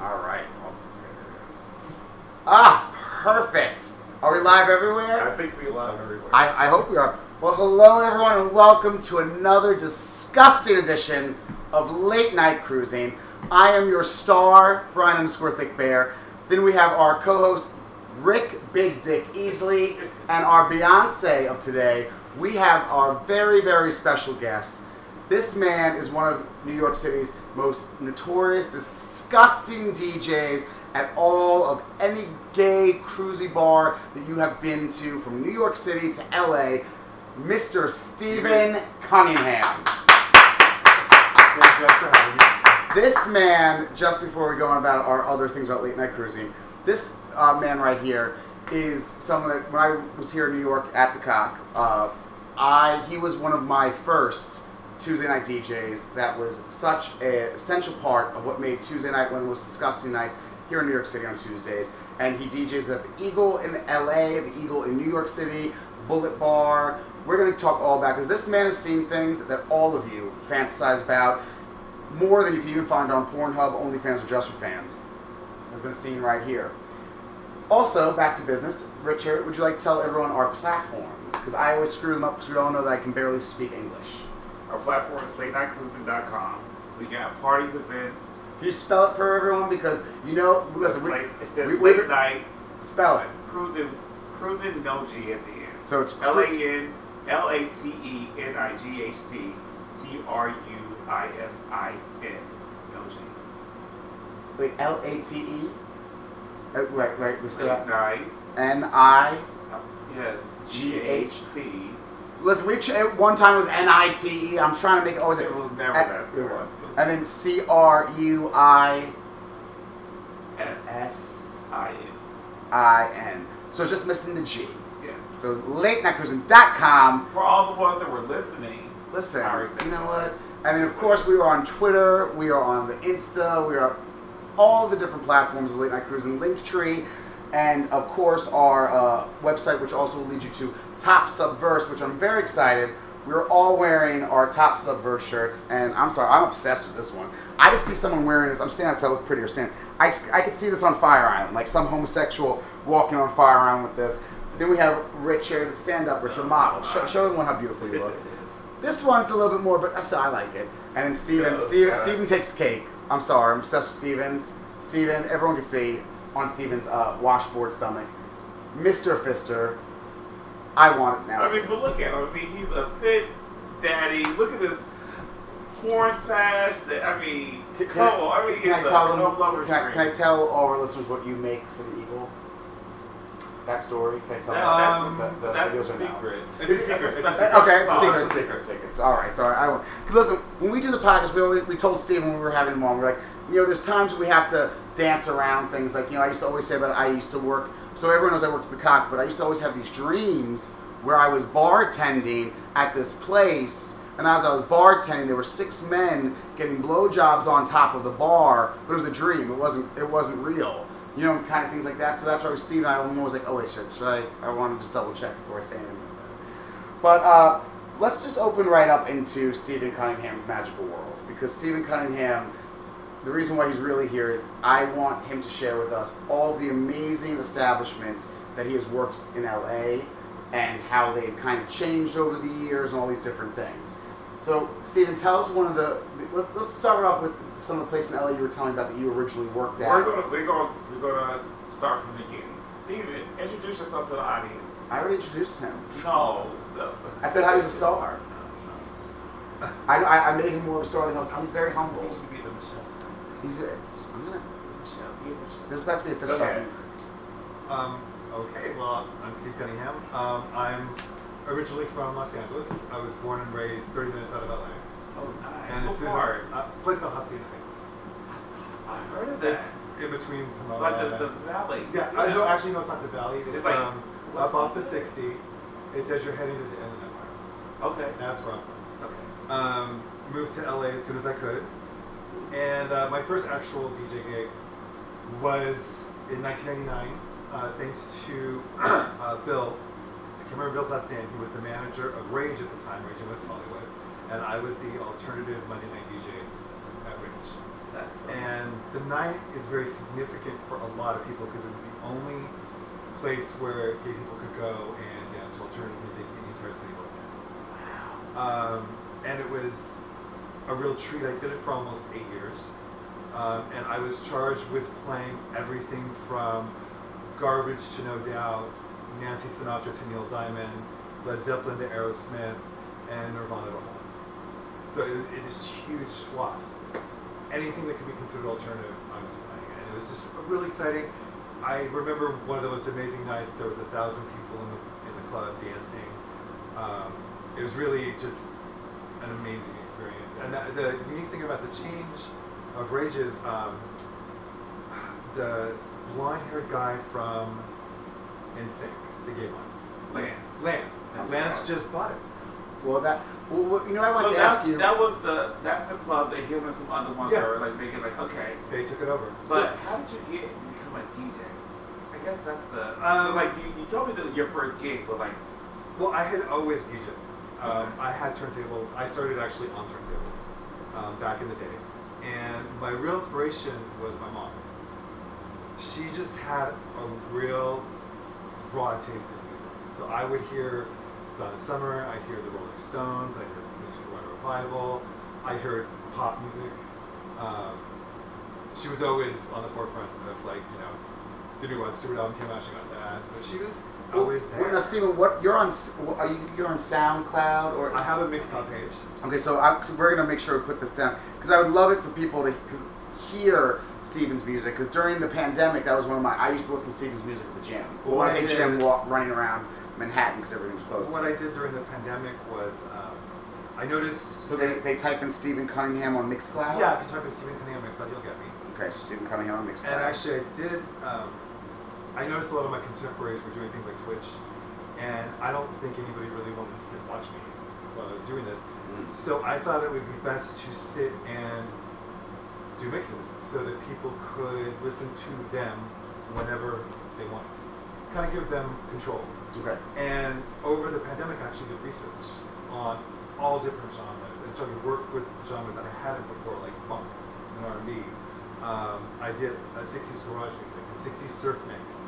All right. Ah, perfect. Are we live everywhere? I think we live everywhere. I, I hope we are. Well, hello everyone, and welcome to another disgusting edition of Late Night Cruising. I am your star, Brian underscore Thick Bear. Then we have our co-host Rick Big Dick Easley, and our Beyonce of today. We have our very very special guest. This man is one of New York City's most notorious, disgusting DJs at all of any gay cruisy bar that you have been to from New York City to LA, Mr. Stephen Cunningham. Thank you for having me. This man, just before we go on about our other things about late night cruising, this uh, man right here is someone that when I was here in New York at the Cock, uh, I he was one of my first Tuesday night DJs. That was such an essential part of what made Tuesday night one of the most disgusting nights here in New York City on Tuesdays. And he DJs at the Eagle in LA, the Eagle in New York City, Bullet Bar. We're going to talk all about because this man has seen things that all of you fantasize about more than you can even find on Pornhub, OnlyFans, or Just for Fans. Has been seen right here. Also, back to business. Richard, would you like to tell everyone our platforms? Because I always screw them up because we all know that I can barely speak English. Our platform is latenightcruising.com. We got parties, events, Can you spell it for everyone? Because you know, listen, we, late, we, we, late night, spell it. cruising, cruising, no G at the end. So it's L A N L A T E N I G H T C R U I S I N. No G. wait L A T E. Uh, Right, right. We night. N I. Yes. G H T. Listen, we ch- at one time it was N I T E. I'm trying to make it always. It was never that. It was. And then C R U I S S I N. I N. So it's just missing the G. Yes. So latenightcruising.com. For all the ones that were listening, Listen, you know what? And then of course we are on Twitter, we are on the Insta, we are all the different platforms of Late Night Cruising, Linktree, and of course our uh, website, which also will lead you to Top Subverse, which I'm very excited. We're all wearing our Top Subverse shirts, and I'm sorry, I'm obsessed with this one. I just see someone wearing this. I'm standing up to look prettier. stand. I, I could see this on Fire Island, like some homosexual walking on Fire Island with this. Then we have Richard, stand up, Richard model. Show, show everyone how beautiful you look. This one's a little bit more, but I still I like it. And then Steven, Yeah, Steven, yeah. Steven takes cake. I'm sorry, I'm obsessed with Steven's. Steven, everyone can see on Steven's uh, washboard stomach. Mr. Fister, I want it now. I mean, but look at him. I mean, he's a fit daddy. Look at this porn stash. That I mean, Can- come on. I mean, can I tell them? Can I, can I tell all our listeners what you make for the Eagle? That story? Can I tell That- the, the that's videos the secret. It's a secret. It's a secret. Okay, it's a secret, it's a secret, secrets. All right, sorry. I because listen, when we do the podcast, we always, we told Steven when we were having him on, we're like, you know, there's times we have to dance around things. Like, you know, I used to always say about I used to work. So everyone knows I worked at the cock, but I used to always have these dreams where I was bartending at this place, and as I was bartending, there were six men getting blowjobs on top of the bar, but it was a dream. It wasn't. It wasn't real. You know, kind of things like that. So that's why Steve and I was like, oh wait, should, should I? I want to just double check before I say anything. But uh, let's just open right up into Stephen Cunningham's magical world because Stephen Cunningham, the reason why he's really here is I want him to share with us all the amazing establishments that he has worked in LA and how they've kind of changed over the years and all these different things. So, Stephen, tell us one of the. Let's let's start off with some of the places in LA you were telling about that you originally worked at. We're gonna we're gonna we're gonna start from the beginning. Stephen, introduce yourself to the audience. I already introduced him. No, no. I said how he's a star. I, I, I made him more of a star than he was. He's very humble. You should be the Michelle. tonight. He's very. I'm gonna. Michelle, be a Michelle. There's about to be a fist Okay. fight. Um, okay, well, I'm Steve Cunningham. Um, I'm originally from Los Angeles. I was born and raised 30 minutes out of LA. Oh, nice. And What as soon part? as, uh, a place called Hacienda Heights. I've heard of that. It's in between Pomona like the, the valley. Yeah, I know, actually, no, it's not the valley. It's, It's like- um, up off the 60. It's as you're heading to the Inland Empire. Okay. That's where I'm from. Okay. Um, moved to LA as soon as I could. And uh, my first actual DJ gig was in 1999, uh, thanks to uh, Bill. I can't remember Bill's last name. He was the manager of Rage at the time, Rage in West Hollywood. And I was the alternative Monday night DJ at Rage. That's and the night is very significant for a lot of people because it was the only place where gay people could go and dance to alternative music in the entire city of Los Angeles. Um, and it was a real treat. I did it for almost eight years. Um, and I was charged with playing everything from Garbage to No Doubt, Nancy Sinatra to Neil Diamond, Led Zeppelin to Aerosmith, and Nirvana to Hole. So it was it is huge swath. Anything that could be considered alternative, I was playing, and it was just really exciting. I remember one of the most amazing nights. There was a thousand people in the in the club dancing. Um, it was really just an amazing. And the, the unique thing about the change of Rage is um, the blonde-haired guy from NSYNC, the gay one, Lance. Lance. I'm Lance just bought it. Well, that well, what- you know, I wanted So to that, ask you. that was the that's the club that him and some other ones Yeah. are like making like okay. They took it over. But how did you get to become a DJ? I guess that's the Um, like you, you told me that your first gig, but like Well, I had always DJ. Um, I had turntables. I started actually on turntables um, back in the day. And my real inspiration was my mom. She just had a real broad taste in music. So I would hear Donna Summer, I'd hear the Rolling Stones, I'd hear Water Revival, I heard pop music. Um, she was always on the forefront of like, you know, the new Rod Stewart album came out, she got that. So she was Well, always well, there. now, Stephen, what you're on? Are you you're on SoundCloud or? I have a Mixcloud page. Okay, so, I, so we're gonna make sure we put this down because I would love it for people to cause hear Steven's music. Because during the pandemic, that was one of my. I used to listen to Steven's music at the gym. Well, when I I say did- gym, walk, running around Manhattan because everything was closed. What I did during the pandemic was um, I noticed. So they, they type in Stephen Cunningham on Mixcloud. yeah, if you type in Stephen Cunningham on Mixcloud, you'll get me. Okay, so Stephen Cunningham on Mixcloud. And actually, I did. Um, I noticed a lot of my contemporaries were doing things like Twitch, and I don't think anybody really wanted to sit and watch me while I was doing this. Mm. So I thought it would be best to sit and do mixes so that people could listen to them whenever they wanted to. Kind of give them control. Okay. And over the pandemic, I actually did research on all different genres. I started to work with genres that I hadn't before, like funk and R&B. Um, I did a 60s garage music, a 60s surf mix.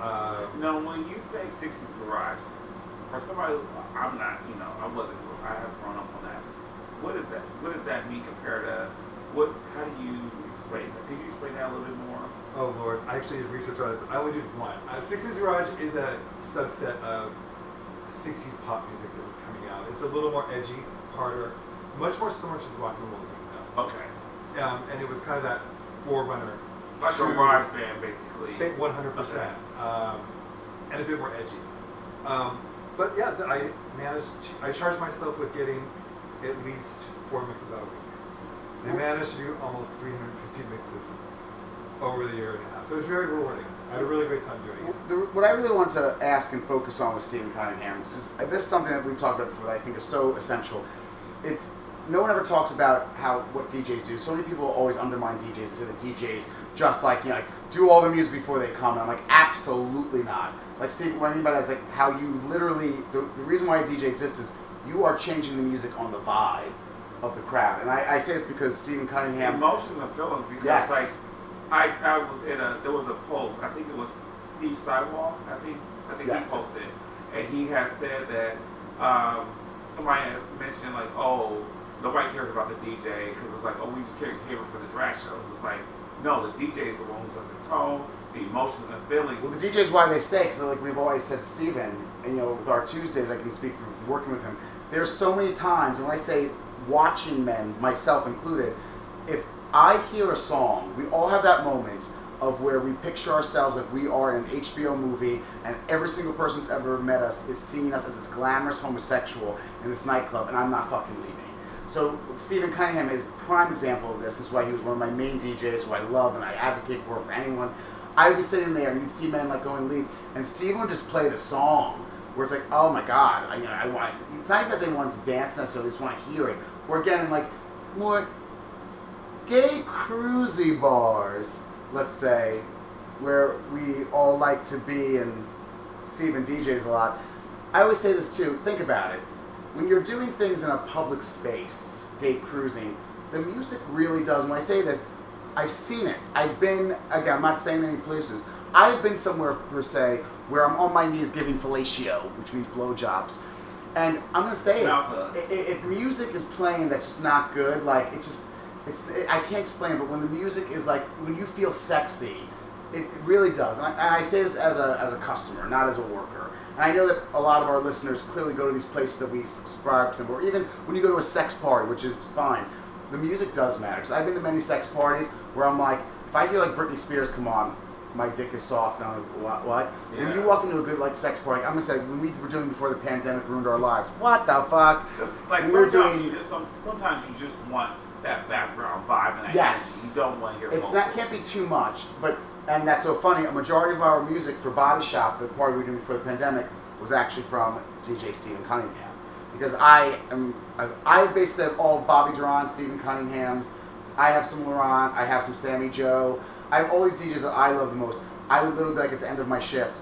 Uh, no, when you say '60s garage, for somebody I'm not, you know, I wasn't, I have grown up on that. What is that? What does that mean compared to what? How do you explain that? Can you explain that a little bit more? oh lord, I actually did research on this. I only did one. Uh, 60s garage is a subset of 60s pop music that was coming out. It's a little more edgy, harder, much more similar to the rock and roll thing though. Okay, Um, and it was kind of that forerunner. Like to- a garage band, basically. 100%. Um, and a bit more edgy. Um, but yeah, I managed, to, I charged myself with getting at least four mixes out a week. I managed to do almost 350 mixes over the year and a half. So it was very rewarding. I had a really great time doing it. The, what I really want to ask and focus on with Stephen Cunningham this is this is something that we've talked about before that I think is so essential. It's no one ever talks about how what DJs do. So many people always undermine DJs and say that DJs just like you know like do all the music before they come. And I'm like absolutely not. Like Steve, what I mean by that is like how you literally the, the reason why a DJ exists is you are changing the music on the vibe of the crowd. And I, I say this because Stephen Cunningham. emotions and feelings because Yes. like I, I was in a there was a post I think it was Steve Sidewalk I think I think Yes. he posted and he has said that um, somebody had mentioned like oh nobody cares about the DJ because it's like oh we just care here for the drag show it's like no the DJ is the one who sets the tone the emotions and the feelings Well, the DJ is why they stay, because like we've always said, Steven, you know, with our Tuesdays, I can speak from working with him. There's so many times when I say watching men, myself included, if I hear a song, we all have that moment of where we picture ourselves like we are in an HBO movie, and every single person who's ever met us is seeing us as this glamorous homosexual in this nightclub, and I'm not fucking leaving. So Stephen Cunningham is prime example of this. This is why he was one of my main DJs who I love and I advocate for for anyone. I would be sitting there and you'd see men like go and leave, and Stephen would just play the song where it's like, oh my god, I, you know, I want. It's not that they want to dance necessarily; they just want to hear it. Or again, like more gay cruisy bars, let's say, where we all like to be, and Stephen DJs a lot. I always say this too. Think about it. When you're doing things in a public space, gay cruising, the music really does. When I say this, I've seen it. I've been again. I'm not saying any places. I've been somewhere per se where I'm on my knees giving fellatio, which means blowjobs. And I'm gonna say it. Mouth hugs. i- i- If music is playing that's just not good, like it just, it's I can't explain. But when the music is like when you feel sexy, it it really does. And I, and I say this as a as a customer, not as a worker. And I know that a lot of our listeners clearly go to these places that we subscribe to, or even when you go to a sex party, which is fine. The music does matter. Because I've been to many sex parties where I'm like, if I hear like Britney Spears come on, my dick is soft. And I'm like, what? What? When you walk into a good like sex party, I'm gonna say when we were doing before the pandemic ruined our lives. What the fuck? Like When we were sometimes, doing- you just, sometimes you just want that background vibe and that Yes. don't want to hear It's not can't be too much, but and that's so funny. A majority of our music for Body Shop, the party we were doing before the pandemic, was actually from DJ Stephen Cunningham, because I am I, I basically have all Bobby Duran, Stephen Cunningham's. I have some Laurent, I have some Sammy Joe. I have all these DJs that I love the most. I would literally be like at the end of my shift,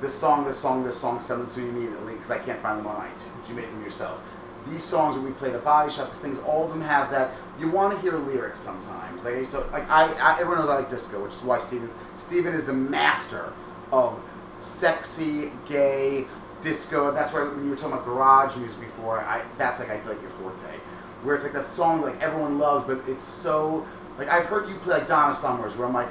this song, this song, this song, send them to me immediately because I can't find them on iTunes. You make them yourselves. These songs that we played at Body Shop, these things, all of them have that. You want to hear lyrics sometimes. Like so, like I, I everyone knows I like disco, which is why Steven Steven is the master of sexy, gay disco. That's why when you were talking about garage music before, I that's like I feel like your forte, where it's like that song like everyone loves, but it's so like I've heard you play like Donna Summers, where I'm like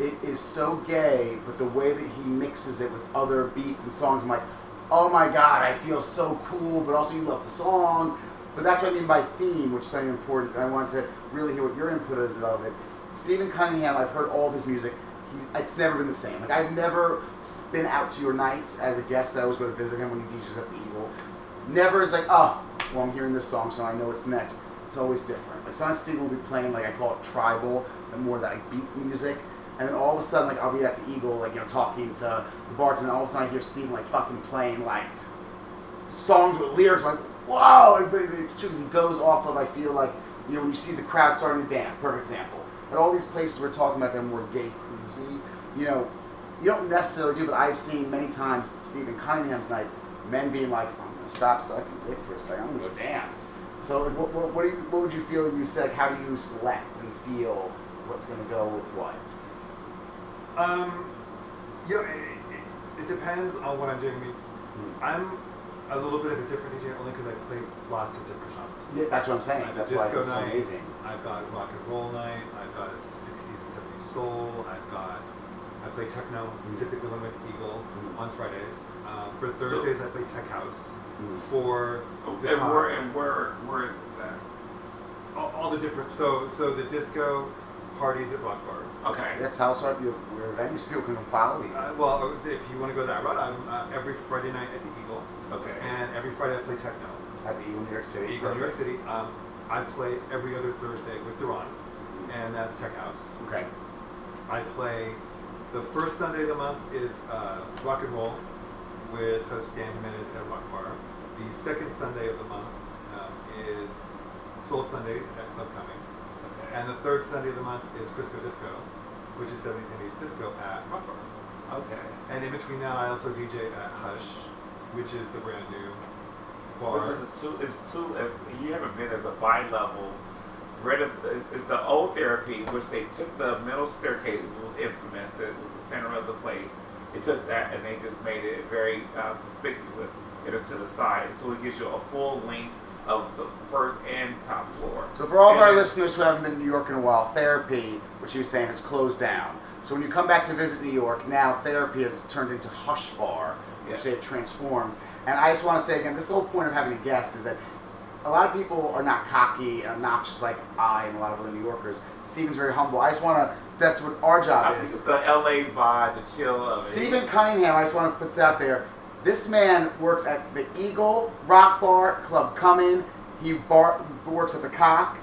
it is so gay, but the way that he mixes it with other beats and songs, I'm like, oh my god, I feel so cool, but also you love the song. But that's what I mean by theme, which is something important, and I want to really hear what your input is of it. Stephen Cunningham, I've heard all of his music. He's, it's never been the same. Like I've never been out to your nights as a guest. I always go to visit him when he teaches at the Eagle. Never is like, oh, well, I'm hearing this song, so I know it's next. It's always different. Like sometimes Stephen will be playing like I call it tribal, the more that like beat music. And then all of a sudden, like I'll be at the Eagle, like you know, talking to the bartender, and all of a sudden I hear Stephen like fucking playing like songs with lyrics, like whoa! But it's true 'cause he goes off of. I feel like you know when you see the crowd starting to dance. Perfect example. At all these places we're talking about them were gay cruisy. You know, you don't necessarily do, but I've seen many times Stephen Cunningham's nights, men being like, I'm gonna stop sucking dick for a second. I'm gonna go dance. So like, what, what, what, do you, what would you feel? You said, how do you select and feel what's gonna go with what? Um, you know, it, it, it depends on what I'm doing. I mean, I'm a little bit of a different DJ only because I play lots of different genres. Yeah, that's what I'm saying. I've That's why disco it's so night. amazing. I've got rock and roll night. I've got a 60s and 70s soul. I've got I play techno. Mhm. Typically when with Eagle Mhm. on Fridays. Um, for Thursdays I play tech house. Mhm. For the And con- where and where where is this at? all, all the different so so the disco parties at Rock Bar. Okay. Yeah, tell us our, your, your venues. People can follow you. Uh, well, if you want to go that route, I'm uh, every Friday night at the Eagle, Okay. and every Friday I play techno. At the Eagle, New York City. Eagle, New York City. Um, I play every other Thursday with Duran, and that's Tech House. Okay. I play the first Sunday of the month is uh, rock and roll with host Dan Jimenez at Rock Bar. The second Sunday of the month um, is Soul Sundays at Club Cumming. And the third Sunday of the month is Crisco Disco, which is 70s and 80s disco at Rock Bar. okay. And in between that, I also DJ at Hush, which is the brand new bar. Which is two, it's two, if you haven't been as a bi-level, reno- it's, it's the old therapy, which they took the middle staircase, it was infamous, that was the center of the place. They took that and they just made it very uh, conspicuous. It is to the side, so it gives you a full length of the first and top floor. So for all of our listeners who haven't been to New York in a while, therapy, which he was saying, has closed down. So when you come back to visit New York, now therapy has turned into Hush Bar, which Yes. they've transformed. And I just want to say again, this whole point of having a guest is that a lot of people are not cocky and obnoxious like I and a lot of other New Yorkers. Steven's very humble. I just want to, that's what our job think is. the LA vibe, the chill of it. Stephen Cunningham, I just want to put this out there. This man works at the Eagle, Rock Bar, Club Cumming. He bar, works at the Cock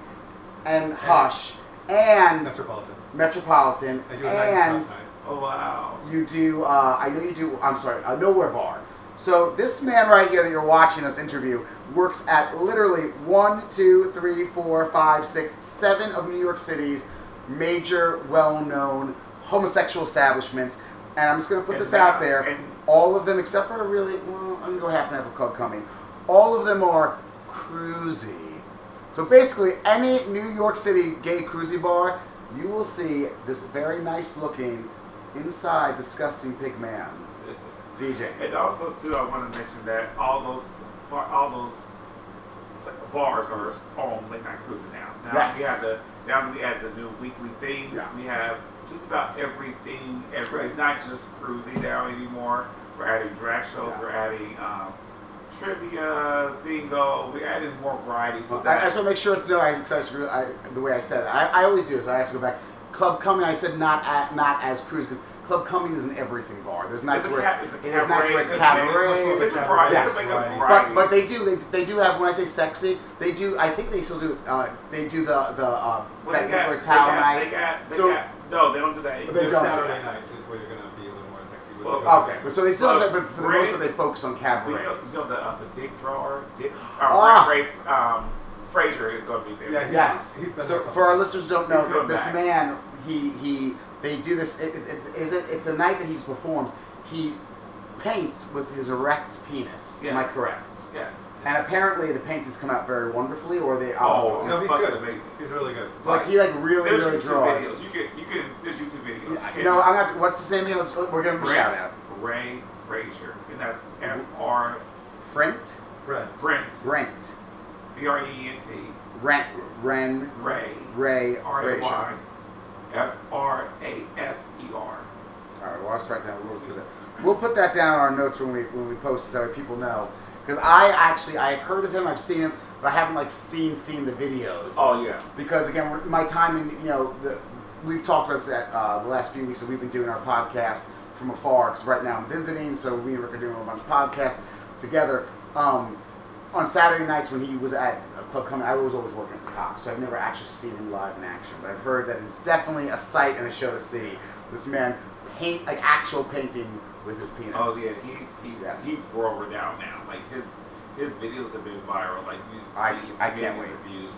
and Hush and Metropolitan. Metropolitan. I do a night and And South Oh wow. you do, uh, I know you do, I'm sorry, a Nowhere Bar. So this man right here that you're watching us interview works at literally one, two, three, four, five, six, seven of New York City's major, well-known homosexual establishments. And I'm just going to put And this out there. and- all of them, except for a really, well, I'm to go half and half of Club Cumming. All of them are cruisy. So basically, any New York City gay cruisy bar you will see this very nice looking, inside disgusting pig man DJ. And also too, I want to mention that all those all those bars are on late night cruising now. Now Yes. we have the now we add the new weekly things. Yeah. We have just about everything. Every right. it's not just cruising down anymore. We're adding drag shows. Yeah. We're adding um, trivia, bingo. We're adding more variety. So I, I just want to make sure it's no. I, 'cause I, I the way I said it. I, I always do. So I have to go back. Club Cumming. I said not at not as cruise because Club Cumming is an everything bar. There's nights It's a where ca- it's, it's a it is nights where it's cabaret, cabaret. It's. Yes. Like a But but they do they, they do have when I say sexy they do I think they still do uh, they do the the uh, Well, they that got, they got, night. They got, they So- got, no, they don't do that. But they This don't. Saturday night is where you're gonna be a little more sexy. With Well, the Okay, so, so they still have Well, but for the most part Ray- they focus on You know, you know the, uh, the dick drawer? Dick, Ah. uh, Ray, Ray, um, Fraser is going to be there. Yeah, he's- Yes. he's been so there for our listeners who don't know, He's coming this back. man, he he they do this. It, it, it, is it? It's a night that he just performs. He paints with his erect penis. Am I correct? Yes. And apparently the paintings come out very wonderfully, or they Oh, No, It's he's good. amazing. He's really good. so like he like really There's really YouTube draws. videos. You can, you can, there's YouTube videos. Yeah, can you know, I'm gonna, what's his name? here? Let's we're giving him a shout out. Ray Fraser. And that's F R Frent, Brent. Brent. Brent, B R E N T. Ren, Ren, Ray. Ray R A. Y. F R A S E R. All right, well, I'll write down. We'll put that, we'll put that down in our notes when we when we post so that people know. Because I actually I've heard of him, I've seen him, but I haven't like seen seen the videos. Oh, yeah. Because again, my time in you know the, we've talked about this at uh, the last few weeks that we've been doing our podcast from afar. Because right now I'm visiting, so we and Rick are doing a bunch of podcasts together. Um, on Saturday nights when he was at a club Cumming, I was always working at the Cox, so I've never actually seen him live in action. But I've heard that it's definitely a sight and a show to see. This man paint like actual painting with his penis. Oh yeah, he's he's Yes. he's world renowned now. Like his his videos have been viral. Like you, I- I can't wait. views.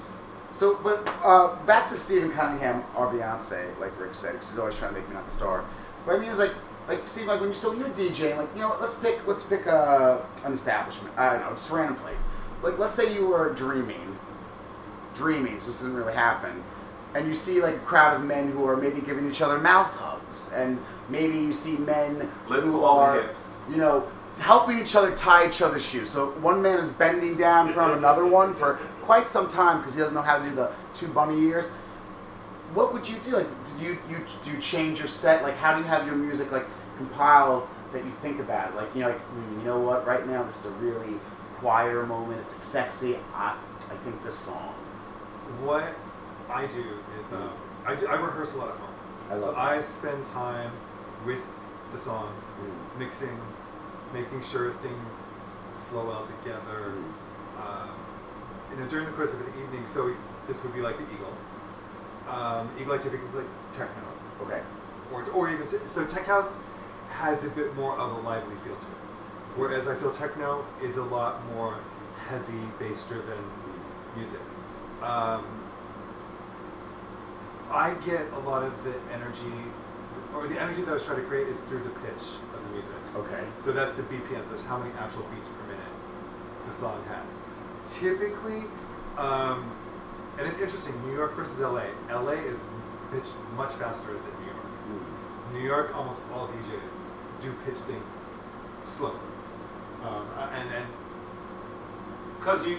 So, but uh, back to Stephen Cunningham, or Beyonce, like Rick said, 'cause he's always trying to make me not the star. But I mean, it was like, like Steve, like when you so when you're DJing, like you know, let's pick let's pick uh, an establishment. I don't know, just a random place. Like let's say you were dreaming, dreaming, so this didn't really happen, and you see like a crowd of men who are maybe giving each other mouth hugs, and maybe you see men Lift who are hips. you know, helping each other tie each other's shoes. So one man is bending down in front of another one for quite some time because he doesn't know how to do the two bunny ears. What would you do? Like, do you, you do you change your set? Like, how do you have your music like compiled that you think about it? Like, you know, like mm, you know what? Right now, this is a really quieter moment. It's like, sexy. I I think this song. What I do is um, I, do, I rehearse a lot at home. I so love I spend time with the songs, Mm. mixing, making sure things flow well together. Um, you know, during the course of an evening, so this would be like the Eagle. Um, Eagle I typically play techno, Okay. or, or even t- so tech house has a bit more of a lively feel to it, whereas I feel techno is a lot more heavy bass driven music. Um, I get a lot of the energy, or the energy that I was trying to create is through the pitch music. Okay. So that's the BPMs. That's how many actual beats per minute the song has. Typically, um, and it's interesting. New York versus LA. LA is pitched much faster than New York. Mm. New York, almost all DJs do pitch things slower, Um, and and Cause you,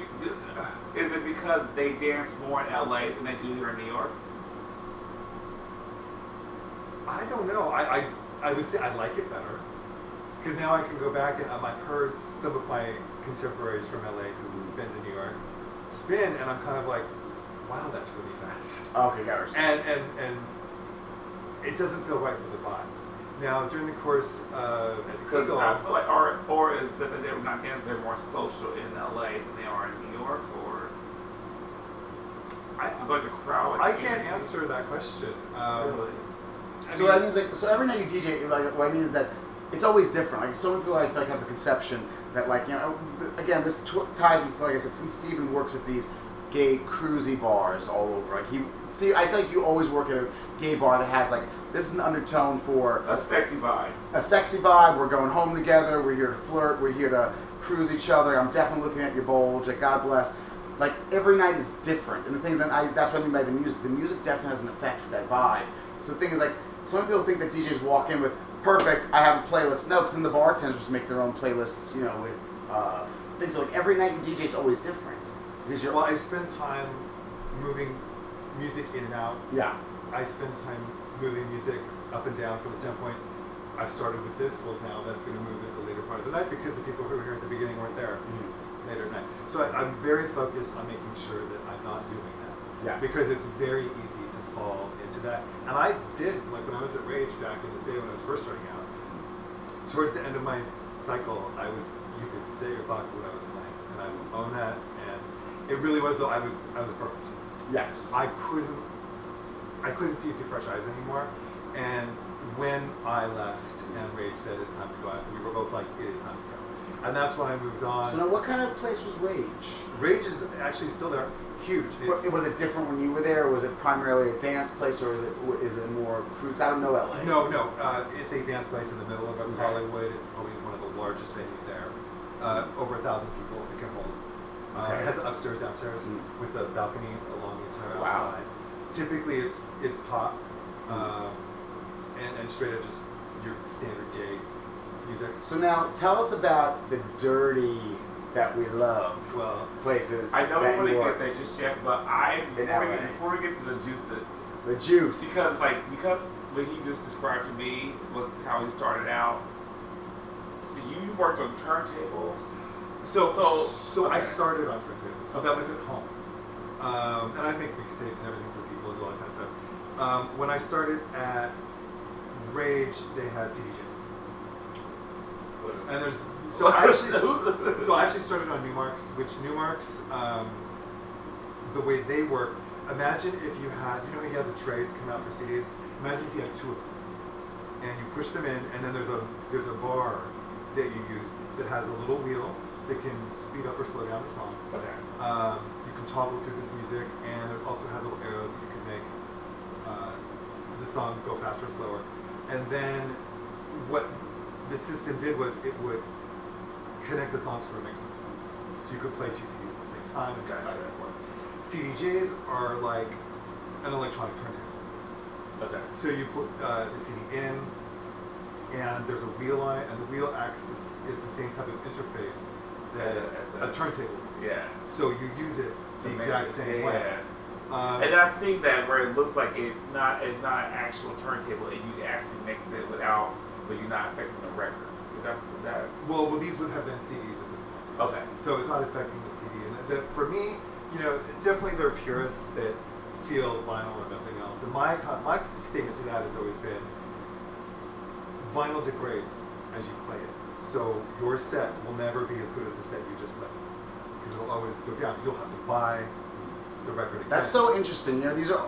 is it because they dance more in LA than they do here in New York? I don't know. I, I, I would say I like it better because now I can go back and um, I've heard some of my contemporaries from LA who've been to New York spin, and I'm kind of like, wow, that's really fast. Okay, got it. and and and it doesn't feel right for the vibe. Now during the course uh, at the Because Eagle, I feel like, or or is that they're not? They're more social in LA than they are in New York, or I, I feel like the crowd. I can't answer that question. Um, Really? I so that means like so every night you DJ, like what I mean is that it's always different. Like so many people, I feel like have the conception that like you know, again, this tw- ties into like I said, since Steven works at these gay cruisy bars all over. Like he, Steve, I feel like you always work at a gay bar that has like this is an undertone for A sexy vibe. a sexy vibe. We're going home together. We're here to flirt. We're here to cruise each other. I'm definitely looking at your bulge. Like God bless. like every night is different, and the things that I that's what I mean by the music. The music definitely has an effect with that vibe. So the thing is like some people think that DJs walk in with perfect. I have a playlist. No, because then the bartenders make their own playlists. You know, with uh, things so like every night you DJ is always different because you're Well, I spend time moving music in and out. yeah. I spend time moving music up and down from the standpoint. I started with this, well now that's going to move in the later part of the night because the people who were here at the beginning weren't there later at night. So I, I'm very focused on making sure that I'm not doing that. Yes. Because it's very easy to fall into that. And I did, like when I was at Rage back in the day when I was first starting out, towards the end of my cycle, I was, you could say or thought to what I was playing. And I would own that. And it really was though, I was, I was burnt. Yes. I couldn't I couldn't see it through fresh eyes anymore. And when I left and Rage said it's time to go out, we were both like, it is time to go. And that's when I moved on. so now, what kind of place was Rage? Rage is actually still there, huge. It's, was it different when you were there? Was it primarily a dance place, or is it is it more crudes? I don't know LA. No, no. Uh, it's a dance place in the middle of West Okay. Hollywood. It's probably one of the largest venues there. Uh, over a thousand people it can hold. Uh, Okay. It has upstairs, downstairs, Mm. with a balcony along the entire Wow. outside. Typically, it's it's pop, um, and, and straight up just your standard gay music. So now, tell us about the dirty that we love Well, places. I know that we want to you get worked. there just yet, but I before we, get, before we get to the juice, the, the juice. because like because what he just described to me was how he started out. So you worked on turntables. so So- so I started on turntables. So that was at home, um, and I make mixtapes and everything for people and do all that kind of stuff. Um, when I started at Rage, they had CDJs, and there's so I actually so I actually started on Numarks, which Numarks, um, the way they work. Imagine if you had, you know, how you have the trays come out for CDs. Imagine if you had two of them, and you push them in, and then there's a there's a bar that you use that has a little wheel that can speed up or slow down the song. Okay. Um, you can toggle through this music, and there's also had little arrows that you can make uh, the song go faster or slower. And then what the system did was it would connect the songs to a mixer, so you could play two CDs at the same time and Gotcha. so and forth. CDJs are like an electronic turntable. Okay. So you put uh, the CD in, and there's a wheel on it, and the wheel acts this, is the same type of interface that a- a turntable. Yeah. So you use it the To exact same yeah. way. Um, And I think that where it looks like it's not it's not an actual turntable and you actually mix it without but you're not affecting the record. That that well, well, these would have been CDs at this point, okay. so it's not affecting the CD. And the, for me, you know, definitely there are purists that feel vinyl or nothing else. And my my statement to that has always been, vinyl degrades as you play it. So your set will never be as good as the set you just played because it'll always go down. You'll have to buy the record again. That's so interesting. You know, these are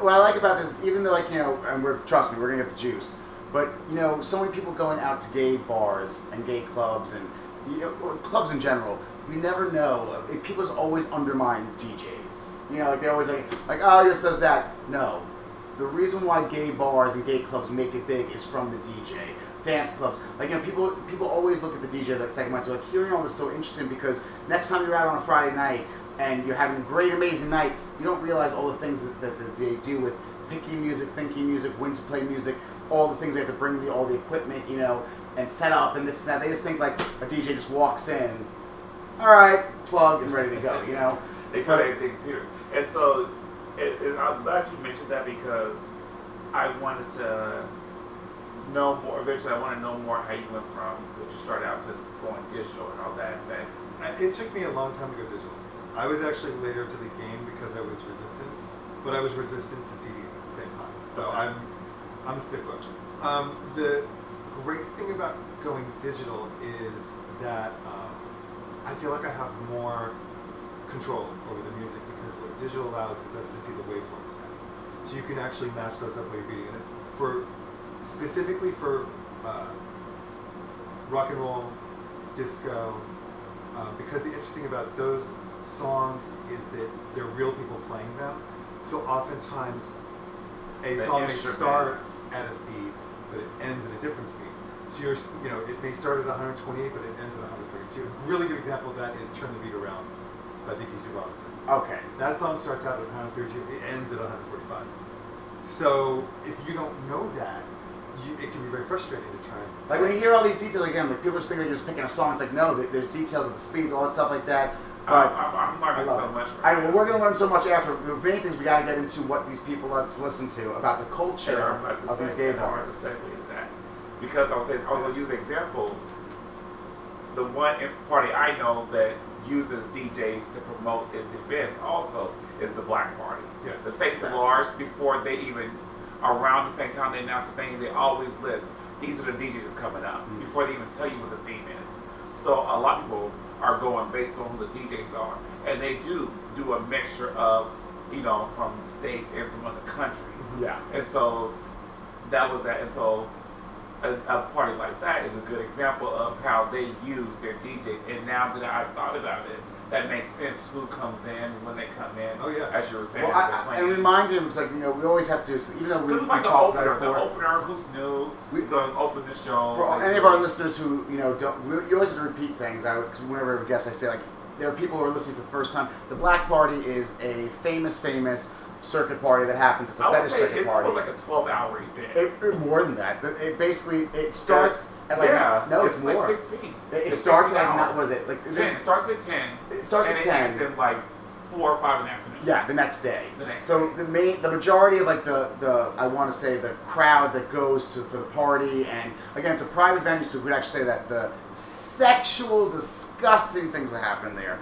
what I like about this. Even though, like you know, and we're trust me, we're gonna get the juice. But you know, so many people going out to gay bars and gay clubs and you know, or clubs in general. You never know. People always undermine DJs. You know, like they always like, like oh, just does that. No, the reason why gay bars and gay clubs make it big is from the DJ. Dance clubs, like you know, people people always look at the DJs as So Like hearing all this is so interesting because next time you're out on a Friday night and you're having a great, amazing night, you don't realize all the things that, that, that they do with picking music, thinking music, when to play music, all the things they have to bring, the, all the equipment, you know, and set up and this and that. They just think like a DJ just walks in, all right, plug and ready to go, you know. They tell everything computer. And so it, it, I'm glad you mentioned that because I wanted to know more eventually I want to know more how you went from what you started out to going digital and all that effect. It took me a long time to go digital. I was actually later to the game because I was resistant, but I was resistant to CDs at the same time. So Okay. I'm, I'm a stickler. Um, the great thing about going digital is that um, I feel like I have more control over the music because what digital allows is us to see the waveforms. So you can actually match those up while you're beating. And for specifically for uh, rock and roll, disco, um, because the interesting about those songs is that they're real people playing them. So oftentimes, a song may start at a speed, but it ends at a different speed. So you're, you know, it may start at 128, but it ends at 132. A really good example of that is "Turn the Beat Around" by Vicki Sue Robinson. Okay. That song starts out at 132. It ends at 145. So if you don't know that, you, it can be very frustrating to try. Like when you hear all these details again, like people just thinking you're just picking a song. It's like no, there's details of the speeds, all that stuff like that. But I'm, I'm, learning so much. From I, well, we're gonna learn so much after. The main things we gotta get into what these people love to listen to about the culture to of these say- gay I'm about bars. to that. Because I was saying, I was gonna use an example. The one party I know that uses DJs to promote its events also is the Black Party. Yeah. The Saints Yes. of Large, before they even, around the same time they announce the thing, they always list, these are the DJs that's coming up, Mm. before they even tell you what the theme is. So a lot of people are going based on who the DJs are. And they do do a mixture of, you know, from states and from other countries. Yeah. And so that was that. And so a, a party like that is a good example of how they use their DJ. And now that I've thought about it, that makes sense who comes in when they come in. Oh, yeah. As you were saying, Well, I, I, and remind him, it's like you know, we always have to, even though we, Because we it's like talked about opener, it the opener who's new, We- who's going to open the show. For any of our listeners who you know don't, we, you always have to repeat things. I whenever I guess I say like there are people who are listening for the first time. The Black Party is a famous, famous circuit party that happens. It's a fetish circuit it's party. more like a 12 hour event. It, it- more than that. It it basically it starts at like yeah, no, it's, like more. 16. It, it It's starts 16 like not what is it like? 10. It starts at 10. It starts at it 10. ends in like 4 or 5 in the afternoon. Yeah, the next day. The next so the main, the majority of like the the I want to say the crowd that goes to for the party, and again, it's a private venue, so we would actually say that the sexual, disgusting things that happen there.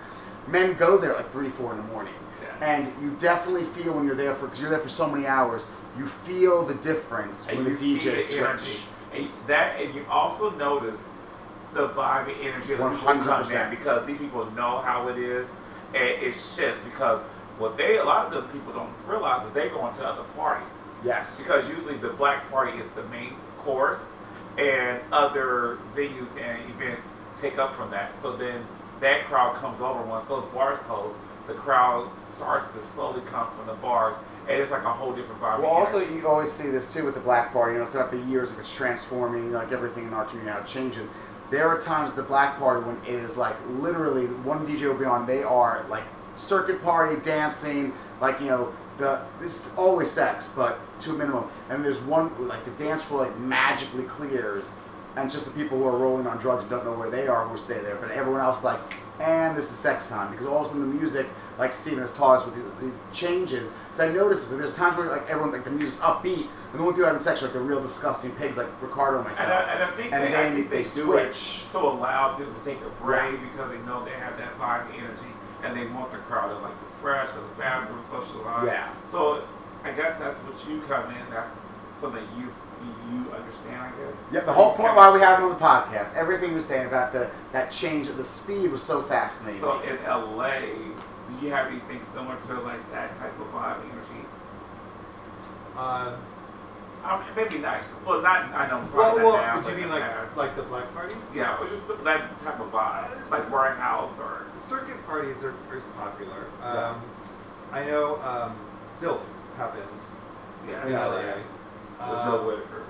Men go there at three, four in the morning. And you definitely feel when you're there for because you're there for so many hours. You feel the difference and when the DJ switch. energy. And that, and you also notice the vibe and energy of the people who come 100%. in because these people know how it is, and it shifts because what they a lot of the people don't realize is they go into other parties Yes. because usually the black party is the main course, and other venues and events take up from that. So then that crowd comes over once those bars close. The crowd starts to slowly come from the bars, and it's like a whole different vibe. Well, also you always see this too with the black party. You know, throughout the years, if it's transforming, like everything in our community, how it changes. There are times the black party when it is like literally one DJ will be on. They are like circuit party dancing, like you know the this is always sex, but to a minimum. And there's one like the dance floor like magically clears, and just the people who are rolling on drugs and don't know where they are who stay there. But everyone else like, and this is sex time because all of a sudden the music, like Steven has taught us with the, the changes. Because I noticed this. There's times where like everyone like the music's upbeat, and the only people having sex are like the real disgusting pigs like Ricardo and myself. And I, and I think And they, then I think they they, switch. to allow them to take a break Yeah. because they know they have that vibe and energy, and they want the crowd to like refresh, go to the bathroom, socialize. Yeah. So I guess that's what you come in. That's something you you understand. I guess. Yeah, the whole point why we have it on the podcast, everything we're saying about the that change, the speed was so fascinating. So in LA, do you have anything similar to like that type of vibe energy? Um, I mean, maybe not. Well, not. I don't know. well, Probably well, not now, would you mean like past. like the black party? Yeah, or just that type of vibe, like warehouse or. Circuit parties are, are popular. Yeah. Um, I know um, DILF happens Yeah. in Yeah, LA. Yes. With Um, Joe Whitaker.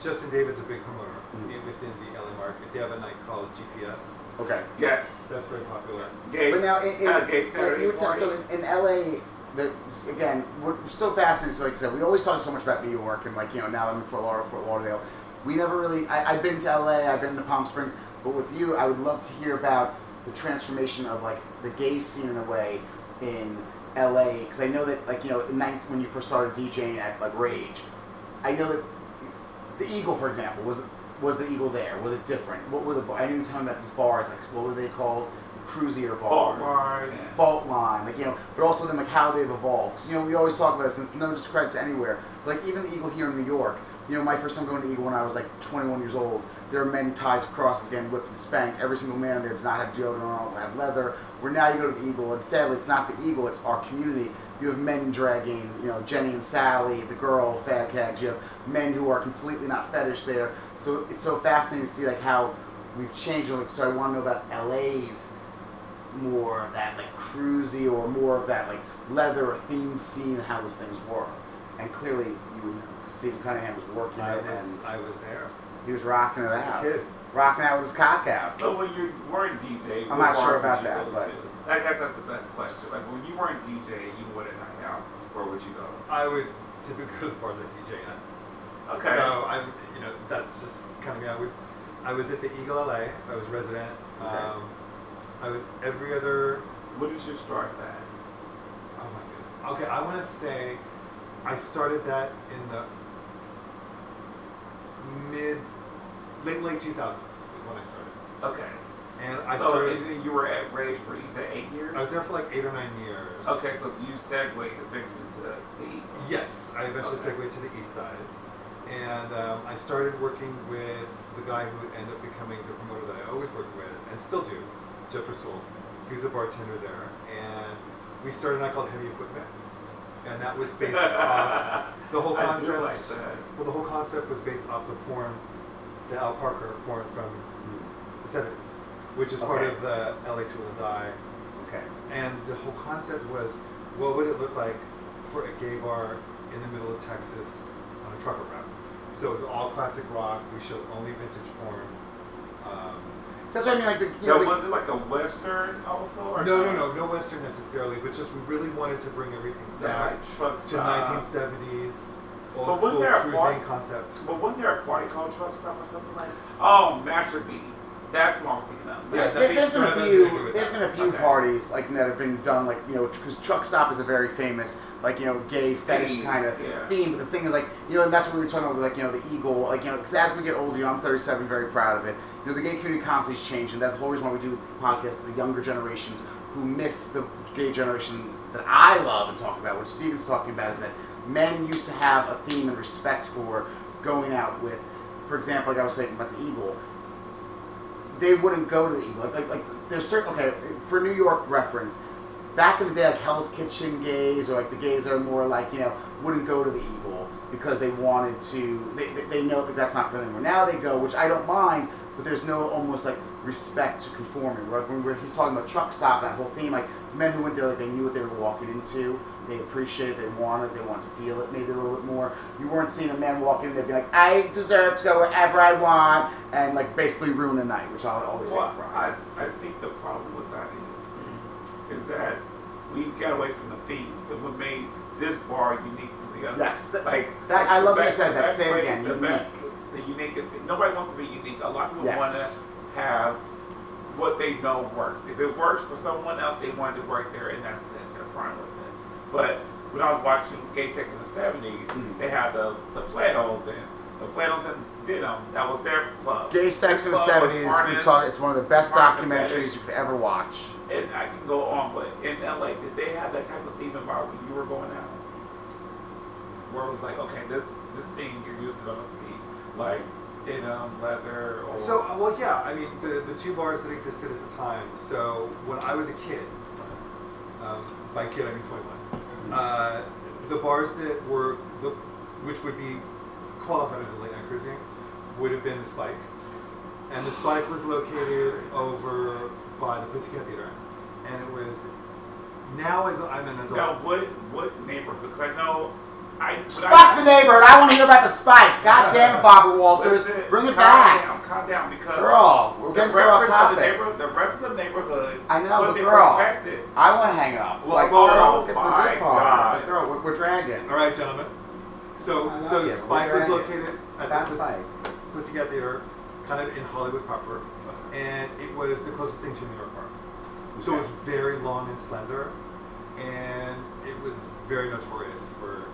Justin David's a big promoter Mhm. within the LA market. They have a night called GPS. okay. Yes. That's very popular. Gay. But now, in, in, uh, gay like, Saturday you were so in, in LA, the, again, we're so fascinated. So like I said, we always talk so much about New York, and like you know, now I'm in Fort Lauderdale, Fort Lauderdale. We never really. I, I've been to LA, I've been to Palm Springs, but with you, I would love to hear about the transformation of like the gay scene in a way in LA, because I know that like you know, in 19, when you first started DJing at like Rage, I know that the Eagle, for example, was was the Eagle there? Was it different? What were the? I knew you were talking about these bars, like what were they called? Cruisier bars Fault line. fault line, like you know, but also then like how they've evolved. 'Cause, you know, we always talk about this, and it's no discredit to anywhere. But, like even the Eagle here in New York, you know, my first time going to Eagle when I was like 21 years old, there were men tied to crosses, getting whipped and spanked. Every single man there did not have deodorant on, had leather. Where now you go to the Eagle, and sadly, it's not the Eagle, it's our community. You have men dragging, you know, Jenny and Sally, the girl, fag hags. You have men who are completely not fetish there. So it's so fascinating to see like how we've changed. Like, so I want to know about LA's more of that like cruisy or more of that like leather or theme scene how those things work. And clearly you Steve Cunningham was working I it was and I was there he was rocking it as a out. kid. Rocking out with his cock out. So when you were in DJ, I'm not sure about that, but- to? I guess that's the best question. Like when you weren't DJ, you went a night out. Where would you go? I would typically go to the bars like DJ at. Okay. So I'm, you know, that's just kind of me. I would, I was at the Eagle LA. I was resident. Okay. Um, I was every other. What did you start that? Oh my goodness. Okay, I want to say, I started that in the mid, late late two thousands is when I started, Okay. and I so started. you were at Rage for you said eight years. I was there for like eight or nine years. Okay, so you segued the Eagle. Yes, I eventually Okay. segued to the east side, and um, I started working with the guy who would end up becoming the promoter that I always worked with, and still do, Jeff Rasul. He was a bartender there, and we started a night called Heavy Equipment, and that was based off the whole concept. like that. Well, the whole concept was based off the porn, the Al Parker porn from the '70s, which is part of the LA Tool and Die Okay. and the whole concept was, what would it look like for a gay bar in the middle of Texas on a trucker route? So it was all classic rock. We showed only vintage porn. Um, So that's what I mean. Like the, you Now, know, was it like a Western also? Or no, no, no, no Western necessarily, but just we really wanted to bring everything back truck to stop. 1970s old But wasn't school there a cruising part- concept. But wasn't there a party called Truck Stop or something like Oh, Master B. That's what I was thinking of. Yeah, there, has been a few. There's been a few Okay. parties like that have been done like you know because Truck Stop is a very famous like you know gay fetish kind of yeah. theme. But the thing is like you know and that's what we were talking about like you know the Eagle like you know because as we get older, you know I'm 37, very proud of it. You know the gay community constantly is changing. That's the whole reason why we do this podcast. The younger generations who miss the gay generation that I love and talk about, which Steven's talking about, is that men used to have a theme and respect for going out with. For example, like I was saying about the Eagle, they wouldn't go to the Eagle. Like, like, like there's certain okay for New York reference. Back in the day, like Hell's Kitchen gays or like the gays are more like you know wouldn't go to the Eagle because they wanted to. They, they, know that that's not for them. Anymore. Now they go, which I don't mind, but there's no almost like respect to conforming. Right? When he's talking about truck stop, that whole theme, like men who went there, like they knew what they were walking into. They appreciate it, they want it, they want to feel it maybe a little bit more. You weren't seeing a man walk in there be like, I deserve to go wherever I want, and like basically ruin the night, which I'll always Well, say. I, I think the problem with that is, is that we got away from the themes and what made this bar unique from the others. Yes, that- like that- I love the you said that. Say it again, The, unique. best, the unique. Nobody wants to be unique. A lot of people Yes. want to have what they know works. If it works for someone else, they want it to work there, and that's it. They're fine with it. But when I was watching Gay Sex in the '70s, Mhm. they had the the Flannels then. The Flannels and Denim. That was their club. Gay Sex in the This club was '70s. We Farnham. talk. It's one of the best documentaries you could ever watch. And I can go on, but in LA, did they have that type of theme about when you were going out? Where it was like, okay, this this thing you're used to gonna see, like denim, leather, or So, uh, well, yeah, I mean, the, the two bars that existed at the time. So, when I was a kid, um, by kid I mean 21, uh, the bars that were, the, which would be qualified under late night cruising, would have been the Spike. And the Spike was located over by the Pussycat Theater. And it was, now as I'm an adult. now what what neighborhood? Because I know I Fuck I, the neighborhood. I want to hear about the spike. God damn it, Barbara Walters. Listen, Bring it calm back. Down, calm down, because Girl, we're the getting so off reference of the topic. the rest of the neighborhood, I know, was but in girl. perspective. I want to hang up. Well, like, well, girl, oh let's get to the my good part. God. But girl, we're, we're dragging. All right, gentlemen. So, I love so you, Spike was located at That's the Spike. Pussy- Pussycat Theater, kind of in Hollywood proper, and it was the closest thing to New York Park. So it was very long and slender, and it was very notorious for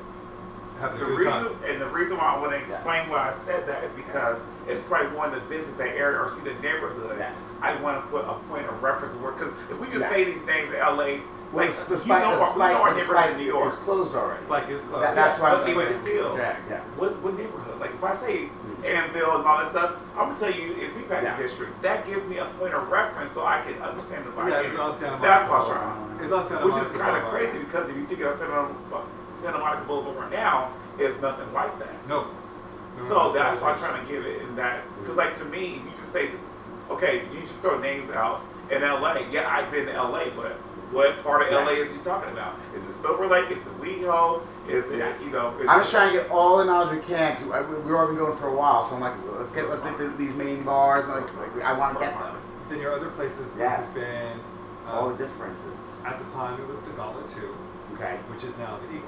having The a good reason time. and the reason why I want to explain Yes. why I said that is because if somebody wanted to visit that area or see the neighborhood, Yes. I want to put a point of reference where because if we just Yeah. say these names in LA, Well, like the, the you spike, know, the spike, our the neighborhood spike in New York. It's closed already. Spike is closed. That, that's why but I'm even saying still, drag. Yeah. What what neighborhood? Like if I say Mm. Anvil and all that stuff, I'm gonna tell you it's Meatpacking Yeah. District. That gives me a point of reference so I can understand the vibe. Yeah, it's on Santa Monica. That's why I'm trying. It's on Santa Which is kind of crazy because if you think of Santa, Santa Monica Boulevard right now, is nothing like that. No. No, So no, that's it's why I'm not. trying to give it in that. Because, like, to me, you just say, okay, you just throw names out in LA. Yeah, I've been to LA, but what part of LA is he talking about? Is it Silver Lake? Is it WeHo? Is it, Yes. you know, is I'm it, just trying to get all the knowledge we can. 'cause I- We've already been going for a while, so I'm like, let's get let's get these main bars. Like, like I want to get them. Then your other places would Yes. have been All Um, the differences. At the time, it was the Gauntlet 2, Okay. which is now the Eagle.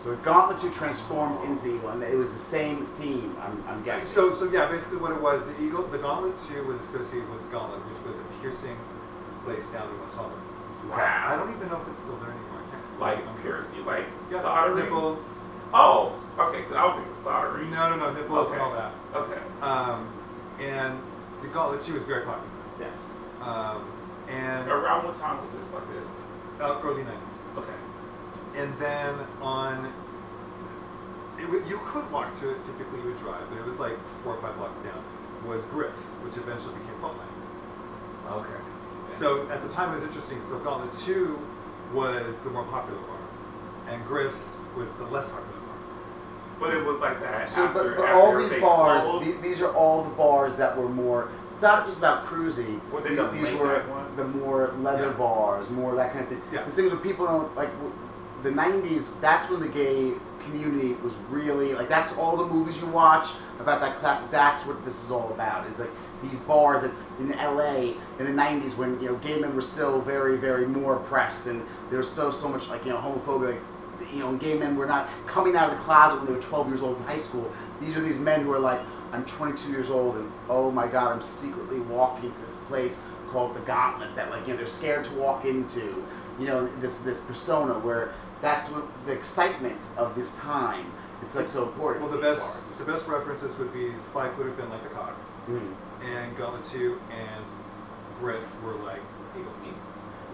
So the Gauntlet 2 transformed into Eagle, and it was the same theme, I'm, I'm guessing. So, so yeah, basically what it was, the Eagle, the Gauntlet 2 was associated with the Gauntlet, which was a piercing place down in West Hollywood. I don't even know if it's still there anymore. I can't Like remember. piercing, like Yeah, soldering. nipples. Oh, okay. I was thinking soldering. No, no, no, nipples and all that. Okay. Um, and the Gauntlet 2 was very popular. Yes. Um, and Around what time was this like uh, early 90s. Okay. And then on, it, wa- you could walk to it, typically you would drive, but it was like four or five blocks down, was Griff's, which eventually became Faultline. Okay. So at the time it was interesting. So Gauntlet 2 was the more popular bar, and Griff's was the less popular bar. But it was like that. So, after, but, but after all these bars, the- these are all the bars that were more. It's not just about cruising. Were they These- the these were the more leather Yeah. bars, more that kind of thing. Yeah. These things where people don't like. The '90s. That's when the gay community was really like. That's all the movies you watch about that. That's what this is all about. It's like these bars that in LA in the '90s when you know gay men were still very, very more oppressed, and there was so so much like you know homophobia. Like, you know, gay men were not coming out of the closet when they were 12 years old in high school. These are these men who are like, I'm 22 years old, and oh my God, I'm secretly walking to this place called the Gauntlet that like you know they're scared to walk into. You know, this this persona where that's what the excitement of this time. It's like so important. Well, the these best the best references would be Spike would have been like the cock, bars. Mhm. and Gauntlet 2 and Griff's were like Eagle.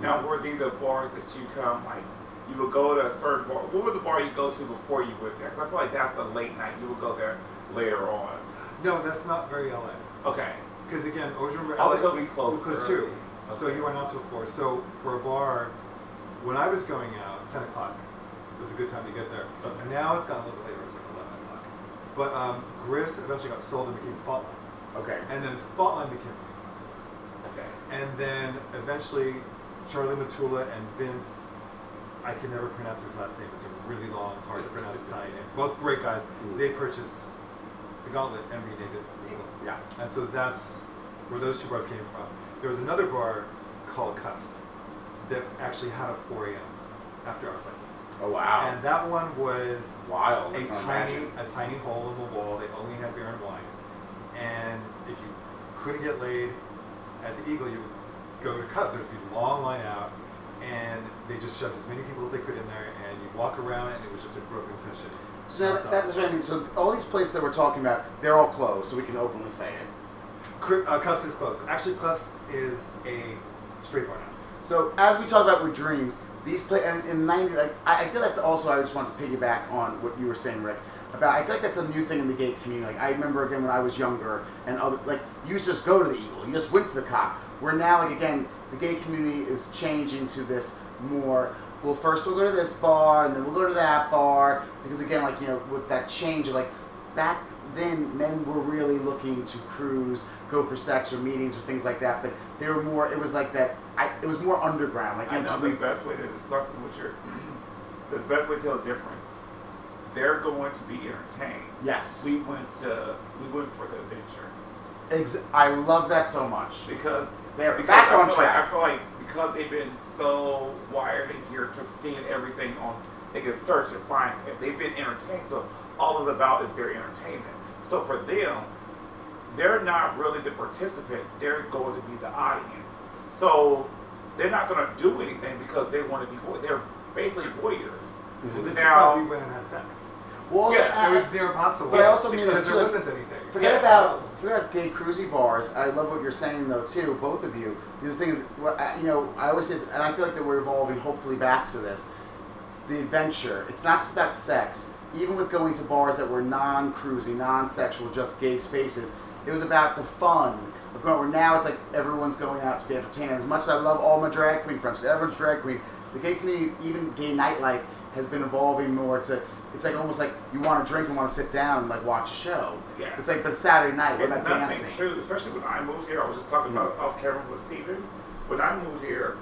Now, were these the bars that you come like? You would go to a certain bar. What was the bar you go to before you went there? Because I feel like that's the late night. You would go there later on. No, that's not very LA. Okay. Because again, always remember LA because we closed close early. too. So you went out till four. So for a bar, when I was going out, ten o'clock was a good time to get there. Okay. Now it's gotten a little bit later. It's like eleven o'clock. But um, Griff's eventually got sold and became Faultline, Okay. and then Faultline became, Okay. and then eventually Charlie Matula and Vince. I can never pronounce his last name. It's a really long, hard to pronounce Italian name. Both great guys. Mm. They purchased the Gauntlet and renamed it. Yeah. And so that's where those two bars came from. There was another bar called Cuffs that actually had a 4 a.m. after hours license. Oh wow. And that one was Wild. a I can tiny, imagine. a tiny hole in the wall. They only had beer and wine. And if you couldn't get laid at the Eagle, you would go to Cuffs. There'd be a long line out, and they just shoved as many people as they could in there, and you walk around, and it was just a broken session. So now that's what I mean. So all these places that we're talking about, they're all closed, so we can openly say it. Cri- Uh, Cuffs is closed. Actually, Cuffs is a straight bar now. So as we talk about with dreams, these play and in ninety. Like I, feel that's also I just want to piggyback on what you were saying, Rick. About I feel like that's a new thing in the gay community. Like I remember again when I was younger, and other like you just go to the Eagle, you just went to the cock. Where now, like again, the gay community is changing to this more. Well, first we'll go to this bar, and then we'll go to that bar, because again, like you know, with that change of like back then, men were really looking to cruise, go for sex or meetings or things like that. But they were more. It was like that. I, it was more underground. Like I know the best way to describe what you're, the best way to tell the difference. They're going to be entertained. yes. We went to, we went for the adventure Ex- I love that so much. because They're because back on feel like- track. I feel like because they've been so wired and geared to seeing everything on, they can search and find it. They've been entertained, so all it's about is their entertainment. So for them, they're not really the participant; they're going to be the audience. So they're not going to do anything because they want to be. vo- They're basically voyeurs. Well, this Now- is how we went and had sex. Well, also, Yeah, uh, It was near impossible. But I also mean because this too, wasn't anything. Forget Yeah. about forget about gay cruisy bars. I love what you're saying though too, both of you. These things, what I- you know, I always say, this, and I feel like that we're evolving hopefully back to this. The adventure. It's not just about sex. Even with going to bars that were non-cruisy, non-sexual, just gay spaces, it was about the fun of going. Where now it's like everyone's going out to be entertained. As much as I love all my drag queen friends, everyone's drag queen. The gay community, even gay nightlife, has been evolving more to. It's like almost like you want to drink and want to sit down and like watch a show. Yeah. It's like, but Saturday night, we're not dancing. too, especially when I moved here, I was just talking about off camera with Steven. When I moved here,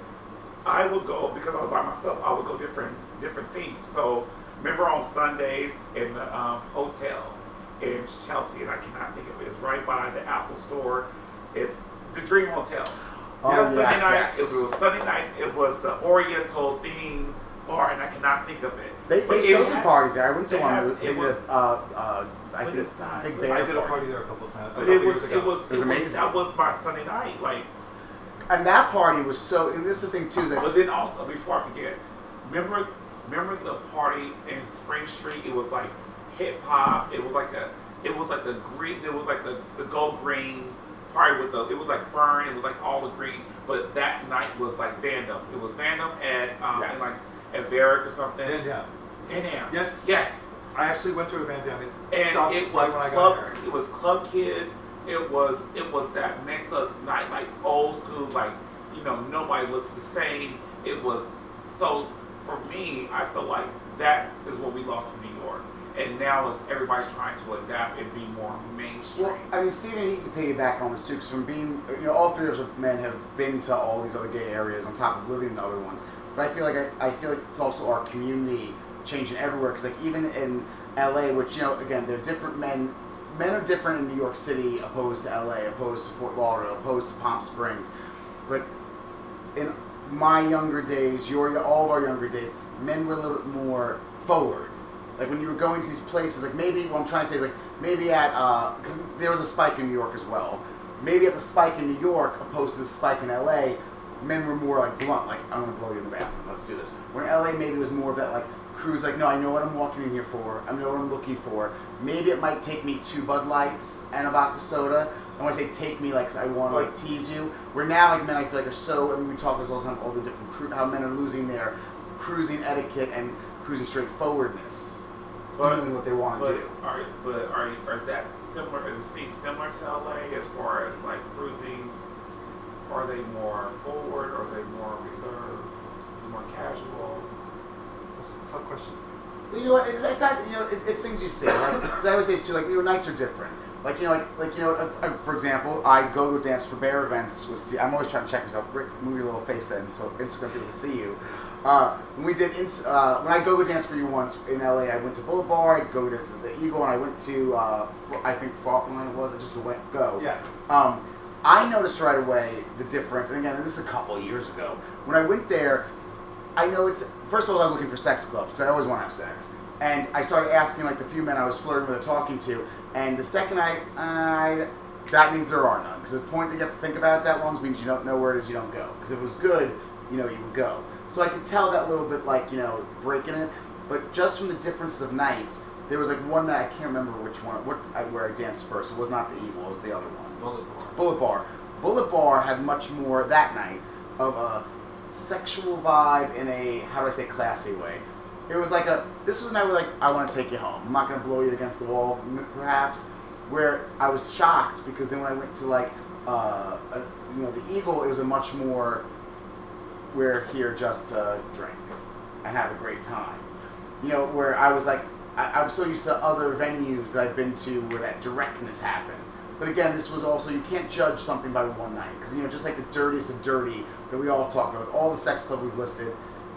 I would go because I was by myself. I would go different different themes. So remember on Sundays in the um, hotel in Chelsea, and I cannot think of it. It's right by the Apple Store. It's the Dream Hotel. Oh, you know, yes, Sunday nights. yes. It was Sunday nights. It was the Oriental theme bar, and I cannot think of it. They, But they still do parties there. I went to one. had- with- it was- did, uh, uh, I But think it's not- Big but I did a party. party there a couple times. But it was years it ago. was It was amazing. that was my Sunday night. Like, And that party was so. And this is the thing too. Is that but then also before I forget, remember remember the party in Spring Street? It was like hip hop. It was like a it was like the green. It was like the the gold green party with the. It was like fern. It was like all the green. But that night was like Vandam. It was Vandam at um Yes. like at Varick or something. Vandam. Van Yes. Yes. I actually went to a Vandam. It and stopped it was club. It was club kids. It was it was that mix of night like old school like you know nobody looks the same. It was so for me. I feel like that is what we lost in New York, and now is everybody's trying to adapt and be more mainstream. Well, I mean, Stephen, he can piggyback on this too, because from being, you know, all three of us men have been to all these other gay areas on top of living in the other ones. But I feel like I, I feel like it's also our community changing everywhere. Because like even in LA, which you know, again, they're different men. Men are different in New York City opposed to LA, opposed to Fort Lauderdale, opposed to Palm Springs. But in my younger days, your all of our younger days, men were a little bit more forward. Like when you were going to these places, like maybe what I'm trying to say is like maybe at uh, because there was a spike in New York as well. Maybe at the spike in New York opposed to the spike in LA, men were more like blunt, like I'm gonna blow you in the bathroom. Let's do this. When LA maybe was more of that like cruise, like no, I know what I'm walking in here for. I know what I'm looking for. Maybe it might take me two Bud Lights and a vodka soda. And when I say take me, like I want to like tease you. Where now, like men, I feel like are so. I mean, we talk this all the time. All the different cru- how men are losing their cruising etiquette and cruising straightforwardness. But- knowing what they want to do. are but are are that similar? Is the scene similar to LA as far as like cruising? Are they more forward? Are they more reserved? Is it more casual? That's a tough questions. Well, you know what? It's, it's not. You know, it's, it's things you say. Right? 'Cause I always say it's too. Like you know, nights are different. Like you know, like like you know, uh, for example, I go go dance for bear events with. Steve. I'm always trying to check myself. Rick, move your little face then, so Instagram people can see you. Uh, when we did, ins- uh, when I go go dance for you once in LA, I went to Boulevard, I go to the Eagle, and I went to uh, I think Faultline it was. I just went go. Yeah. Um, I noticed right away the difference, and again, this is a couple of years ago. When I went there, I know it's first of all, I'm looking for sex clubs because I always want to have sex, and I started asking like the few men I was flirting with or talking to, and the second I, I that means there are none because the point that you have to think about it that long means you don't know where it is, you don't go. Because if it was good, you know, you would go. So I could tell that little bit like you know breaking it, but just from the differences of nights, there was like one night I can't remember which one, what I, where I danced first. It was not the Eagle, it was the other one. Bullet bar. Bullet Bar. Bullet Bar had much more that night of a sexual vibe in a how do I say classy way. It was like a this was a night where like I want to take you home. I'm not gonna blow you against the wall, perhaps. Where I was shocked because then when I went to like uh, a, you know the Eagle, it was a much more we're here just to drink and have a great time. You know, where I was like, I, I'm so used to other venues that I've been to where that directness happens. But again, this was also, you can't judge something by one night. Because, you know, just like the dirtiest of dirty that we all talk about, all the sex club we've listed,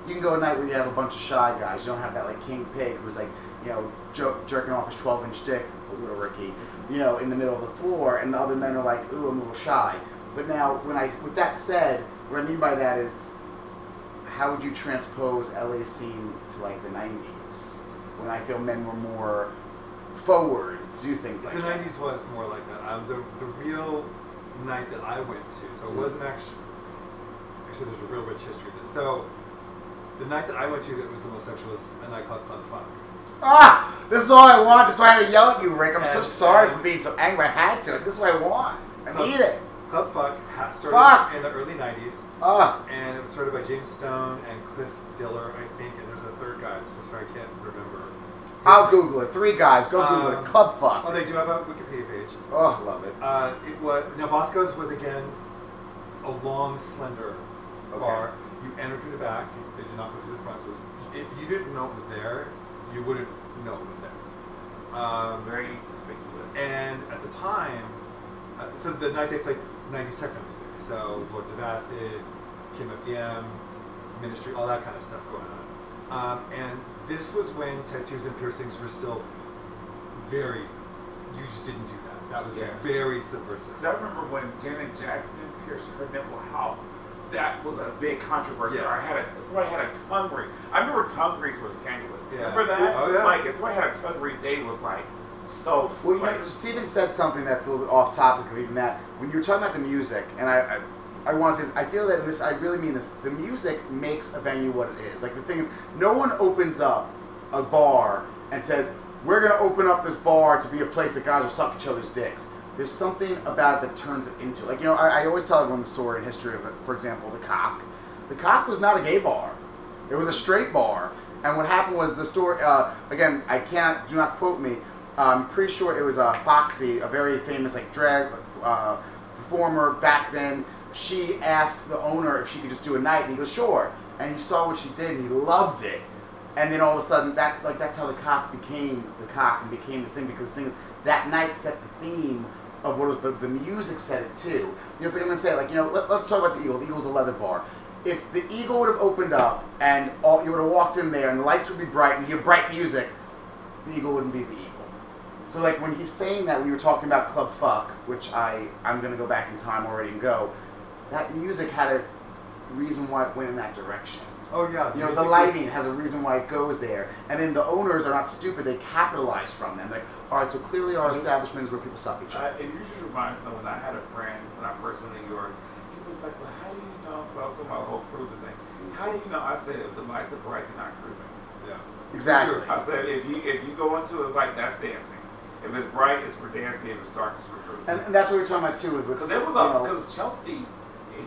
you can go a night where you have a bunch of shy guys. You don't have that like King Pig who's like, you know, jo- jerking off his 12 inch dick, little Ricky, you know, in the middle of the floor, and the other men are like, ooh, I'm a little shy. But now, when I, with that said, what I mean by that is, how would you transpose LA scene to like the 90s? When I feel men were more forward to do things like the that. 90s was more like that. Um, the, the real night that I went to, so it Mhm. wasn't actually, actually there's a real rich history to this. So the night that I went to that was the most sexual was a night called Club Fuck. Ah! This is all I want. This is why I had to yell at you, Rick. I'm so sorry for being so angry. I had to. This is what I want. I Club- need it. Club Fuck started Fuck! in the early 90s, Ah! and it was started by James Stone and Cliff Diller, I think, and there's a third guy, I'm so sorry I can't remember. I'll Google it. Three guys. Go Google Um, it. Club fuck. Oh, they do have a Wikipedia page. Oh, love it. Uh, it was now Bosco's was again a long, slender Okay. bar. You enter through the back. They did not go through the front. So it was, if you didn't know it was there, you wouldn't know it was there. Um, Very conspicuous. and at the time, uh, so the night they played 90s techno music. So Lords of Acid, Kim FDM, Ministry, all that kind of stuff going on. Um, and this was when tattoos and piercings were still very you just didn't do that. That was Yeah. very subversive. Because I remember when Janet Jackson pierced her nipple, how that was a big controversy. Yeah. I had a somebody had a tongue ring. I remember tongue rings were scandalous. Yeah. Remember that? Oh, yeah. Like if somebody had a tongue ring, they was like so. Well, you like, know, Steven said something that's a little bit off topic of even that. When you were talking about the music, and I, I, I want to say, I feel that in this, I really mean this. The music makes a venue what it is. Like the thing is, no one opens up a bar and says, "We're gonna open up this bar to be a place that guys will suck each other's dicks." There's something about it that turns it into like you know. I, I always tell everyone the story in history of, for example, the Cock. The Cock was not a gay bar. It was a straight bar. And what happened was the story. Uh, again, I can't. Do not quote me. I'm pretty sure it was uh, Foxy, a very famous like drag uh, performer back then. She asked the owner if she could just do a night, and he goes, "Sure." And he saw what she did, and he loved it. And then all of a sudden, that like that's how the cock became the cock and became the thing because things that night set the theme of what was, but the music set it too. You know, it's like I'm gonna say, like you know, let, let's talk about the Eagle. The Eagle's a leather bar. If the Eagle would have opened up and all you would have walked in there and the lights would be bright and you have bright music, the Eagle wouldn't be the Eagle. So like when he's saying that when you were talking about Club Fuck, which I I'm gonna go back in time already and go, that music had a reason why it went in that direction. Oh yeah. You know, the lighting was- has a reason why it goes there, and then the owners are not stupid; they capitalize from them. Like, all right, so clearly our mm-hmm. establishment is where people suck each I, other. Uh, it usually reminds someone. I had a friend when I first went to New York. He was like, "Well, how do you know?" So I was talking about the whole cruising thing. Mm-hmm. How do you know? I said, "If the lights are bright, they're not cruising." Yeah. Exactly. I said, "If you if you go into it, it's like that's dancing. If it's bright, it's for dancing. If it's dark, it's for cruising." And, and that's what we're talking about too. With, Because there was because Chelsea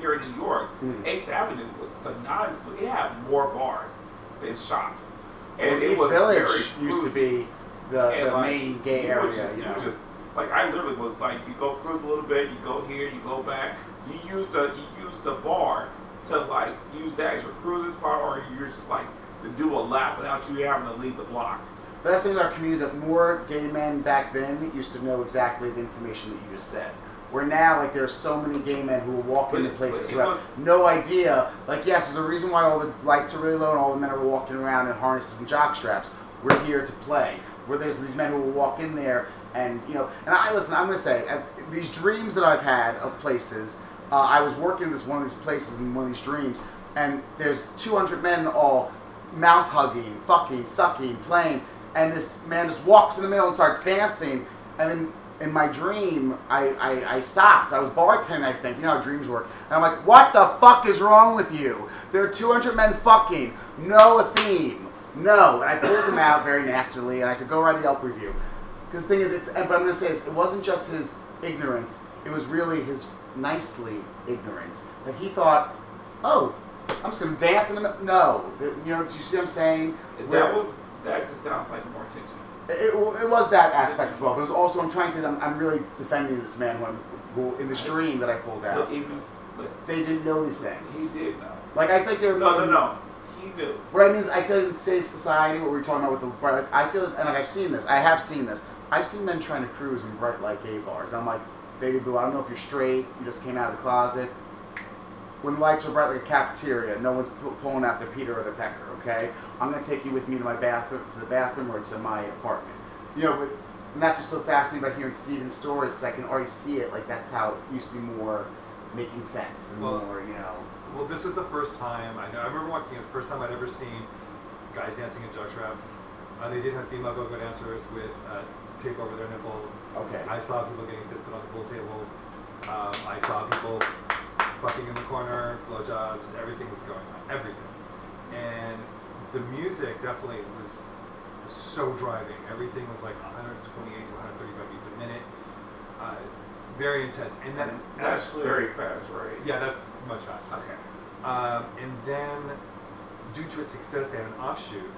here in New York, Mm. Eighth Avenue was synonymous. with It had more bars than shops, and well, it East was Village used to be the, the like, main gay you area. just, you you know. just like I literally was like you go cruise a little bit, you go here, you go back. You use the you use the bar to like use that as your cruising spot, or you're just like to do a lap without you having to leave the block. But that's the thing with our community is that more gay men back then used to know exactly the information that you just said. Where now, like, there are so many gay men who will walk But into places who have was- no idea. Like, yes, there's a reason why all the lights are really low and all the men are walking around in harnesses and jock straps. We're here to play. Where there's these men who will walk in there and, you know, and I listen, I'm going to say, uh, these dreams that I've had of places, uh, I was working in this one of these places in one of these dreams, and there's 200 men all mouth hugging, fucking, sucking, playing, and this man just walks in the middle and starts dancing, and then in my dream, I, I, I stopped. I was bartending, I think. You know how dreams work. And I'm like, what the fuck is wrong with you? There are 200 men fucking. No a theme. No. And I pulled him out very nastily, and I said, go write a Yelp review. Because the thing is, it's, but I'm going to say this, it wasn't just his ignorance, it was really his nicely ignorance. That he thought, oh, I'm just going to dance in the mi-" No. You know, do you see what I'm saying? Where- That was that just sounds like more attention. it, it was that aspect as well, but it was also I'm trying to say that I'm, I'm really defending this man I'm, who in the stream that I pulled out. But even but They didn't know these things. he did know. Like I think they're No, no, no. He knew. What I mean is I feel in today's society, what we are talking about with the bright lights, I feel and like I've seen this. I have seen this. I've seen men trying to cruise in bright light gay bars. I'm like, baby boo, I don't know if you're straight. You just came out of the closet. When lights are bright like a cafeteria, no one's pu- pulling out the Peter or the Pecker. Okay, I'm gonna take you with me to my bathroom, to the bathroom or to my apartment. You know, but and that's what's so fascinating about hearing Steven's stories because I can already see it. Like that's how it used to be more making sense and Well, more, you know. Well, this was the first time I know. I remember walking. The first time I'd ever seen guys dancing in jug straps. Uh, they did have female go-go dancers with uh, tape over their nipples. Okay. I saw people getting fisted on the pool table. Um, I saw people fucking in the corner, blowjobs. Everything was going on. Everything. And the music definitely was, was so driving. Everything was like 128 to 135 beats a minute. Uh, very intense. And then That's actually, very fast, right? yeah, that's much faster. Okay. Um, and then, due to its success, they had an offshoot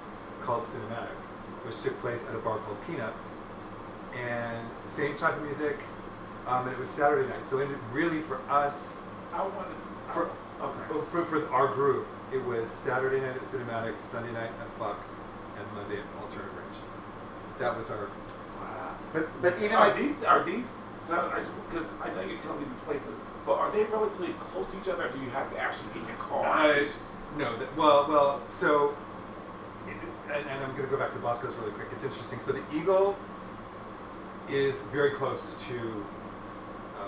called Cinematic, which took place at a bar called Peanuts. And same type of music, um, and it was Saturday night. So it really, for us, I wanted. For- okay. oh, for, for our group, it was Saturday night at Cinematic, Sunday night at Fuck, and Monday at Alternative Range. That was our. Wow. But but even Are like these are these? Because I know you're telling me these places, but are they relatively close to each other, or do you have to actually get in your car? Uh, no, that, well, well, so, and, and I'm going to go back to Bosco's really quick. It's interesting. So the Eagle is very close to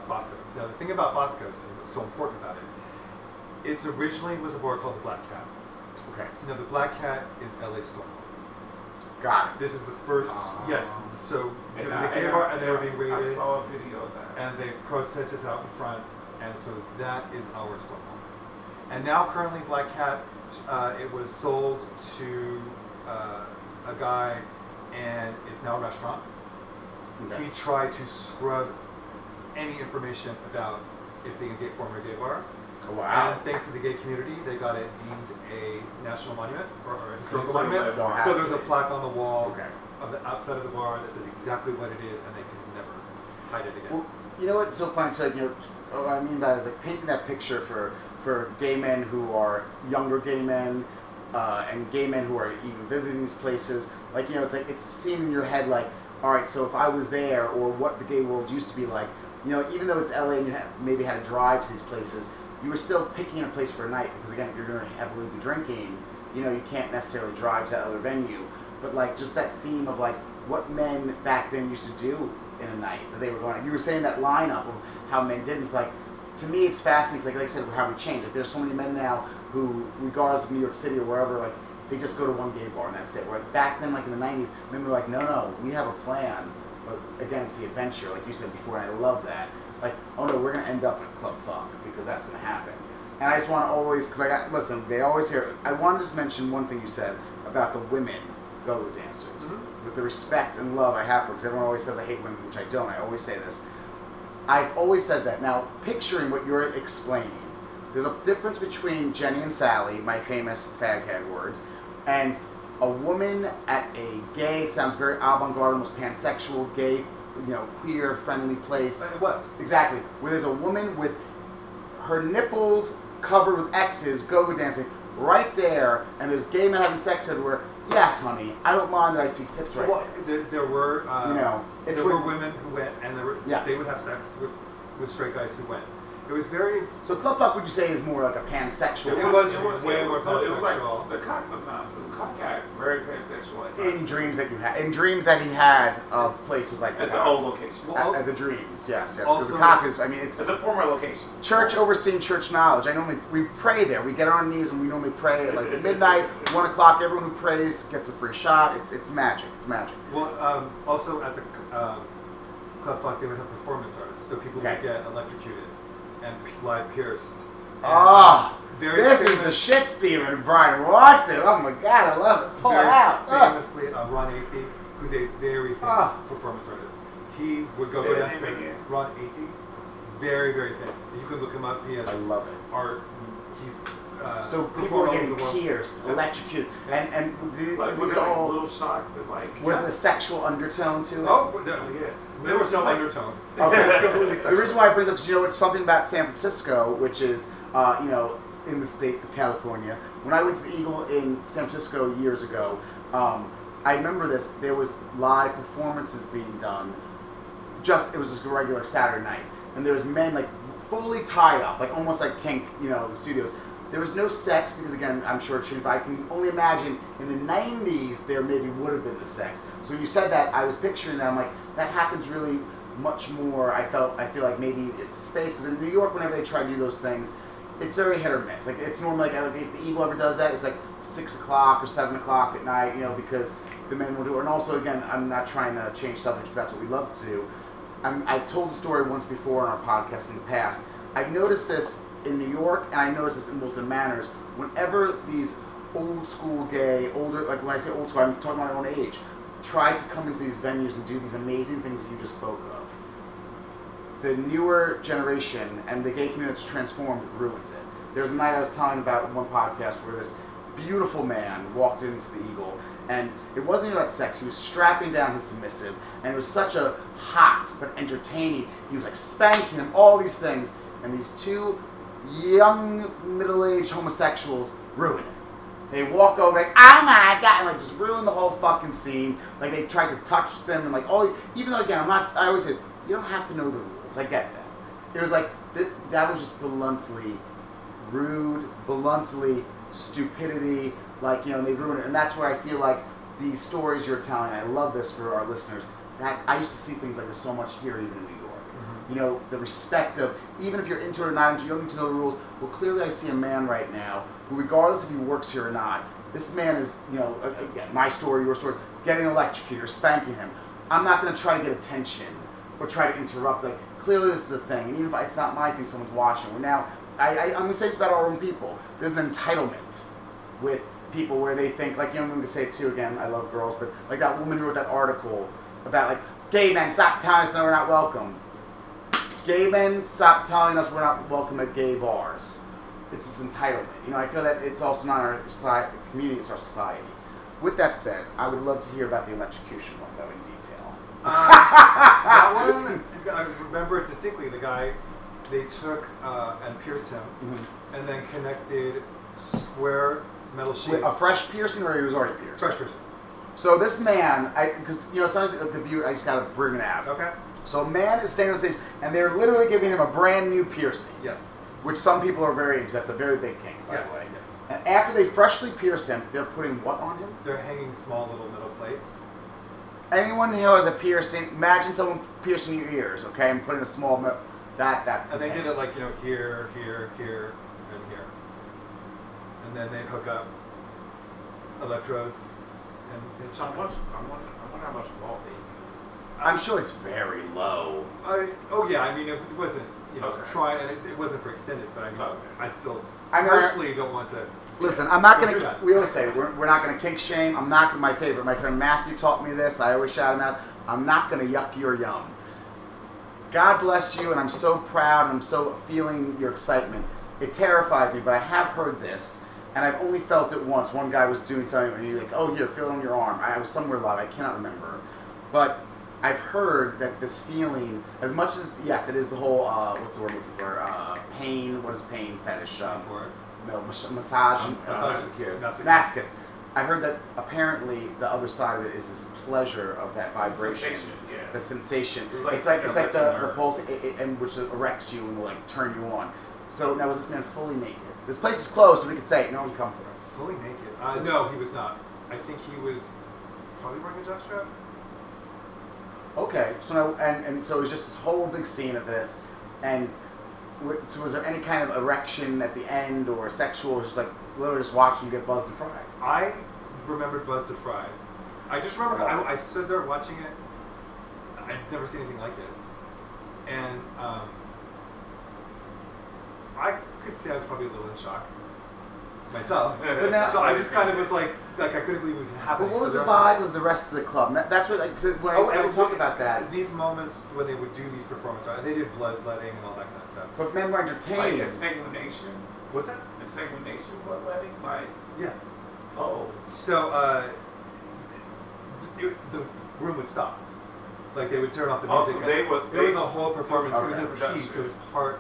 Bosco's. Now, the thing about Bosco's and what's so important about it, it's originally was a bar called the Black Cat. Okay. Now, the Black Cat is LA Storm. Got it. This is the first, Oh. yes. So it And was I- a gay bar, and they were being raided. I saw a video of that. and they protest us out in front, and so that is our Storm. And now, currently, Black Cat, uh, it was sold to uh, a guy, and it's now a restaurant. Okay. He tried to scrub any information about it being a gay former gay bar. Oh, wow. And thanks to the gay community, they got it deemed a national monument or, or a historical So monument. So it has So to there's a plaque on the wall Okay. of the outside of the bar that says exactly what it is, and they can never hide it again. Well, you know what's so funny? So, you know, what I mean by that is like painting that picture for for gay men who are younger gay men, uh, and gay men who are even visiting these places. Like, you know, it's like it's seen in your head like, all right, so if I was there, or what the gay world used to be like, you know, even though it's LA and you have, maybe had to drive to these places, you were still picking a place for a night because again, if you're going to heavily be drinking, you know, you can't necessarily drive to that other venue. But like just that theme of like what men back then used to do in a night that they were going. You were saying that lineup of how men did. It's like to me, it's fascinating. Like, like I said, how we changed. Like there's so many men now who, regardless of New York City or wherever, like they just go to one gay bar and that's it. Where back then, like in the '90s, men were like, no, no, we have a plan. Again, it's the adventure, like you said before. I love that. Like, oh no, we're gonna end up at Club Fuck because that's gonna happen. And I just want to always, because I got listen, they always hear. I want to just mention one thing you said about the women go-go dancers Mhm. with the respect and love I have for, because everyone always says I hate women, which I don't. I always say this. I've always said that. Now, picturing what you're explaining, there's a difference between Jenny and Sally, my famous faghead words, and a woman at a gay, it sounds very avant-garde, almost pansexual, gay, you know, queer, friendly place. It was. Exactly. Where there's a woman with her nipples covered with X's go-go dancing right there, and there's gay men having sex everywhere. Yes, honey, I don't mind that I see tits right Well, there. there, were, uh, You know, there were women who went, and there were, Yeah. they would have sex with, with straight guys who went. It was very, So club fuck, would you say, is more like a pansexual? It was It was, way more was, it was pansexual. like the cock sometimes. The cock cat very pansexual at times. in dreams that you had, in dreams that he had of places like At the old location. Well, At, at the dreams, yes, yes. Because the Also- cock is, I mean, it's At the former location. church overseeing church knowledge. I normally we pray there. We get on our knees and we normally pray at like midnight, one o'clock. Everyone who prays gets a free shot. It's it's magic. It's magic. well, um, also at the um, Club Fuck, they would have performance artists, so people Okay. would get electrocuted and p- live pierced. And Oh, very this is the shit, Steven and Brian. What the? Oh my god, I love it. Pull it very out. Ugh. Famously, uh, Ron Athey, who's a very famous Ah. performance artist. He would go Say go the there. Ron Athey, very very famous. So you can look him up. He has I love it. art. He's uh, So people were all getting pierced, electrocuted, and and the, Like, these with like all little shocks and like. was it a sexual undertone to it? Oh, there, Yes. there was no Like- undertone. Okay. Completely The reason why I bring it up is you know it's something about San Francisco, which is uh, you know in the state of California. When I went to the Eagle in San Francisco years ago, um, I remember this. There was live performances being done. Just it was just a regular Saturday night, and there was men like fully tied up, like almost like kink, you know, the studios. There was no sex because again, I'm sure it shouldn't, but I can only imagine in the 90s there maybe would have been the sex. So when you said that, I was picturing that. I'm like, that happens really much more. I felt, I feel like maybe it's space because in New York, whenever they try to do those things, it's very hit or miss. Like it's normally like if the Eagle ever does that, it's like six o'clock or seven o'clock at night, you know, because the men will do it. And also, again, I'm not trying to change subjects, but that's what we love to do. I've told the story once before on our podcast in the past. I've noticed this in New York, and I noticed this in Wilton Manors. Whenever these old school gay, older, like when I say old school, I'm talking about my own age, try to come into these venues and do these amazing things that you just spoke of. The newer generation and the gay community that's transformed ruins it. There's a night I was telling about one podcast where this beautiful man walked into the Eagle, and it wasn't even about sex. He was strapping down his submissive, and it was such a hot but entertaining. He was like spanking him, all these things, and these two young middle-aged homosexuals ruin it. They walk over like, oh my god, and like just ruin the whole fucking scene. Like they tried to touch them and like all. Even though again, I'm not. I always say this, you don't have to know the rules. I get that. It was like th- that was just bluntly rude, bluntly stupidity. Like you know, they ruin it, and that's where I feel like these stories you're telling. I love this for our listeners. that I used to see things like this so much here, even in New. You know, the respect of even if you're into it or not into, you don't need to know the rules. Well, clearly, I see a man right now who, regardless if he works here or not, this man is, you know, again, my story, your story, getting electrocuted or spanking him. I'm not going to try to get attention or try to interrupt. Like, clearly, this is a thing, and even if it's not my thing, someone's watching. Now, I, I, I'm going to say this about our own people. There's an entitlement with people where they think, like, you know, I'm going to say it too again. I love girls, but like that woman who wrote that article about like gay men stop telling us that we're not welcome. Gay men stop telling us we're not welcome at gay bars. It's this entitlement. You know, I feel that it's also not our society, community; it's our society. With that said, I would love to hear about the electrocution one though in detail. Um, that one, I remember it distinctly. The guy, they took uh, and pierced him, Mhm. and then connected square metal sheets. With a fresh piercing, or he was already pierced. fresh piercing. So this man, I because you know sometimes the viewer, I just gotta bring it out. Okay. So a man is standing on stage, and they're literally giving him a brand new piercing. Yes. which some people are very into. That's a very big kink, by Yes. the way. Yes. And after they freshly pierce him, they're putting what on him? They're hanging small little metal plates. Anyone who has a piercing, imagine someone piercing your ears, okay, and putting a small me- that that's. And the they kink. did it like, you know, here, here, here, and here. And then they'd hook up electrodes and they'd How much? much. I wonder, I wonder how much vault they use. I'm sure it's very low. I, oh, yeah, I mean, it wasn't, you know, Okay. trying, and it, it wasn't for extended, but I mean, Okay. I still I mean, personally don't want to. Listen, I'm not gonna. that. We always say we're, we're not gonna kink shame. I'm not gonna my favorite. My friend Matthew taught me this. I always shout him out. I'm not gonna yuck your yum. God bless you, and I'm so proud. and I'm so feeling your excitement. It terrifies me, but I have heard this, and I've only felt it once. One guy was doing something, and he was like, "Oh, here, feel it on your arm." I was somewhere live. I cannot remember, but I've heard that this feeling, as much as yes, it is the whole uh, what's the word I'm looking for? Uh, pain. What is pain fetish? Um, for no, mas- massage. Um, uh, massage is kiss. That's it. Masochist. I heard that apparently the other side of it is this pleasure of that vibration, Sensation, yeah. the sensation. It's like- It's like it's it's like like the, the the pulse, it, it, and which erects you and will like turn you on. So now was this man fully naked? This place is closed, so we could say no one come for us. Fully naked. Uh, no, he was not. I think he was probably wearing a jockstrap. Okay, so now and and so it was just this whole big scene of this, and w- so was there any kind of erection at the end or sexual? Just like literally just watching you get buzzed and fried. I remembered Buzz to Fry. I just remember I, I stood there watching it. I'd never seen anything like it, and um, I could say I was probably a little in shock myself. But now- so I just kind of was like, like I couldn't believe it was happening. But what was so the there vibe of the rest of the club? That, that's what like 'cause when I, Oh, when I and talk we- about that. These moments when they would do these performances, and they did bloodletting and all that kind of stuff. But men were Like entertained. exsanguination. What's that? Exsanguination bloodletting? Like, Yeah. oh. So uh, it, the room would stop. Like they would turn off the Oh, music. so they and would- It was a whole performance. Okay. It was a piece. It was part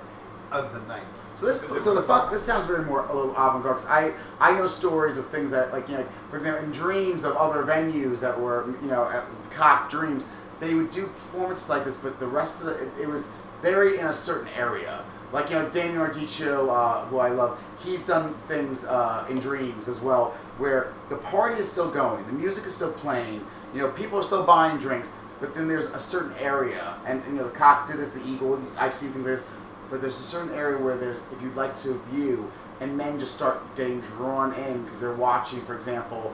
of the night. So this, so the fuck, this sounds very more a little avant-garde. 'cause I, I know stories of things that, like you know, for example, in dreams of other venues that were, you know, at Cock Dreams, they would do performances like this, but the rest of the, it, it was very in a certain area. Like you know, Daniel Ardicchio, uh, who I love, he's done things uh, in dreams as well, where the party is still going, the music is still playing, you know, people are still buying drinks, but then there's a certain area, and you know, the Cock did this, the Eagle, I've seen things like this, but there's a certain area where there's, if you'd like to view, and men just start getting drawn in because they're watching, for example,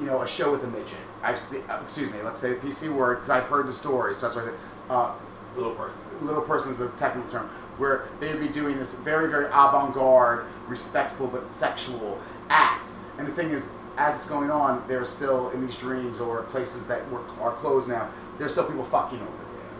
you know, a show with a midget. I've seen, uh, excuse me, let's say the PC word because I've heard the story, so that's why I said, uh, Little person. little person is the technical term, where they would be doing this very, very avant-garde, respectful but sexual act. And the thing is, as it's going on, they're still in these dreams or places that were are closed now. There's still people fucking over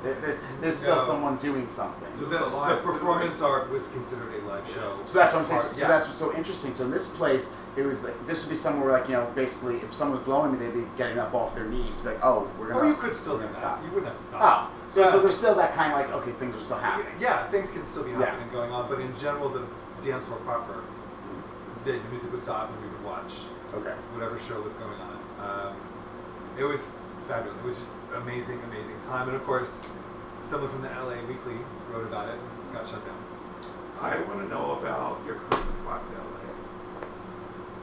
there. there there's, there's still No. someone doing something. The, This is a the performance art was considered a live show. So that's what I'm saying. So, Part- so yeah. that's what's so interesting. So in this place, it was like this would be somewhere like you know, basically, if someone was blowing me, they'd be getting up off their knees, like, oh, we're gonna. Or you could still we're do gonna that. stop. You wouldn't have to stop. Oh, so so there's still that kind of like okay, things are still happening. Yeah, things can still be Yeah. happening going on, but in general, the dance floor proper, the, the music would stop and we would watch Okay. whatever show was going on. Um, it was fabulous. It was just amazing, amazing time. And of course, someone from the LA Weekly wrote about it and got shut down. I want to know about your cruising spots in LA.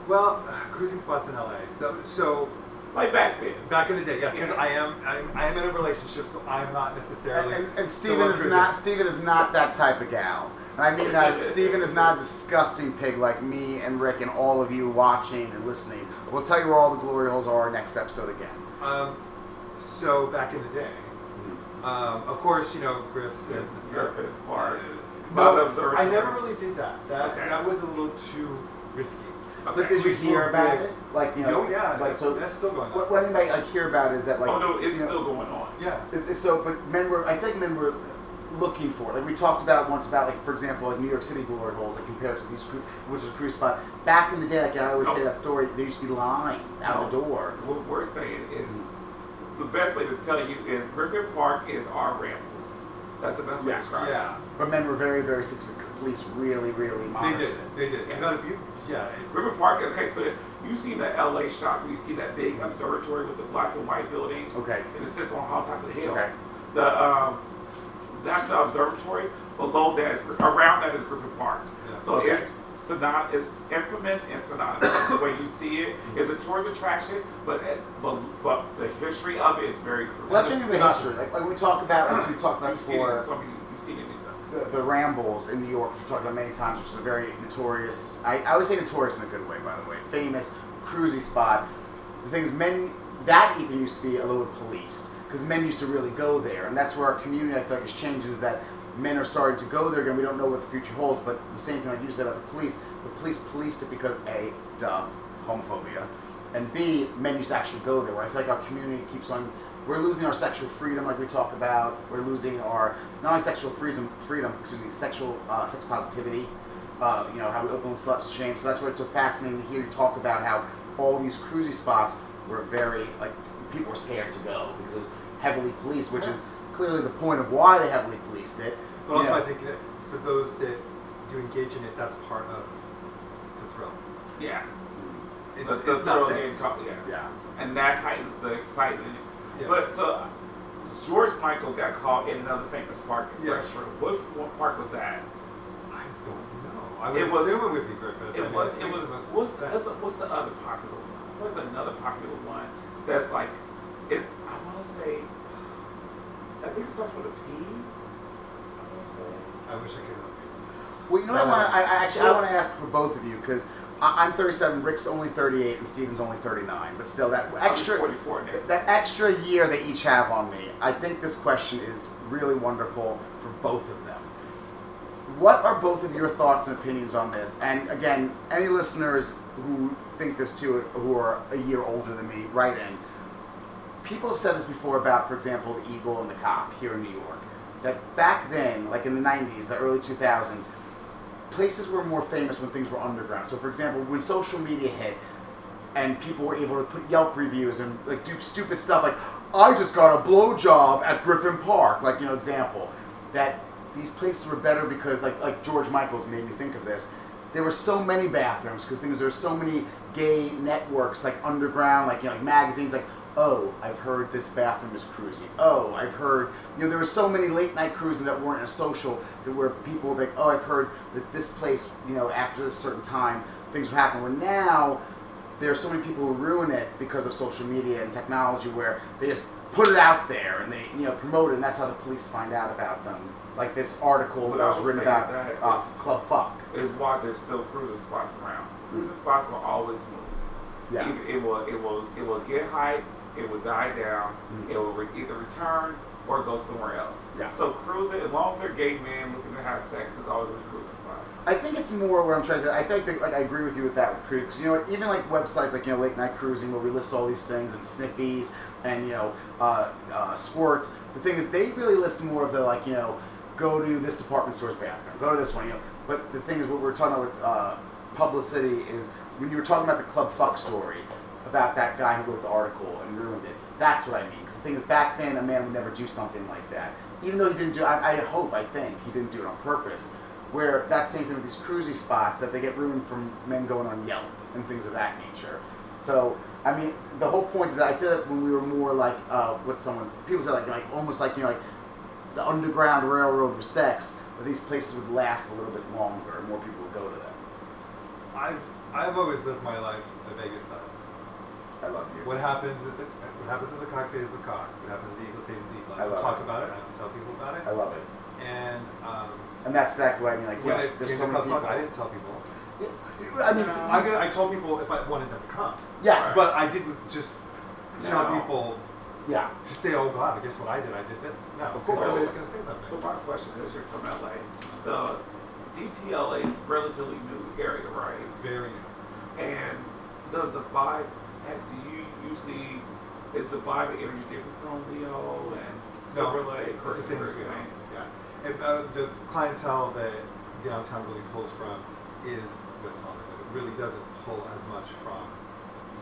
Well, cruising spots in LA. So, so Like back then. Back in the day, yes, because Yeah. I am I'm, I am in a relationship, so I'm not necessarily. and, and the Steven is cruising. not Steven is not that type of gal. And I mean that Steven is not a disgusting pig like me and Rick and all of you watching and listening. We'll tell you where all the glory holes are next episode again. Um, so back in the day, um, of course, you know Griff's and Griffith Park. No, I never really did that. That Okay. that was a little too risky. But Okay. did you hear about be- it? Like you know, oh yeah, like so. that's still going on. What, what I mean by like hear about is that like oh no, it's you know, still going on. yeah. It- it's so, but men were. I think men were looking for. Like we talked about once about like for example like New York City glory holes like compared to these cru- which is a cruise spot. Back in the day, like I always say that story. There used to be lines out the door. What we're saying is the best way to tell you is Griffith Park is our rambles. That's the best way Yes. to describe it. Yeah, But men were very very successful. Police really really they monitored. did. They did. Yeah. You you, yeah, it's, River Park, okay, so you see the LA shots where you see that big observatory with the black and white building. Okay. And it sits on top of the hill. Okay. The um that's the observatory. Below that is around that is Griffith Park. Yeah. So Okay. it's synony- it's infamous and synonymous the way you see it. It's a tourist attraction, but but, but the history of it is very cruel. Well, that's you history. Like, like we talk about, like we've talked about You've seen it before. you've seen it in the, the Rambles in New York, which we've talked about many times, which is a very notorious, I, I always say notorious in a good way, by the way, famous cruisy spot. The thing is, men, that even used to be a little bit policed, because men used to really go there, and that's where our community, I feel like, has changed, is that men are starting to go there again. We don't know what the future holds, but the same thing like you said about the police, the police policed it because A, duh, homophobia, and B, men used to actually go there, where I feel like our community keeps on we're losing our sexual freedom, like we talk about. We're losing our not only sexual freedom, freedom, excuse me, sexual uh, sex positivity. Uh, you know how we openly slut shame. So that's why it's so fascinating to hear you talk about how all these cruisy spots were very like people were scared to go because it was heavily policed, which is clearly the point of why they heavily policed it. But also, You know, I think that for those that do engage in it, that's part of the thrill. Yeah. Mm. It's, the, the it's not thrill safe. getting yeah. yeah. And that heightens the excitement. Yeah. But so George Michael got caught in another famous park in Yeah. West What, what park was that? I don't know. I would It was- assume it would be Griffith. I It mean, was. it It makes was. the What's, sense. what's, the, what's the other popular one? I feel like there's another popular one that's like. It's. I want to say. I think it starts with a P. I to say. I wish I could help you. Well, you know what I No. want to. I, I actually I want to ask for both of you because I'm 37, Rick's only 38, and Steven's only 39. But still, that extra 44 that extra year they each have on me, I think this question is really wonderful for both of them. What are both of your thoughts and opinions on this? And again, any listeners who think this too, who are a year older than me, write in. People have said this before about, for example, the Eagle and the Cock here in New York. That back then, like in the 90s, the early 2000s, places were more famous when things were underground. So, for example, when social media hit, and people were able to put Yelp reviews and like do stupid stuff like I just got a blowjob at Griffith Park, like you know, example. That these places were better because like like George Michael's made me think of this. There were so many bathrooms because things there were so many gay networks like underground, like you know, like magazines like oh, I've heard this bathroom is cruisy. Oh, I've heard, you know, there were so many late night cruises that weren't a social, that where people were like, oh, I've heard that this place, you know, after a certain time, things would happen. Where now, there are so many people who ruin it because of social media and technology where they just put it out there and they, you know, promote it, and that's how the police find out about them. Like this article Well, that I was was written about uh, Club Fuck. Is why there's still cruising spots around. Cruising spots will always move. Yeah. Either it will it will it will get hype, it will die down, Mhm. it will re- either return or go somewhere else. Yeah. So cruising, as long as they're gay men looking to have sex, there's always gonna be cruising spots. I think it's more what I'm trying to say. I think that, like I agree with you with that with cruise. 'Cause, you know? Even like websites like you know late night cruising where we list all these things and sniffies and you know uh, uh, squirt. The thing is, they really list more of the like you know go to this department store's bathroom, go to this one. You know, but the thing is, what we're talking about with uh, publicity is when you were talking about the club fuck story about that guy who wrote the article and ruined it. That's what I mean. Because the thing is, back then a man would never do something like that. Even though he didn't do, I, I hope, I think he didn't do it on purpose where that same thing with these cruisy spots that they get ruined from men going on Yelp and things of that nature. So I mean, the whole point is that I feel like when we were more like uh, someone people said like like almost like you know like the underground railroad of sex, that these places would last a little bit longer and more people would go to them. I've I've always lived my life a Vegas style. I love you. What happens at the what happens at the cock stays the cock. What happens at the eagle stays the eagle. I I love talk it. about it. I don't tell people about it. I love it. And um, And that's exactly what I mean. Like, when yeah, it there's so to many people. Funk, I didn't tell people. Yeah, I mean, No. I, could- I told people if I wanted them to come. yes, But I didn't just tell people yeah, to say, "Oh God, I guess what I did, I did that." No, Of because course. somebody's gonna say So something. my question is, you're from LA. The DTLA is relatively new area, right? Very new. And does the vibe? Have- Do you usually is the vibe and energy different from Leo and Silver Lake? or It's the same is as it we the know. same? Yeah. And, uh, the clientele that downtown really pulls from is West Hollywood. It really doesn't pull as much from.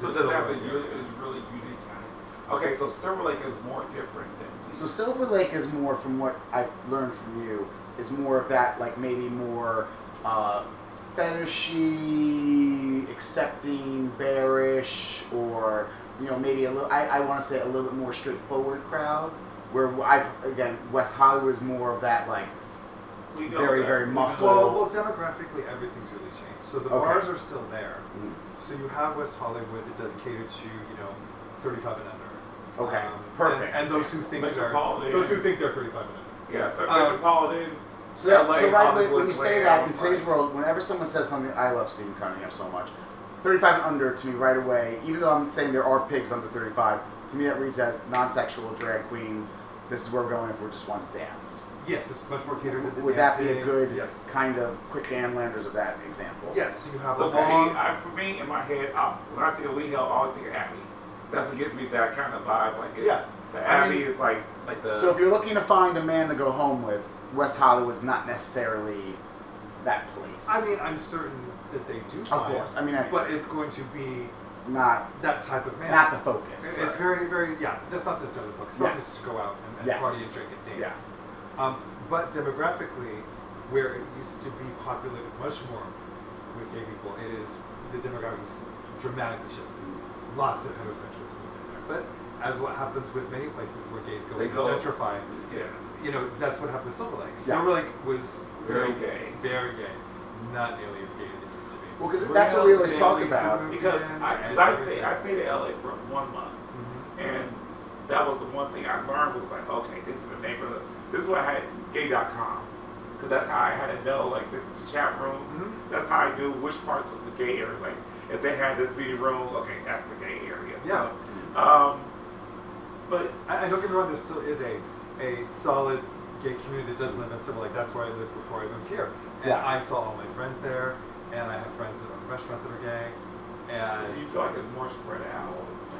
So does that have Silver a Lake really, area. is really unique kind? Okay, so Silver Lake is more different than. So Silver Lake is more, from what I've learned from you, is more of that like maybe more uh, fetishy, accepting, bearish, or you know maybe a little. I, I want to say a little bit more straightforward crowd. Where I've again West Hollywood is more of that like we know very, that. very We muscle. Well, well, demographically, everything's really changed. So the Okay. bars are still there. mm, So you have West Hollywood that does cater to you know 35 and under. Okay, Um, perfect. And, and those who think they're those who think they're 35 and under. Yeah, the Um, Metropolitan. So, that, LA, so right when, Hollywood, when you say that in today's world, whenever someone says something, I love Stephen Cunningham so much. 35 and under to me right away, even though I'm saying there are pigs under 35, to me that reads as non-sexual drag queens. This is where we're going if we just want to dance. Yes, it's much more catered to the Would that be a good yes. kind of quick Landers of that example? Yes, you have So a for me, long. I, for me, in my head, I, when I think of Lee Hill, I always think of Abby. That's what gives me that kind of vibe. Like, it's, Yeah. the I mean- is like, like the. So if you're looking to find a man to go home with, West Hollywood's not necessarily that place. I mean, I'm certain that they do. of find course. I mean, I, but it's going to be not that type of man. not the It- focus. It's very, very, yeah. That's not necessarily the focus. Focus Yes. is to go out and, and Yes. party and drink and dance. Yes. Um, but demographically, where it used to be populated much more with gay people, it is the demographic is dramatically shifted. Lots of heterosexuals moved in there. But as what happens with many places where gays go They and go- gentrify, yeah. You know, that's what happened with Silver Lake. Silver Lake was Very know, gay. Very gay. Not nearly as gay as it used to be. Well, because that's what we always talk about. Because I, cause I, stayed, I stayed in LA for one month. Mhm. And that was the one thing I learned was like, okay, this is the neighborhood. This is what I had gay.com. Because that's how I had to know, like, the, the chat rooms. Mhm. That's how I knew which part was the gay area. Like, if they had this meeting room, okay, that's the gay area. So, Yeah. um, but I, and don't get me wrong, there still is a, a solid gay community that does live in Silver Lake. That's where I lived before I moved here. And Yeah. I saw all my friends there, and I have friends that own restaurants that are gay. so And do you feel like it's more spread out?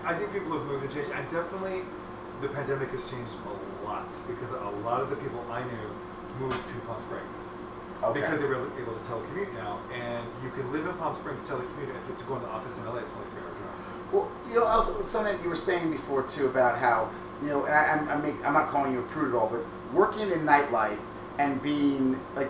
I think people have moved and changed. And definitely, the pandemic has changed a lot because a lot of the people I knew moved to Palm Springs. Okay. Because they were able to telecommute now. And you can live in Palm Springs, telecommute, and you have to go in the office in LA, it's only three hour drive. Well, you know, also something you were saying before too about how you know, and I, I'm, I'm, make, I'm not calling you a prude at all, but working in nightlife and being like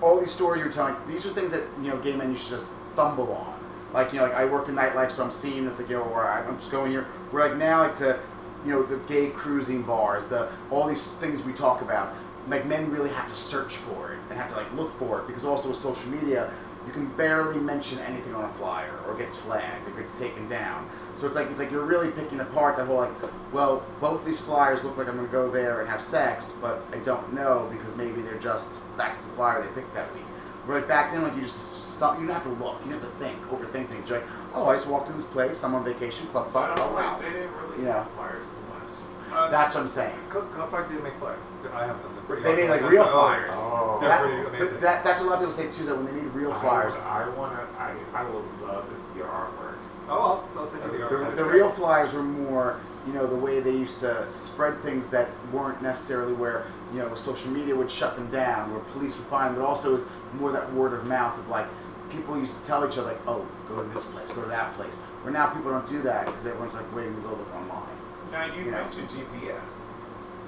all these stories you're telling, these are things that you know, gay men used to just fumble on. Like you know, like I work in nightlife, so I'm seeing this like you know, I- I'm just going here. We're like now like to, you know, the gay cruising bars, the all these things we talk about. Like men really have to search for it and have to like look for it because also with social media, you can barely mention anything on a flyer or gets flagged or gets taken down. So it's like it's like you're really picking apart that whole like, well, both these flyers look like I'm gonna go there and have sex, but I don't know because maybe they're just that's the flyer they picked that week. Where like back then, like you just stop, you don't have to look, you don't have to think, overthink things. You're like, oh, I just walked in this place, I'm on vacation, club fuck, oh wow. like, they didn't really Yeah. have flyers so much. Uh, That's what I'm saying. Club, Club Fire didn't make flyers. I have them. They're pretty They made awesome. like real That's- flyers. Oh. They're That- pretty amazing. But that, that's what a lot of people say too. That when they need real flyers, I, would- I wanna, I, I would love to see your artwork. Oh, I'll, I'll send you the the, the real flyers were more, you know, the way they used to spread things that weren't necessarily where, you know, social media would shut them down, where police would find, but also is more that word of mouth of like, people used to tell each other like, oh, go to this place, go to that place. Where now people don't do that because everyone's like waiting to go look online. Now you Yeah. mentioned GPS.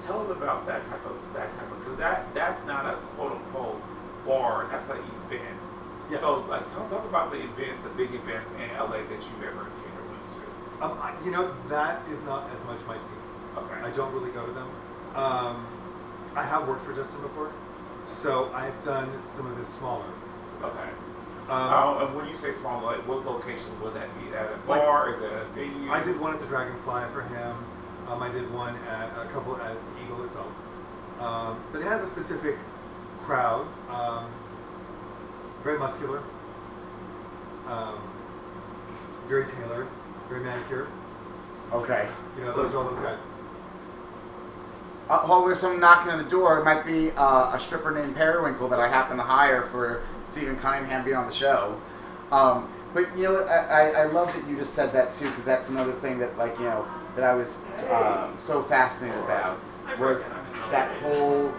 Tell us about that type of that type of because that that's not a quote unquote bar. That's an event. Yes. So like talk, talk about the events, the big events in LA that you've ever attended or went to. Um, I, you know, that is not as much my scene. Okay. I don't really go to them. Um, I have worked for Justin before, so I've done some of his smaller. Okay. Um, and when you say small, like what locations would that be? At a bar? Is it a venue? I did one at the Dragonfly for him. Um, I did one at a couple at Eagle itself. Um, but it has a specific crowd. Um, very muscular. Um, very tailored. Very manicured. Okay. You know, those are all those guys. Uh, hold with someone knocking on the door. It might be uh, a stripper named Periwinkle that I happen to hire for Stephen Cunningham being on the show. Um, but you know what? I, I, I love that you just said that too because that's another thing that like you know that I was uh, so fascinated about was that whole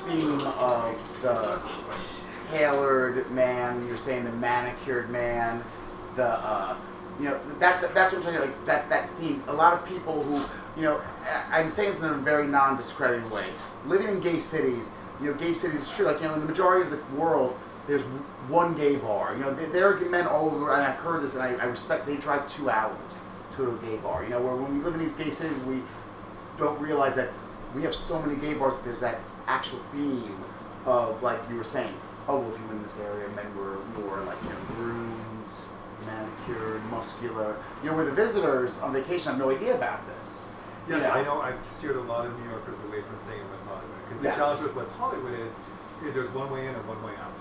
theme of the tailored man. You're saying the manicured man, the uh, you know that, that that's what I'm talking like that that theme. A lot of people who you know I'm saying this in a very non-discrediting way. Living in gay cities, you know, gay cities is true. Like you know, in the majority of the world, there's one gay bar. You know, there, there are men all over, and I've heard this, and I, I respect. They drive two hours to a gay bar. You know, where when we live in these gay cities, we don't realize that we have so many gay bars. That there's that actual theme of like you were saying. Oh, well, if you live in this area, men were more like you know groomed, manicured, muscular. You know, where the visitors on vacation have no idea about this. Yes. I know. I've steered a lot of New Yorkers away from staying in West Hollywood because the Yes. challenge with West Hollywood is there's one way in and one way out.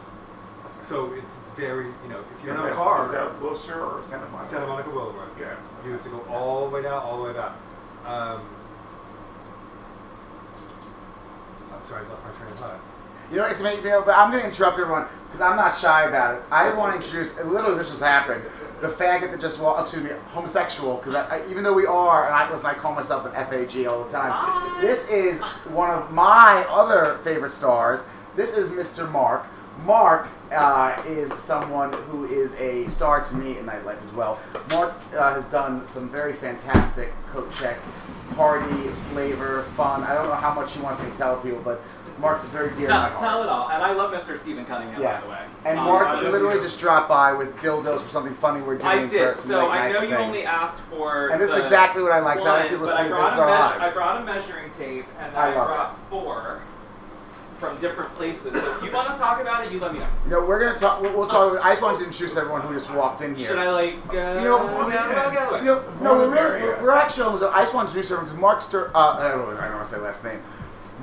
So it's very, you know, if you don't have a Is car, that Wilshire or Santa Monica? Santa Monica Boulevard, Yeah. you have to go all the way down, all the way back. Um, I'm sorry, I lost my train of thought. You know, it's know, but I'm going to interrupt everyone because I'm not shy about it. I want to introduce, and literally this just happened, the faggot that just walked, excuse me, homosexual, because even though we are, and I, listen, I call myself an FAG all the time, this is one of my other favorite stars. This is Mr. Mark. Mark uh, is someone who is a star to me in nightlife as well. Mark uh, has done some very fantastic coat check, party, flavor, fun. I don't know how much he wants me to tell people, but Mark's very dear to my Tell, tell it all. And I love Mr. Stephen Cunningham, Yes. by the way. And Um, Mark I literally just dropped by with dildos for something funny we're doing I did. for some So late I night know you things. only asked for. and this is exactly what I like. So I like people but see this brought, is a our meas- I brought a measuring tape, and I I, love brought four from different places. So if you want to talk about it, you let me know. No, we're gonna talk. We'll, we'll talk. I just wanted to introduce everyone who just walked in here. Should I like? Uh, You know, go the other way, go the other way? You know, no, we're really, area. we're, we're actually almost. I just want to introduce everyone because Mark Stur. Uh, I don't, know- I don't want to say last name.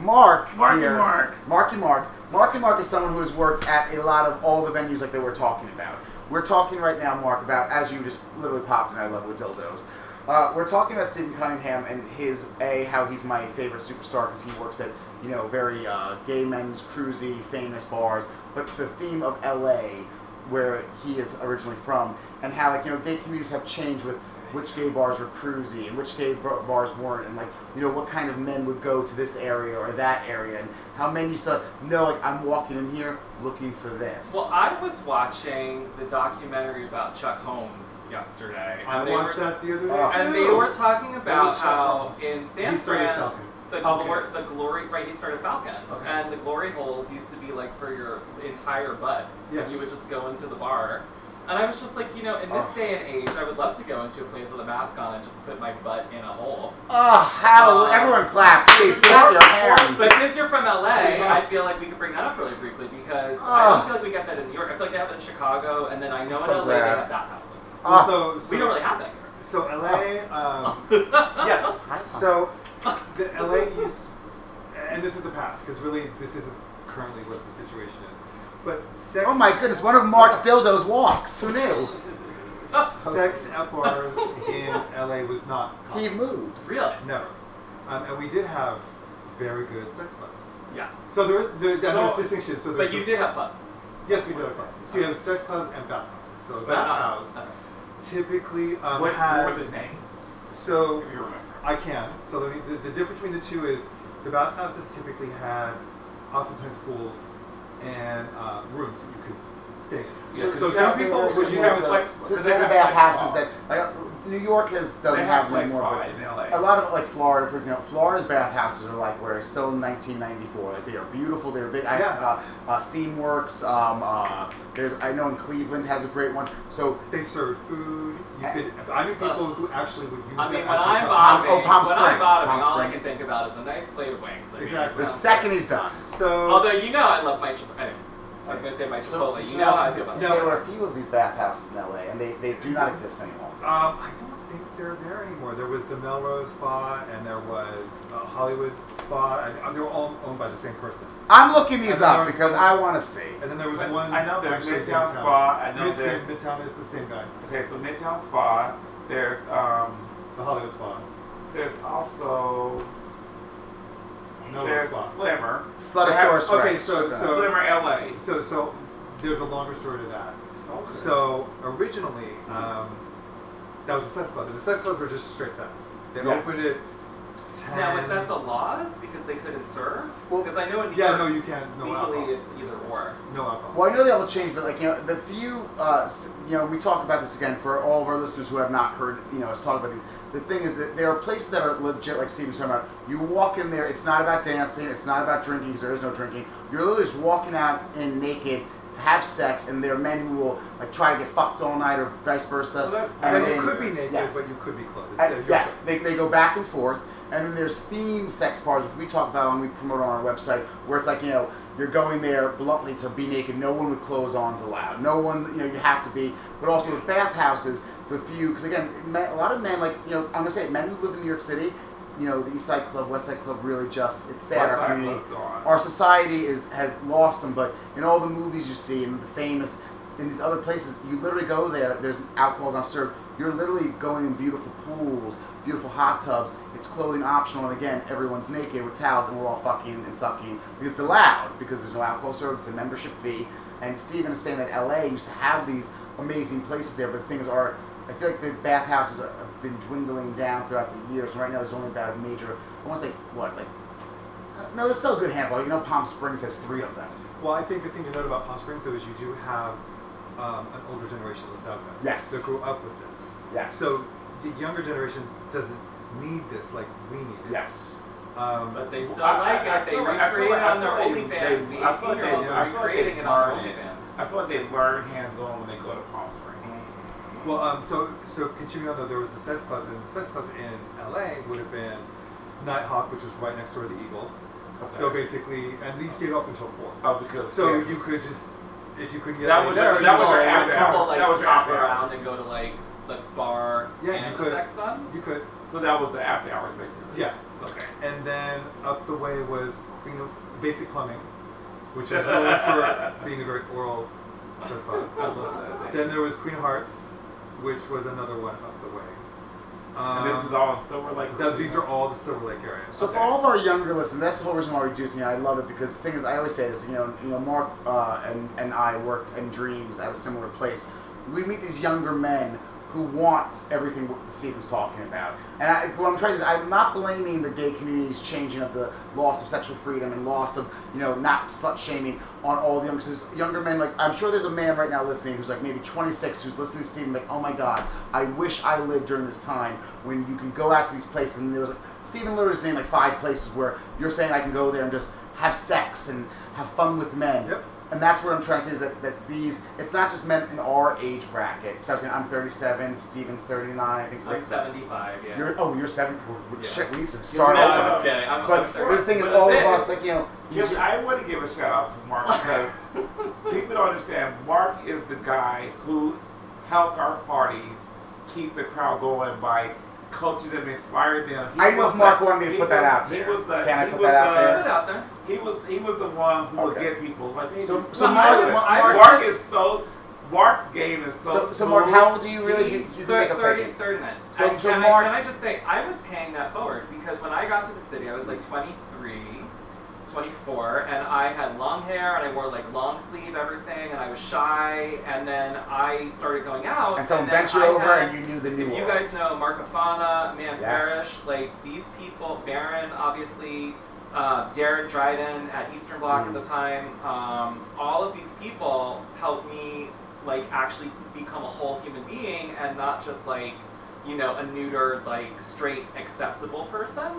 Mark Marky here. Mark. Marky Mark. Marky Mark is someone who has worked at a lot of all the venues like they were talking about. We're talking right now, Mark, about as you just literally popped in. I love with dildos. Uh, we're talking about Stephen Cunningham and his a how he's my favorite superstar because he works at you know very uh, gay men's cruisy famous bars. But the theme of L.A. where he is originally from and how like you know gay communities have changed with which gay bars were cruisy and which gay bar- bars weren't and like you know what kind of men would go to this area or that area and how men used to know like I'm walking in here looking for this. Well, I was watching the documentary about Chuck Holmes yesterday, and I they watched were, that the other day. And too. they were talking about how in San He started Fran, the Okay. glory, the glory, right? He started Falcon, Okay. and the glory holes used to be like for your entire butt. Yeah. And you would just go into the bar. And I was just like, you know, in this Oh. day and age, I would love to go into a place with a mask on and just put my butt in a hole. oh, how Uh, everyone clap, please clap your hands. But since you're from LA, I feel like we could bring that up really briefly because I don't feel like we get that in New York. I feel like they have it in Chicago, and then I know I'm in LA glad. they have bathhouses. Well, Ah. so, so, We don't really have that here. so LA, um, yes. So the LA use, and this is the past because really this isn't currently what the situation is. But sex. oh my goodness, one of Mark's dildos walks. Who knew? Sex at bars in LA was not. He moves. Really? Never. Um, and we did have very good sex clubs. Yeah. So there is there, there- there's So- distinction. So there's But you the- did have clubs. Yes, we did have clubs. So we have sex clubs and bathhouses. So a But not- typically um, what has. were the names? So If you remember. I can. So the, the, the difference between the two is the bathhouses typically had oftentimes pools and uh, rooms that you could stay in. Yeah, so, so some people were would similar use to as flex- like the they have bathhouses that like New York has doesn't They have have them flex anymore. spa but in LA. A lot of like Florida, for example, Florida's bathhouses are like where it's still in 1994. Like they are beautiful. They're big. I, Yeah. uh, uh, Steamworks. Um, uh, there's I know in Cleveland has a great one. So they serve food. You could. I mean, people who actually would use I mean, when a I'm job. bottoming, oh, Palm when I'm Springs, bottoming, Palm all I can think about is a nice plate of wings. I mean, Exactly. the sounds second like- he's done. So Although you know I love my chicken. Anyway, I was gonna say my So- you know how I feel about No. There are a few of these bathhouses in LA, and they, they do not exist anymore. Um, I don't think they're there anymore. There was the Melrose Spa, and there was uh, Hollywood Spa, and uh, they were all owned by the same person. I'm looking these And up there was because I want to see. And then there was But one. I know there's actually in Midtown Midtown. Spa, I know Midtown, there- Midtown is the same guy. Okay, so Midtown Spa. There's um, The Hollywood Spa. there's also No there's Spa. Slammer. Slutosaurus Okay, Rex. so- so- Slammer LA. So, so there's a longer story to that. Okay. So originally, um, that was a sex club. And the sex clubs were just straight sex. They Yes. opened it. Now, was 10 that the laws because they couldn't serve? Well- Because I know in New Yeah, York, no, you can't. No legally alcohol. it's either or. No alcohol. Well, I know they all changed, but like you know, the few, uh, you know, we talk about this again for all of our listeners who have not heard, you know, us talk about these. The thing is that there are places that are legit, like Steven was talking about. You walk in there, it's not about dancing, it's not about drinking because there is no drinking. You're literally just walking out in naked to have sex, and there are men who will like try to get fucked all night or vice versa. Well, and and you could be naked, yes. but you could be clothed. And yes, they, they go back and forth. And then there's theme sex bars, which we talk about and we promote on our website, where it's like, you know, you're going there bluntly to be naked. No one with clothes on is allowed. No one, you know, you have to be. But also with bathhouses, the few, because again, men, a lot of men, like, you know, I'm going to say, men who live in New York City, you know, the East Side Club, West Side Club really just, it's sad. Our Side community, Club's gone. our society is has lost them. But in all the movies you see, and the famous, in these other places, you literally go there. There's alcohol's not served. You're literally going in beautiful pools, beautiful hot tubs. It's clothing optional, and again, everyone's naked with towels, and we're all fucking and sucking because they're loud because there's no alcohol served. It's a membership fee. And Steven is saying that LA used to have these amazing places there, but things are. I feel like the bathhouses are- been dwindling down throughout the years. Right now, there's only about a major. I want to say what like. uh, No, there's still a good handful. You know, Palm Springs has three of them. Well, I think the thing to note about Palm Springs, though, is you do have um, an older generation that lives out there. Yes. That grew up with this. Yes. So the younger generation doesn't need this like we need it. Yes. Um, But they still I- like I- I it. They feel like- I feel recreate like- it on their feel like OnlyFans. The I feel 18 year olds they- are I feel like recreating it on their learn it. OnlyFans. I feel like they learn hands on when they go to Palm Springs. Well, um, so so continuing on though, there was the sex clubs, and the sex clubs in LA would have been Nighthawk, which was right next door to the Eagle. Okay. So basically, and these stayed up until four. Oh, because So yeah. you could just, if you couldn't get That was there, you that was your after hours. Like That was your after around hours. and go to like the bar Yeah, and you could. sex club. You could, So that was the after hours, basically. yeah. Okay. And then up the way was Queen of Basic Plumbing, which is known for being a very oral sex club. I love that. Then there was Queen of Hearts, which was another one up the way. and this is Um, all in Silver Lake. th- these are all the Silver Lake area. So for all of our younger listeners, that's the whole reason why we do this. You know, I love it because the thing is, I always say this. You know, you know, Mark uh, and and I worked in Dreams at a similar place. We meet these younger men who wants everything what Steven's talking about. And I, what I'm trying to say, is I'm not blaming the gay community's changing of the loss of sexual freedom and loss of you know not slut shaming on all the youngsters. Younger men, like I'm sure there's a man right now listening who's like maybe 26 who's listening to Steven like, oh my god, I wish I lived during this time when you can go out to these places and there was like Stephen literally named like five places where you're saying I can go there and just have sex and have fun with men. Yep. And that's what I'm trying to say is that, that these, it's not just men in our age bracket. So I was saying I'm 37, Steven's 39, I think. I'm 75. Yeah. You're, oh, you're 7. Yeah. Shit, we need to start no, over. I'm kidding. I'm, I'm But the thing is, But all of us, like, you know, Give- these- I want to give a shout out to Mark because people don't understand. Mark is the guy who helped our parties keep the crowd going by coaching them, inspiring them. He I know was Mark the- wanted me to put that out He there. was the. Can I put that out the- there? Put it out there. He was he was the one who would get people like. hey, So- so Mark, Mark- is- Mark- Mark is so. Mark's game is so. so, so Mark, how old do you really, He- you, you can make a 30, fake? 39. So- and so can, Mark- I, can I just say, I was paying that forward because when I got to the city, I was like 23, 24, and I had long hair and I wore like long sleeve everything, and I was shy, and then I started going out. And someone then bent you over had- and you knew the new If you guys know Marcafana, Man Yes. Parrish, like these people, Baron, obviously, uh, Darren Dryden at Eastern Bloc Mm. at the time, um, all of these people helped me like actually become a whole human being and not just like, you know, a neutered, like straight acceptable person.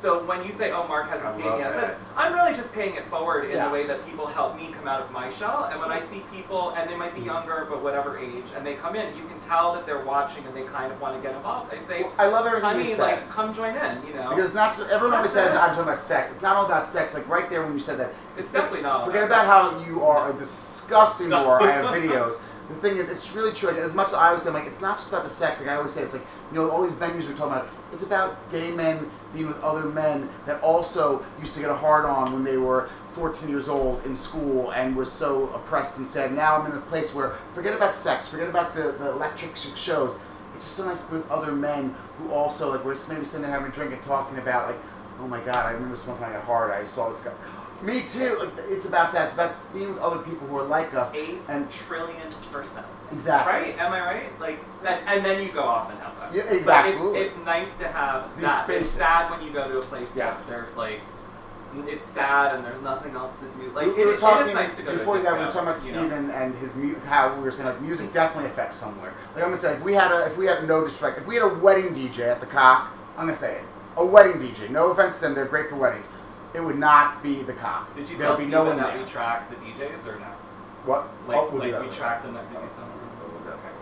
So when you say, "Oh, Mark has I this love dating," that. I'm I'm really just paying it forward in Yeah. the way that people help me come out of my shell. And when I see people, and they might be mm-hmm. younger, but whatever age, and they come in, you can tell that they're watching and they kind of want to get involved. I say, I love everything honey, you said. like, come join in, you know? because it's not. so- Everyone always says I'm talking about sex. It's not all about sex. Like right there when you said that. It's definitely not all Forget about about how you are a disgusting whore. I have videos. The thing is, it's really true. Like, as much as I always say, I'm like, it's not just about the sex. Like I always say, it's like you know, all these venues we're talking about. It's about gay men being with other men that also used to get a hard on when they were 14 years old in school and were so oppressed and sad. Now I'm in a place where forget about sex, forget about the, the electric sh- shows. It's just so nice to be with other men who also like we're just maybe sitting there having a drink and talking about like, oh my god, I remember this one time I got hard. I saw this guy. Me too. Like, it's about that. It's about being with other people who are like us. Eight And trillion percent. exactly. Right? Am I right? Like, and, and then you go off and have sex. Yeah, absolutely. It's, it's nice to have These that. It's sad when you go to a place Yeah. that there's like, it's sad and there's nothing else to do. Like, we, we it, were it is talking nice to go before to a we were talking about you know? Steven and his mu- how we were saying like music definitely affects somewhere. Like I'm gonna say if we had a if we had no disrespect if we had a wedding DJ at the cock I'm gonna say it a wedding DJ no offense to them they're great for weddings it would not be the cop. Did you There'd tell be Steven no one that there. we track the DJs or no? What? Like, oh, we'll like we later. track them at DJs.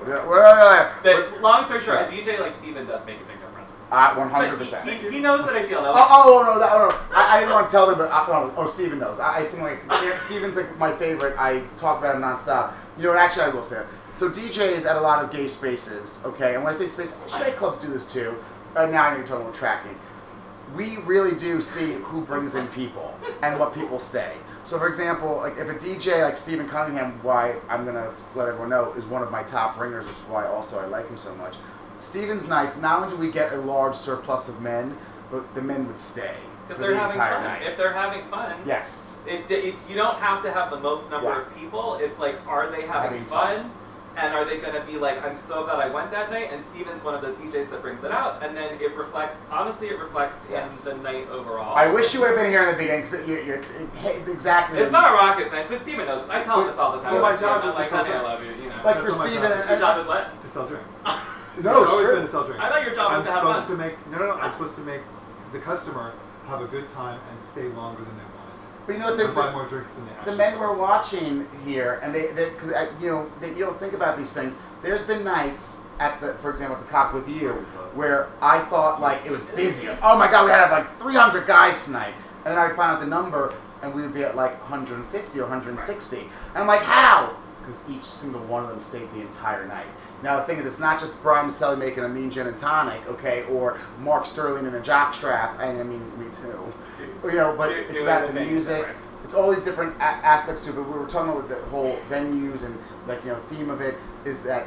Yeah, well, yeah, yeah. But long story short, a DJ like Steven does make a big difference. Uh, 100%. he, he knows that I feel that. Oh, oh, no, that, oh, no. I, I didn't want to tell them, but uh, oh, oh, Steven knows. I, I sing like Steven's like my favorite. I talk about him nonstop. You know what? Actually, I will say it. So DJs at a lot of gay spaces, okay. And when I say space, straight clubs do this too. Uh, now you're talking about tracking. We really do see who brings in people and what people stay. So, for example, like if a DJ like Stephen Cunningham, why I'm gonna let everyone know, is one of my top ringers, which is why also I like him so much. Steven's nights, not only do we get a large surplus of men, but the men would stay for Because the they're having entire fun. night. If they're having fun, Yes. it, it, you don't have to have the most number Yeah. of people. It's like, are they having, Having fun? fun. And are they going to be like, I'm so glad I went that night? And Steven's one of those DJs that brings it out. And then it reflects, honestly, it reflects Yes. in the night overall. I wish you would have been here in the beginning because you're, you're it, exactly. It's not a rocket science, but Steven knows this. I tell him this all the time. Well, my I'm job is like, to sell honey, I drinks. love you, you know. like That's for what my Steven. job is. Your job is what? to sell drinks. no, It's it's always true. been to sell drinks. I thought your job I'm was to have supposed fun. to make no, no, no. I'm supposed to make the customer have a good time and stay longer than they want. But you know what? The, buy more drinks than the men who are watching here, and they, because uh, you know, they, you don't think about these things. There's been nights at the, for example, at the cock with you, where I thought like it was busy. Oh my god, we had like 300 guys tonight, and then I'd find out the number, and we would be at like 150 or 160, and I'm like, how? Because each single one of them stayed the entire night. Now the thing is, it's not just Brian Maselli making a mean gin and tonic, okay, or Mark Sterling in a jockstrap, and I mean me too. You know, but Do- it's doing about the the music. right. It's all these different a- aspects to it. But we were talking about the whole venues and like you know theme of it is that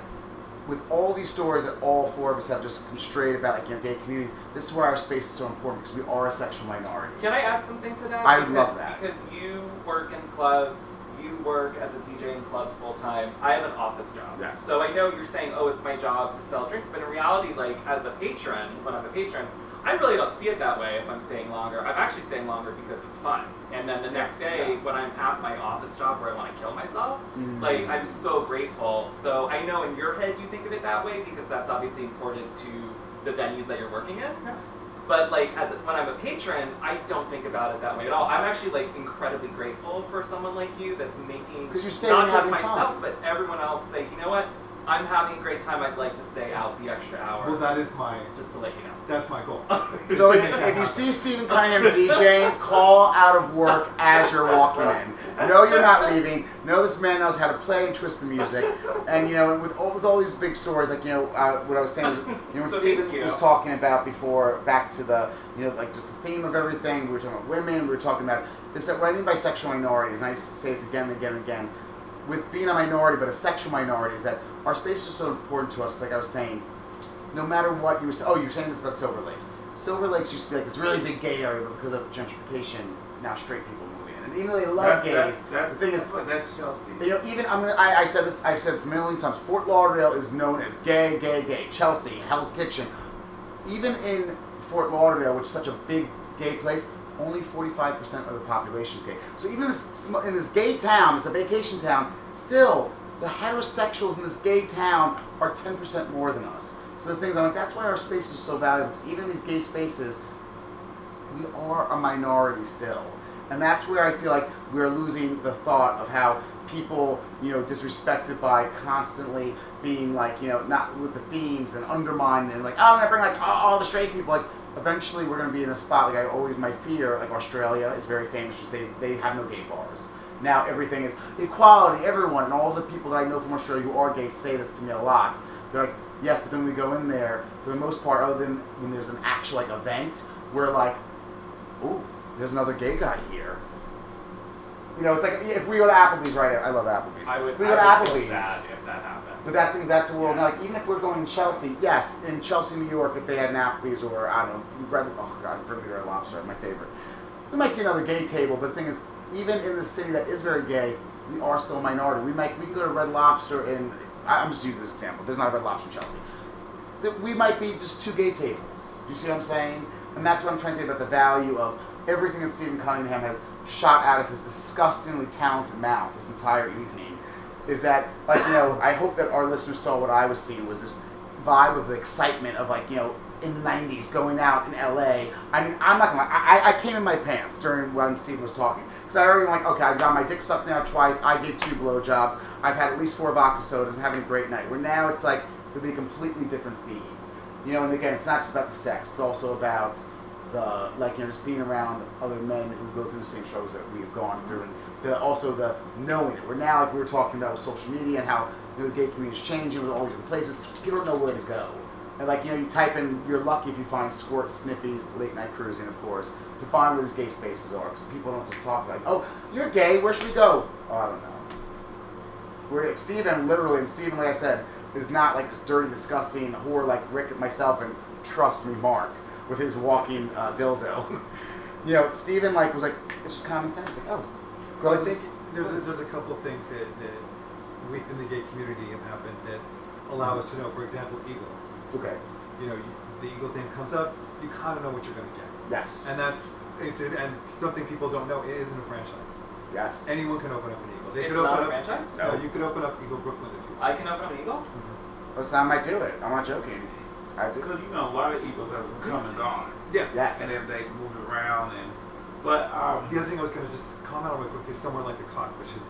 with all these stories that all four of us have just straight about like you know gay communities. This is where our space is so important because we are a sexual minority. Can I add something to that? I because, love that. Because you work in clubs, you work as a DJ in clubs full time. I have an office job. Yes. So I know you're saying, oh, it's my job to sell drinks, but in reality, like as a patron, when I'm a patron, I really don't see it that way if I'm staying longer. I'm actually staying longer because it's fun. And then the next day, when I'm at my office job where I want to kill myself, Mm. like I'm so grateful. So I know in your head you think of it that way because that's obviously important to the venues that you're working in. Yeah. But like as a, when I'm a patron, I don't think about it that way at all. I'm actually like incredibly grateful for someone like you that's making 'Cause you stay not just having fun. myself, but everyone else say, you know what, I'm having a great time. I'd like to stay out the extra hour Well, that is my just to let you know. that's my goal. So if, if you see Stephen Cunningham DJing, call out of work as you're walking in. No, you're not leaving. Know this man knows how to play and twist the music. And you know, with all, with all these big stories, like you know, uh, what I was saying was, you know, when So Stephen was talking about before, back to the, you know, like just the theme of everything. We were talking about women. We were talking about this. What I mean by sexual minorities, and I say this again and again and again, with being a minority, but a sexual minority, is that our space is so important to us. like I was saying, no matter what you were saying, oh, you were saying this about Silver Lakes. Silver Lakes used to be like this really big gay area, but because of gentrification, now straight people moving in. And even though they love That- gays, that's, that's, the thing is, that's Chelsea. you know, even I'm gonna, I, I said this, I've said this a million times. Fort Lauderdale is known as gay, gay, gay. Chelsea, Hell's Kitchen. Even in Fort Lauderdale, which is such a big gay place, only 45% of the population is gay. So even in this, in this gay town, it's a vacation town, still the heterosexuals in this gay town are 10% more than us. So the things I'm like, that's why our space is so valuable. Even these gay spaces, we are a minority still. And that's where I feel like we're losing the thought of how people, you know, disrespected by constantly being like, you know, not with the themes and undermining and like, oh, I'm gonna bring like all, the straight people. Like, eventually we're gonna be in a spot like I always my fear. Like Australia is very famous for saying they have no gay bars. Now everything is equality, everyone, and all the people that I know from Australia who are gay say this to me a lot. They're like, yes, but then we go in there for the most part, other than when there's an actual like event, we're like, ooh, there's another gay guy here. You know, it's like if we go to Applebee's, right? Now, I love Applebee's. I would, if we go to I would feel Applebee's. sad if that happened. But that's the world. Now, like even if we're going to Chelsea, yes, in Chelsea, New York, if they had an Applebee's or I don't know, Red, oh god, Burgundy Red Lobster, my favorite. We might see another gay table, but the thing is, even in the city that is very gay, we are still a minority. We might we can go to Red Lobster and I'm just using this example. There's not a Red Lobster in Chelsea. That we might be just two gay tables. Do you see what I'm saying? And that's what I'm trying to say about the value of everything that Stephen Cunningham has shot out of his disgustingly talented mouth this entire evening. Is that like you know? I hope that our listeners saw what I was seeing was this vibe of the excitement of like you know in the 90s going out in LA. I mean, I'm not gonna lie, I, I came in my pants during when Stephen was talking. Because I already like, okay, I've got my dick sucked now twice, I gave two blowjobs, I've had at least four vodka sodas, I'm having a great night. Where now it's like, it'll be a completely different feed. You know, and again, it's not just about the sex, it's also about the, like, you know, just being around other men who go through the same struggles that we've gone through. And the, also the knowing it. We're now, like we were talking about with social media and how, you know, the gay community is changing with all these places. You don't know where to go. And like you know, you type in, you're lucky if you find squirt sniffies, late night cruising, of course, find where these gay spaces are. Because people don't just talk like, oh, you're gay. Where should we go? Oh, I don't know. Where Stephen literally, and Stephen, like I said, is not like this dirty, disgusting whore like Rick and myself, and trust me, Mark, with his walking uh, dildo. you know, Stephen like was like, it's just common sense. Like, oh, Well, I think think there's a, there's a couple of things that, that within the gay community have happened that allow us to know. For example, Eagle. okay, You know, you, the Eagles name comes up, you kind of know what you're going to get, yes, and that's is it, and something people don't know. It isn't a franchise. yes. Anyone can open up an Eagle. They It's could not open a up. franchise? No, you could open up Eagle Brooklyn if you. I can open up an Eagle? Listen, I might do it. I'm not joking. I do. Because you know a lot of Eagles have come and gone, Yes. Yes. and then they moved around and. But um, The other thing I was going to just comment on real quick is somewhere like the Cock, which has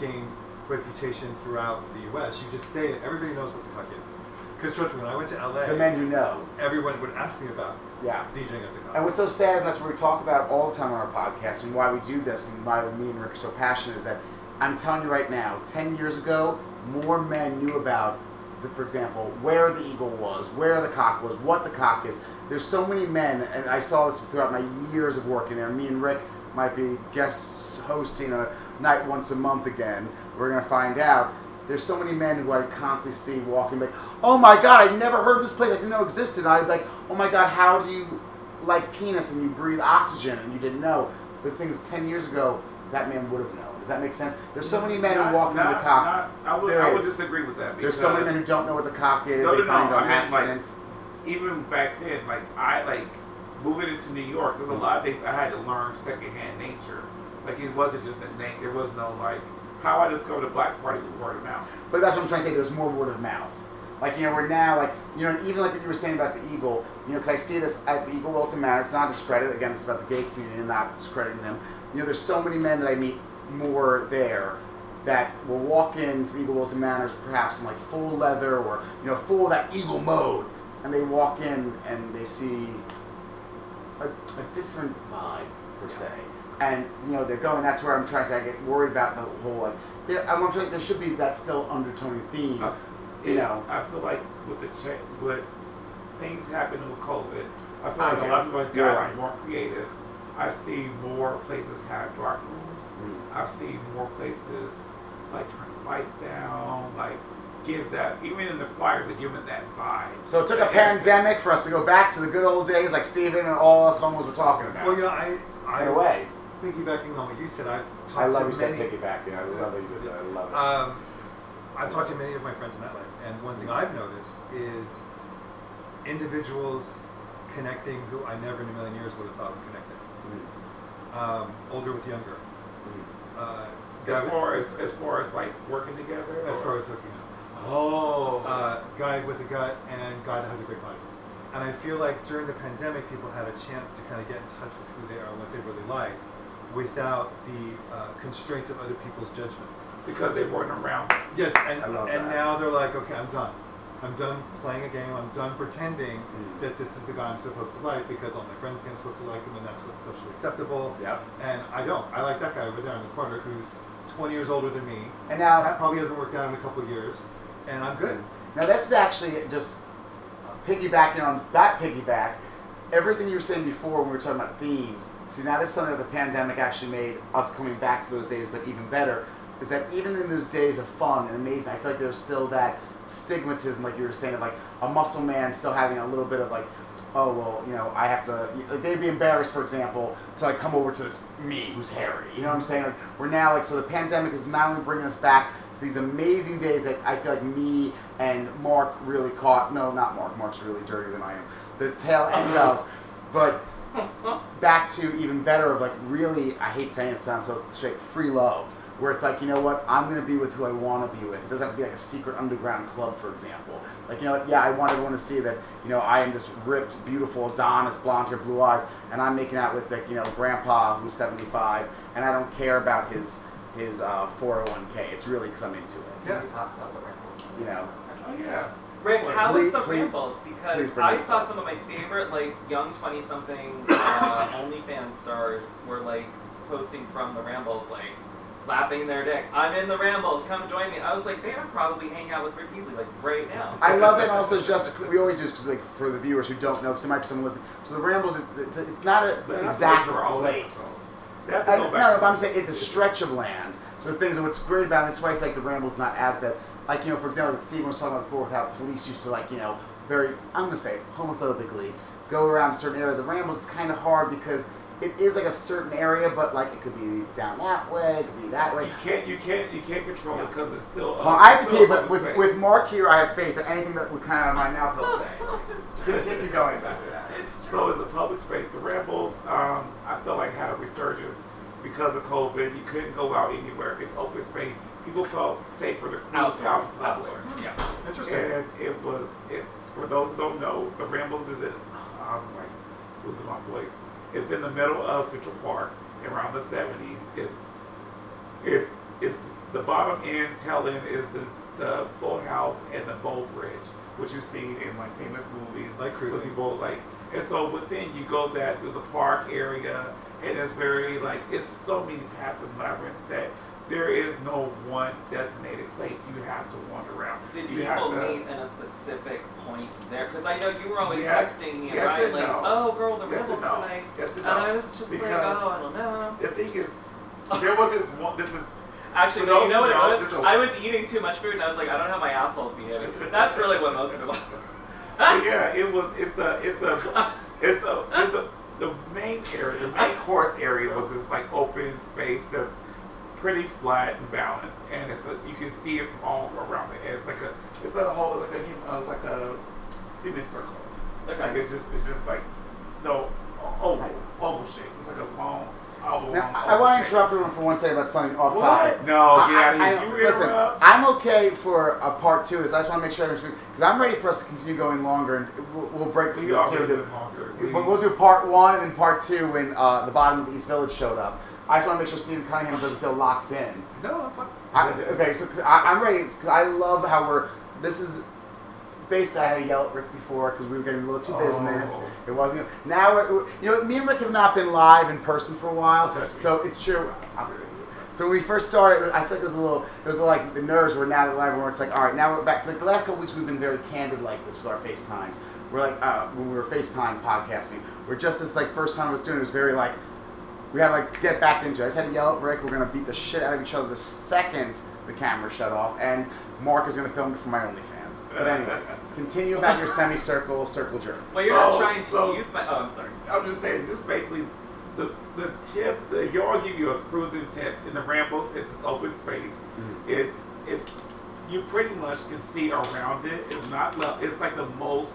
gained reputation throughout the U.S. You just say it, everybody knows what the Cock is. Because trust me, when I went to L.A., The men you know. everyone would ask me about Yeah. DJing at the Cock. And what's so sad is that's what we talk about all the time on our podcast and why we do this and why me and Rick are so passionate is that I'm telling you right now, 10 years ago, more men knew about, the, for example, where the eagle was, where the cock was, what the cock is. There's so many men, and I saw this throughout my years of working there. Me and Rick might be guests hosting a night once a month again. We're going to find out. There's so many men who I constantly see walking like, oh my god, I never heard of this place. I didn't know existed. And I'd be like, oh my god, how do you like penis and you breathe oxygen and you didn't know? But things 10 years ago, that man would have known. Does that make sense? There's so many men not- who walk into the not- cock. not- I would, I would disagree with that. There's so many men who don't know what the cock is. No, they no, no, find it on I like, accident. even back then, like I like moving into New York. There's a lot of things I had to learn secondhand nature. Like it wasn't just a name. There was no like how I discovered the black party was word of mouth. But that's what I'm trying to say. There's more word of mouth. Like, you know, we're now, like, you know, even like what you were saying about the Eagle, you know, because I see this at the Eagle Wilton Manor. It's not discredit. Again, it's about the gay community and not discrediting them. You know, there's so many men that I meet more there that will walk into the Eagle Wilton Manors perhaps in like full leather or, you know, full that Eagle mode. And they walk in and they see a, a different vibe, per se. And, you know, they're going, that's where I'm trying to say, I get worried about the whole, like, there, I'm trying, there should be that still undertoning theme. Uh, You it- know. I feel like with the check, with things happening with COVID, I feel I like do. a lot of people have right. more creative. I've seen more places have dark rooms. Mm. I've seen more places like turn the lights down, like give that even in the flyers they're giving it that vibe. So it took a That essence. pandemic for us to go back to the good old days like Steven and all us homos were talking about. Well, you know, I, I In a way. Piggybacking on what you said, I've talked I love you to said piggybacking. I love that you did that. I love it. Um, I've talked to many of my friends in that life, and one thing I've noticed is individuals connecting who I never in a million years would have thought were connected. Mm, Um, older with younger. mm. Uh, As with- far as as far as like working together. as or- far as hooking up. oh, uh, guy with a gut and guy that has a great body. And I feel like during the pandemic, people had a chance to kind of get in touch with who they are and what they really like. Without the uh, constraints of other people's judgments. because they weren't around. Yes, and I love and that. now they're like, okay, I'm done. I'm done playing a game. I'm done pretending Mm. that this is the guy I'm supposed to like because all my friends say I'm supposed to like him, and that's what's socially acceptable. Yep. And I don't. I like that guy over there in the corner who's 20 years older than me. And now That probably hasn't worked out in a couple of years, and I'm good. Now this is actually just piggybacking on that piggyback. Everything you were saying before when we were talking about themes. See, now that's something that the pandemic actually made us coming back to those days, but even better is that even in those days of fun and amazing, I feel like there's still that stigmatism, like you were saying, of like a muscle man still having a little bit of like, oh well, you know, I have to. Like they'd be embarrassed, for example, to like come over to this me who's hairy. You know what I'm saying? Like, we're now like so the pandemic is not only bringing us back to these amazing days that I feel like me and Mark really caught. No, not Mark. Mark's really dirtier than I am. The tail end of, but back to even better of like really. I hate saying it sounds so straight. Free love. Where it's like, you know what, I'm gonna be with who I want to be with. It doesn't have to be like a secret underground club, for example. Like, you know what, yeah, I want everyone to see that, you know, I am this ripped, beautiful Adonis, blonde hair, blue eyes, and I'm making out with like, you know, grandpa who's 75, and I don't care about his his uh, 401k. It's really because I'm into it. Yeah. Can we talk about the Rambles? You know. Oh yeah. Rick, Please- was the please- Rambles? Because I saw up. some of my favorite like young twenty something uh, OnlyFans stars were like posting from the Rambles like slapping their dick. I'm in the Rambles, come join me. I was like, they are probably hanging out with Rick Beasley like right now. I love it also just we always do because like for the viewers who don't know because there might be someone listening. So the Rambles, it's, it's, it's not an exact place. episodes. They have to I, no, no, but I'm saying it's a stretch of land. So the things that what's great about it, that's why I feel like the Rambles not as bad. Like you know, for example, Stephen was talking about before, with how police used to like you know very I'm gonna say homophobically go around a certain area. Of the Rambles it's kind of hard because it is like a certain area, but like it could be down that way, it could be that way. You can't, you can't, you can't control it because it's still. Well, I have to pee, but with, space. with Mark here, I have faith that anything that would come out of my mouth, he'll say. Continue going back to that. It's So it's a public space. The Rambles, um, I felt like had a resurgence because of COVID. You couldn't go out anywhere. It's open space. People felt safer to cruise outdoors, out outdoors. Yeah. Interesting. And it was, it's, for those who don't know, the Rambles is in, I'm like, losing my voice. It's in the middle of Central Park around the 70s. It's, it's, it's the bottom end, tail end is the, the boat house and the boat bridge, which you've seen in like famous movies. Like cruising. with People like, and so within you go that through the park area, and it's very like, it's so many paths and labyrinths that there is no one designated place you have to wander around. Did you people have to, meet in a specific point there? Because I know you were always Yes, texting me and yes and like, no. oh girl, the Yes and Rambles no. tonight. Yes and And no. I was just like, Because- oh, I don't know. The thing is, there was this one. This is Actually, no, you know what it was? a- I was eating too much food and I was like, I don't know how my asshole's behaving. That's really what most of it was. yeah. It was. It's the. It's the. It's the. It's the. The main area, the main course area, was this like open space that's pretty flat and balanced, and it's a, you can see it from all around it. It's like a. It's like a whole. Like a. hum- Uh, it's like a semicircle. Like Okay. it's just. It's just like no oval oval shape. It's like a long. Oval, Now, long I, I want to interrupt everyone for one second about something off What? topic. No, I- get out of I- here. I- You listen, interrupt. I'm okay for a part two of this. I just want to make sure everyone's because I'm ready for us to continue going longer, and we'll, we'll break this We into already two. went longer. We- But we'll do part one and then part two when uh, the bottom of the East Village showed up. I just want to make sure Stephen Cunningham doesn't feel locked in. No. I, okay, so I, I'm ready because I love how we're. This is basically I had to yell at Rick before because we were getting a little too Oh. business. It wasn't. Now we're, we're- you know me and Rick have not been live in person for a while, so it's true. So when we first started, I think it was a little, it was like the nerves were now that live where it's like, all right, now we're back. Like the last couple weeks, we've been very candid like this with our FaceTimes. We're like, uh, when we were FaceTime podcasting, we're just this like first time I was doing it was very like, we had to like get back into it. I just had to yell at Rick. We're gonna beat the shit out of each other the second the camera shut off, and Mark is gonna film it for my OnlyFans. But anyway, continue about your semicircle circle jerk. Well, you're not So- trying to so- use my. Oh, I'm sorry. I was just saying, just basically, the the tip, the y'all give you a cruising tip in the Rambles. It's this open space. Mhm. It's it's you pretty much can see around it. It's not It's like the most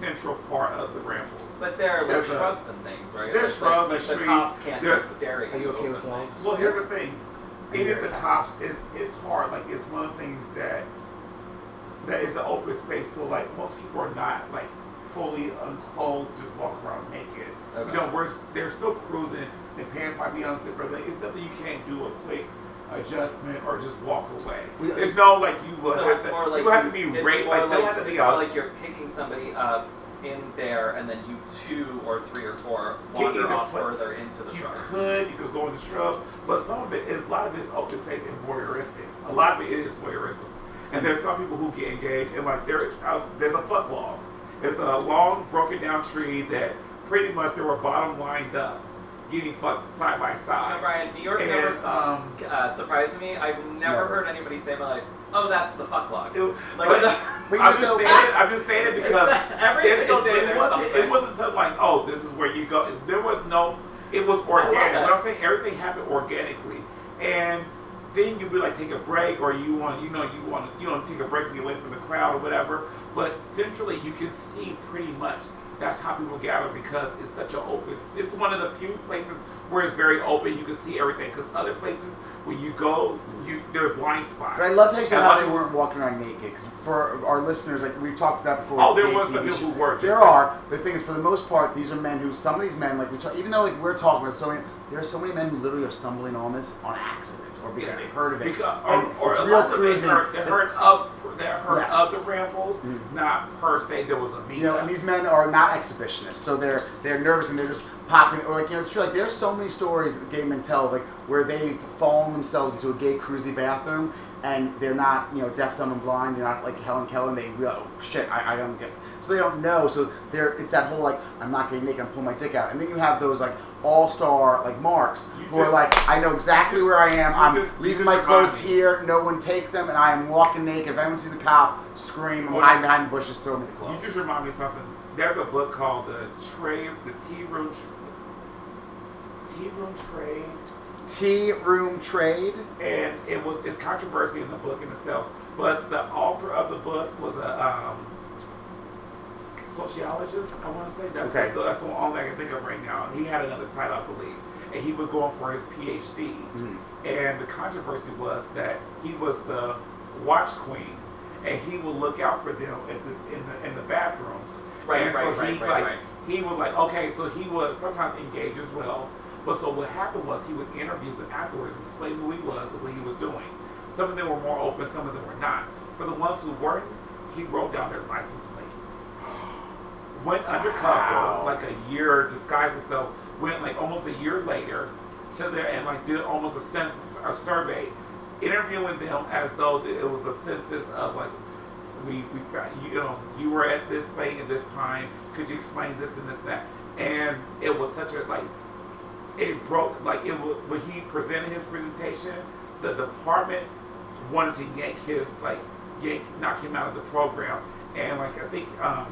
central part of the Rambles. But there are like There's a- shrubs and things, right? there's Like- shrubs, like, there's the trees, cops can't there's- just stare at Are you okay with openly. dogs? Well, here's the thing. Even if the cops, it's it's hard. Like it's one of the things that that is the open space. So like most people are not like fully unclothed, just walk around naked. Okay. You know, we're they're still cruising the pants might be on unzipped, or it's nothing you can't do a quick adjustment or just walk away. We- There's no like you will So have it's to. more like you have to be it's raped. more Like, like, they have to it's be more up. like you're picking somebody up in there, and then you two or three or four wander off further into the You shrubs. could, you could go in the shrub, but some of it is a lot of it is open space and voyeuristic. A lot of it is voyeuristic, and there's some people who get engaged and like there, uh, there's a fuck log. It's a long broken down tree that pretty much they were bottom lined up, getting fucked side by side. Brian, New York And, never um, uh, surprising me. I've never Never. heard anybody say like, "Oh, that's the fuck log." It- Like, but- the- I'm just saying it. I'm just saying it because Every it, single it, day it there's wasn't, something. It wasn't like, oh, this is where you go. There was no. It was organic. I'm saying everything happened organically, and then you would be like take a break, or you want, you know, you want, you know, take a break and get away from the crowd or whatever. But centrally, you can see pretty much that's how people gather because it's such an open. It's one of the few places where it's very open. You can see everything because other places where you go, you there are blind spots. But I love how you said how they weren't walking around naked. Because for our listeners, like we've talked about before. Oh, there was TV people who were There are. The thing is, for the most part, these are men who. Some of these men, like we talk, even though like we're talking about so many, there are so many men who literally are stumbling on this on accident or because Yeah. they've heard of it. Because, or, or it's real cruising. They heard, they heard of, they heard Yes. of the rambles, Mm. not per se there was a meetup. You know, and these men are not exhibitionists, so they're they're nervous and they're just popping. Or like you know, it's true. Like there's so many stories that gay men tell, like where they've fallen themselves into a gay cruisy bathroom, and they're not you know deaf, dumb, and blind. They're not like Helen Keller. And they oh shit, I, I don't get. So they don't know. So they're it's that whole like I'm not getting naked. I'm pulling my dick out. And then you have those like all star like marks You who are like I know exactly you where I am. I'm just- leaving my clothes here. No one take them, and I am walking naked. If anyone sees a cop, scream. I'm Well, hiding behind the bushes. Throw me the clothes. You just remind me of something. There's a book called the Trade, the Tea Room, Tea Room Trade, tea room trade. and it was it's controversy in the book in itself. But the author of the book was a um, sociologist. I want to say that's Okay. the, that's the only I can think of right now. He had another title, I believe, and he was going for his PhD. Mhm. And the controversy was that he was the watch queen, and he would look out for them at this in the in the bathrooms. Right, and right, so right, he right, like right. he was like okay, so he would sometimes engage as well. But so what happened was he would interview them afterwards and explain who he was and what he was doing. Some of them were more open, some of them were not. For the ones who weren't, he wrote down their license. Went undercover Wow. like a year, disguised himself. Went like almost a year later to there and like did almost a census, a survey, interviewing them as though it was a census of like we we found you know you were at this thing at this time. Could you explain this and this and that? And it was such a like it broke like it was when he presented his presentation. The department wanted to yank his like yank knock him out of the program, and like I think um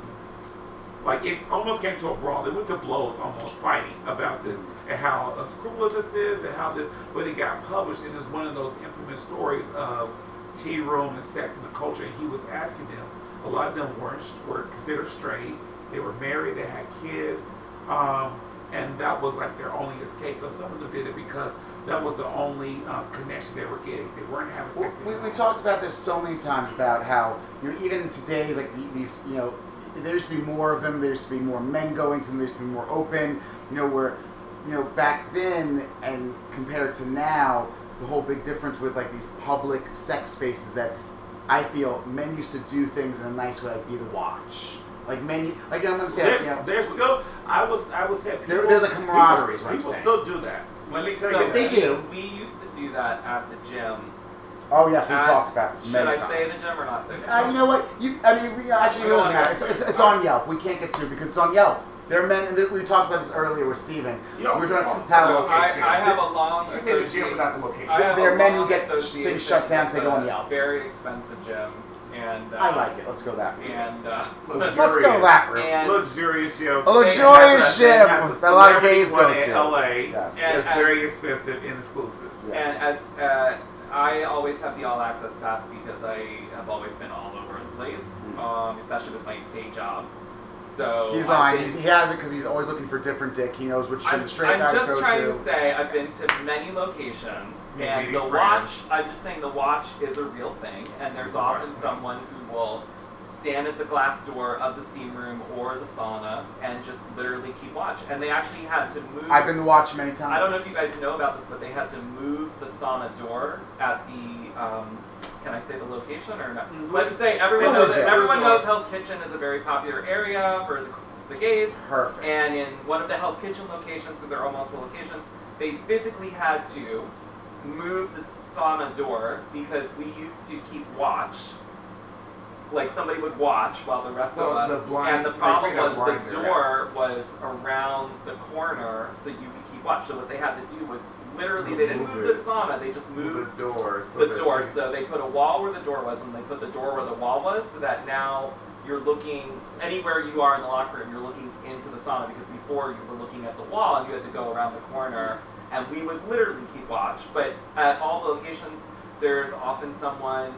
like it almost came to a brawl. They went to blows, almost fighting about this and how unscrupulous this is, and how this. But it got published, and it's one of those infamous stories of tea room and sex in the culture. And he was asking them. A lot of them weren't were considered straight. They were married. They had kids, um, and that was like their only escape. But some of them did it because that was the only um, connection they were getting. They weren't having sex. we, we talked about this so many times about how you know, even in today's like the- these you know there used to be more of them there used to be more men going to them there used to be more open you know where you know back then and compared to now the whole big difference with like these public sex spaces that I feel men used to do things in a nice way like be the watch like men like you know what I'm saying There's, you know, there's still, I was, I was say, people, There- there's a camaraderie is People, I'm people saying. still do that. Let me tell So you, they do. We used to do that at the gym. Oh yes we've Uh, talked about this many times. Should many I times say the gym or not say the gym? Uh, you know what? You, I mean, we actually, it doesn't on, matter. It's, it's, it's on Yelp. We can't get sued because it's on Yelp. There are men, and we talked about this earlier with Steven. You don't we were talking want how to So I, location. I have a long You say the gym, associate- but not the location. I have There are a men who long get things association shut down, so they go on Yelp. Very expensive gym, and uh, I like it. Let's go that way. And uh, Let's go that route. and luxurious gym. A luxurious gym that a lot of gays go in to. LA. Yes. And It's very expensive and exclusive. Yes. And as uh, I always have the all access pass because I have always been all over the place, Mm. um, especially with my day job. So He's I've lying. been- He's, he has it because he's always looking for different dick. He knows which gym I'm, the straight I'm guys just trying to. to say I've been to many locations, and the friends. watch. I'm just saying the watch is a real thing, and there's often someone who will stand at the glass door of the steam room or the sauna and just literally keep watch. And they actually had to move. I've been to watch many times. I don't know if you guys know about this, but they had to move the sauna door at the. Um, can I say the location or not? Mhm. Let's just say everyone knows. yeah. Everyone knows Hell's Kitchen is a very popular area for the, the gays. Perfect. And in one of the Hell's Kitchen locations, because there are multiple locations, they physically had to move the sauna door because we used to keep watch. Like somebody would watch while the rest of the us, blinds- and the problem was the door was around the corner, so you could keep watch. So what they had to do was literally they didn't Move the sauna, they just moved the doors. so the door. you- So they put a wall where the door was, and they put the door where the wall was, so that now you're looking anywhere you are in the locker room, you're looking into the sauna because before you were looking at the wall and you had to go around the corner, and we would literally keep watch. But at all locations, there's often someone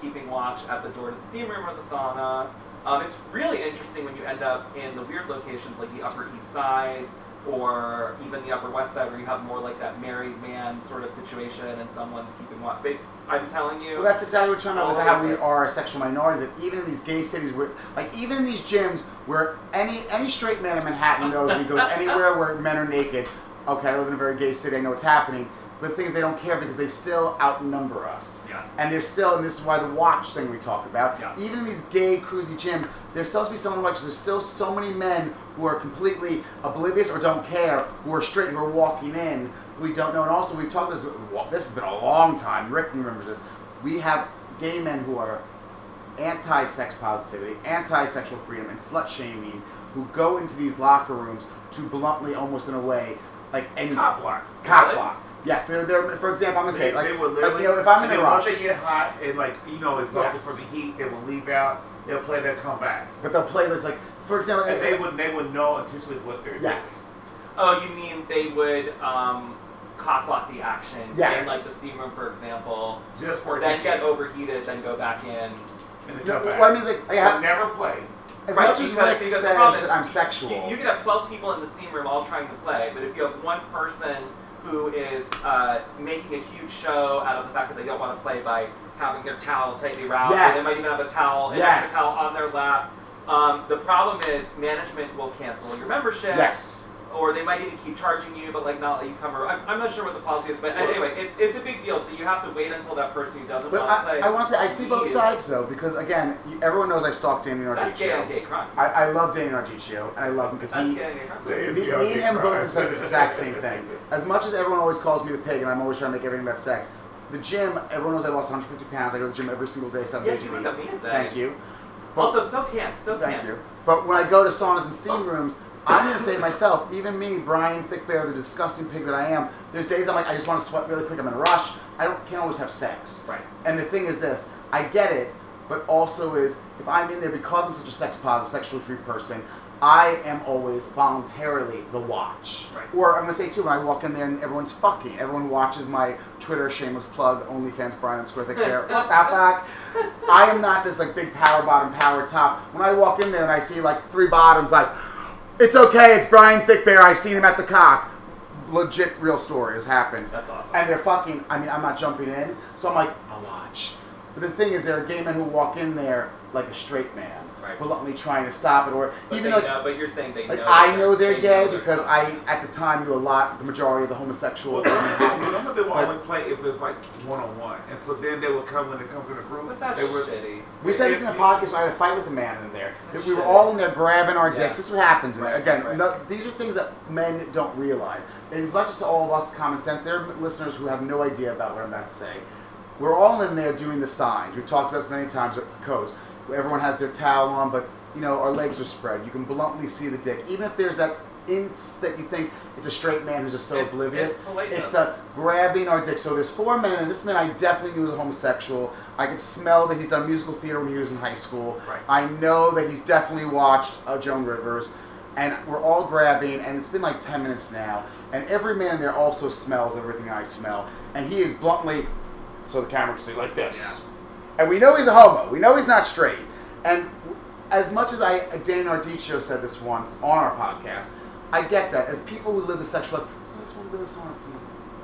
keeping watch at the door to the steam room or the sauna. Um, it's really interesting when you end up in the weird locations like the Upper East Side or even the Upper West Side where you have more like that married man sort of situation and someone's keeping watch. It's- I'm telling you, Well, that's exactly what we're talking about with how we are sexual minorities. That even in these gay cities, where like even in these gyms where any any straight man in Manhattan knows when he goes anywhere where men are naked. Okay, I live in a very gay city. I know what's happening. But the thing is, they don't care because they still outnumber us. Yeah. And there's still, and this is why the watch thing we talk about. Yeah. Even in these gay cruisy gyms, there's still to be someone to watch. There's still so many men who are completely oblivious or don't care, who are straight, who are walking in, who we don't know. And also, we've talked this. This has been a long time. Rick remembers this. We have gay men who are anti-sex positivity, anti-sexual freedom, and slut shaming, who go into these locker rooms to bluntly, almost in a way, like any Cop block. cop block. Yes, they're, they're. For example, I'm gonna They, say like, they will like, you know, if I'm in and a then once rush, they get hot and like you know exhausted Yes. from the heat, they will leave out. They'll play their comeback, but they'll play this like, for example, and they would they would know intentionally what they're doing. yes, oh, you mean they would um, cock block the action Yes. in like the steam room, for example, doing just for then get overheated, then go back in. and the No, comeback. what I mean is like, I They'll have, never play. as Right, much as because- Rick because the says problem is that I'm sexual, You, you could have 12 people in the steam room all trying to play, but if you have one person who is uh, making a huge show out of the fact that they don't want to play by having their towel tightly wrapped, or Yes. they might even have a towel, an Yes. extra towel on their lap. Um, the problem is management will cancel your membership, yes, or they might even keep charging you, but like not let you come. Or I'm, I'm not sure what the policy is, but uh, Well- anyway, it's it's a big deal. So you have to wait until that person who doesn't but want to play. I, I want to say I see both leaves. sides though because again, you, everyone knows I stalk Damien That's gay on Ardicchio. gay crime. I, I love Damien Ardicchio and I love him because That's he gay gay crime. Me, me and him are both have said this exact same thing. As much as everyone always calls me the pig, and I'm always trying to make everything about sex, the gym, everyone knows I lost 150 pounds. I go to the gym every single day, seven Yeah, days you a week. look. Thank you. But- Also, so tan, so tan. Thank you. But when I go to saunas and steam oh. rooms, I'm to say it myself, even me, Brian Thickbear, the disgusting pig that I am, there's days I'm like, I just want to sweat really quick. I'm in a rush. I don't can't always have sex. Right. And the thing is this, I get it, but also is if I'm in there because I'm such a sex positive, sexually free person, I am always voluntarily the watch. Right. Or I'm gonna say too, when I walk in there and everyone's fucking, everyone watches my Twitter shameless plug, OnlyFans Brian Square Thick Bear, the? I am not this like big power bottom, power top. When I walk in there and I see like three bottoms, like, it's okay, it's Brian Thickbear, I've seen him at the cock. Legit real story has happened That's awesome. and they're fucking. I mean, I'm not jumping in, so I'm like, I'll watch. But the thing is, there are gay men who walk in there like a straight man, Right. bluntly trying to stop it, or But even they like, know, but you're saying they like know. I know they're they gay know because I, at the time, knew a lot, the majority of the homosexuals. in Manhattan. Some of them will But- only play if it's like one on one, and so then they will come when it comes in the group. But that's they were, shitty. We said this in the If- podcast. I had a fight with a man in there. That we were Shit. all in there grabbing our Yeah. dicks. This is what happens. in there. Right, Again, right. no, these are things that men don't realize. And as much as all of us common sense, there are listeners who have no idea about what I'm about to say. We're all in there doing the signs. We've talked about this many times with the codes. Everyone has their towel on, but you know our legs are spread. You can bluntly see the dick, even if there's that inch that you think it's a straight man who's just so It's- oblivious. it's. It's a grabbing our dick. So there's four men, and this man I definitely knew was a homosexual. I could smell that he's done musical theater when he was in high school. Right. I know that he's definitely watched uh, Joan Rivers, and we're all grabbing, and it's been like 10 minutes now, and every man there also smells everything I smell, and he is bluntly, so the camera can see, like this. And we know he's a homo. We know he's not straight. And as much as I, Dan Ardicchio said this once on our podcast, I get that. As people who live the sexual life, I just want to be honest to you.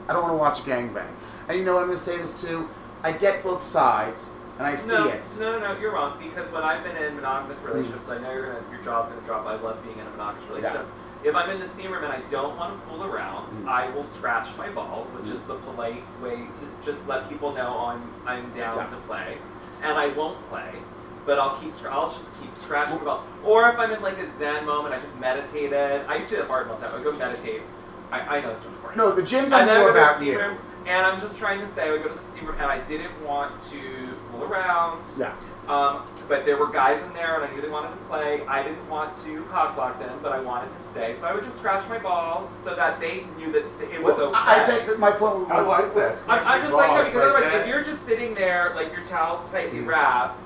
I don't want to watch a gangbang. And you know what I'm going to say this too? I get both sides, and I see no, it. No, no, no, you're wrong. Because when I've been in monogamous Mm. relationships, I know you're gonna your jaw's gonna drop. I love being in a monogamous relationship. If I'm in the steam room and I don't want to fool around, Mm. I will scratch my balls, which Mm. is the polite way to just let people know I'm I'm down Yeah. to play, and I won't play. But I'll keep I'll just keep scratching my balls. Or if I'm in like a zen moment, I just meditated. I used to do that part all the time. I would go meditate. I, I know this was boring. No, the gyms are I more go to the about steam you. room, and I'm just trying to say, I would go to the steam room, and I didn't want to fool around. Yeah. Um, but there were guys in there, and I knew they wanted to play. I didn't want to cock block them, but I wanted to stay. So I would just scratch my balls so that they knew that it was Well, okay. I I said that my point. I like that. I'm, I'm just like, no, because like otherwise, that. if you're just sitting there, like your towel's tightly Mm. wrapped,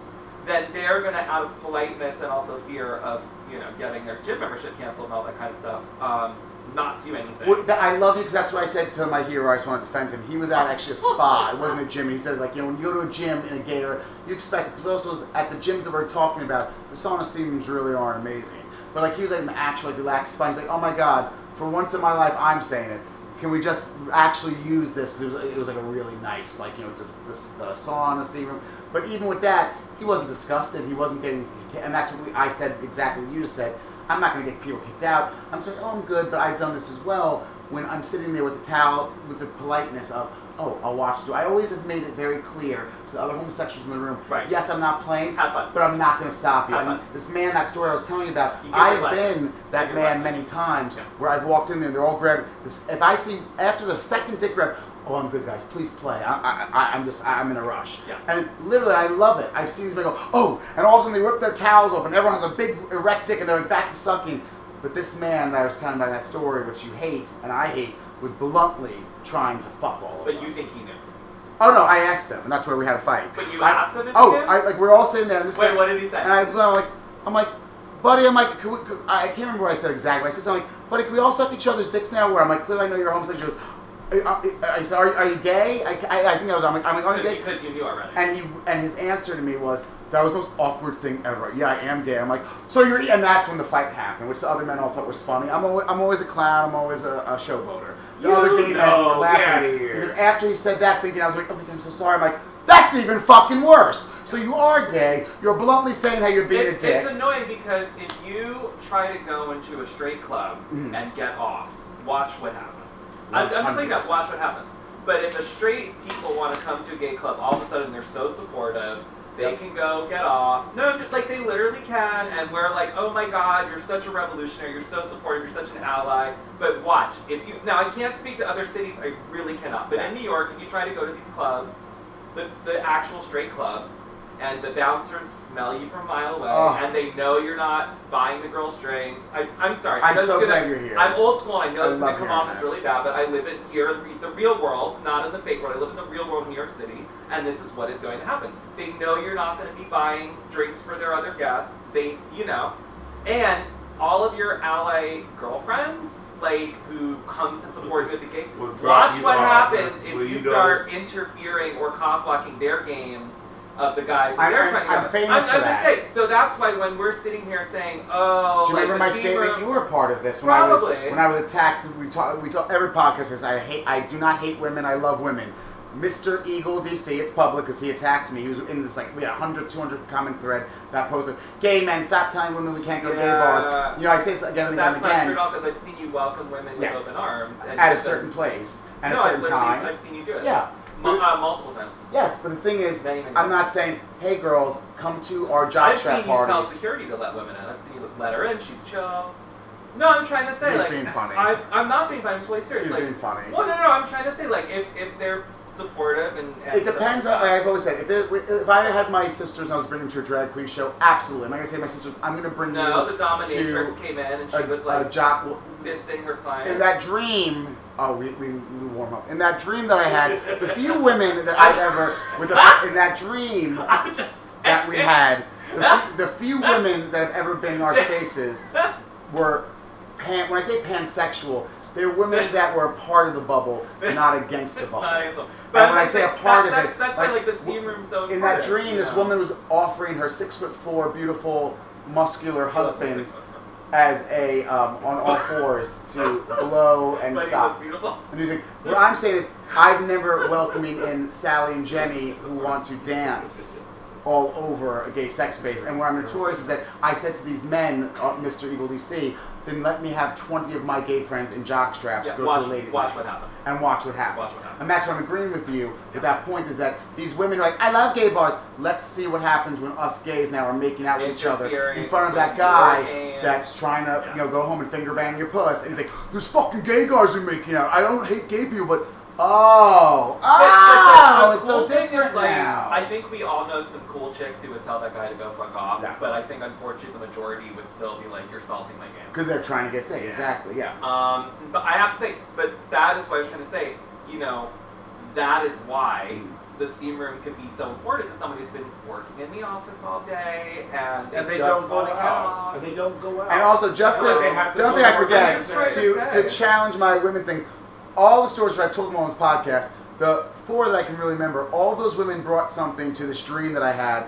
then they're gonna, out of politeness and also fear of, you know, getting their gym membership canceled and all that kind of stuff, um, not do anything. Well, I love you because that's what I said to my hero. I just wanted to defend him. He was at actually a spa. It wasn't a gym. He said, like, you know, when you go to a gym in a gator, you expect. Because also at the gyms that we're talking about, the sauna steam rooms really are amazing. But like he was like an actual like, relaxed spa. He's like, oh my god, for once in my life, I'm saying it. Can we just actually use this? Because it was, it was like a really nice, like you know, uh, sauna steam room. But even with that, he wasn't disgusted. He wasn't getting, and that's what we, I said exactly what you just said. I'm not going to get people kicked out. I'm saying, oh, I'm good, but I've done this as well. When I'm sitting there with the towel, with the politeness of, oh, I'll watch you. I always have made it very clear to the other homosexuals in the room. Right. Yes, I'm not playing, Have fun. but I'm not going to stop you. Have And fun. this man, that story I was telling you about, You I've been that man blessing. many times Yeah. where I've walked in there, and they're all grabbing. This, if I see after the second dick grab, oh, I'm good, guys. Please play. I, I, I, I'm just, I'm in a rush. Yeah. And literally, I love it. I've seen these men go, oh, and all of a sudden they rip their towels open. Everyone has a big erect dick, and they're back to sucking. But this man that I was telling by that story, which you hate and I hate, was bluntly trying to fuck all of them. But us. you think he knew. Oh no, I asked him, and that's where we had a fight. But you I- asked him Oh? I like we're all sitting there, and this Wait, man- what did he say? and I, well, I'm like, I'm like, buddy, I'm like, could we, could, I I can't remember what I said exactly. I said something like, buddy, can we all suck each other's dicks now? Where I'm like, clearly I know you're homosexual. He goes, I, I, I said, are, you- are you gay? I, I, I think I was. I'm like, I'm like, are you gay? Because you knew already. And he and his answer to me was, that was the most awkward thing ever. Yeah, I am gay. I'm like, so you're, and that's when the fight happened, which the other men all thought was funny. I'm always, I'm always a clown. I'm always a, a showboater. The You other gay men know, were laughing get outta here. because after he said that, thinking I was like, oh my god, I'm so sorry. I'm like, that's even fucking worse. So you are gay. You're bluntly saying how you're being it's, a dick. it's annoying because if you try to go into a straight club Mhm. and get off, watch what happens. I'm, I'm just saying that, watch what happens. But if a straight people want to come to a gay club, all of a sudden they're so supportive, they Yep. can go get off. No, like they literally can, and we're like, oh my god, you're such a revolutionary, you're so supportive, you're such an ally. But watch, if you now I can't speak to other cities, I really cannot. But in New York, if you try to go to these clubs, the, the actual straight clubs, and the bouncers smell you from a mile away, Oh. and they know you're not buying the girls' drinks. I, I'm sorry. I'm so because glad I- you're here. I'm old school. I know I this is gonna come hearing off as really bad, but I live in here in the real world, not in the fake world. I live in the real world in New York City, and this is what is going to happen. They know you're not going to be buying drinks for their other guests. They, you know, and all of your ally girlfriends, like who come to support you at the gate, Will drop watch what off. happens if you you start interfering or cock blocking their game of the guys I- they're I'm- trying to I'm get. famous I'm, for I'm that. saying. So that's why when we're sitting here saying, "Oh, Do you like remember my statement? room- You were a part of this when I was Probably. when I was attacked. We talk. We talk. Every podcast says I hate. I do not hate women. I love women. Mr. Eagle DC, it's public because he attacked me. He was in this like we had 100, 200 comment thread that posted, "Gay men, stop telling women we can't go to gay bars." You know, I say this again and again That's not true at all because I've seen you welcome women with Yes. open arms at a certain place and no, a I've certain literally- time. I've seen you do it. Yeah. Mu- uh, multiple times. Yes, but the thing is, Many, many I'm not saying, "Hey, girls, come to our job I've seen trap you tell security to let women in. I've seen you let her in. She's chill. No, I'm trying to say He's like being funny. I, I'm not being funny. I'm totally serious. He's like, being funny. well, no, no, I'm trying to say like if if they're supportive and, and It depends on. like I've always said, if, it, if I had my sisters and I was bringing them to a drag queen show, absolutely. I'm not gonna say my sisters. I'm gonna bring no, you the dominatrix to came in and she a, was a like job. fisting her client. In that dream, oh, we, we, we warm up. In that dream that I had, the few women that I've ever with the, in that dream that we had, the, the few women that have ever been in our spaces were pan. When I say pansexual, they were women that were a part of the bubble, not against the bubble. Not against them. And I'm when I say a part that, of that's, it, that's like, why like the steam room's so In that dream, this know? woman was offering her six foot four, beautiful, muscular husband six foot four. as a um, on all fours to blow and But he stop. was beautiful. And he's like, what I'm saying is, I've never welcoming in Sally and Jenny who want to dance all over a gay sex space. And where I'm notorious is that I said to these men, uh, Mr. Eagle DC, then let me have 20 of my gay friends in jock straps Yeah, go watch, to a ladies' watch what happens. and watch what happens. Watch what happens. And that's what I'm agreeing with you with that point is that these women are like, I love gay bars. Let's see what happens when us gays now are making out with each other in front of that guy that's trying to, Yeah. you know, go home and finger bang your puss. And he's like, there's fucking gay guys who are making out. I don't hate gay people, but oh, But- but the- oh, it's so cool thing different is, like, now. I think we all know some cool chicks who would tell that guy to go fuck off. Yeah. But I think unfortunately the majority would still be like, "You're salting my game." Because they're trying to get dick. Yeah. Exactly. Yeah. Um, but I have to say, but that is what I was trying to say. You know, that is why the steam room can be so important to somebody who's been working in the office all day and, And they just don't go wanna get out. off. And they don't go out. And also, just to, they have to don't think I forget on That's right. to, to challenge my women things. All the stories that I've told them on this podcast, the four that I can really remember, all those women brought something to the stream that I had.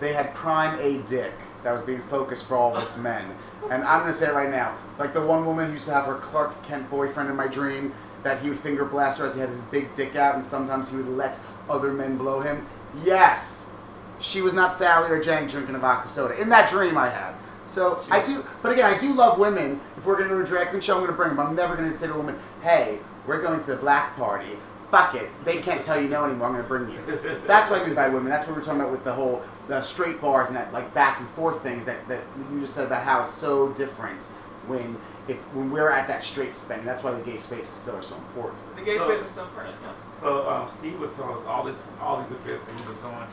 They had prime A dick that was being focused for all of us men. And I'm gonna say it right now. Like the one woman who used to have her Clark Kent boyfriend in my dream, that he would finger blast her as he had his big dick out, and sometimes he would let other men blow him. Yes, she was not Sally or Jane drinking a vodka soda. In that dream I had. So I do, but again, I do love women. If we're gonna do a drag queen show, I'm gonna bring them. I'm never gonna say to a woman, "Hey, we're going to the black party." Fuck it, they can't tell you no anymore. I'm gonna bring you. That's what I mean by women. That's what we're talking about with the whole the straight bars and that like back and forth things that that you just said about how it's so different when if when we're at that straight spin. That's why the gay spaces still are so important. The gay So- space are so important. Yeah. So um, Steve was telling us all these all these events that he was going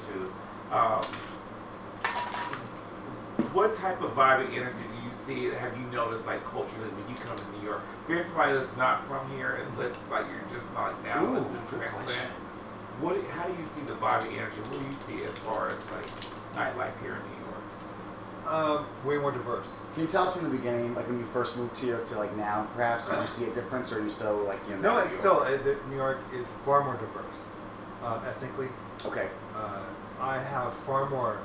to. Um, what type of vibe and energy do you see? Have you noticed like culturally when you come to New York? Here's somebody that's not from here and looks like you're just not now Ooh, a good transplant. question. What? How do you see the vibe and energy? What do you see as far as like nightlife here in New York? Um, way more diverse. Can you tell us from the beginning, like when you first moved here to like now, perhaps, do you see a difference, or are you so like you know? No, it's still uh, New York is far more diverse um, ethnically. okay. Uh, I have far more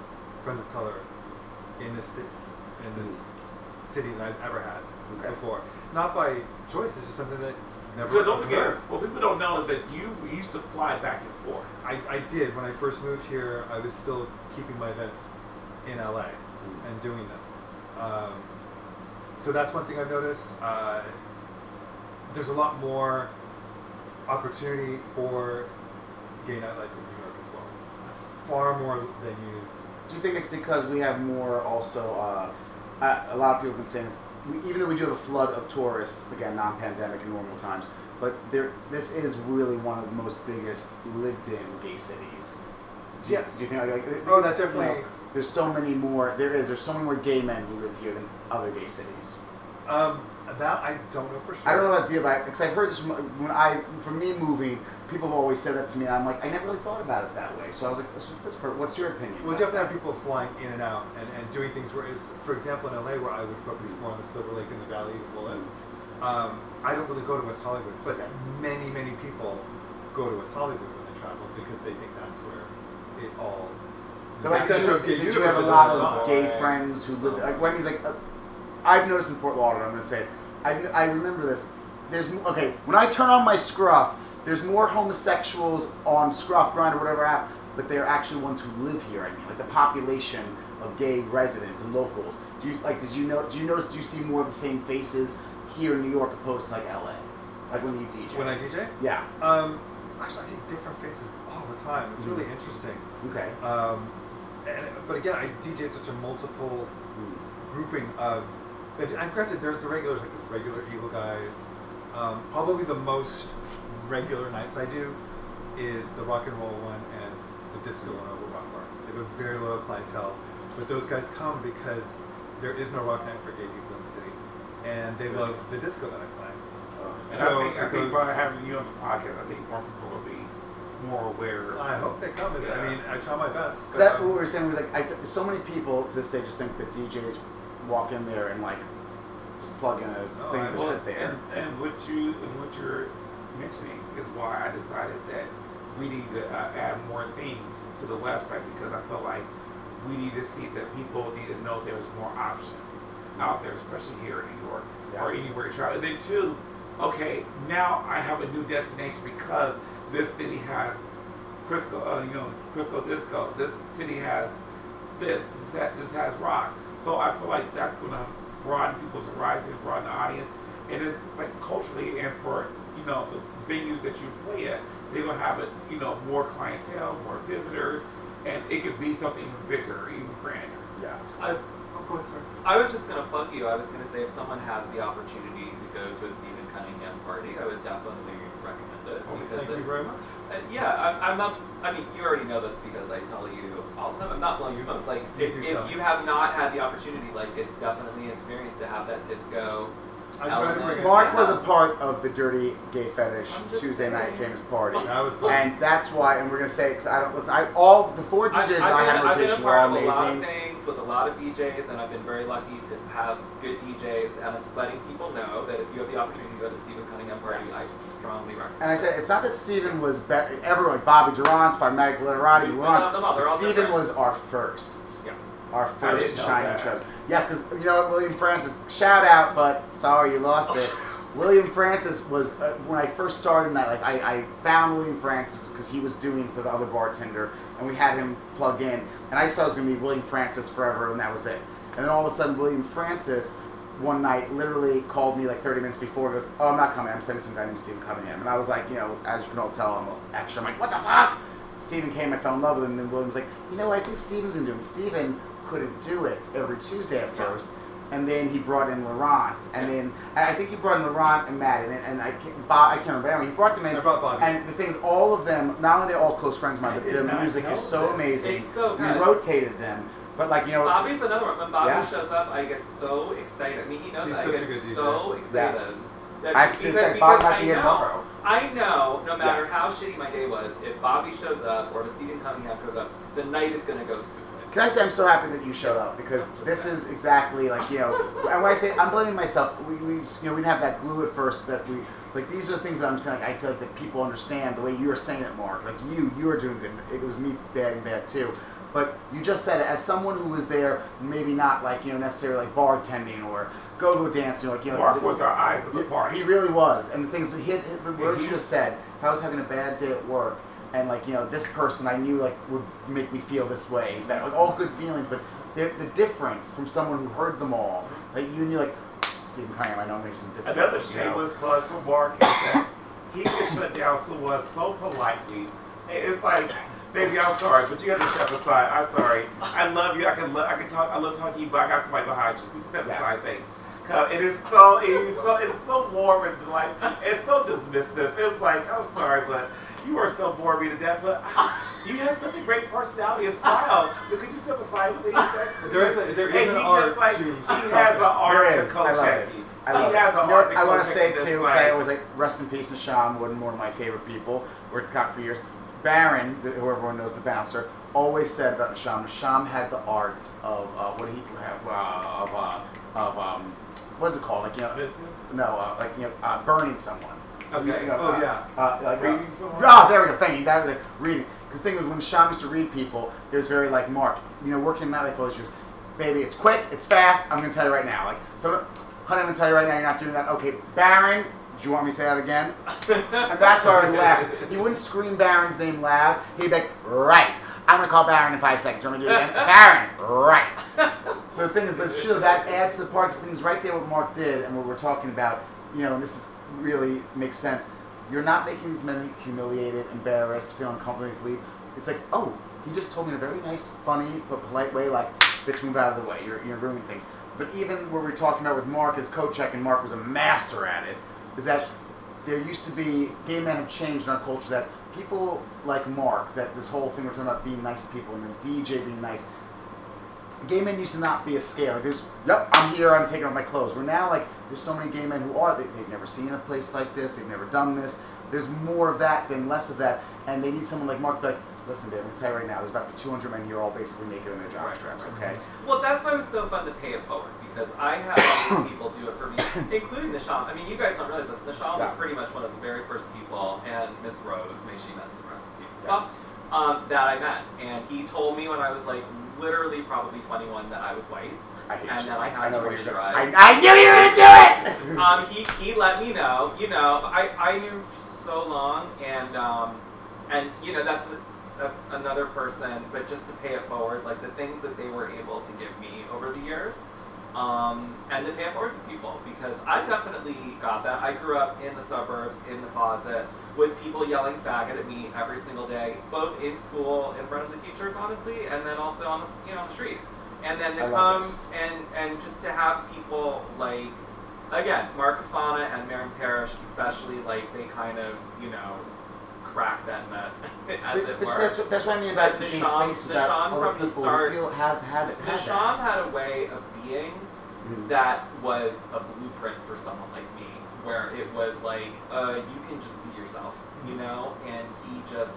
friends of color in this this- in this city than I've ever had Okay. before. Not by choice. It's just something that never. Because don't forget, occurred. what people don't know is that you used to fly back and forth. I, I did when I first moved here. I was still keeping my events in LA and doing them. Um, so that's one thing I've noticed. Uh, there's a lot more opportunity for gay nightlife in New York as well. Far more than you. Do you think it's because we have more also? Uh, uh, a lot of people have been saying this, we, even though we do have a flood of tourists, again, non-pandemic in normal times, but there, this is really one of the most biggest lived-in gay cities. Do you, Yes. Do you think? Like, like, Oh, that's you know, definitely- there's so many more. There is. There's so many more gay men who live here than other gay cities. Um, that I don't know for sure. I don't know about deal, but because I've heard this from when I, from me moving, people have always said that to me. And I'm like, I never really thought about it that way. So I was like, what's, what's, what's your opinion? We'll definitely that? have people flying in and out and, and doing things. Whereas, for example, in LA, where I would focus more on the Silver Lake and the Valley of Bullet, um, I don't really go to West Hollywood, but Okay. many, many people go to West Hollywood when they travel because they think that's where it all. But the like, center you, of gay you have a lot of gay friends who live. Like, what I mean like, uh, I've noticed in Fort Lauderdale. I'm gonna say, it, I I remember this. There's okay when I turn on my Scruff, there's more homosexuals on Scruff Grindr whatever app, but they're actually ones who live here. I mean, like the population of gay residents and locals. Do you like? Did you know? Do you notice? Do you see more of the same faces here in New York opposed to like LA? Like when you DJ. When I DJ, yeah. um, actually, I see different faces all the time. It's really Mm. interesting. Okay. Um, and, but again, I DJ such a multiple Mm. grouping of. And and granted, there's the regulars, like there's regular Eagle guys. Um, probably the most regular nights I do is the rock and roll one and the disco one over Rock Bar. They have a very loyal clientele, but those guys come because there is no rock night for gay people in the city, and they love the disco that I play. And So I think, I think by having you on the podcast, I think more people will be more aware. I hope they come. It's, I mean, I try my best. Is that um, what we were saying? Was like, I, f- so many people to this day just think that DJs walk in there and like just plug in a No, thing Well, sit there. And, and what you and what you're mentioning is why I decided that we need to uh, add more themes to the website because I felt like we need to see that people need to know there's more options out there, especially here in New York or anywhere you travel. And then two, okay, now I have a new destination because this city has Crisco, uh, you know, Crisco Disco. This city has this. This, ha- this has rock. So I feel like that's gonna broaden people's horizons, broaden the audience, and it's like culturally and for you know the venues that you play at, they're gonna have it, you know, more clientele, more visitors, and it could be something even bigger, even grander. Yeah. I, oh, go ahead, sir. I was just gonna plug you. I was gonna say if someone has the opportunity to go to a Stephen Cunningham party, I would definitely recommend it. Well, because thank you it's- very much. Uh, yeah, I, I'm not. I mean, you already know this because I tell you all the time. I'm not blowing You- smoke. Like, you if, if you have not had the opportunity, like, it's definitely an experience to have that disco. I try to bring it. Mark was a part of the Dirty Gay Fetish I'm just Tuesday night famous party. That was fun. And that's why, and we're gonna say, because I don't listen. I all the four DJs I've, I've I had in I've been a rotation were part a lot of amazing. With a lot of DJs, and I've been very lucky to have good DJs. And I'm just letting people know that if you have the opportunity to go to Stephen Cunningham party, Yes. I strongly recommend. And I said, it's not that Stephen was better. Everyone, like Bobby Duran's, Phlegmatic Literati, We- we Luan, love them all. They're all but Steven was our first. Yeah. Our first shining treasure. Yes, because you know William Francis, shout out, but sorry you lost it. William Francis was uh, when I first started that. Like I, I found William Francis because he was doing for the other bartender, and we had him plug in, and I just thought it was gonna be William Francis forever, and that was it. And then all of a sudden, William Francis one night literally called me like 30 minutes before. Goes, "Oh, I'm not coming. I'm sending some guy named Steven Cunningham." And I was like, you know, as you can all tell, I'm extra. I'm like, "What the fuck?" Steven came. I fell in love with him. And then William was like, "You know, what? I think Steven's gonna do it." Steven couldn't do it every Tuesday at Yeah. First. And then he brought in Laurent, and Yes. then I think he brought in Laurent and Matt, and, and I can't, Bob, I can't remember. Anyway, he brought them in, I brought Bobby. and the thing is, all of them, not only are they all close friends of mine, but did their music is so that. amazing. It's so we rotated them, but like you know, Bobby's another one. When Bobby Yeah. shows up, I get so excited. I mean, he knows He's that I such get a good DJ. so excited. Yes. That I've seen because, like Bob because might I be here know, tomorrow. I know, no matter how shitty my day was, if Bobby shows up or if Stephen Cunningham shows up, the night is gonna go smoothly. Can I say I'm so happy that you showed up because this is exactly like you know, and when I say I'm blaming myself, we, we you know we didn't have that glue at first that we like these are things that I'm saying. Like, I feel like that people understand the way you are saying it, Mark. Like you, you are doing good. It was me bad and bad too, but you just said it as someone who was there, maybe not like you know necessarily like bartending or go to a dance. You know, like you know, Mark was our eyes of the party. He really was, and the things he the words you just said. If I was having a bad day at work, and like you know, this person I knew like would make me feel this way, that like all good feelings, but the the difference from someone who heard them all, like you knew like Stephen Cunningham, I know makes some discount. Another shameless plug for Mark is that he can shut down someone so politely. It's like, baby, I'm sorry, but you got to step aside. I'm sorry. I love you. I can love, I can talk. I love talking to you, but I got somebody behind you. You step Yes. aside, thanks. 'Cause It is so, it is so, it's so warm and like, it's so dismissive. It's like, I'm sorry, but you are so boring me to death. But you have such a great personality and smile. But could you step aside, please? That's- There is a- there is and an he art just like, to he has an art to coach I love it. Jackie. I love he it. has an art I want to say too, because I always like rest in peace, Nisham, one one of my favorite people. Worked at Cock for years. Baron, the, who everyone knows, the bouncer, always said about Nisham. Nisham had the art of uh, what he have uh, of uh, of um, what is it called? Like you know, no, uh, like you know, uh, burning someone. Okay. Know, Oh, uh, yeah. Uh, like Reading uh, someone? Oh, there we go. Thank you. That was it. reading. Because the thing was, when Sean used to read people, it was very like Mark. You know, working in always was, baby, it's quick, it's fast. I'm gonna tell you right now. Like, so, honey, I'm gonna tell you right now, you're not doing that. Okay, Baron. Do you want me to say that again? And that's why I would laugh. He wouldn't scream Baron's name loud. He'd be like, right. I'm gonna call Baron in five seconds. You want me to do it again? Baron, right. So the thing is, but sure, that adds to the part. 'cause the things right there what Mark did and what we're talking about. You know, and this is really makes sense. You're not making these men humiliated, embarrassed, feel uncomfortable. It's like, oh, he just told me in a very nice, funny, but polite way, like, bitch, move out of the way. You're, you're ruining things. But even what we we're talking about with Mark as coach check, and Mark was a master at it, is that there used to be gay men have changed in our culture that people like Mark, that this whole thing we're talking about being nice to people and the DJ being nice. Gay men used to not be a scale. Like, there's, yep, I'm here. I'm taking off my clothes. We're now like there's so many gay men who are they, they've never seen a place like this. They've never done this. There's more of that than less of that, and they need someone like Mark. to be Like, listen, babe, I'm gonna tell you right now. There's about 200 men here, all basically naked in their jock Right, straps. right. Okay. Well, that's why it was so fun to pay it forward because I have all these people do it for me, including Nisham. I mean, you guys don't realize this. Nisham was pretty much one of the very first people, and Miss Rose, may she rest the rest in peace as Yes. well, um, that I met. And he told me when I was like literally probably 21 that I was white. I hate And you. then I had know to you're going. moisturize. I, I knew you were gonna do it. um, he, he let me know, you know, I, I knew so long, and um, and you know that's that's another person, but just to pay it forward, like the things that they were able to give me over the years, um, and to pay it forward to people because I definitely got that. I grew up in the suburbs, in the closet, with people yelling faggot at me every single day, both in school, in front of the teachers, honestly, and then also on the you know on the street. And then to I come and and just to have people like again, Mark Afana and Maren Parrish, especially like they kind of you know crack that nut as But- it were. that's, what- that's what I mean about Nishan- spaces about Nishan other from the people start- feel have had it. Had Nishan had a way of being Mhm. that was a blueprint for someone like me, where it was like, uh, you can just be yourself, you know, and he just,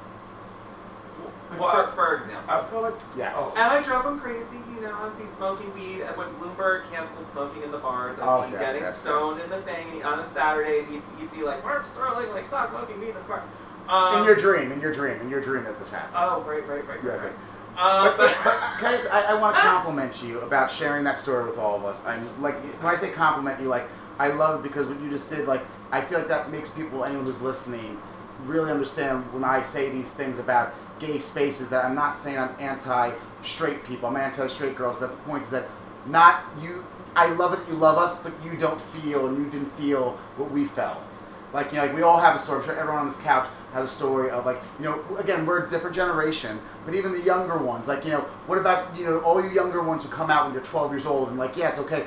Well, for, for example. I feel like Yes. and I drove him crazy, you know, I'd be smoking weed, and when Bloomberg canceled smoking in the bars, I'd Oh, be yes, getting yes, stoned yes. in the thing on a Saturday, and you'd, you'd be like, Mark Sterling, like, stop smoking weed in the bar. Um, in your dream, in your dream, in your dream that this happened. Oh, right, right, right, Yes, right. yes. Um, but, but, but guys, I, I want to compliment you about sharing that story with all of us. I'm like when I say compliment you, like I love it because what you just did, like I feel like that makes people, anyone who's listening, really understand when I say these things about gay spaces. That I'm not saying I'm anti-straight people. I'm anti-straight girls. That the point is that not you. I love it that you love us, but you don't feel and you didn't feel what we felt. Like you know, like we all have a story. I'm sure everyone on this couch has a story of like you know. Again, we're a different generation, but even the younger ones, like you know, what about you know all you younger ones who come out when you're 12 years old and like yeah, it's okay.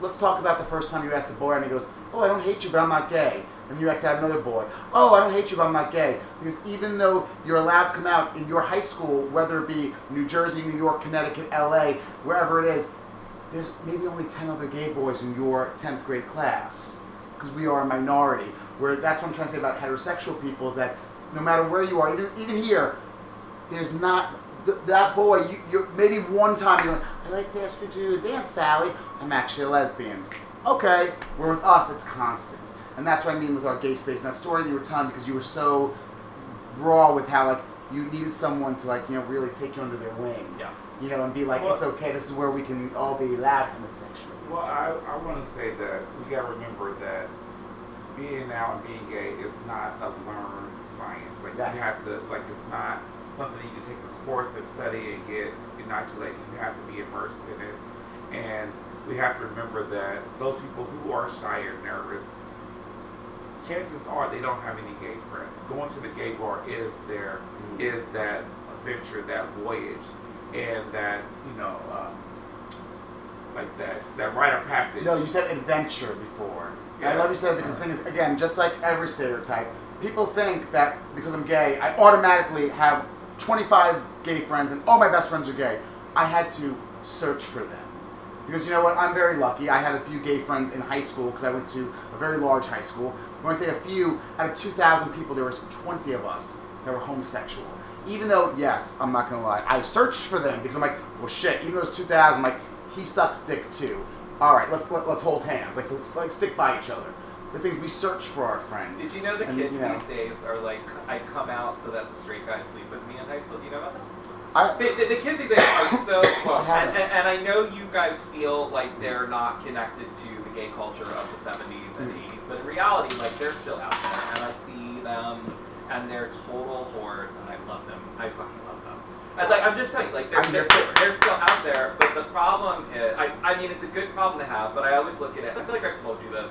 Let's talk about the first time you asked a boy and he goes, oh, I don't hate you, but I'm not gay. And you had another boy. Oh, I don't hate you, but I'm not gay. Because even though you're allowed to come out in your high school, whether it be New Jersey, New York, Connecticut, LA, wherever it is, there's maybe only 10 other gay boys in your 10th grade class because we are a minority. Where that's what I'm trying to say about heterosexual people is that no matter where you are, even, even here, there's not th- that boy. You, you're maybe one time you're like, I'd like to ask you to do a dance, Sally. I'm actually a lesbian. Okay, where with us it's constant, and that's what I mean with our gay space. And that story that you were telling because you were so raw with how like you needed someone to like you know really take you under their wing. Yeah. You know, and be like, Well- it's okay. This is where we can all be loud homosexuals. Well, I, I want to say that we got to remember that being out and being gay is not a learned science. Like Yes. you have to, like it's not something you can take a course and study and get inoculated. You have to be immersed in it, and we have to remember that those people who are shy or nervous, chances are they don't have any gay friends. Going to the gay bar is their Mm. is that adventure, that voyage, and that you know. Um, like that, that rite of passage. No, you said adventure before. And I love you it because the thing is, again, just like every stereotype, people think that because I'm gay, I automatically have 25 gay friends and all my best friends are gay. I had to search for them. Because you know what? I'm very lucky. I had a few gay friends in high school because I went to a very large high school. When I say a few, out of 2,000 people, there was 20 of us that were homosexual. Even though, yes, I'm not gonna lie, I searched for them because I'm like, well, shit. Even though it's 2,000, I'm like, he sucks dick too. All right, let's let, let's hold hands. Like let's like stick by each other. The things we search for our friends. Did you know the And, kids you know. these days are like, I come out so that the straight guys sleep with me in high school? Do you know about this? I, The, the, the kids these days are so well, and, and, and I know you guys feel like they're not connected to the gay culture of the 70s and Mm. 80s, but in reality, like they're still out there, and I see them, and they're total whores, and I love them. I fucking them. And like I'm just saying, like they're, they're, they're still out there, but the problem is, I, I mean, it's a good problem to have, but I always look at it. I feel like I've told you this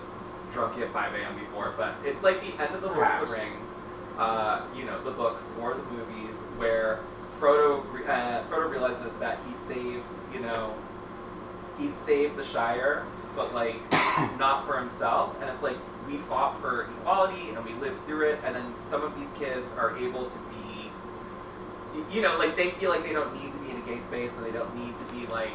drunk at 5 a.m. before, but it's like the end of the Lord of the Rings, uh, you know, the books or the movies where Frodo uh, Frodo realizes that he saved, you know, he saved the Shire, but like not for himself. And it's like we fought for equality and we lived through it, and then some of these kids are able to you know, like they feel like they don't need to be in a gay space and they don't need to be like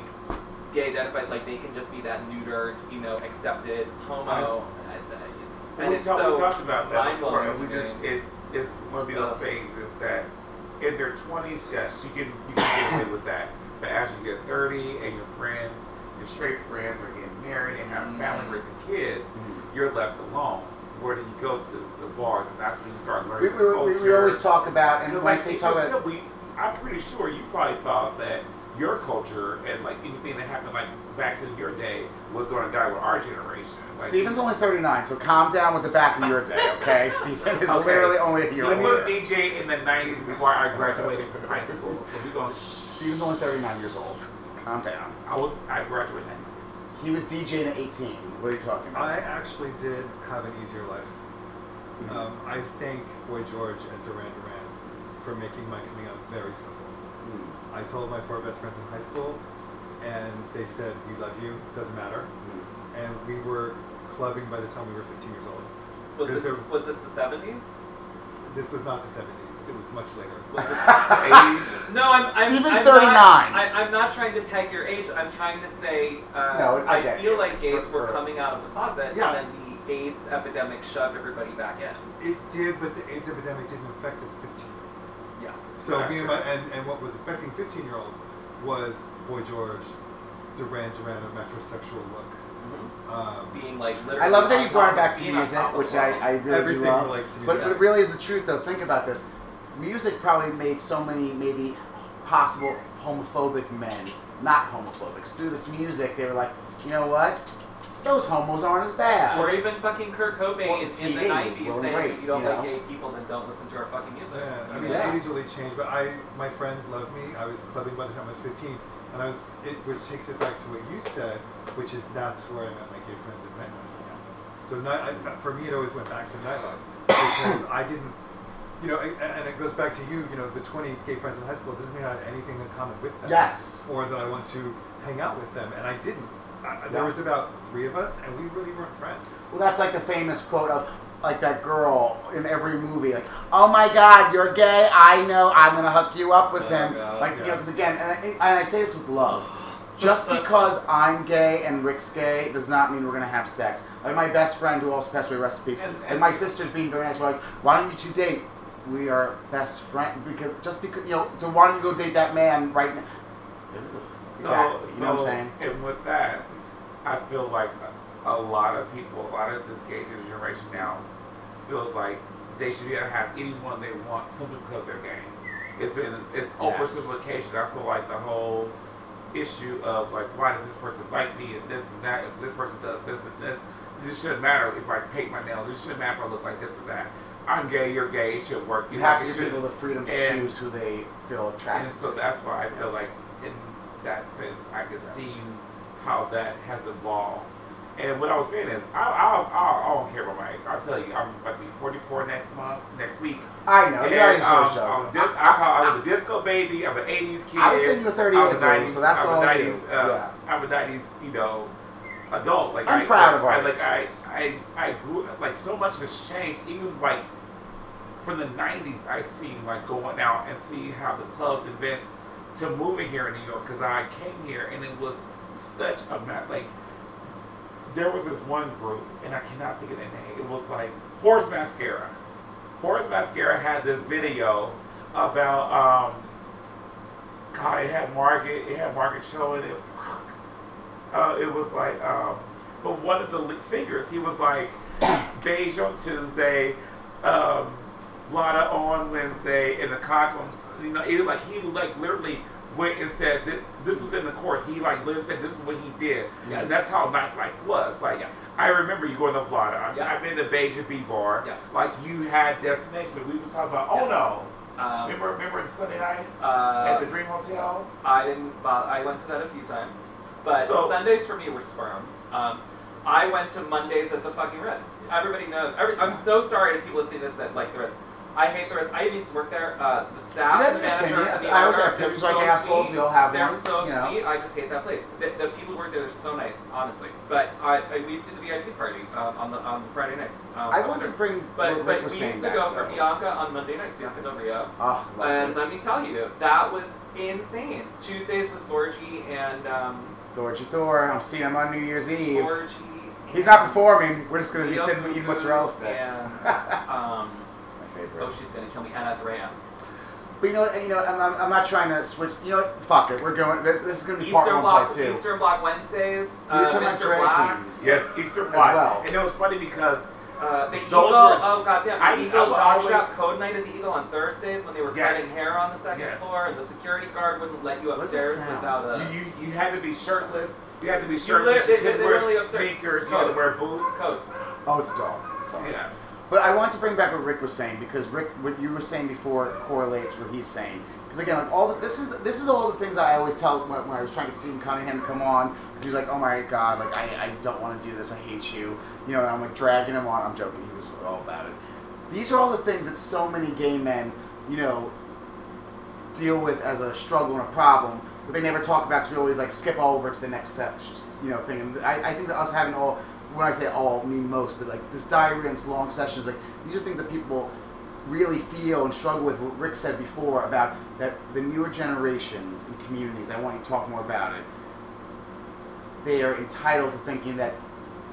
gay identified. Like they can just be that neutered, you know, accepted homo. And, uh, it's, and we, it's talked, so we talked about that before, and we just it's it's one of those Ugh. phases that in their twenties, yes, you can you can get away with that, but as you get thirty and your friends, your straight friends are getting married and having family, Mhm. raising kids, Mhm. you're left alone. Where do you go to? The bars, and that's when you start we, learning we, we, culture. we always talk about, and when I say talk about, we, I'm pretty sure you probably thought that your culture and like anything that happened like back in your day was going to die with our generation. Like, Steven's only 39, so calm down with the back of your day, okay? Stephen is Okay. literally only a year old. he was. DJ in the '90s before I graduated from high school, so we going Steven's only 39 years old. Calm down. I was I graduated in '96. He was DJing at 18. What are you talking about? I actually did have an easier life. Um, I thank Boy George and Duran Duran for making my coming out very simple. Mm, I told my four best friends in high school, and they said, "We love you. Doesn't matter." mm. And we were clubbing by the time we were 15 years old. Was this there- was this the seventies? This was not the 70s. It was much later. Was it? '80s. No, I'm. I'm Steven's I'm 39. Not, I, I'm not trying to peg your age. I'm trying to say. Uh, No, I I, feel you. like gays For- were for- coming out of the closet, Yeah. and then the AIDS epidemic shoved everybody back in. It did, but the AIDS epidemic didn't affect us 15 Yeah. So Gotcha. me and, my, and and what was affecting 15 year olds was Boy George, Duran Duran, a metrosexual look. Um, Being like literally. I love that on you brought top- it back to being on music, which. I, I really Everything do love. relates to But, but it really is the truth, though. Think about this. Music probably made so many, maybe possible homophobic men not homophobic. Through this music, they were like, you know what? Those homos aren't as bad. Or even fucking Kurt Cobain Or in the 90s Will saying and if you don't you like gay people, then don't listen to our fucking music. Yeah, I mean Yeah. the 80s really changed, but I, my friends loved me. I was clubbing by the time I was 15, and I was, it, which takes it back to what you said, which is that's where I met my gay friends at nightlife. So night, I, for me, it always went back to nightlife because I didn't, you know, and, and it goes back to you. You know, the 20 gay friends in high school doesn't mean I had anything in common with them. Yes. Or that I want to hang out with them, and I didn't. I, There Yeah. was about three of us, and we really weren't friends. Well, that's like the famous quote of like that girl in every movie, like, "Oh my God, you're gay. I know. I'm gonna hook you up with Oh, him." God, like you know, yeah. because again, and I, and I say this with love. Just because I'm gay and Rick's gay does not mean we're gonna have sex. Like my best friend, who also passed away, in And- and, and- my sister's being very nice. We're like, "Why don't you two date?" We are best friends because just because you know, so why don't you go date that man right now? Exactly. you know what I'm saying? And with that, I feel like a, a lot of people, a lot of this gay generation now feels like they should be able to have anyone they want simply because they're gay. It's been it's Yes. oversimplification. I feel like the whole issue of like why does this person like me and this and that if this person does this and this this shouldn't matter if I paint my nails it shouldn't matter if I look like this or that I'm gay you're gay it should work You know, have to give people the freedom to and- choose who they feel attracted and so that's why I feel like in that sense I can see how that has evolved. And what I was saying is, I, I, I, I don't care about my age. I'll tell you, I'm about to be 44 next month, next week. I know. and, You're already um, so I'm, joking. dis- I call, I'm a disco baby. I'm an 80s kid. I was saying you were 38, I'm a bro, 90s, so that's I'm all a 90s, uh, Yeah. I'm a 90s, you know, adult. Like I'm I, proud I, of our I, like I. I, I grew like so much has changed. Even like from the 90s, I seen like going out and see how the clubs events to moving here in New York because I came here and it was such a ma- like there was this one group and I cannot think of their name. It was like Horse Mascara. Horse Mascara had this video about um God, it had Margaret, it had Margaret showing it. Uh, it was like um but one of the singers, he was like beige on Tuesday, um, Vlada on Wednesday, and the cock on you know, it like he like literally went and said that this was in the court. He like literally said this is what he did. Yes. And that's how nightlife was. Like Yes. I remember you going to Vlada. I, Yeah. I've been to Beige B bar. Yes. Like you had destination. We were talking about oh no. Um, remember remember the Sunday night uh, at the Dream Hotel? I didn't. Well, I went to that a few times, but So- Sundays for me were sperm. Um, I went to Mondays at the fucking Ritz. Everybody knows. Every, I'm so sorry to people listening to this that like the Ritz. I hate the rest. I used to work there. Uh, the staff, the managers, and the I have opinions they're like so assholes. sweet. We all have They're one, so you know. sweet. I just hate that place. The, the people who work there are so nice, honestly. But I, I we used to do the VIP party um, on the on Friday nights. Um, I want to bring But, but we used to go for. Bianca on Monday nights, Bianca Del Rio. Oh, And it. let me tell you, that was insane. Tuesdays was Thorgy and um, Thorgy Thor. I'm seeing him on New Year's Eve. Thorgy. He's not performing. We're just going to be sitting eating mozzarella sticks. And, um, favorite. oh, she's gonna kill me. And Azrael. But you know, you know, I'm, I'm, I'm not trying to switch. You know, what? fuck it. We're going. This, this is going to be part one, Block. part two. Eastern Bloc Wednesdays. We were Uh, talking about Mr. drag Black. Yes, Easter As Block. well. And it was funny because Uh, the Those Eagle. were- oh goddamn! The I- I Eagle. would John always- Shop Code Night at the Eagle on Thursdays when they were Yes. cutting hair on the second Yes. floor, and the security guard wouldn't let you What does that upstairs without a You, you you had to be shirtless. You had to be shirtless. they- You they- couldn't wear literally upstairs. sneakers. You had to wear boots. code. Oh, it's dog. Sorry. Yeah. But I want to bring back what Rick was saying because Rick, what you were saying before correlates with what he's saying. Because again, like all the, this is this is all the things I always tell when, when I was trying to get Cunningham to come on because he was like, "Oh my God, like I, I don't want to do this. I hate you." You know, and I'm like dragging him on. I'm joking. He was all about it. These are all the things that so many gay men, you know, deal with as a struggle and a problem, but they never talk about because we always like skip all over to the next step, you know, thing. And I, I think that us having all, when I say all, I mean most, but like this diarrhea and this long sessions, like these are things that people really feel and struggle with. What Rick said before about that the newer generations and communities. I want you to talk more about it. They are entitled to thinking that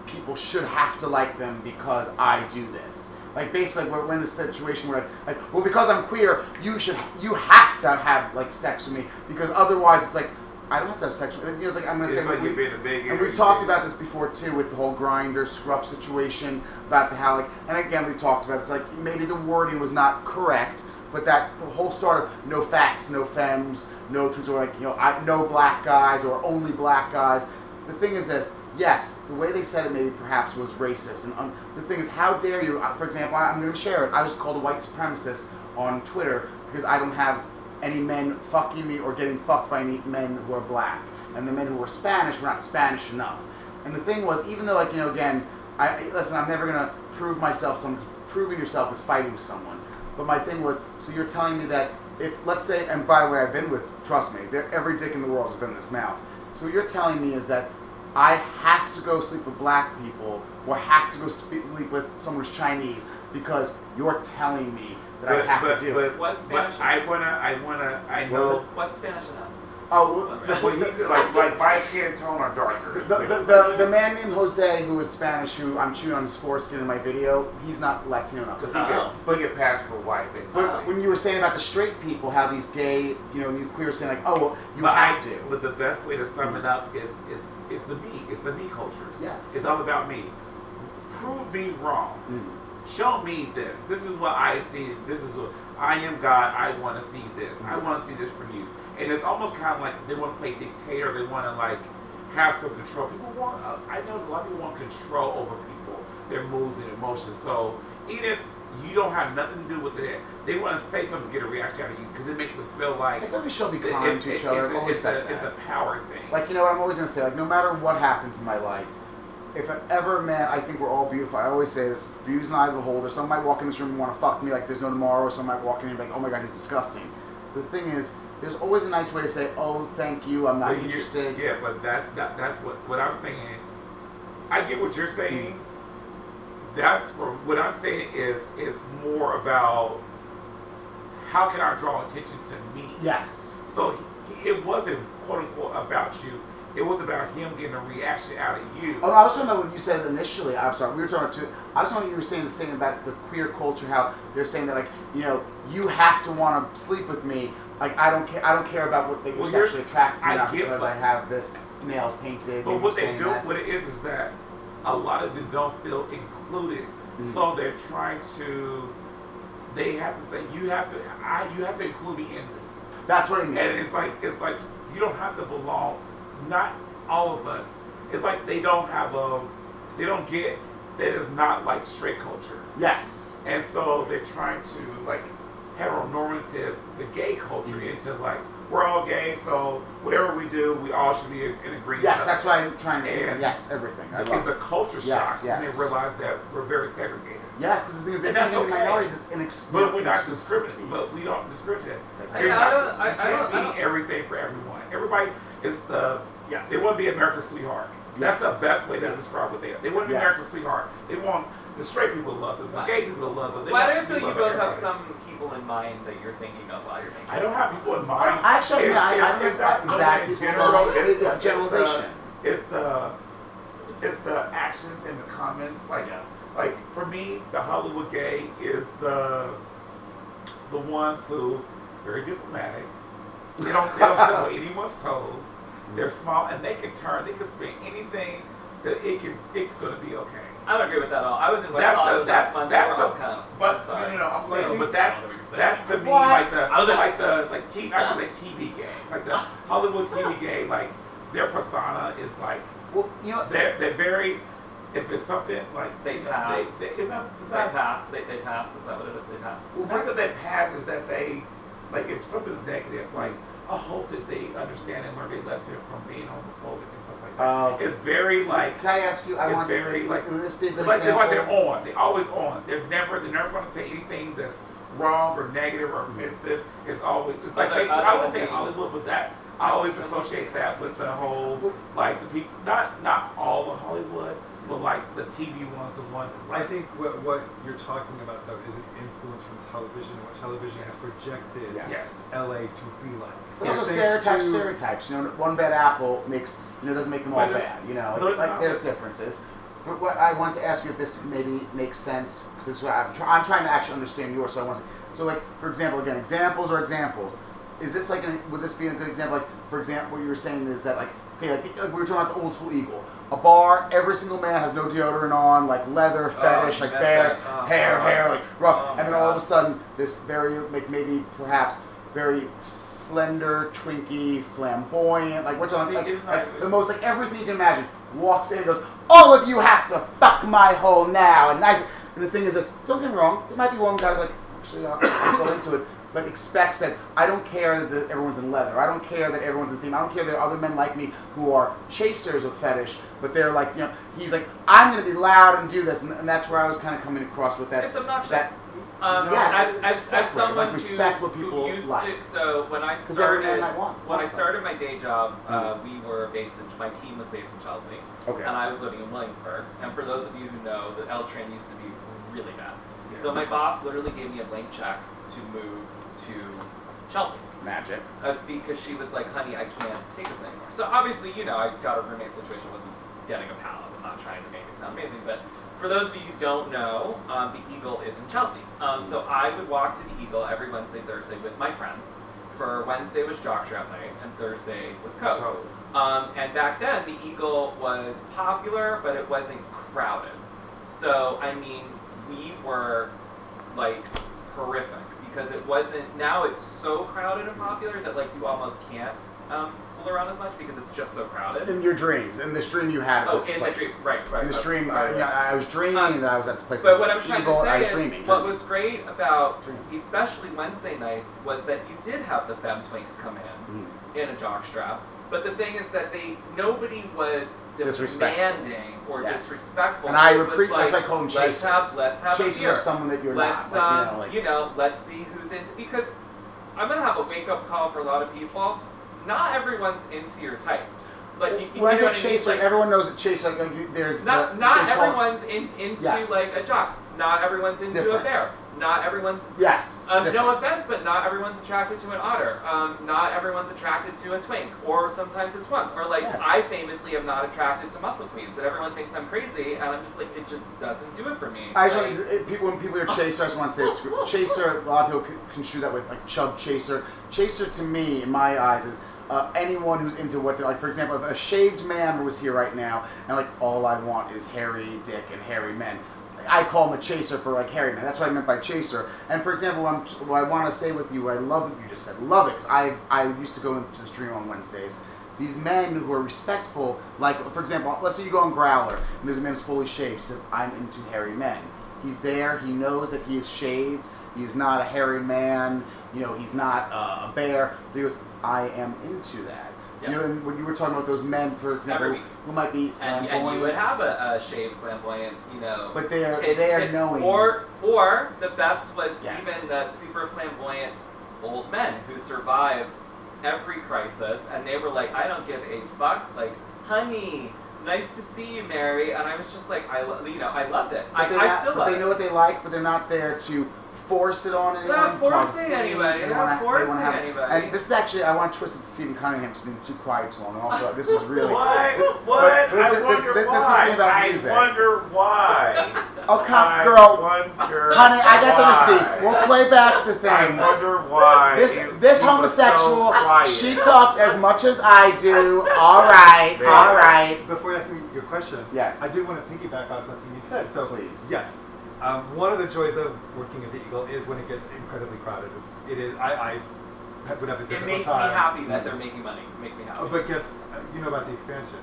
people should have to like them because I do this. Like basically, we're we're in this situation where, like, well, because I'm queer, you should, you have to have like sex with me because otherwise, it's like I don't have to have sex with you. know, It's like I'm gonna It's say like we- you've been a big. and we've talked about this before too with the whole Grindr scruff situation about the how like and again we've talked about this like maybe the wording was not correct but that the whole start of no facts no femmes no truths or like you know I, no black guys or only black guys the thing is this yes the way they said it maybe perhaps was racist and um, the thing is how dare you uh, for example I, I'm going to share it I was called a white supremacist on Twitter because I don't have any men fucking me or getting fucked by any men who are black and the men who were Spanish were not Spanish enough. And the thing was, even though, like, you know, again, I listen, I'm never gonna prove myself. Some proving yourself is fighting someone. But my thing was, so you're telling me that if, let's say, and by the way, I've been with, trust me, every dick in the world has been in this mouth. So what you're telling me is that I have to go sleep with black people or have to go sleep with someone who's Chinese because you're telling me that I But, have but, to do but, it. What's but I wanna, I wanna, I Well, know. What's Spanish enough? Oh, the, Well, he, like, like my skin tone or darker. The, the, the, the man named Jose, who is Spanish, who I'm chewing on his foreskin in my video, he's not Latino enough. Because he Oh. get, but get passed for white. Basically. But when you were saying about the straight people, how these gay, you know, you queer saying like, oh, well, you But have I- to. But the best way to sum it up is is is the me. It's the me culture. Yes. It's all about me. Prove me wrong. Mm. Show me this. This is what I see. This is what I am God. I want to see this. I want to see this from you. And it's almost kind of like they want to play dictator. They want to like have some control. People want. Uh, I know a lot of people want control over people, their moods and emotions. So even if you don't have nothing to do with it, they want to say something to get a reaction out of you because it makes them feel like I think we should be it- kind it- to each other. It's, I've always it's, said a, it's a power thing. Like, you know what I'm always going to say? Like, no matter what happens in my life, if I ever man, I think we're all beautiful. I always say this: beauty's an eye of the beholder. Some might walk in this room and want to fuck me like there's no tomorrow. Or some might walk in and be like, oh my god, he's disgusting. The thing is, there's always a nice way to say, oh, thank you, I'm not But you- interested. Yeah, but that's that, that's what what I'm saying. I get what you're saying. That's for what I'm saying is is more about how can I draw attention to me. Yes. So it wasn't quote unquote about you. It was about him getting a reaction out of you. Oh, I was talking about what you said initially. I'm sorry, we were talking to. I just want you were saying the same about the queer culture. How they're saying that, like, you know, you have to want to sleep with me. Like, I don't care. I don't care about what they Well, sexually attracted to me I not get because I have this nails painted. But what they do, that. what it is, is that a lot of them don't feel included. Mm. So they're trying to. They have to say, you have to. I. You have to include me in this. That's what I mean. And it's like it's like you don't have to belong. Not all of us. It's like they don't have a. They don't get that it's not like straight culture, yes. and so they're trying to like heteronormative the gay culture Mhm. into like we're all gay, so whatever we do, we all should be in, in agreement. Yes, that's what I'm trying to. And- yes, everything. I It's love a culture Yes, shock yes. when they realize that we're very segregated. Yes, because the thing is, they And that's think okay. minorities is inex- But we're not inex- discriminating. But we don't discriminate. That's You're I- I don't- I- I can't don't- I be don't- everything for everyone. Everybody is the. Yes. They want to be America's sweetheart. That's the best way to describe what they are. They want to be Yes. America's sweetheart. They want the straight people to love them, the gay people to love them. They Why do want I feel to you love both have some people in mind that you're thinking of while you're making I don't have people in mind. Actually, It's- yeah, I- it's- I- it's not- exactly. in general, Well, it's, it's the- a the- generalization. It's the, it's the actions and the comments. Like, Yeah. like for me, the Hollywood gay is the, the ones who very diplomatic. They don't, they don't step on anyone's toes. They're small and they can turn. They can spin anything that it can. It's gonna be okay. I don't agree with that at all. I was in West That's the- Hollywood that's- last month. that's They were all the- cunts. But I'm sorry. no, no, no, I'm saying, but that's I don't know what we can say. that's to me like the I like the like TV actually like TV game like the Hollywood TV game like their persona is like Well, you know, they're they're very if it's something like They you know, pass. they, they, it's not it's They not pass. They, they pass. Is that what it is? They pass. well part of that pass is that they like if something's negative like I hope that they understand and learn a lesson from being homophobic and stuff like that. uh, it's very like can I ask you? I It's want very, to like- Will this be a It's good like, it's example? like they're on. They're always on. They're never they're never going to say anything that's wrong or negative or offensive. It's always just like Other- basically, I would say Hollywood, but that I always associate that with the whole like the people. Not not all of Hollywood, but like the TV ones, the ones I think what, what you're talking about though is an influence from television and what television has projected Yes. yes. LA to be like. But also stereotypes, to- stereotypes. You know, one bad apple makes you know doesn't make them all bad. You know, no, like, like there's differences. But what I want to ask you if this maybe makes sense because this is what I'm, try, I'm trying to actually understand yours. So I want to. So like for example, again, examples or examples. Is this like a, would this be a good example? Like for example, what you were saying is that like okay, like, the, like we were talking about the old school eagle. A bar, every single man has no deodorant on, like leather fetish, like that's bears. Oh, hair, hair, like rough, Oh, and then all of a sudden this very like maybe perhaps very slender, twinky, flamboyant, like we're talking See, like, like the most like everything you can imagine. Walks in, and goes, all of you have to fuck my hole now, and nice. And the thing is this, don't get me wrong, there might be one guy's like, actually, I'm I'm so into it, but expects that I don't care that everyone's in leather. I don't care that everyone's in theme. I don't care that there are other men like me who are chasers of fetish, but they're like, you know, he's like, I'm gonna be loud and do this, and, and that's where I was kind of coming across with that. It's obnoxious. That, Um, Yeah, as, as, just as someone like, who, respect what who used like. to, so when I started, when I started my day job, uh, we were based in, my team was based in Chelsea, okay. and I was living in Williamsburg. And for those of you who know, the L train used to be really bad. So my boss literally gave me a blank check to move to Chelsea. Magic. uh, because she was like, "Honey, I can't take this anymore." So obviously, you know, I got a roommate situation. wasn't getting a palace. I'm not trying to make it sound amazing, but for those of you who don't know, um, the Eagle is in Chelsea. Um, so I would walk to the Eagle every Wednesday, Thursday with my friends. For Wednesday was Jockstrap night, and Thursday was Coke. Um, and back then, the Eagle was popular, but it wasn't crowded. So, I mean, we were like horrific because it wasn't. Now it's so crowded and popular that like you almost can't um, fool around as much because it's just so crowded. In your dreams, in this dream you had Oh, this in the dream, right, right. In this dream, uh, yeah, I was dreaming Um, that I was at this place. But what I'm trying Eagle, to I say was is, dreaming. what was great about, Dreaming. especially Wednesday nights, was that you did have the femme twinks come in Mhm. in a jockstrap. But the thing is that they nobody was demanding or Yes. disrespectful. And I repre- like, that's why I call them let's have let's have a beer. of someone that you're let's not. Like, um, you know, like, you know, let's see who's into because I'm gonna have a wake up call for a lot of people. Not everyone's into your type. Like you, you when I know what I mean? Like, everyone knows that chaser. Like, there's not the, not everyone's in, into Yes. like a jock. Not everyone's into Different. a bear. Not everyone's Yes. um, no offense, but not everyone's attracted to an otter. Um, not everyone's attracted to a twink, or sometimes a twunk. Or like Yes. I famously am not attracted to muscle queens, and everyone thinks I'm crazy, and I'm just like it just doesn't do it for me. I just Like, want to, people when people hear chaser, I just want to say it's chaser. A lot of people con- construe that with like chub chaser. Chaser to me, in my eyes, is uh, anyone who's into what they're like. For example, if a shaved man was here right now and like all I want is hairy dick and hairy men. I call him a chaser for like hairy men. That's what I meant by chaser. And for example, what, I'm, what I want to say with you, I love that you just said, love it. I I used to go into the stream on Wednesdays. These men who are respectful, like for example, let's say you go on Growlr and there's a man who's fully shaved. He says, "I'm into hairy men." He's there. He knows that he is shaved. He's not a hairy man. You know, he's not uh, a bear. But he goes, "I am into that." You know, and when you were talking about those men, for example, who might be and, and you would have a, a shaved, flamboyant, you know. but they're kid- they are kid- knowing. Or or the best was Yes. even the super flamboyant old men who survived every crisis, and they were like, I don't give a fuck. Like, honey, nice to see you, Mary. And I was just like, I lo- you know, I loved it. I, But, they're I not- still but love they it. know what they like, but they're not there to force it on anyone. not forcing cause a scene. anybody. They They're wanna- not they wanna have- anybody. And this is actually, I want to twist it to Stephen Cunningham's being too quiet too long. And also, this is really. What? What? this I is- this- wonder this- this is the why. thing about I music. wonder why. Oh, come, I girl. wonder Honey, I got the receipts. We'll play back the things. I wonder why. This this homosexual, so she talks as much as I do. All right, Very all right. Before you ask me your question, Yes. I do want to piggyback on something you said. So Please. yes, um, one of the joys of working at the Eagle is when it gets incredibly crowded. It's, it is. I, I would have a It difficult makes me happy that they're making money. It makes me happy. Oh, but guess uh, you know about the expansion.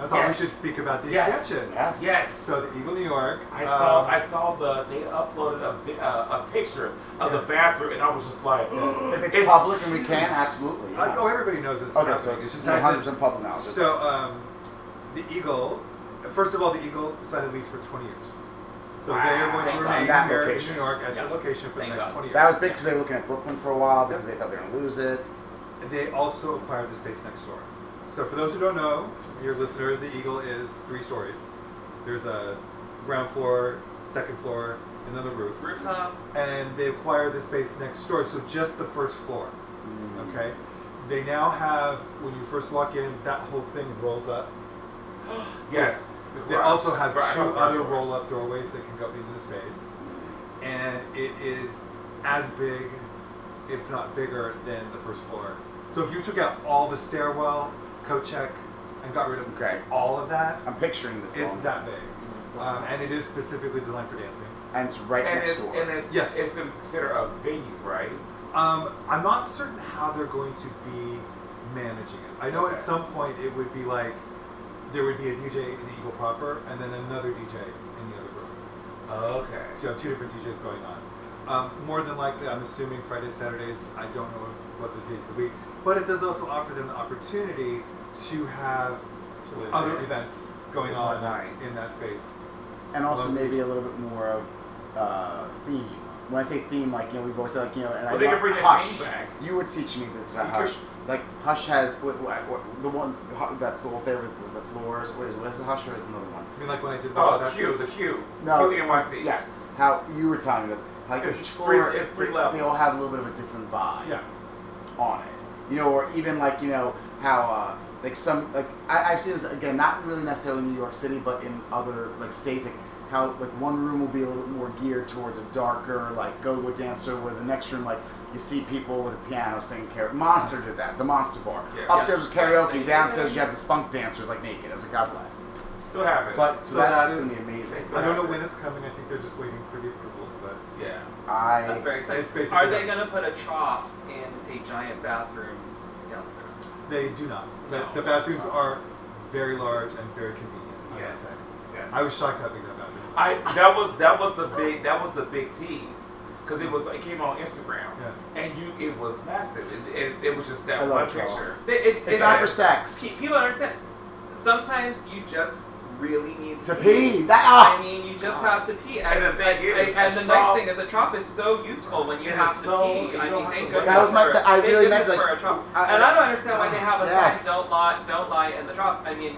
I thought Yes. we should speak about the Yes. expansion. Yes. Yes. So the Eagle New York. I saw. um, I saw the. They uploaded a bi- uh, a picture of the bathroom, and I was just like, If it's, public and we can, absolutely. uh, Yeah. oh, everybody knows this. okay, so it's just just 100 hasn't- percent public knowledge. So, um, the Eagle, first of all, the Eagle signed a lease for 20 years. So they are going to Wow. remain That here location. in New York at Yeah. the location for Thank the next God. 20 years. that was big because they were looking at Brooklyn for a while because they thought they were going to lose it. They also acquired the space next door. So for those who don't know, dear listeners, the Eagle is three stories. There's a ground floor, second floor, and then the roof. Rooftop. And they acquired the space next door, so just the first floor. Mm. Okay. They now have, when you first walk in, that whole thing rolls up. yes. They also have Right, two right, other roll-up doorways that can go into the space, and it is as big, if not bigger, than the first floor. So if you took out all the stairwell, coat check, and got rid of Okay. all of that, I'm picturing this it's song. that big, um, and it is specifically designed for dancing. and it's right And next it's, door. and it's, Yes. it's been considered a venue, right? Um, I'm not certain how they're going to be managing it. I know Okay. at some point it would be like there would be a DJ in the Eagle proper, and then another DJ in the other room. Okay. So you have two different DJs going on. Um, more than likely, I'm assuming Fridays, Saturdays. I don't know what the days of the week, but it does also offer them the opportunity to have To other advance. events going In on night. in that space. and also Love- maybe a little bit more of uh, theme. When I say theme, like you know, we've always said like you know, and I Well, they love can bring that Hush. theme back. You were teaching me this about You Hush. Like Hush has what, what, what, the one that's all there with the, the floors. What is what is it? Hush or is another one? I mean, like when I did the Oh, Sex- the Q, the Q. No. Q Yes. How you were telling me this. Like It's each three- floor, it's three they, levels. they all have a little bit of a different vibe. Yeah. on it. You know, or even like you know how uh, like some like I, I've seen this again, not really necessarily in New York City, but in other like states, like how like one room will be a little bit more geared towards a darker like go-go dancer, where the next room like you see people with a piano singing karaoke. Monster did that, the Monster Bar. Yeah. Upstairs was Yeah. karaoke, downstairs you have the spunk dancers like naked. I was like, God bless. Still have it. But so, So that's that gonna be amazing. I don't know when it's coming. I think they're just waiting for the approvals, but yeah. I That's very exciting. It's basically Are they going to put a trough in a giant bathroom downstairs? they do not. The, No. the bathrooms are very large and very convenient. I Yes. must say. Yes. I was shocked how big that bathroom. was. I that was that was the big that was the big tease because it was it came on Instagram Yeah. and you it was massive. It, it, it was just that I love one Charles. picture. They- It's, it's not for sex. People understand. Sometimes you just really need to, To pee. That I ah, mean, you just have to pee. And the thing is, and the trough- nice thing is, a trough is so useful when you It have to so- pee. I don't mean, have thank to goodness. That was my- for, th- I really meant, like, for a trough. I- and I don't understand why they have a Yes. sign, "Don't lie, don't lie in the trough." I mean,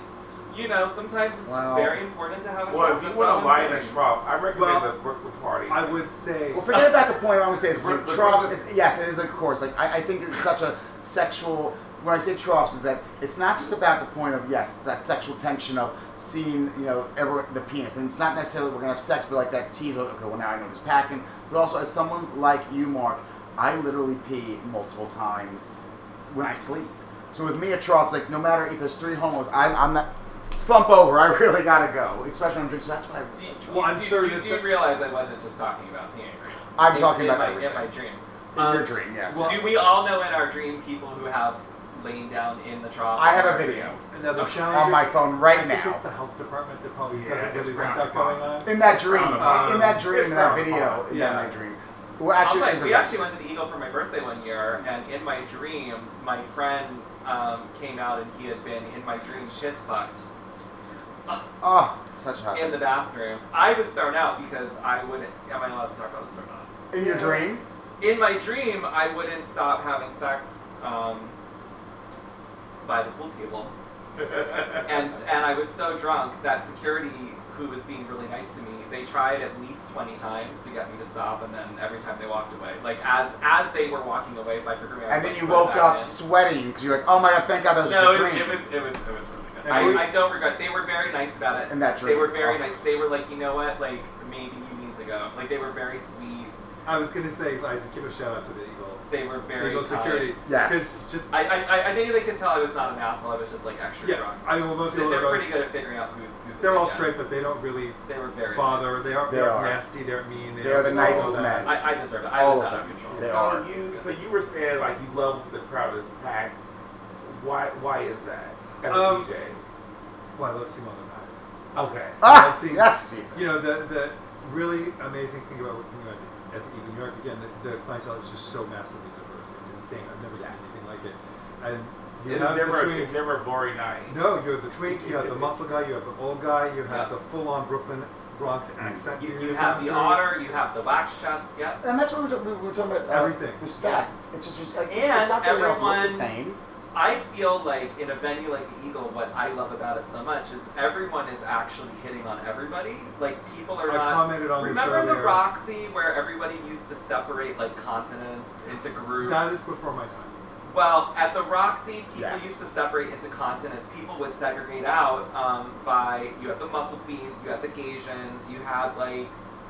you know, sometimes it's Well- just very important to have a Well, if you want to I'm lie in a trough, I recommend Well, the Brooklyn Party. I would say. Well, forget about the point. I want to say it's But- but- troughs. but- it's- yes, it is of course. Like I, I think it's such a sexual. When I say troughs, is that it's not just about the point of yes, that sexual tension of seeing you know ever the penis, and it's not necessarily we're gonna have sex, but like that tease. of, Okay, well now I know who's packing. But also as someone like you, Mark, I literally pee multiple times when I sleep. So with me, a trough's like no matter if there's three homos, I'm, I'm not slump over. I really gotta go, especially when I'm drinking. So that's why I. Do you, Well, I'm do, certain you, do you realize I wasn't just talking about peeing, right? I'm In- talking in about my, everything. in my dream. In Um, your dream, yes. well- do we all know in our dream people who have lain down in the trough? I have a video. dreams? Now Okay. on my phone right I think now. it's the health department that probably Yeah, doesn't it's really want that going on. In that dream, Um, in that dream, in that video, upon. in Yeah. that my dream. Well, actually, tell you, there's a we video. actually went to the Eagle for my birthday one year, and in my dream, my friend um, came out and he had been in my dream shiz fucked Oh, such hot. in the bathroom. I was thrown out because I wouldn't. Am I allowed to talk about this or not? In your dream? In my dream, I wouldn't stop having sex um, by the pool table. and and I was so drunk that security who was being really nice to me, they tried at least 20 times to get me to stop, and then every time they walked away, like as as they were walking away, if I forget me, I And then you woke up in. sweating because you're like, oh my god, thank God that was No, just it a was, dream. it was it was it was really good. And I, I don't regret. They were very nice about it. In that drink. They were very nice. They were like, you know what, like maybe you need to go. Like they were very sweet. I was gonna say, like, give a shout out to the Eagle. They were very Eagle kind. security. Yes. 'Cause just I, I, I- I think they could tell I was not an asshole. I was just like extra yeah, drunk. I will most They- people They're are pretty good at figuring out who's who's. They're all big guy. straight, but they don't really They were very bother. Nice. They aren't, They they are. nasty. They aren't mean. They They are the nicest men. I, I deserve it. I All was of out of control. They so are. you, so you were saying like you love the crowd is packed. Why? Why is that? As a Um, DJ. Well, let's see Mother Nice. Okay. Ah, I've seen- yes, Steve. You know, the the really amazing thing about working at, at the Eagle New York again, the, the clientele is just so massively diverse. It's insane. I've never seen anything like it. And you It's have never, the twink. it's never a boring night. No, you have the twink. You have the muscle guy. You have the old guy. You have Yeah. the full-on Brooklyn Bronx accent. You, dude you have the coming otter. You have the wax chest. Yep. And that's what we were, we were talking about. uh, Everything. Respect. It's just like, And it's not that they all look everyone- the same. I feel like in a venue like the Eagle, what I love about it so much is everyone is actually hitting on everybody. Like people are I not. commented on this Remember the. Roxy where everybody used to separate like continents into groups? That is before my time. Well, at the Roxy, people Yes. used to separate into continents. People would segregate out um, by you have the muscle queens, you have the Gasians, you had like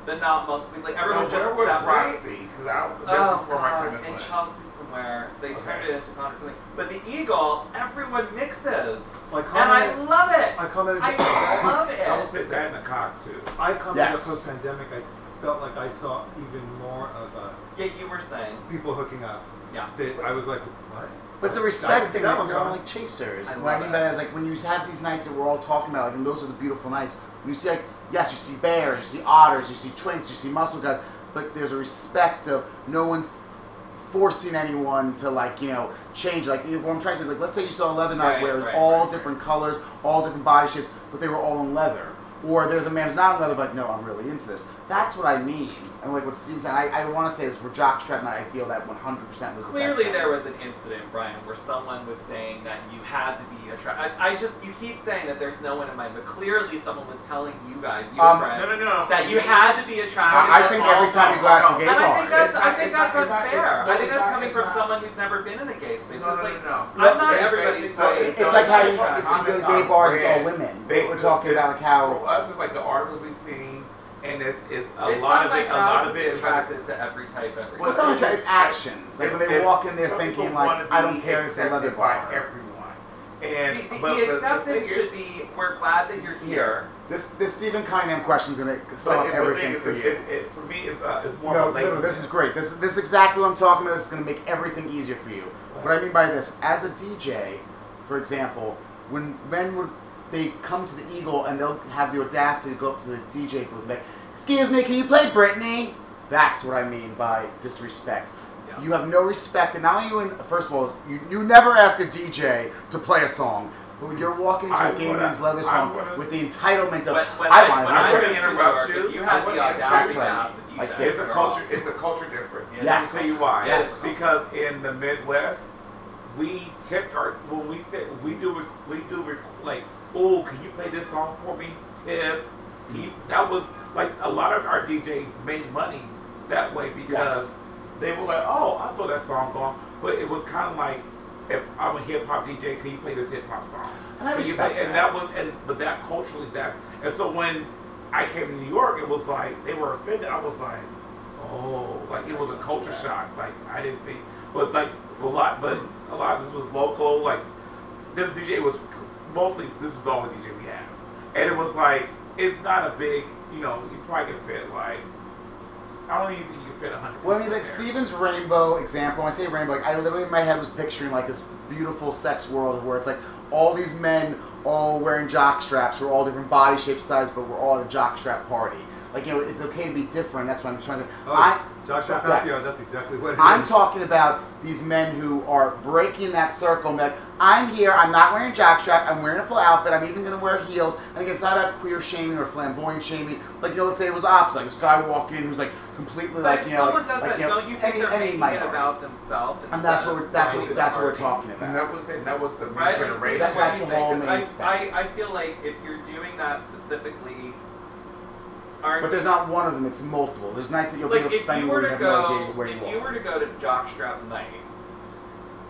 the not muscle queens. Like everyone Now, just where was separate. Roxy? Because that was Oh before my time as in well. Chelsea somewhere, they Okay. turned it into con or something. But the Eagle, everyone mixes, Like and I love it. I commented. I love it. I almost it. fit that in the cock too. I commented Yes. post pandemic. I felt like I saw even more of a. Yeah, you were saying. people hooking up. Yeah. That I was like, what? But it's a respect thing. that they're all like chasers. I And what I mean that. by that is like when you have these nights that we're all talking about, like, and those are the beautiful nights. When you see like, yes, you see bears, you see otters, you see twinks, you see muscle guys, but there's a respect of no one's forcing anyone to like you know change. Like you know, what I'm trying to say is like, let's say you saw a leather night Right, where it was right, all right, different colors, all different body shapes, but they were all in leather. Or there's a man who's not in leather, but like, no, I'm really into this. That's what I mean. And like what Steven said, I, I want to say is for Jockstrap night, I feel that 100% was the best Clearly, night. there was an incident, Brian, where someone was saying that you had to be attracted. I, I just, you keep saying that there's no one in mind, but clearly someone was telling you guys, you Um, and Brian, No, no, no. that you had to be attracted. I, I think every time you go out to no, gay And I think that's, I think that's not- not- unfair. I think that's not- coming it's from not. someone who's never been in a gay space. No, it's no, like, no, no. I'm not It's everybody's basically- it's like how you, try to it's you go to gay bars, it's all women. We're talking about like how for us, it's like the articles we've seen, and it's, it's a it's lot not of my it. A lot to of be it is like attracted to every type, every Well, it's Well, not it's- it's actions. Like when they walk in there thinking like, I don't care, it's a leather accepted by bar. everyone. And The, the, but the the- the acceptance should be, we're glad that you're here. This this Stephen Cunningham question is gonna but sum up everything for you. it's- it- for me, it's, uh, it's more No, of a no, no, this is great. This, this is exactly what I'm talking about. This is going to make everything easier for you. What I mean by this, as a DJ, for example, when men would they come to the Eagle and they'll have the audacity to go up to the DJ booth and be like, "Excuse me, can you play Britney?" That's what I mean by disrespect. Yeah. You have no respect, and not only you. In, first of all, you, you never ask a DJ to play a song. But when you're walking into I a gay man's leather song wanna- with the entitlement of, When, when I I, want when to I I moved wouldn't to interrupt you. if you I had the audacity to ask the DJ, did. It's the culture. It's the culture difference. Yeah, Let Yes. me tell you why. Yes. Because in the Midwest, we tip our when we say we do we do like oh can you play this song for me? Tip. You-" that was like a lot of our DJs made money that way because Yes. they were like oh I thought that song gone but it was kind of like if I'm a hip hop DJ can you play this hip hop song? And I respect play- and that. that was and but that culturally that and so when I came to New York it was like they were offended. I was like oh like it was a culture shock. Like I didn't think but like a lot but a lot of this was local like this DJ was mostly this was the only DJ we had and it was like it's not a big you know you probably could fit like I don't even think you can fit a hundred Well, I mean, like. Steven's rainbow example. When I say rainbow, like I literally in my head was picturing like this beautiful sex world where it's like all these men all wearing jock straps. We're all different body shapes, size, but we're all at a jock strap party. Like you know, it's okay to be different. That's what I'm trying to. Oh, I Jockstrap Yes. Papio, that's exactly what it is. I'm talking about these men who are breaking that circle. And be like, I'm here. I'm not wearing jockstrap. I'm wearing a full outfit. I'm even going to wear heels. And again, it's not about queer shaming or flamboyant shaming. Like you know, let's say it was opposite. Like this guy walking in who's like completely But like if you know, someone like, does like, that, you know, don't you think any, they're any making it about themselves? And that's what we're, that's what that's what we're party? talking and about. that was it that was the new Right, let's see generation That- what that's you the think, whole 'cause main I, thing. I, I feel like if you're doing that specifically Aren't But there's not one of them. It's multiple. There's nights that you'll like be if offended you where you to have no go, idea where you if you you were to go to jockstrap night,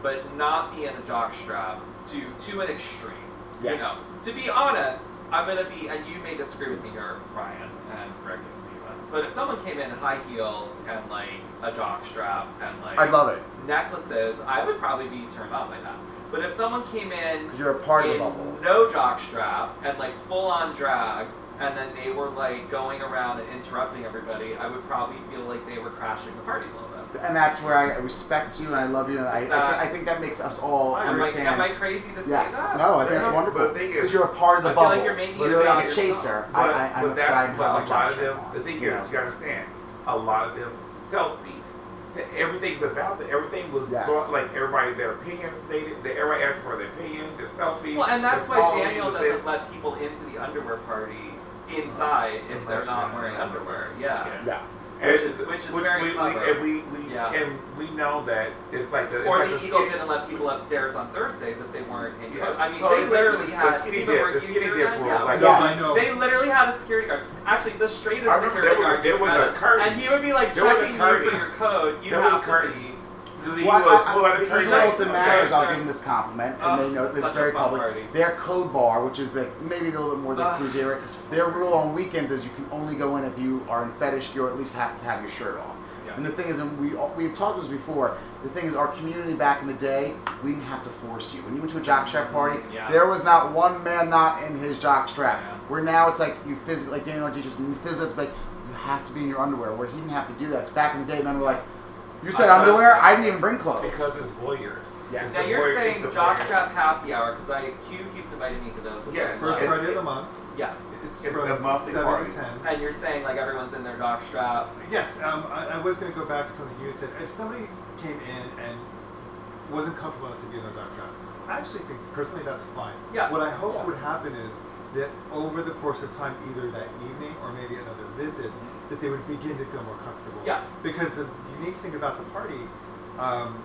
but not be in a jockstrap to to an extreme, you Yes. know. To be honest, I'm gonna be, and you may disagree with me here, Ryan and Rick and Steven, but if someone came in in high heels and like a jockstrap and like I'd love it necklaces, I would probably be turned on by that. But if someone came in because you're a part of the bubble. no jockstrap and like full on drag, and then they were like going around and interrupting everybody, I would probably feel like they were crashing the party a little bit. And that's where I respect you and I love you and I, I, It's thi- not- I think that makes us all Am I, understand. am I crazy to yes. say that? No, I think it's wonderful the thing because is- you're a part of the I feel bubble. like you're making it you're not a chaser. But, I, I, I'm, but but that's I'm but a a lot of them. The thing you is, you gotta understand, a lot of them selfies. that Everything's about it. Everything was Yes. brought, like everybody their opinions. They they everybody asked for their opinion, their selfies. Well, and that's their why Daniel doesn't this. let people into the underwear party inside if they're not wearing underwear. Yeah. Yeah. And Which is- which is very we, clever. We, and we, we Yeah. and we know that it's like the it's Or like the the Eagle skinny- didn't let people upstairs on Thursdays if they weren't in Yeah. I mean, So they literally the had. skinny Steven, dip- were the you skinny dip rules, Yeah. like, Yes. I know. They literally had a security guard. Actually, the straightest I remember security there was- guard. there was a met. curtain. And he would be like There checking you for your code. You There was a have be. The Well, I, I, the the curtain- Eagle Matters, I'll give them this compliment, Oh, and they know this is very public. party. Their code bar, which is the maybe a little bit more than such a their rule on weekends is you can only go in if you are in fetish gear, or at least have to have your shirt off. Yeah. And the thing is, and we we've talked this before. The thing is, our community back in the day, we didn't have to force you. When you went to a jockstrap party, Yeah. there was not one man not in his jockstrap. Yeah. Where now it's like you physically, like Daniel and you physically it's like you have to be in your underwear. Where he didn't have to do that. Back in the day, men were like, "You said I- underwear? I didn't even bring clothes." because it's voyeurs. Yes. It's Now you're voyeur- saying it's the voyeur. jockstrap happy hour because I Q keeps inviting me to those. Which Yeah, First. Friday of the month. Yes. It's, It's from a monthly 7 party. to 10. And you're saying like everyone's in their jockstrap. Yes, um, I, I was going to go back to something you had said. If somebody came in and wasn't comfortable enough to be in their jock strap, I actually think personally that's fine. Yeah. What I hope Yeah. would happen is that over the course of time, either that evening or maybe another visit, that they would begin to feel more comfortable. Yeah. Because the unique thing about the party, um,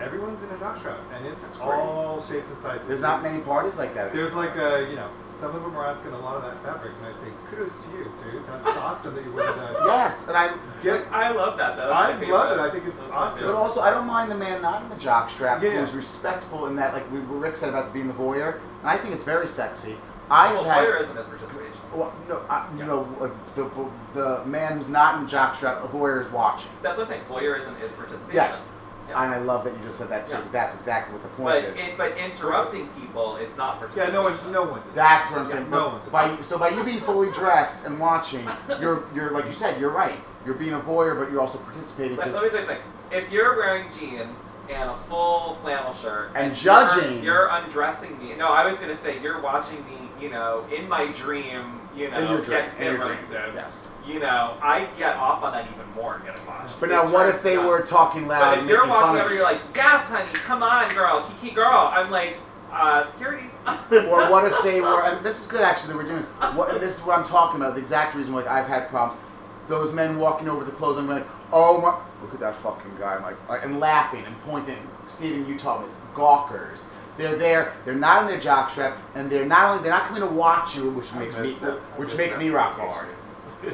everyone's in a jock strap, and it's That's great. all shapes and sizes. There's not many parties like that. There's like a, you know, some of them are asking a lot of that fabric, and I say, kudos to you, dude. That's awesome that you're willing to Yes, and I. get. I love that though. I love it. I think it's That's awesome. But also, I don't mind the man not in the jockstrap Yeah. who's respectful in that, like we, what Rick said about being the voyeur, and I think it's very sexy. I well, have had. voyeurism is participation. Well, no, I, Yeah. no, uh, like the the man who's not in the jockstrap, a voyeur is watching. That's what I'm saying. Voyeurism is participation. Yes, Yeah. and I love that you just said that too, Yeah. because that's exactly what the point But is. in, but interrupting people is not participation. Yeah, no one, no one. Does. That's what I'm Yeah, saying. no one does. by so by you being fully dressed and watching, you're you're like you said, you're right. You're being a voyeur, but you're also participating Let, let me tell you something. If you're wearing jeans and a full flannel shirt And you're- judging. you're, undressing me. No, I was gonna say you're watching me. You know, in my dream, you know, in your get dress, in your dream. roasted. Yes. You know, I get off on that even more getting watched. But It now, what if they me on. were talking loud But and if you're making fun walking over, you? you're like, "Yes, honey, come on, girl, kiki girl." I'm like, uh, security. or what if they were? And this is good actually that we're doing this. What, and this is what I'm talking about. The exact reason like I've had problems. Those men walking over the clothes. I'm like, oh my, look at that fucking guy. I'm like, like, and laughing and pointing. Steven, you told me this. Gawkers. They're there. They're not in their jockstrap, and they're not only they're not coming to watch you, which makes me that. Which makes that me rock hard.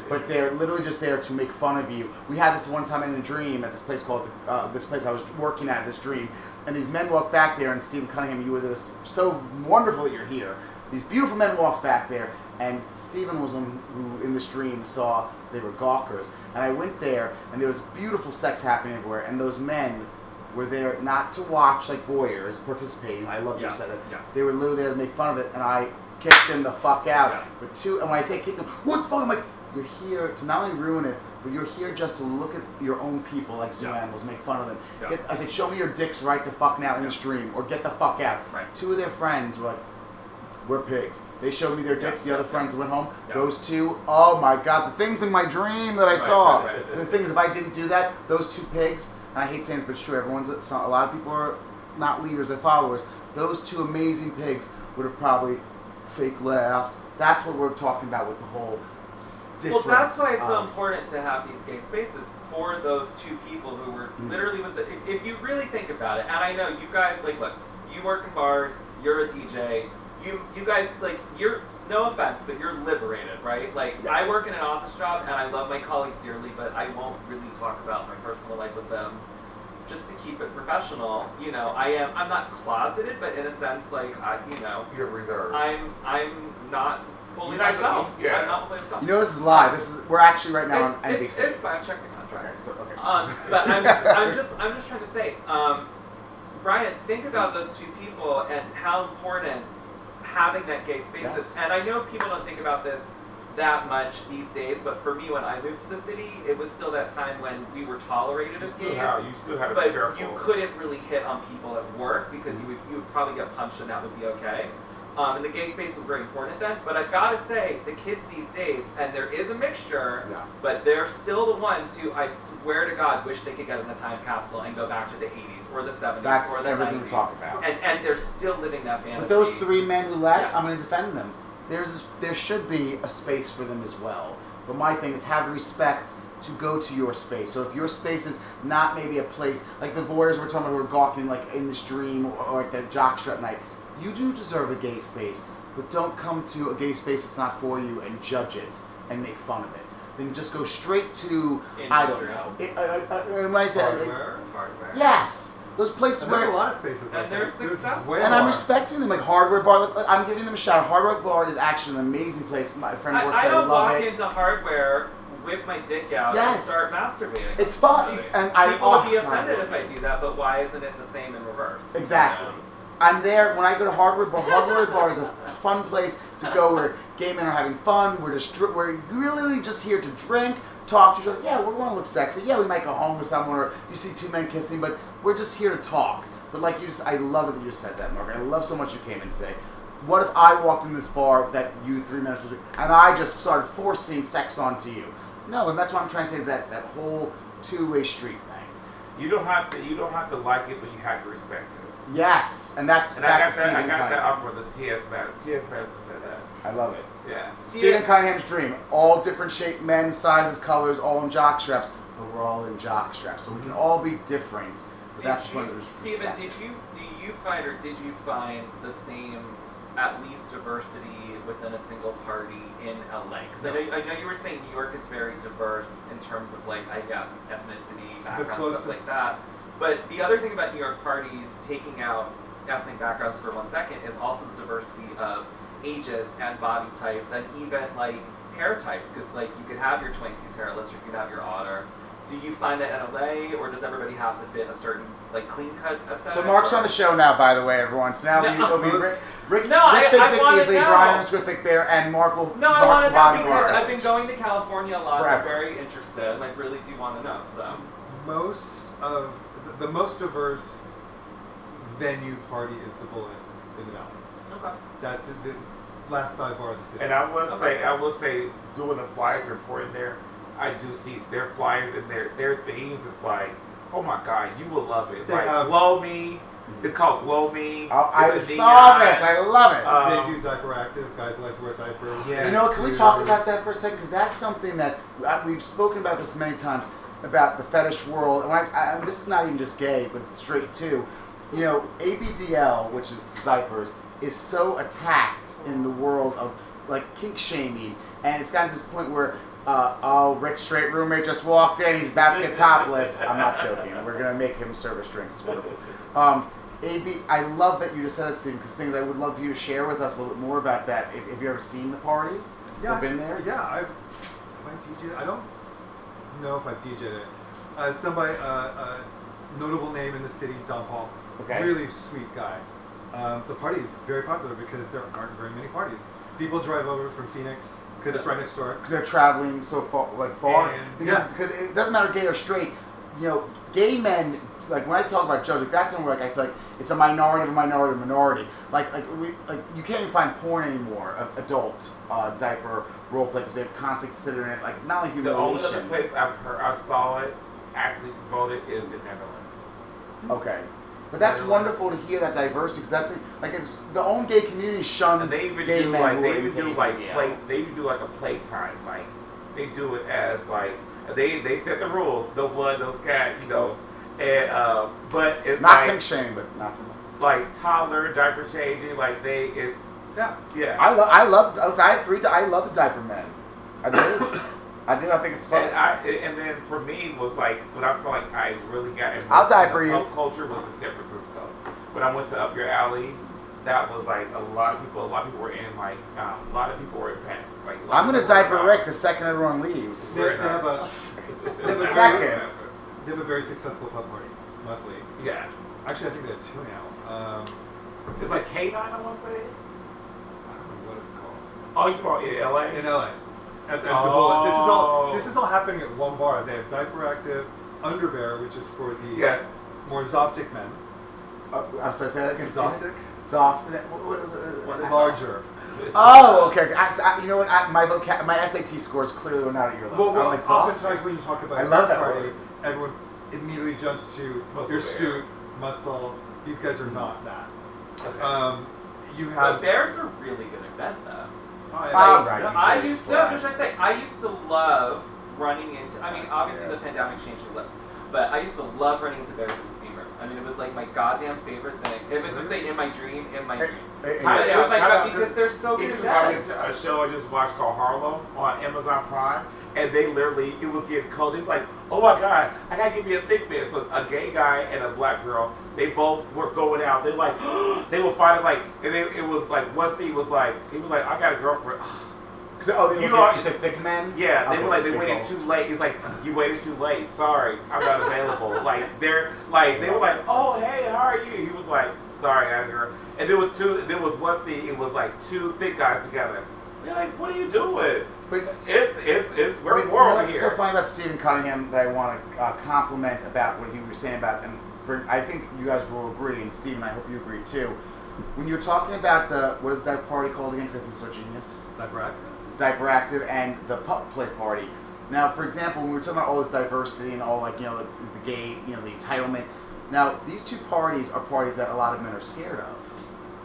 but they're literally just there to make fun of you. We had this one time in a dream at this place called uh, this place I was working at. This dream, and these men walked back there, and Stephen Cunningham, you were this so wonderful that you're here. These beautiful men walked back there, and Stephen was one who in this dream saw they were gawkers, and I went there, and there was beautiful sex happening everywhere, and those men were there not to watch like voyeurs participating. I love you Yeah, said it. yeah. They were literally there to make fun of it, and I kicked them the fuck out. Yeah. But two, and when I say kick them, what the fuck? I'm like, you're here to not only ruin it, but you're here just to look at your own people like zoo Yeah. animals, make fun of them. Yeah. Get, I said, show me your dicks right the fuck now in the stream, or get the fuck out. Right. Two of their friends were like, we're pigs. They showed me their dicks. The other friends went home. Those two, oh my god, the things in my dream that I saw. right, right. And the things if I didn't do that, those two pigs, I hate saying this, but it's true. Everyone's a lot of people are not leaders, they're followers. Those two amazing pigs would have probably fake laughed. That's what we're talking about with the whole Well, that's why it's so of- important to have these gay spaces for those two people who were Mhm. literally with the. If, if you really think about it, and I know you guys like, look, you work in bars, you're a DJ, you you guys like you're no offense, but you're liberated, right? Like Yeah. I work in an office job and I love my colleagues dearly, but I won't really talk about my personal life with them just to keep it professional. You know, I am I'm not closeted, but in a sense like I you know, You're reserved. I'm I'm not fully not- myself. yeah. I'm not fully myself. You know this is live. This is we're actually right now it's, on NBC. it's, it's fine, check contract. okay, so okay. Um, but I'm just, I'm just, I'm just trying to say, um, Brian, think about those two people and how important having that gay space. And I know people don't think about this that much these days, but for me, when I moved to the city, it was still that time when we were tolerated you as gays. have, you still have to be But careful. you couldn't really hit on people at work because you would you would probably get punched and that would be okay. Um, and the gay space was very important then. But I've got to say, the kids these days, and there is a mixture, Yeah. but they're still the ones who I swear to God wish they could get in a time capsule and go back to the 80s or the 70s That's or the everything 90s. we talk about. And and they're still living that fantasy. But those three men who left, Yeah. I'm going to defend them. There's there should be a space for them as well. But my thing is have respect to go to your space. So if your space is not maybe a place like the voyeurs we're talking about who are gawking like in this dream or, or at the jockstrap night, you do deserve a gay space. But don't come to a gay space that's not for you and judge it and make fun of it. Then just go straight to I don't know. It, uh, uh, uh, I say Hardware. hardware. yes, those places And there's where a lot of spaces And like they're that. There's successful. way and I'm respecting them. Like Hardware Bar, like, I'm giving them a shout. Hardware Bar is actually an amazing place. My friend I, works I there. don't love walk it. into hardware, whip my dick out, Yes. and start masturbating. It's fun, and I- People will be offended I if I do that, but why isn't it the same in reverse? you Exactly. know? I'm there when I go to Hardware Bar. Hardware Bar is a fun place to go where gay men are having fun. We're just dr- we're really just here to drink, talk to each other. Yeah, we want to look sexy. Yeah, we might go home with someone, or you see two men kissing, but we're just here to talk. But like you, just, I love it that you said that, Mark. I love so much you came in today. What if I walked in this bar that you three men and I just started forcing sex onto you? No, and that's what I'm trying to say. That that whole two-way street thing. You don't have to. You don't have to like it, but you have to respect it. Yes, and that's And I back got to that. I Stephen got that Cunningham. off of the T.S. Madison. T.S. Madison said Yes, I love it. that. Yeah. Stephen Cunningham's dream. All different shape, men, sizes, colors, all in jock straps, but we're all in jock straps. So we can all be different. But Did that's you, what there's Stephen, did you do you find or did you find the same, at least diversity within a single party in LA? Because I know I know you were saying New York is very diverse in terms of like I guess ethnicity, background, stuff like that. But the other thing about New York parties, taking out ethnic backgrounds for one second, is also the diversity of ages and body types and even like hair types. Because like you could have your Twinkies hairless, or you could have your otter. Do you find that in LA, or does everybody have to fit a certain like clean cut aesthetic? So Mark's or- on the show now, by the way, everyone. So now No. we, it'll be Rick, Rick, No, Rick Big I Dick wanna Easley, know. Brian with Thick Bear, and Mark will. No, I want to know Bobby because Barr. I've been going to California a lot. Forever. I'm very interested, and I really do want to know. So, most of the, the most diverse venue party is the Bullet in the Valley. okay. That's the last dive bar of the city. And I will Okay. say, I will say, doing the flyers are important there. I do see their flyers and their their themes is like, oh my god, you will love it. They like have- glow me. It's called glow me. Oh, I It's saw neon. this. I love it. Uh, they um, do diaper active. Guys who like to wear diapers. Yeah. You know, can we talk about that for a second? Because that's something that uh, we've spoken about this many times about the fetish world. And I, I, this is not even just gay, but it's straight too. You know, ABDL, which is diapers, is so attacked in the world of like kink shaming, and it's gotten to this point where. Uh, oh, Rick's straight roommate just walked in. He's about to get topless. I'm not joking. We're gonna make him service drinks. It's wonderful. Um, AB, I love that you just said it, Stephen, because things I would love for you to share with us a little bit more about that. If, have you ever seen the party? Yeah, Or been there? Yeah, I've. I it? I don't know if I've DJed it. Uh, somebody, uh, a notable name in the city, Don Paul. Okay. Really sweet guy. Um, the party is very popular because there aren't very many parties. People drive over from Phoenix because it's right next door. They're traveling so far, like far, And- because Yeah. because it doesn't matter gay or straight. You know, gay men. Like when I talk about judges, like that's something where like I feel like it's a minority of a minority of a minority. Like like we like you can't even find porn anymore of adult uh, diaper role play because they're constantly considering it like not only humiliation. The only other humiliation. place I've heard, I saw it actively promoted is the Netherlands. Okay. But that's Yeah. wonderful to hear that diversity because that's like it's, the own gay community shuns And they even gay do men like they are even do like ABDL. play they even do like a playtime like they do it as like they they set the rules no blood no scat you know and uh, but it's Not like kink shame, but not for me. like toddler diaper changing like they it's Yeah. Yeah. I love. I love. I have three. I love the diaper men. I do. I do. I think it's fun. And I and then for me was like when I felt like I really got immersed I'll in diaper the you. pub culture was in San Francisco. When I went to Up Your Alley, that was like a lot of people. A lot of people were in like um, a lot of people were in pants. Like I'm gonna diaper. Rick the second everyone leaves. They, they have a The It's second. they have a very successful pub party monthly. Yeah, Actually, I think they have two now. Um, it's like K9. I want to say. I don't know what it's called. Oh, you talking about in LA? In LA. At, at the Bullet. This is all. Oh. This is all happening at one bar. They have Diaper Active, Underbear, which is for the Yes. more Zoftic men. Uh, I'm sorry. Say that again. Zoftic. Soft. Larger. Oh, okay. I, I, you know what? I, my vocab, my SAT scores clearly were not at your level. Well, well I'm exhausted. oftentimes when you talk about I love that party, word. everyone immediately jumps to Muscle your stoop, muscle. These guys are not that. Okay. Um, you But have. bears are really good event though. I- Oh, um, I- right. I dirty used to, what should I say? I used to love running into. I mean, obviously Yeah. the pandemic changed a lot, but I used to love running into bears in the steam room. I mean, it was like my goddamn favorite thing. It was just mm-hmm. say in my dream, in my dream. Time But hey, it was like Time but out. because they're so good a show I just watched called Harlem on Amazon Prime, and they literally it was getting cold. Was like, "Oh my god, I gotta give me a thick man." So a gay guy and a black girl, they both were going out. They like they were fighting like, and it, it was like Westy was like, he was like, "I got a girlfriend." Oh, you, are- you said thick man. Yeah, they Okay, were like they waited too late. He's like, "You waited too late. Sorry, I'm not available." like they're like they were like, "Oh hey, how are you?" He was like, "Sorry, I got a girl." And there was two. There was Westy. It was like two thick guys together. They're like, "What are you doing?" But It's it's it's we're Wait, you war know what's here. so funny about Stephen Cunningham that I want to uh, compliment about what he was saying about, and bring, I think you guys will agree, and Stephen, I hope you agree too. When you're talking about the what is that party called again? 'Cause I think it's so genius. Diaper Active. Diaper Active and the pup play party. Now, for example, when we were talking about all this diversity and all like you know the, the gay, you know the entitlement. Now, these two parties are parties that a lot of men are scared of,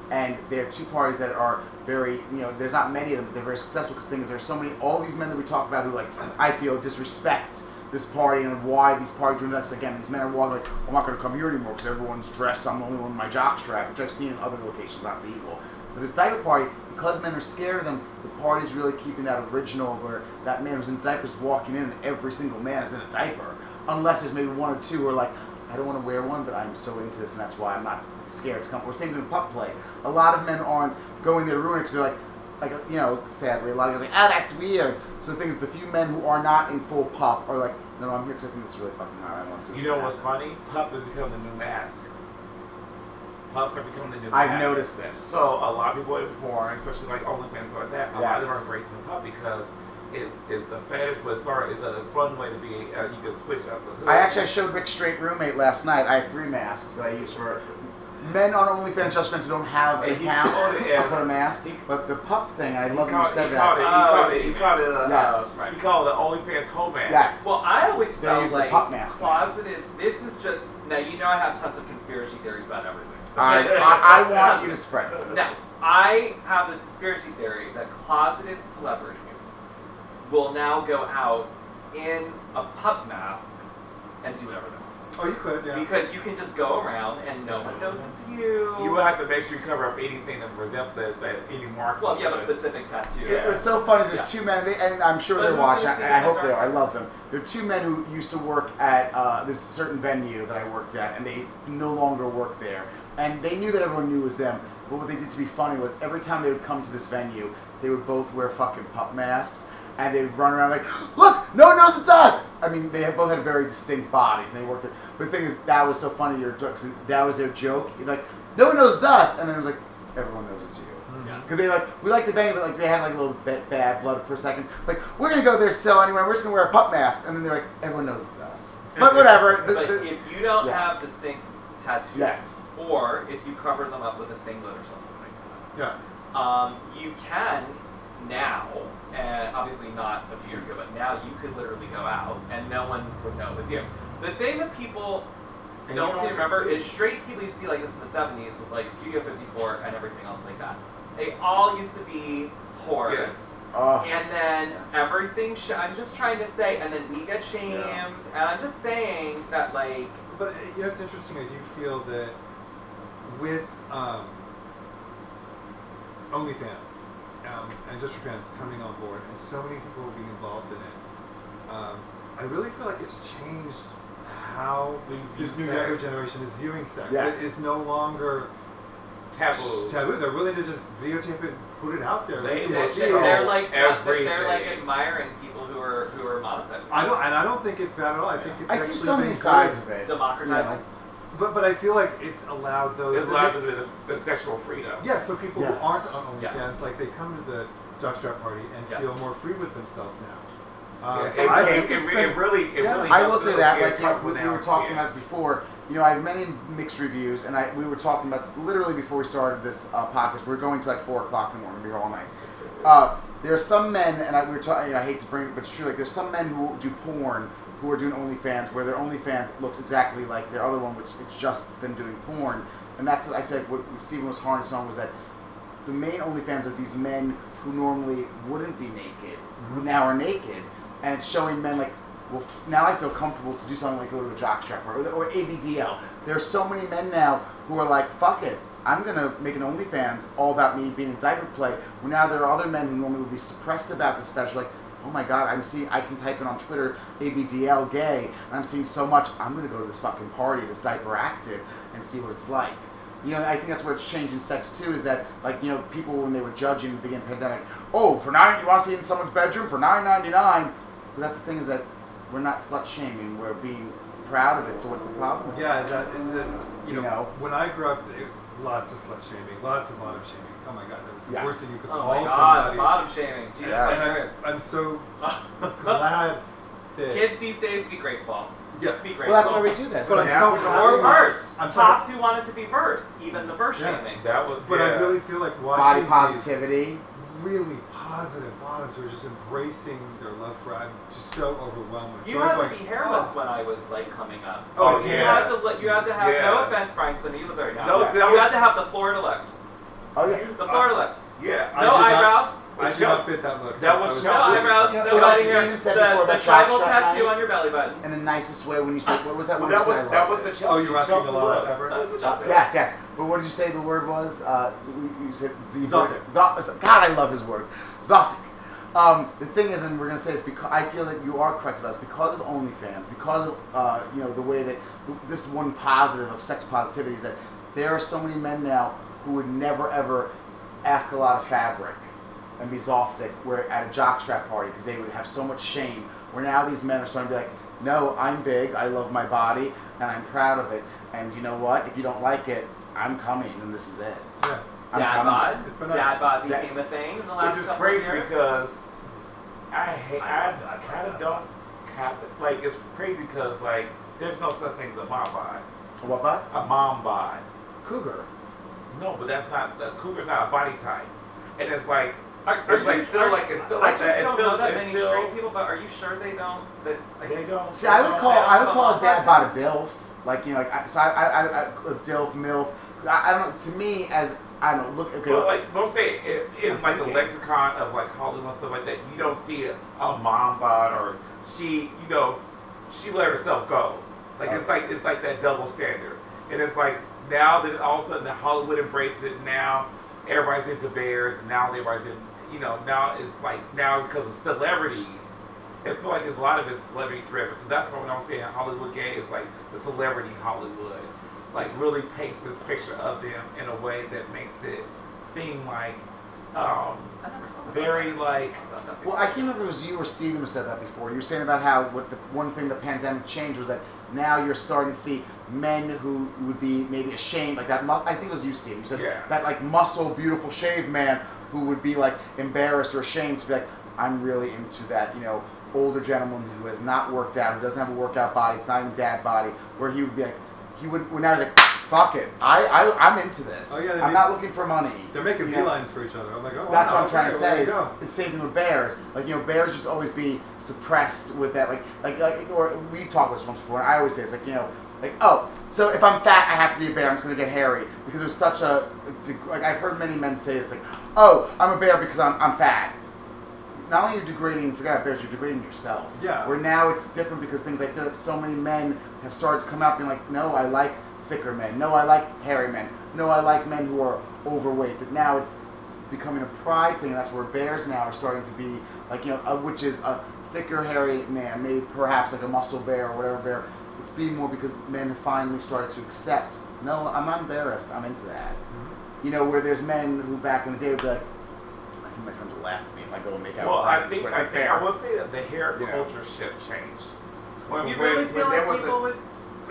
and they're two parties that are very you know there's not many of them, but they're very successful because things there's so many all these men that we talk about who like I feel disrespect this party and why these parties are nuts. Again, these men are walking like I'm not going to come here anymore because everyone's dressed. I'm the only one in my jockstrap, which I've seen in other locations, not legal. But this diaper party, because men are scared of them, the party's really keeping that original where that man who's in diapers walking in and every single man is in a diaper. Unless there's maybe one or two who are like, I don't want to wear one, but I'm so into this and that's why I'm not scared to come. Or same thing with pup play. A lot of men aren't going there to ruin it because they're like, like you know, sadly, a lot of guys are like, ah, that's weird. So the thing is, the few men who are not in full pup are like, no, no I'm here because I think this is really fucking hot. I want to see. You know what's funny? Pup has become the new mask. Pups are becoming the new mask. I've mask. noticed this. So a lot of people in porn, especially like OnlyFans stuff like that, a lot of them are embracing the pup because it's it's the fetish, but sorry, it's a fun way to be. Uh, you can switch up the hood. I actually I showed Rick Straight Roommate last night. I have three masks that I use for men on OnlyFans, just friends who don't have an And he account. called yeah. put a mask. But the pup thing, I love that you said he called it. that. He Oh, called I it. see. He called it. Uh, Yes. uh, He called it OnlyFans home man. Yes. Well, I always They're felt using the like pup mask now. closeted. This is just now. You know, I have tons of conspiracy theories about everything. So I, I, I want you to spread them. Now, I have this conspiracy theory that closeted celebrities will now go out in a pup mask and do whatever they want. Oh, you could, yeah. Because you can just go around and no one knows it's you. You will have to make sure you cover up anything that resembles that, that any mark. well, if you have a specific tattoo. It, what's so funny is there's two men, they, and I'm sure But they're watching. I, I hope they are. I love them. There are two men who used to work at uh, this certain venue that I worked at, and they no longer work there. And they knew that everyone knew it was them. But what they did to be funny was every time they would come to this venue, they would both wear fucking pup masks, and they'd run around like, "Look, no one knows it's us." I mean, they had both had very distinct bodies, and they worked. It. But the thing is, that was so funny. Your because that was their joke. Like, no one knows it's us, and then it was like, everyone knows it's you. Yeah. Because they like we like the venue, but like they had like a little bit bad blood for a second. Like we're gonna go there to sell anyway. We're just gonna wear a pup mask, and then they're like, everyone knows it's us. But whatever. The, But the- if you don't yeah. have distinct tattoos, yes. or if you cover them up with a singlet or something like yeah. that, um, you can now, and obviously not a few years ago, but now you could literally go out and no one would know it was you. The thing that people And don't seem to remember is straight people used to be like this in the 70s with like Studio 54 and everything else like that. They all used to be whores. Yes. Oh. And then Yes. everything, sh- I'm just trying to say, and then we get shamed, Yeah. and I'm just saying that, like, But uh, you know, it's interesting. I do feel that with um, OnlyFans um, and Just for Fans coming on board, and so many people being involved in it. Um, I really feel like it's changed how We this new younger generation is viewing sex. Yes. It is no longer Taboo. taboo. They're willing to just videotape it, put it out there. they like, will show they're like just, everything. they're like admiring people who are who are monetizing. I don't, and I don't think it's bad at all. I think it's I actually see so many sides good. of it. democratizing. You know? But but I feel like it's allowed those. It's that allowed make- to the, the sexual freedom. Yeah, so people Yes. who aren't on OnlyFans, Yes. like they come to the jockstrap party and Yes. feel more free with themselves now. Yeah, Um, it, so I it, think it, it's it really, it Yeah. really. I will say that, like you we, we were talking about before. You know, I have many mixed reviews, and I we were talking about this literally before we started this uh, podcast. We are going to like four o'clock in the morning, be here all night. Uh, there are some men, and I, we were talking. You know, I hate to bring it, but it's true. Like, there's some men who do porn who are doing OnlyFans, where their OnlyFans looks exactly like their other one, which it's just them doing porn. And that's I feel like what Stephen was harnessing on was that the main OnlyFans are these men who normally wouldn't be naked, who mm-hmm. now are naked, and it's showing men like, well, now I feel comfortable to do something like go to a jockstrap or, or ABDL. There are so many men now who are like, fuck it, I'm gonna make an OnlyFans all about me being in diaper play. Where now there are other men who normally would be suppressed about this fetish, like, oh my god, I'm seeing, I can type in on Twitter ABDL gay, and I'm seeing so much. I'm gonna go to this fucking party, this diaper active, and see what it's like. You know, I think that's where it's changing sex too. Is that like you know people when they were judging the beginning of the pandemic, oh for nine you want to see it in someone's bedroom for nine ninety nine, but that's the thing is that we're not slut shaming. We're being proud of it. So what's the problem? with Yeah, that, and then, you, You know, know. when I grew up, it, lots of slut shaming, lots of bottom shaming. Oh my god, the Yeah. worst thing you could Oh call my god, somebody. the bottom shaming. Jesus Yes. Christ. I'm, I'm so glad that. Kids these days be grateful. Just be grateful. Well, that's why we do this. But I'm so Or happy. or verse. I'm Tops who wanted to be verse. Even the verse Yeah. shaming. That was. But yeah. I really feel like watching body these positivity. really positive bottoms who are just embracing their love for. I'm just so overwhelmed. You so had I'm to like, be hairless oh. when I was like coming up. Oh, you yeah. had to you had to have no Yeah. offense, Frankson. You look very now. No, Yeah. you was- had to have the Florida look. Oh yeah. The Florida look. Yeah. I No did not- eyebrows. I It's did not fit that look. that so was No eyebrows. You no like letting Steven said the, before the about tribal tattoo night. on your belly button. In the nicest way when you said what was that Well, word? that you was said? I that was it. the Oh, you were asking a lot of effort. The Uh, Chelsea. yes, yes. But what did you say the word was? Uh, you you said Zoptic. Zo- God, I love his words. Zoptic. Um, the thing is, and we're gonna say this because I feel that you are correct about this because of OnlyFans, because of uh, you know the way that this one positive of sex positivity is that there are so many men now who would never ever ask a lot of fabric and be Zoptic where at a jockstrap party because they would have so much shame. Where now these men are starting to be like, no, I'm big, I love my body, and I'm proud of it. And you know what? If you don't like it, I'm coming, and this is it. Yeah. I'm Dad bod. It's been. Dad bod Dad- became a thing in the last Which is couple crazy years. because I hate. I I, love kind of don't have like it's crazy because like there's no such thing as a mom bod. A what bod? A mom bod. Cougar. No, but that's not the cougar's not a body type, and it's like Are, are It's like you- still are- like- it's still I like just that. Don't still- know that many still- straight people, but are you sure they don't? That like, they don't. See, I would call I would call a a dad mom bod a dilf. Like you know, like I, so I, I, I, I a dilf milf. I, I don't know. To me, as I don't look. Okay. But like most say in, in I'm like the lexicon of like Hollywood and stuff like that, you don't see a, a mom bod or she, you know, she let herself go. Like oh. it's like it's like that double standard, and it's like now that all of a sudden the Hollywood embraced it. Now everybody's into bears, and now everybody's in, you know, now it's like now because of celebrities. I feel like it's a lot of it's celebrity driven. So that's why when I'm saying Hollywood gay is like the celebrity Hollywood. Like really paints this picture of them in a way that makes it seem like um, I never thought about very like Well, I can't remember if it was you or Steven who said that before. You were saying about how what the one thing the pandemic changed was that now you're starting to see men who would be maybe ashamed, like that. mu- I think it was you, Steve. You said Yeah. that like muscle, beautiful, shaved man who would be like embarrassed or ashamed to be like, I'm really into that, you know, older gentleman who has not worked out, who doesn't have a workout body, it's not even dad body, where he would be like, he would. When I was like, fuck it, I, I I'm into this. Oh, yeah, I'm not looking for money. They're making You know? beelines for each other. I'm like, oh, That's wow, what I'm trying to okay, say. Is go. it's same thing with bears. Like you know, bears just always be suppressed with that. Like like like or we've talked about this once before. And I always say it's like you know like oh so if I'm fat I have to be a bear. I'm just gonna get hairy because there's such a like I've heard many men say it's like oh I'm a bear because I'm I'm fat. Not only you're you degrading, forget bears, you're degrading yourself. Yeah. Where now it's different because things I feel like so many men have started to come out being like, no, I like thicker men. No, I like hairy men. No, I like men who are overweight. That now it's becoming a pride thing. That's where bears now are starting to be like you know, uh, which is a thicker, hairy man, maybe perhaps like a muscle bear or whatever bear. It's being more because men have finally started to accept. No, I'm not embarrassed. I'm into that. Mhm. You know, where there's men who back in the day would be like, I think my friends will laugh at me if I go and make out. Well, with I think I like think. I will say that the hair Yeah. culture shift changed. When, You when, really when feel there like was people a, would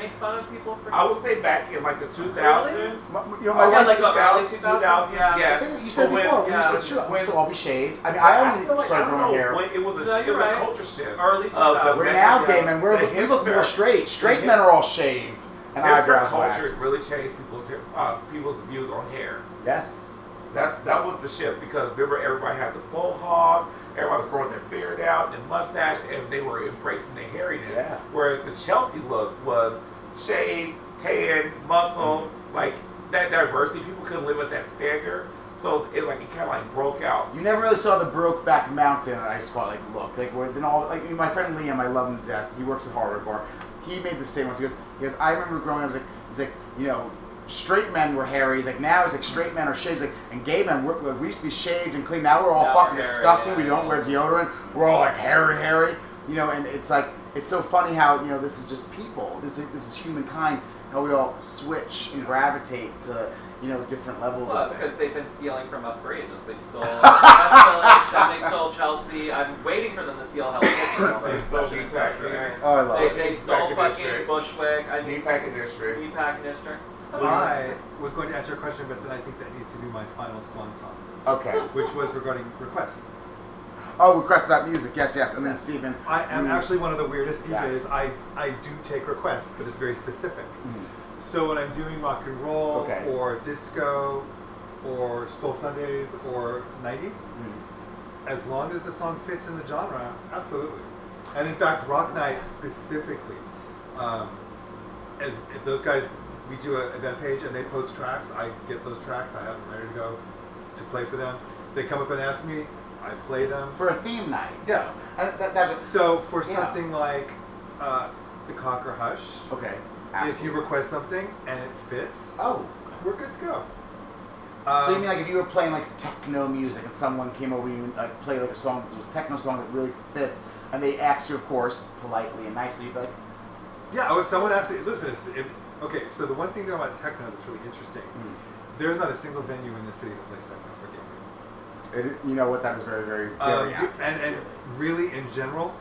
make fun of people for? I would say back in like the 2000s. My- you know, my Oh, yeah, wife- like the early 2000s, 2000s, yeah. I think you said But when- before, we yeah. used to, we used to when- all be shaved. I mean, I, I only feel like, I started don't growing know, hair. when it was a, No, it you're was a culture shift. Early of the 2000s. We're now gay men. We're, the we look hipster- more straight. Straight men are all shaved and hipster eyebrows culture waxed. really changed people's hair, uh, people's views on hair. Yes. That's that was the shift because remember everybody had the full hog, everybody was growing their beard out and mustache, and they were embracing the hairiness. Yeah. Whereas the Chelsea look was shaved, tan, muscle, Mm-hmm. like that diversity. People couldn't live at that standard, so it like it kind of like broke out. You never really saw the Brokeback Mountain, I just to call it, like look. Like where then all like my friend Liam, I love him to death. He works at Hardware Bar. He made the statement. He goes, he goes, I remember growing up. He's like, he's like, you know, straight men were hairy. He's like, now he's like straight men are shaved. He's like, and gay men, we're, we used to be shaved and clean. Now we're all Now fucking hairy, disgusting. We don't wear deodorant. We're all like hairy, hairy. You know, and it's like it's so funny how you know this is just people. This is this is humankind. How we all switch and gravitate to you know different levels. Well, of it's because they've been stealing from us for ages. They stole, they H&M, stole, they stole Chelsea. I'm waiting for them to steal Hell Kitchen. They stole Meatpacking. Oh, I love They, it. they stole Meatpacking fucking District. Bushwick. I mean, Meatpacking district. Meatpacking District. I was going to answer a question, but then I think that needs to be my final swan song, Okay. which was regarding requests. Oh, requests about music. Yes, yes. And then Stephen. I am we- actually one of the weirdest DJs. Yes. I, I do take requests, but it's very specific. Mhm. So when I'm doing rock and roll Okay. or disco or soul Sundays or 90s, Mhm. as long as the song fits in the genre, absolutely. And in fact, Rock Night specifically, um, as if those guys, we do an event page and they post tracks, I get those tracks, I have them ready to go to play for them. They come up and ask me, I play them. For a theme night. Yeah. That, that So for something like uh, the Cocker Hush, okay. if you request something and it fits, Oh. we're good to go. so you Um, mean like if you were playing like techno music and someone came over you and like played like a song that was a techno song that really fits, and they asked you, of course, politely and nicely, you'd like, Yeah, oh, someone asked me, listen, if, okay, so the one thing though about techno that's really interesting, mm. there's not a single venue in the city that plays techno. It, is- you know what? That is very, very, very you- accurate. and, and really, in general,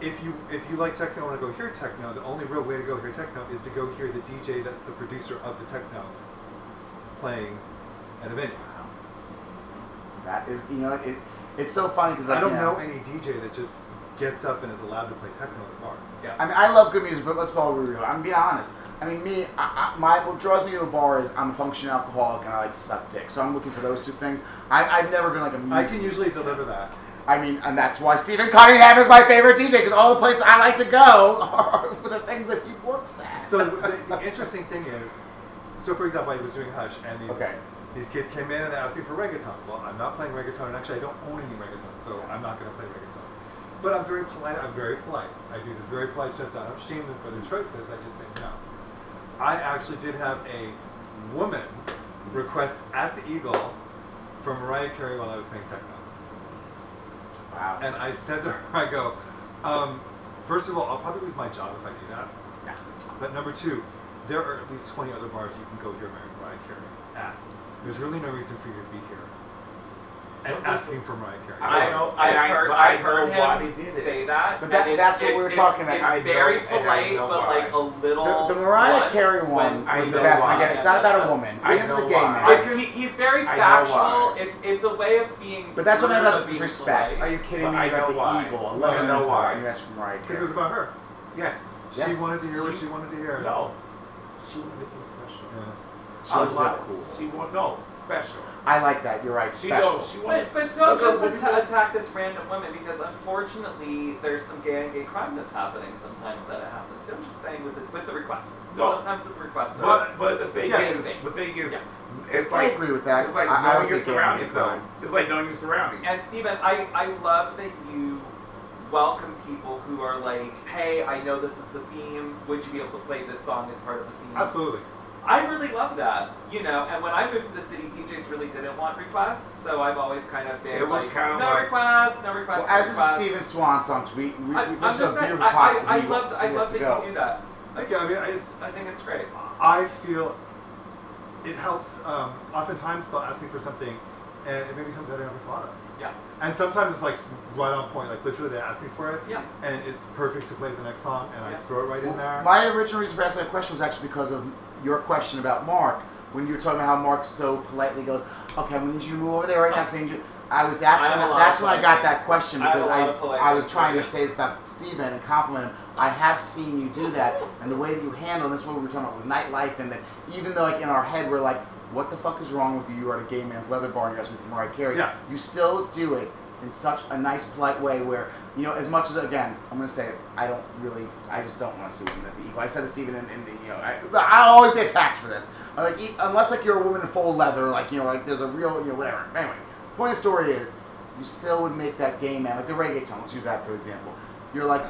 if you if you like techno and want to go hear techno, the only real way to go hear techno is to go hear the DJ that's the producer of the techno playing at a venue. That is, you know, it, it's so funny because like, I don't you know any DJ that just gets up and is allowed to play techno at a bar. Yeah. I mean, I love good music, but let's follow real. I'm being honest. I mean, me, I, I, my what draws me to a bar is I'm a functioning alcoholic and I like to suck dick. So I'm looking for those two things. I, I've never been like a music. I can usually deliver that. I mean, and that's why Stephen Cunningham is my favorite DJ because all the places I like to go are the things that he works at. So the, the interesting thing is, so for example, I was doing Hush, and these Okay. these kids came in and they asked me for reggaeton. Well, I'm not playing reggaeton, and actually, I don't own any reggaeton, so I'm not going to play reggaeton. But I'm very polite. I'm very polite. I do the very polite shutdown. I don't shame them for their choices. I just say no. I actually did have a woman request at the Eagle for Mariah Carey while I was playing techno. wow. And I said to her, I go, um, first of all, I'll probably lose my job if I do that. Yeah. But number two, there are at least 20 other bars you can go hear Mariah Carey at. There's really no reason for you to be here and Some asking for Mariah Carey. I I've, know- I've and I- heard, but I I've heard know why him they did it. say that. But that- and it's, that's what it's, we were it's, talking about. It's I very and polite, but why. like a little. the, the Mariah Carey one when- I was the best. why. Again, it's not about a woman. I Even if it's a know gay why. man. He, he's very factual. It's it's a way of being. But that's what I mean rude, about but disrespect. Are you kidding me? I You're at know the why. Eagle, I 11 know why. And you asked for Mariah Carey. Because it was about her. Yes. Yes. She wanted to hear what She- she wanted to hear. No. She wanted to feel special. Yeah. She wanted to lot. look cool. She want no special. I like that. You're right. She Special. don't. She wanted. But, but don't Because just when atta- attack this random woman because unfortunately there's some gay and gay crime that's happening sometimes that it happens. So I'm just saying with the, with the requests. No. Sometimes with the requests. are- But but the thing Yes. is, the thing is, Yeah. it's I agree with that. it's like I, I knowing was your a gay surroundings, though. It's like knowing your surroundings. And Stephen, I, I love that you welcome people who are like, hey, I know this is the theme. Would you be able to play this song as part of the theme? Absolutely. I really love that, you know. And when I moved to the city, DJs really didn't want requests, so I've always kind of been It was like, kinda no like- requests, no requests, Well, no as this is. Steven Swan songs, we, we, I, we I'm this is just a saying, beautiful I. I, I love, I love that go. you do that. Okay, I mean, it's I think it's great. I feel it helps. Um, oftentimes they'll ask me for something, and it may be something that I never thought of. Yeah. And sometimes it's like right on point. Like literally, they ask me for it, Yeah. and it's perfect to play the next song, and Yeah. I throw it right in there. My original reason for asking that question was actually because of your question about Mark. When you were talking about how Mark so politely goes, "Okay, I'm gonna need you to move over there right now." 'cause I need. I was that's I when a lot that's when I got that question I have a because lot I I was trying to say this about Steven and compliment him. I have seen you do that, and the way that you handle this, is what we were talking about with nightlife, and that even though like in our head we're like, "What the fuck is wrong with you? You are at a gay man's leather bar and you're asking for Mariah Carey." Yeah. You still do it in such a nice, polite way where, you know, as much as, again, I'm to say it, I don't really, I just don't want to see women at the Eagle. I said this even in, in the, you know, I, I'll always be attacked for this. I'm like, unless, like, you're a woman in full leather, like, you know, like, there's a real, you know, whatever. Anyway, point of the story is, you still would make that gay man, like the reggae reggaeton, let's use that for example. You're like,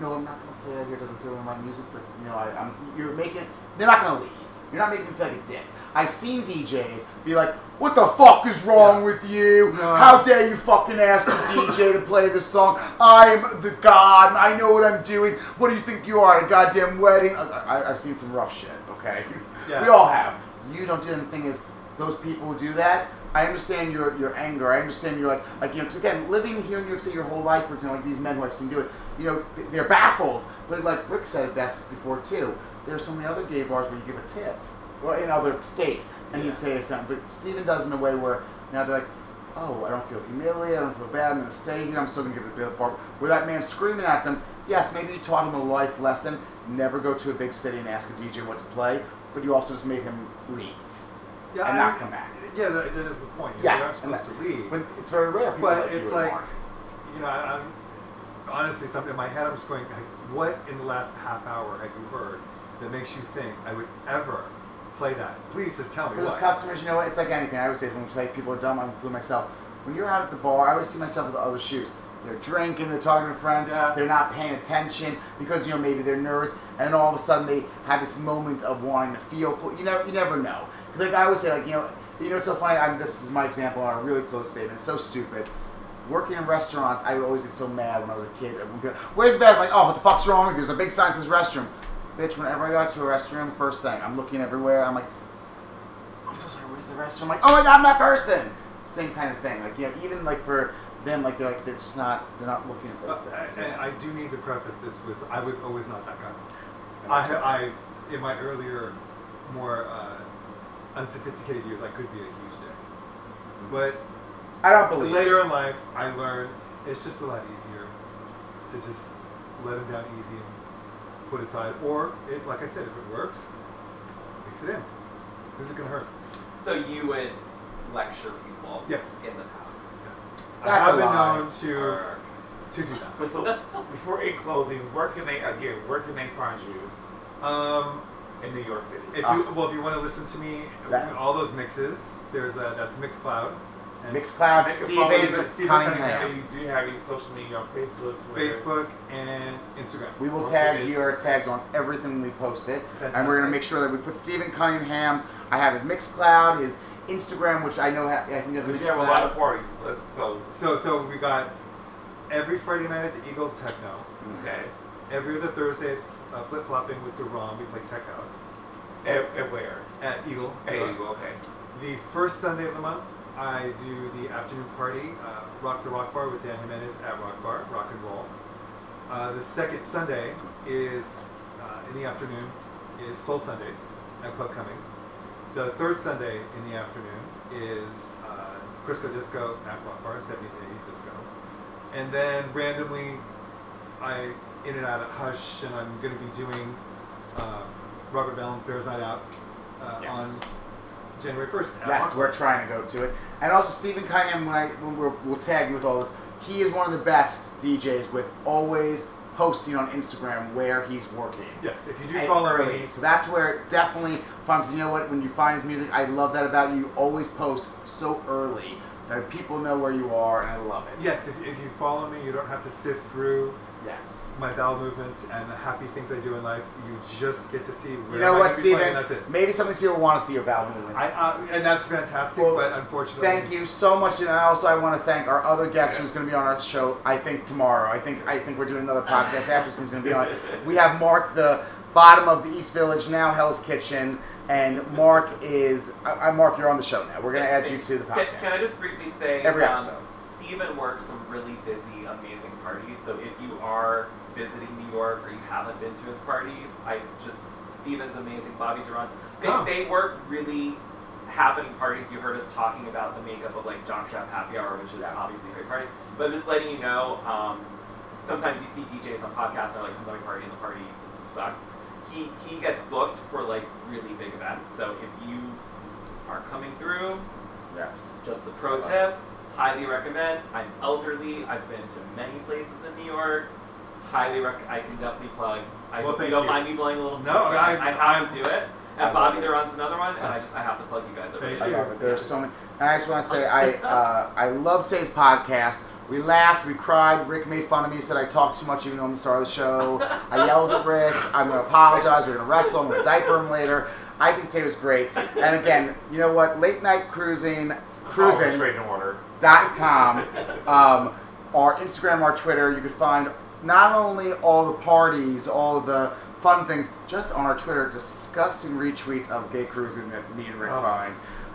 no, I'm not to play that here, it doesn't fit with my music, but, you know, I, I'm, you're making, they're not to leave. You're not making them feel like a dick. I've seen DJs be like, what the fuck is wrong with you? No. How dare you fucking ask the DJ to play this song? I'm the god, and I know what I'm doing. What do you think you are, at a goddamn wedding? I, I, I've seen some rough shit, okay? Yeah. We all have. You don't do anything is, those people who do that, I understand your your anger. I understand you're like, like you know, 'cause again, living here in New York City your whole life, for example, like these men who I've seen do it, you know, they're baffled. But like Rick said it best before too, there are so many other gay bars where you give a tip. Well, in other states, and Yeah. you say something. But Steven does in a way where now they're like, oh, I don't feel humiliated, I don't feel bad, I'm going to stay here, I'm still going to give the bill. Where that man's screaming at them, yes, maybe you taught him a life lesson, never go to a big city and ask a DJ what to play, but you also just made him leave yeah, and I- not come back. Yeah, that, that is the point. You yes, you're not supposed to leave. But it's very rare. People But like it's like, you know, I, I'm honestly something in my head. I'm just going, like, what in the last half hour have you heard that makes you think I would ever play that? Please just tell me Because customers, you know what? It's like anything. I always say when we say people are dumb, I include myself. When you're out at the bar, I always see myself with the other shoes. They're drinking, they're talking to friends, Yeah. they're not paying attention because you know maybe they're nervous, and all of a sudden they have this moment of wanting to feel cool. You never, you never know. Because like I always say, like you know, you know, it's so funny. I'm, this is my example on a really close statement. It's so stupid. Working in restaurants, I would always get so mad when I was a kid. Where's the bathroom? Like, oh, what the fuck's wrong? There's a big sign that says restroom. Bitch, whenever I go to a restroom, first thing, I'm looking everywhere. I'm like, I'm so sorry, where's the restroom? I'm like, oh my god, I'm that person. Same kind of thing. Like, you know, even like for them, like they're like they're just not they're not looking at Uh, things. and I do need to preface this with I was always not that guy. I. I, in my earlier, more uh, unsophisticated years, I could be a huge dick. But I don't believe. later in life, I learned it's just a lot easier to just let them down easy and put aside. Or if, like I said, if it works, mix it in. Who's it gonna hurt? So you would lecture people Yes. in the past. Yes. I That's have a been lie. known to Or- to do that. But so before in closing, where can they again? Where can they find you Um, in New York City? if Ah. you well, if you want to listen to me, all those mixes. There's a, that's Mixcloud. And Mixcloud, Steven Cunningham. Do you have any social media on Facebook, Twitter? Facebook and Instagram. We will tag your tags on everything we post it, and we're gonna make sure that we put Steven Cunningham's. I have his Mixcloud, his Instagram, which I know ha- I think you have Because Mixcloud. you have a lot of parties. Let's go. So so we got every Friday night at the Eagles Techno. Okay. Every other Thursday, uh, flip flopping with the ROM. We play Tech House At, and where? at Eagle. You go. Okay. The first Sunday of the month, I do the afternoon party, uh, Rock the Rock Bar with Dan Jimenez at Rock Bar, Rock and Roll. Uh, the second Sunday is uh, in the afternoon is Soul Sundays at Club Cumming. The third Sunday in the afternoon is uh, Crisco Disco at Rock Bar, 70s and 80s disco. And then randomly, I in and out of Hush, and I'm going to be doing uh, Robert Valens Bears Night Out uh, Yes. on January 1st. Yes, we're trying to go to it. And also, Stephen Cunningham, when I when we're, we'll tag you with all this, he is one of the best DJs with always posting on Instagram where he's working. Yes, if you do And follow early. me, So that's where definitely finds. You know what? When you find his music, I love that about you. You always post so early that people know where you are, and I love it. yes, if, if you follow me, you don't have to sift through Yes. my bowel movements and the happy things I do in life. You just get to see where You know I what, gonna be playing, Steven? That's it. Maybe some of these people want to see your bowel movements. I, uh, and that's fantastic, Well, but unfortunately, Thank you so much, and also I want to thank our other guest who's going to be on our show. I think tomorrow. I think I think we're doing another podcast after he's going to be on. We have Mark, the bottom of the East Village, now Hell's Kitchen, and Mark is. I, I Mark, you're on the show now. We're going to add you to the Can, podcast. can I just briefly say Every um, episode. Steven works some really busy, amazing parties. So if you are visiting New York or you haven't been to his parties, I just Steven's amazing. Bobby Durant. They, Come. they work really happening parties. You heard us talking about the makeup of like Jock Shop Happy Hour, which is Yeah. obviously a great party. But just letting you know, um, sometimes you see DJs on podcasts and they're like, "Come to my party," and the party sucks. He he gets booked for like really big events. So if you are coming through, yes. just a pro tip, highly recommend. I'm elderly. I've been to many places in New York. Highly rec. I can definitely plug. I Well, hope you don't you. mind me blowing a little. No. I, I- I have I'm- to do it. And love Bobby it. Durant's another one, and I just I have to plug you guys over. Thank there. I you. love it. There's so many, and I just want to say I uh, I love today's podcast. We laughed, we cried. Rick made fun of me, said I talked too much, even though I'm the star of the show. I yelled at Rick. I'm gonna apologize. We're gonna wrestle. I'm gonna diaper him later. I think today was great. And again, you know what? Late night cruising, All cruising straight in order. Dot com, um, our Instagram, our Twitter. You can find not only all the parties, all the fun things, just on our Twitter, disgusting retweets of gay cruising that me and Rick Oh. find.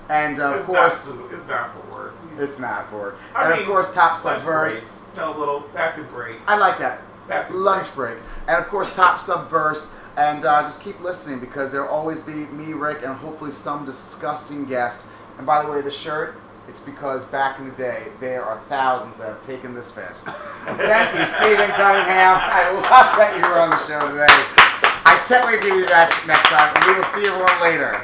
And of it's course, not, it's not for work. it's not for. I and mean, of course, Top Subverse. break. No, little back to break. I like that. Back Lunch break. And of course, Top Subverse. And uh, just keep listening because there'll always be me, Rick, and hopefully some disgusting guest. And by the way, the shirt, it's because back in the day, there are thousands that have taken this fest. Thank you, Stephen Cunningham. I love that you were on the show today. I can't wait for you to be back next time, and we will see everyone later.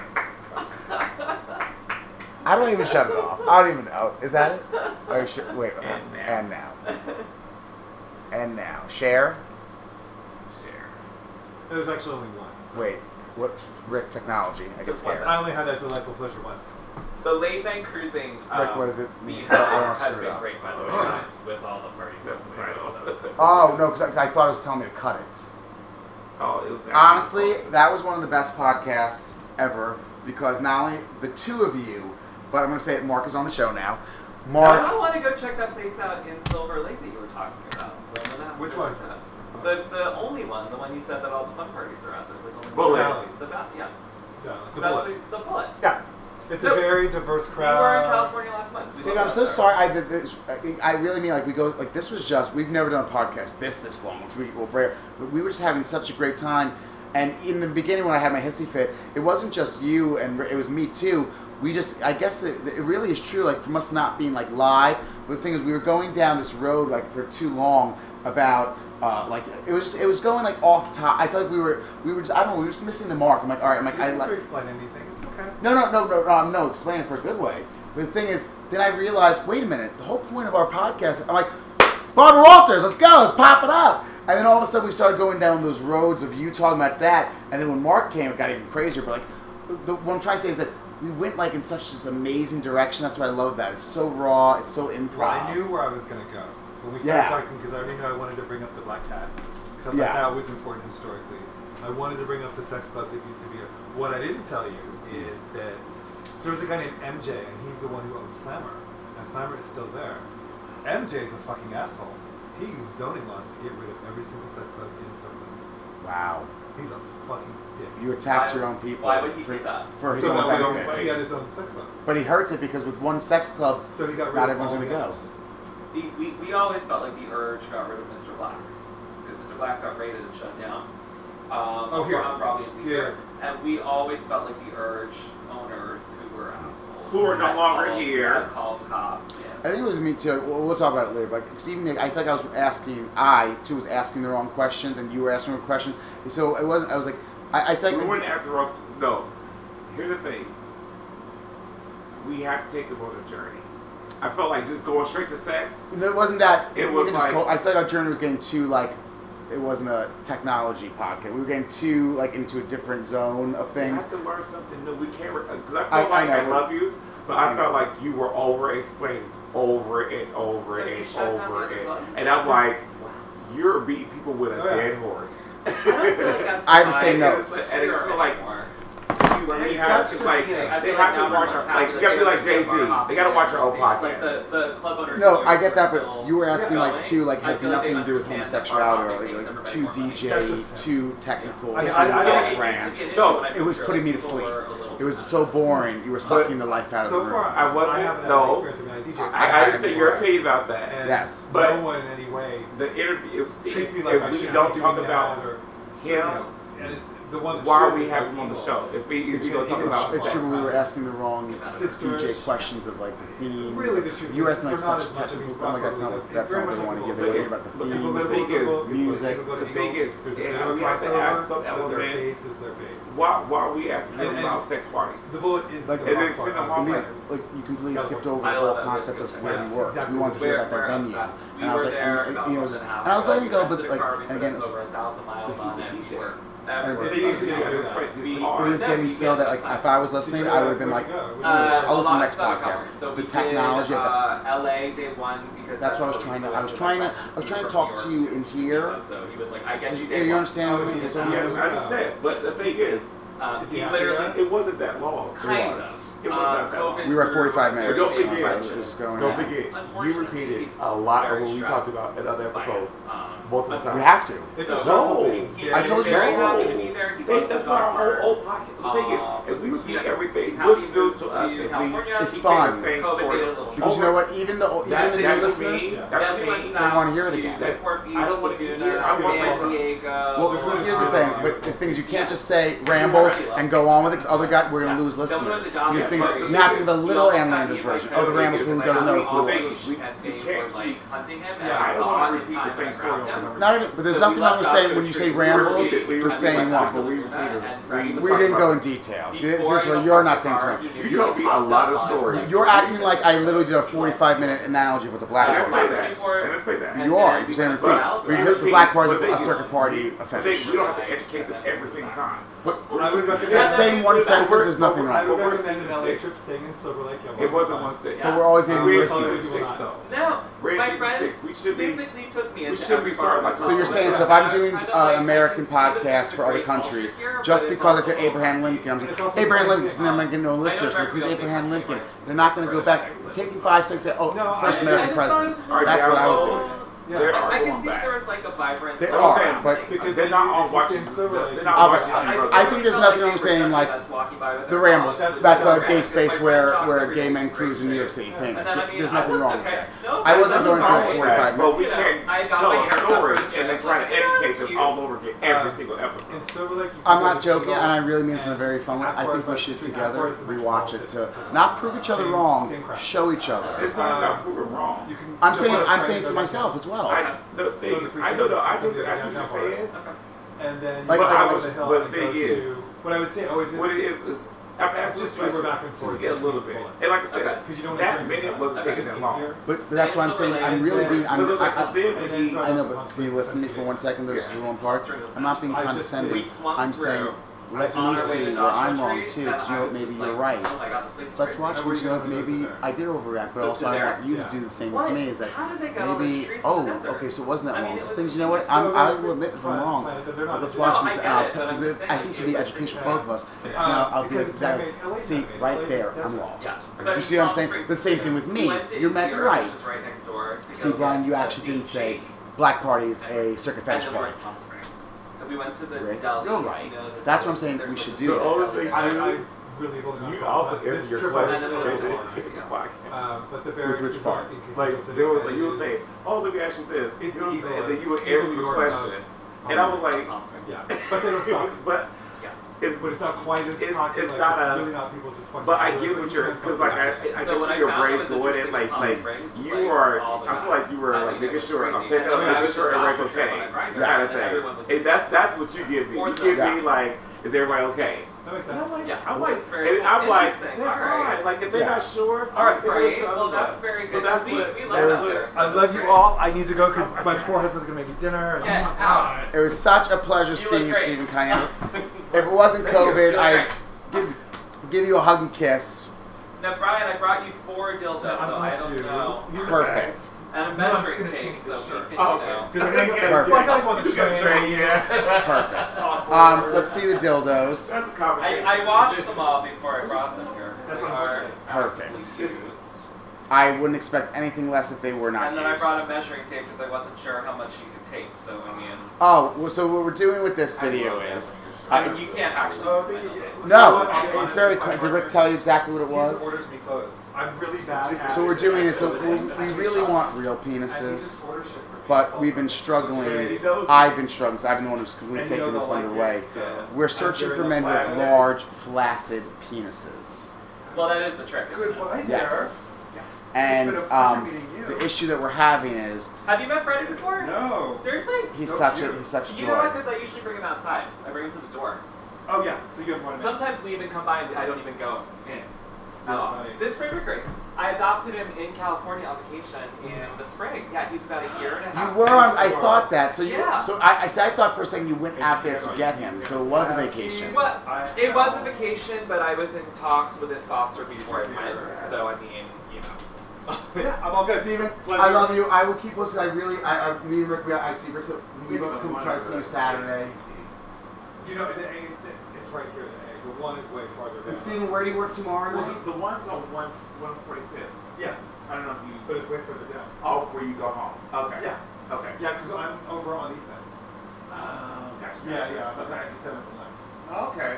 I don't even shut it off? I don't even know. Is that it? Or should, wait. And now. And now. And now. Share. Share. there's actually only one. so- Wait, what? Rick technology. I get Just one. scared. I only had that delightful pleasure once. The late night cruising. Um, Rick, what does it mean? feed I don't wanna has been great, by the way, guys, with all the party. That's the title. So Oh no, because I, I thought it was telling me to cut it. Oh, it was Honestly, that was one of the best podcasts ever because not only the two of you, but I'm gonna say it. Mark is on the show now. Mark, I want to go check that place out in Silver Lake that you were talking about. So I'm gonna have to Which go one? check that. The the only one, the one you said that all the fun parties are at. There's like only Bullet. one. The ba- yeah. Yeah, the That's bullet. The, the bullet. Yeah. It's So- a very diverse crowd. We were in California last month. We Steve, I'm so sorry. I did this. I- I really mean like we go like this was just we've never done a podcast this this long, which we will break. But we were just having such a great time. And in the beginning, when I had my hissy fit, it wasn't just you and it was me too. We just, I guess it, it really is true. Like from us not being like live, but the thing is, we were going down this road like for too long about. Uh, like it was, it was going like off top. I felt like we were, we were. Just, I don't know. We were just missing the mark. I'm like, all right. I'm like, You I don't like. explain anything. Okay. No, no, no, no, no, no. Explain it for a good way. But the thing is, then I realized, wait a minute. The whole point of our podcast. I'm like, Barbara Walters, let's go, let's pop it up. And then all of a sudden, we started going down those roads of you talking about that. And then when Mark came, it got even crazier. But like, the, what I'm trying to say is that we went like in such this amazing direction. That's what I love about it. It's so raw. It's so improv. Well, I knew where I was going to go when we started Yeah. talking because I already knew I wanted to bring up the black cat. Because I thought Yeah. that was important historically. I wanted to bring up the sex clubs that used to be here. What I didn't tell you is that so there's a guy named MJ, and he's the one who owns Slammer, and Slammer is still there. MJ's a fucking asshole. He used zoning laws to get rid of every single sex club in Soho. Wow. He's a fucking dick. You attacked Why- your own people. why would he for, do that? For his so own now we don't benefit. he got his own sex club. But he hurts it because with one sex club, So he got rid not of everyone's all going the to go. others. The, we, we always felt like the urge got rid of Mr. Black's because Black's got raided and shut down. Um, Oh, here. on Broadway and Bleecker. And we always felt like the urge owners who were assholes. Who are no longer called- here. had called cops. Yeah. I think it was me too. We'll, we'll talk about it later. But 'cause even I feel like I was asking, I too was asking the wrong questions, and you were asking the wrong questions. And so it wasn't. I was like, I, I think We wouldn't ask the wrong. No. Here's the thing. We have to take them on a journey. I felt like just going straight to sex. it wasn't that. It even was just like- co- I felt like our journey was getting too like it wasn't a technology podcast. We were getting too like into a different zone of things. We have to learn something new. We can't because I felt I, like I, I love you, but I, I felt like you were over explaining over and over so and over and and, I'm like, you're beating people with a yeah. dead horse. I, like I have the same notes. And it's like see when we have just like they have to watch our like you gotta be like Jay Z. They gotta watch our own podcast. No, I get that, but you were asking like two like has nothing to do with homosexuality or like two DJ, two technical, too brand. No, it was putting me to sleep. It was so boring. You were sucking the life out of the room. So far, I wasn't. No, I understand your opinion about that. Yes, but no one in any way. The interview treats me like if we don't talk about him the one why are we having him on the show? If we if we gonna talk about it's true we were asking the wrong DJ questions of like the theme. Really, the truth U.S. not such a technical. I'm like that's not that's not what they want to give. They want about the themes, the thing is, music. The thing is, we have to ask some element. Why why are we asking them about sex parties? The bullet is like and then send them off like you completely skipped over the whole concept of where we were. We wanted to hear about that venue. And I was like, and I was letting go, but like, and again, it was over a thousand miles the DJ it was getting so that like if I was listening, I would have been like, I'll uh, listen to next podcast. The technology. of uh, LA day one because that's, what I was trying to. I was trying to. I was trying to talk to you in here. So he was like, I get. You understand? Oh, yeah, I understand. But the thing is, he literally it wasn't that long. Kind of. It was not uh, that. We were at 45 minutes. Don't forget, it going don't forget you repeated a lot of what we talked about in other episodes multiple times. We have to. It's no. I told you very so. That's, that's why our whole, old pocket. The thing is, if we repeat everything, what's new to us? If we, it's fun. Because you know what? Even the even that, the new listeners, they want to hear it again. I don't want to hear. I want Diego. Well, here's the thing. But the things you can't just say ramble, and go on with it. Other guy, we're gonna lose listeners because things you have to do the little Landers version. Oh, the Ramos room does not include ones. We can't. I. Not even, but there's nothing wrong with saying when you say rambles, you're saying what? We didn't go in detail. This is where you're not saying something. You told me a lot of stories. You're acting like I literally did a 45 minute analogy with the black party. You are. You're saying repeat. The black is a circuit party, offense. We don't have to educate them every single time. But I saying one that sentence worked- is nothing right we're wrong. would recommend an LA trip saying in Silver Lake. You'll It wasn't one state. But we're always getting We raised to listeners. six though. No, Raised my friend six. We should be. basically took me. we should be starting like- So you're saying, so if I'm doing I American I podcasts for other countries, just because I said Abraham Lincoln, I'm like, Abraham Lincoln, and then I'm going to get no listeners. But who's Abraham Lincoln? They're not going to go back. Taking five seconds, oh, first American president. That's what I was doing. Yeah. I, are I can see back. there was like a vibrant. There are, but because they're not all watching. They're not watching. I, think there's nothing I'm saying like the Rambles. That's a gay space where where gay men cruise in New York City. Famous. There's nothing wrong with that. I wasn't going for 45 minutes. Well, we can't tell a story and then try to educate them all over again every single episode. I'm not joking, and I really mean this in a very fun way. I think we should together rewatch it to not prove each other wrong, show each other. It's not about proving wrong. I'm saying I'm saying to myself as well. Oh. I, the thing, I know, no, I think that's what you're saying. And then like, but I was, the hill but to, what I would say always is, what it is, is I'm asking just we're back and. Just get a little bit. And like I said, okay. you don't that minute wasn't taking that long. But, but that's why I'm saying I'm really being. I'm, I, I, I, I know, but can you listen to me for one second? There's yeah. one part. I'm not being condescending. I'm saying let me see where I'm wrong too, because you know maybe you're right. Let's watch and you know maybe I did overreact, but also I want you to do the same with me. Is that maybe? Oh, okay, so it wasn't that wrong. Things, you know what? I'm, I will admit if I'm wrong, but let's watch and I'll tell. I think it should be educational for both of us. Now I'll be exactly. See, right there, I'm lost. Do you see what I'm saying? The same thing with me. You're met right. See, Brian, you actually didn't say black party is a fetish party we went to the Right. deli. You're you know, That's what I'm saying, we should do that. only thing I, you- I really have only You gone also about this answered your trip question. was- And then we'll- Um, but the With barracks which is part? in Cathedral Like City there was like you would it say, is- "Oh, let me ask you this," It's you know what I'm and then you would answer New the York question, of- and I was like, Sponsoring. yeah, but they don't stop. "But Yeah. It's But it's not quite as It's- cocky, it's like, not it's a- really not people just fucking. But I get what you you're, can't because like I, with I it. So can when see I your found brain it going in, like, like you are. I feel like you were like making sure I'm crazy. taking, And I'm making sure in everybody's Joshua okay, Tree on a kind of and then everyone thing. And that's that's what you give me. You give me like, is everybody okay? That makes And sense. I'm like, Yeah. I'm like, It's very and I'm like, interesting. they're All right. fine. Like if they're Yeah. not sure, All right, they're great. gonna Well, that's otherwise. very So that's we, what- we love was- that there. I love you all. I need to go because my poor husband's gonna make me dinner. And Get oh out. It was such a pleasure You seeing you, look great. Stephen Cunningham. If it wasn't Thank. COVID, You I'd give, give you a hug and kiss. Now, Brian, I brought you four dildos, I'm so I don't to- know. Perfect. And a No, I'm just measuring gonna tape, so we can, Oh, you know. Because I'm gonna get Perfect. I got him on the train. yeah. Perfect. Um, let's see the dildos. That's a I, conversation. I washed them all before I brought them here. That's They are unfortunate. Perfect. absolutely used. I wouldn't expect anything less if they were not And then I brought a measuring tape because I wasn't sure how much you could take. So I mean, Oh, well, so what we're doing with this video is, I uh, mean, you can't actually. Use thank my you. dildos. no, it's very. I'll- clear. Did Rick tell you exactly what it He just was? orders me clothes. I'm really bad at So we're doing is, so we, we really want real And he just penises, orders shit for me. but we've been struggling. I've been struggling. So I've been the one who's completely And taking this I like underway. so- We're searching for men with large, flaccid penises. Well, that is the trick. isn't it? Goodbye Yes. Yeah. And It's been a um, you. the issue that we're having is Have you met Freddie before? No. Seriously? he's So such a cute. he's such a You know what? Because I usually bring him outside. I bring him to the door. Oh yeah. So you have one. Sometimes we even come by and I don't even go in. At all. This Frederick great. I adopted him in California on vacation in the spring. Yeah, he's about a year and a half. You were on. I thought that. So you. Yeah. So I, I said I thought for a second you went out there to get him. So it was a vacation. Well, I- it was a vacation, but I was in talks with his foster before I went. So I mean, you know. Yeah, I'm all good. Steven, Pleasure. I love you. I will keep posted. I really, I, I me and Rick, we, I see Rick. So we both come try to see you Saturday. You know, the A is it's right here. The A. The one is way farther down. And Steven, where do you work tomorrow Well, night? the one's on one one forty fifth. Yeah, I don't know if you. but it's way further down. Oh, before you go home. Okay. Yeah. Okay. Yeah, because I'm over on the east side. Oh, gotcha. Yeah, gotcha. yeah. I'm Okay. at 97th and Lex. Okay.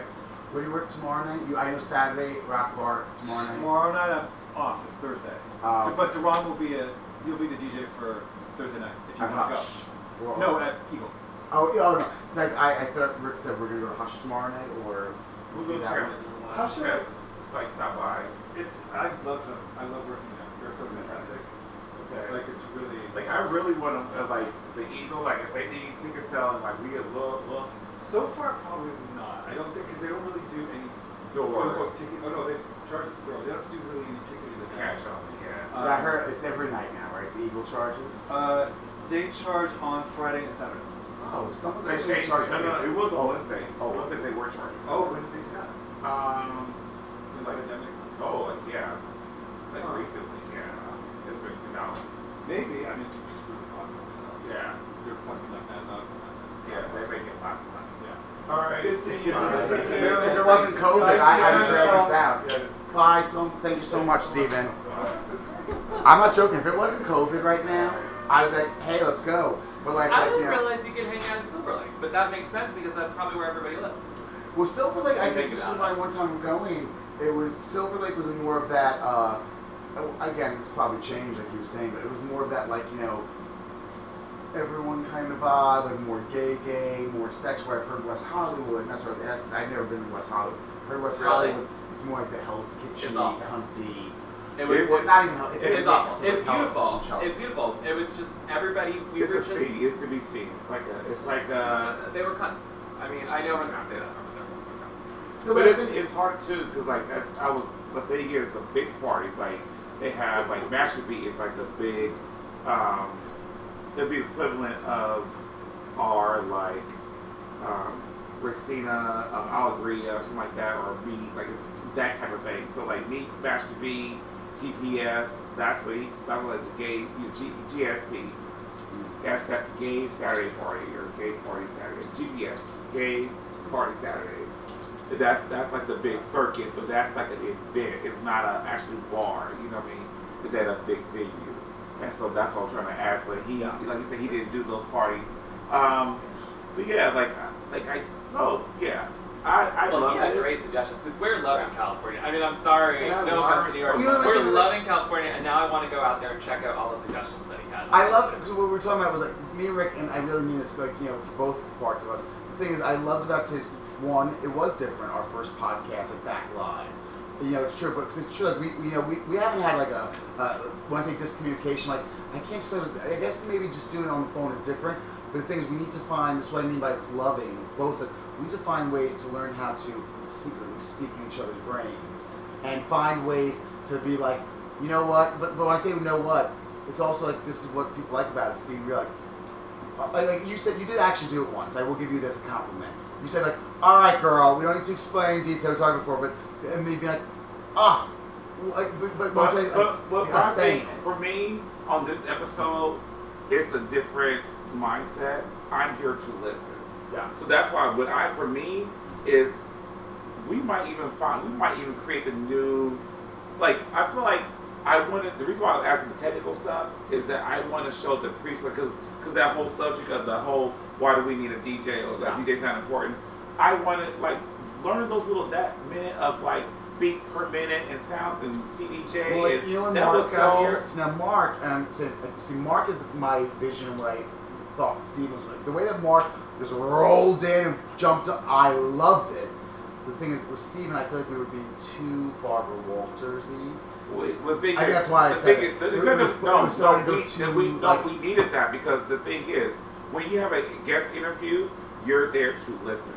Where do you work tomorrow night? You, I know Saturday, Rock Bar tomorrow night. Tomorrow night I'm off. It's Thursday. Uh, but Deron will be a he'll be the DJ for Thursday night if you want to Hush. Or- go. No, at Eagle. Oh, oh no. 'Cause I, I, I thought Rick said we're gonna go to Hush tomorrow night, or We'll see go that check one? it. How should I? Just like stop by. It's I love them. I love working there. They're so fantastic. Okay. Like it's really Like I really want to uh, like the Eagle. Like if they need ticket selling, like we get look look so far probably not. I don't think because they don't really do any quote door. unquote ticket. Oh no, they charge the door. They don't do really any ticketing. Just cash on. Yeah. I heard it's every night now, right? The Eagle charges. Uh, they charge on Friday and Saturday. oh, someone's They actually changed charging. it. No, no, it was Oh. on Wednesdays. Oh. Oh, Wednesday they were charging. Oh, when did they do? Um. In Like pandemic? oh like yeah. Like Huh. recently, yeah. It's been two dollars. Maybe. I mean, it's just really popular. So Yeah. they're fucking like that. Not Yeah. They make it lots of money. Yeah. All right. Good seeing you. All Good right. seeing If you. it, wasn't COVID, I, I would drag this out. Yes. Bye, so thank you so much, Steven. I'm not joking. If it wasn't COVID right now, I'd be like, hey, let's go. But like, I like you didn't know, realize you could hang out in Silver Lake, but that makes sense because that's probably where everybody lives. well, Silver Lake. I Think think this is about why one time going, it was Silver Lake was more of that. Uh, oh, again, it's probably changed, like you were saying, but it was more of that, like you know, everyone kind of vibe, like more gay, gay, more sex. Where I've heard West Hollywood, and that's what I was, I've never been to West Hollywood. Heard West Really? Hollywood. It's more like the Hell's Kitchen, It's awful. hunty. It was. Well, it's not even. It's, It's, it's, awful. It's beautiful. It's beautiful. It was just everybody. We It's were a just. It's to be seen. It's like a. It's like a. They were cunts. I mean, I know I was gonna say that. but they were cunts. No, But but it's, it's- hard too because like that's, I was the thing is the big parties like they have like Master Beat is like the big um it'd be equivalent of our like um Rexina, um, Alegria, or something like that, or a B like it's that type of thing. So like me, Master B, GPS, that's what he that's what the gay you know, G, GSP. That's that gay Saturday party or gay party Saturday. GPS, gay party Saturdays. That's that's like the big circuit, but that's like an event. It's not a actual bar. You know what I mean? It's at a big venue, and so that's what I'm trying to ask. But he, like you said, he didn't do those parties. Um, but yeah, like like I oh yeah, I I Well, love he had it. great suggestions because we're loving California. I mean, I'm sorry, Yeah, no offense to New York. You know, the thing we're loving California, and now I want to go out there and check out all the suggestions that he had. I love it because what we were talking about was like me and Rick, and I really mean this, like you know, for both parts of us. The thing is, I loved about his one, it was different. Our first podcast, like back live. You know, it's true, but 'cause it's true. Like we, we, you know, we, we haven't had like a uh, when I say discommunication, like I can't explain. it. I guess maybe just doing it on the phone is different. But the thing is, we need to find. This is what I mean by it's loving. Both, like, we need to find ways to learn how to secretly speak in each other's brains, and find ways to be like, you know what? But but when I say you know what, it's also like this is what people like about us being real. Like, uh, like you said, you did actually do it once. I will give you this a compliment. You said like, "All right, girl, we don't need to explain in detail. We talked before, but and me being like, oh, Like, but, but, But, but, but, but like, my I'm saying, for me, on this episode, it's a different mindset. I'm here to listen. Yeah. So that's why what I for me is we might even find we might even create the new like I feel like I wanted the reason why I'm asking the technical stuff is that I want to show the priest because because that whole subject of the whole why do we need a DJ or that Yeah. DJ's not important. I wanted like learning those little that minute of like beat per minute and sounds and CDJ Well, like, and you know that Mark was so here? See, now Mark, um, and I'm saying, see, Mark is my vision right I thought Steve was like. The way that Mark just rolled in and jumped up, I loved it. The thing is, with Steven, I feel like we were being too Barbara Walters-y. Wait, the thing I think is- that's why I the said thing it. is- the- It was- no, it was no, we, go too, we, no, like- we needed that because the thing is, when you have a guest interview, you're there to listen.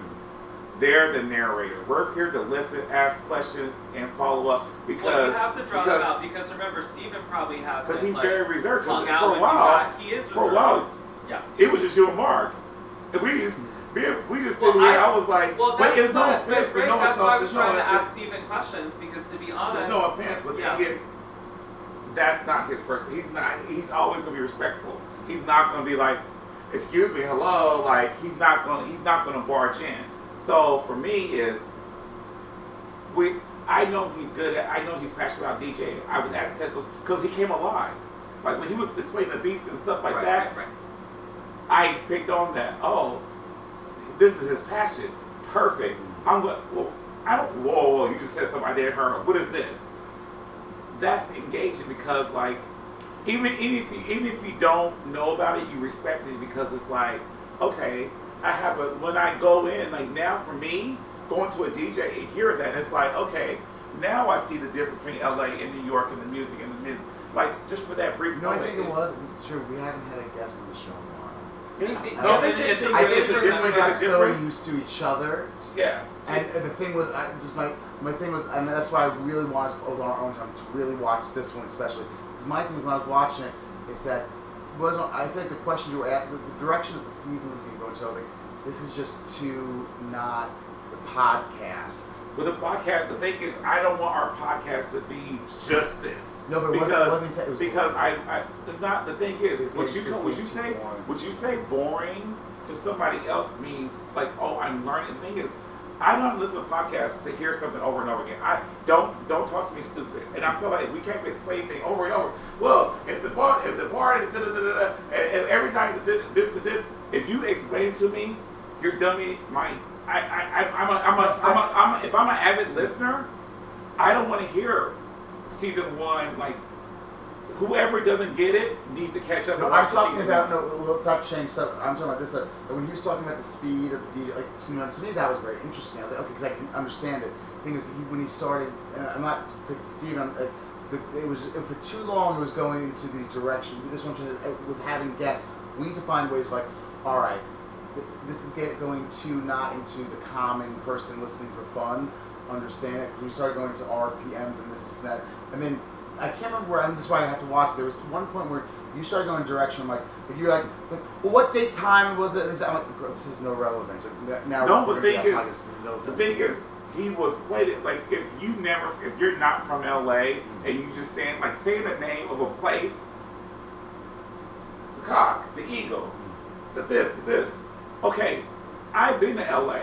They're the narrator. We're here to listen, ask questions, and follow up because well, you have to draw because, them out because remember, Steven probably has because he's like, very reserved hung out For a while. He is for a reserved. while, Yeah. it was just you and Mark. And we just we, we just Well, sitting here. I- I, was like, Well, but that's it's no offense, that's but no, That's it's no, why I was no, trying to ask Steven questions because to be honest, There's no offense, but Yeah. is, that's not his person. He's not. He's always gonna be respectful. He's not gonna be like, "Excuse me, hello." Like he's not gonna. He's not gonna barge in. So for me is, we. I know he's good at. I know he's passionate about DJing. I was asking because he came alive. Like when he was displaying the beats and stuff like right, that. right, right. I picked on that. Oh, this is his passion. Perfect. I'm going. Well, I don't. Whoa, whoa! You just said something I didn't hear. What is this? That's engaging because, like, even even if you, even if you don't know about it, you respect it because it's like, okay, I have a. When I go in, like now for me, going to a DJ and hearing that, it's like, okay, now I see the difference between LA and New York and the music and the music. Like just for that brief You know, I think it was. It's true. We haven't had a guest on the show in a while. It- it- No, the and- other and- thing and I think it's is a different- got so different- used to each other Yeah. And the thing was, I just my my thing was, and that's why I really want us over our own time to really watch this one, especially. Because my thing when I was watching it is that it wasn't. I think the questions you were at, the, the direction that Steven was even going to, I was like, this is just too not the podcast. With the podcast, the thing is, I don't want our podcast to be just this. No, but it because, wasn't- it wasn't- it was because. I, I, it's not. The thing is, It's what you come, what you say, boring. what you say, boring to somebody else means like, oh, I'm learning. The thing is, I don't listen to podcasts to hear something over and over again. I don't don't talk to me stupid. And I feel like if we can't explain things over and over, well, if the bar, if the bar, da, da, da, da, da, and, and every night this this to this, if you explain to me, you're dummy. My I I I'm a I'm a I'm a, I'm a if I'm an avid listener, I don't want to hear season one like. Whoever doesn't get it needs to catch up. No, I'm talking about one. no. Let's not change. So I'm talking about this. Uh, when he was talking about the speed of the DJ, like to me, to me that was very interesting. I was like, okay, because I can understand it. The thing is, he, when he started, and I'm not picking Steve on. Uh, the, it was for too long. It was going into these directions. This one uh, with having guests, we need to find ways of like, all right, this is get, going too not into the common person listening for fun. Understand it? we started going to RPMs and this and that, and then I can't remember where. And this is why I have to watch. There was one point where you started going direction. I'm like, you're like, like, well, what date time was it? And I'm like, "Girl, this has no relevance. Like, now No, gonna thing is- no- The thing is, he was played it like if you never, if you're not from LA mm-hmm. and you just saying like saying the name of a place, the cock, the eagle, mm-hmm. the this, the this. Okay, I've been to LA.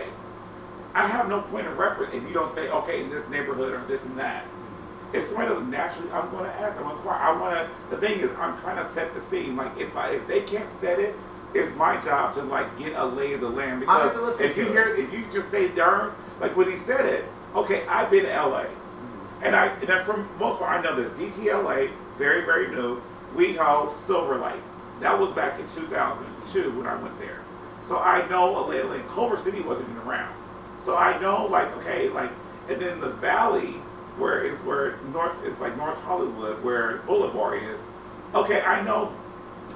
I have no point of reference if you don't say okay in this neighborhood or this and that. If somebody doesn't naturally, I'm going to ask. I'm going to inquire. I want to. The thing is, I'm trying to set the scene. Like if I, if they can't set it, it's my job to like get a lay of the land because if you it. hear if you just say darn, like when he said it, okay, I've been to LA. And I and from most part I know this. DTLA, very, very new. WeHo, Silver Lake. That was back in 2002 when I went there. So I know a little and Culver City wasn't even around. So I know like okay, like and then the valley where is where North is like North Hollywood where Boulevard is. Okay, I know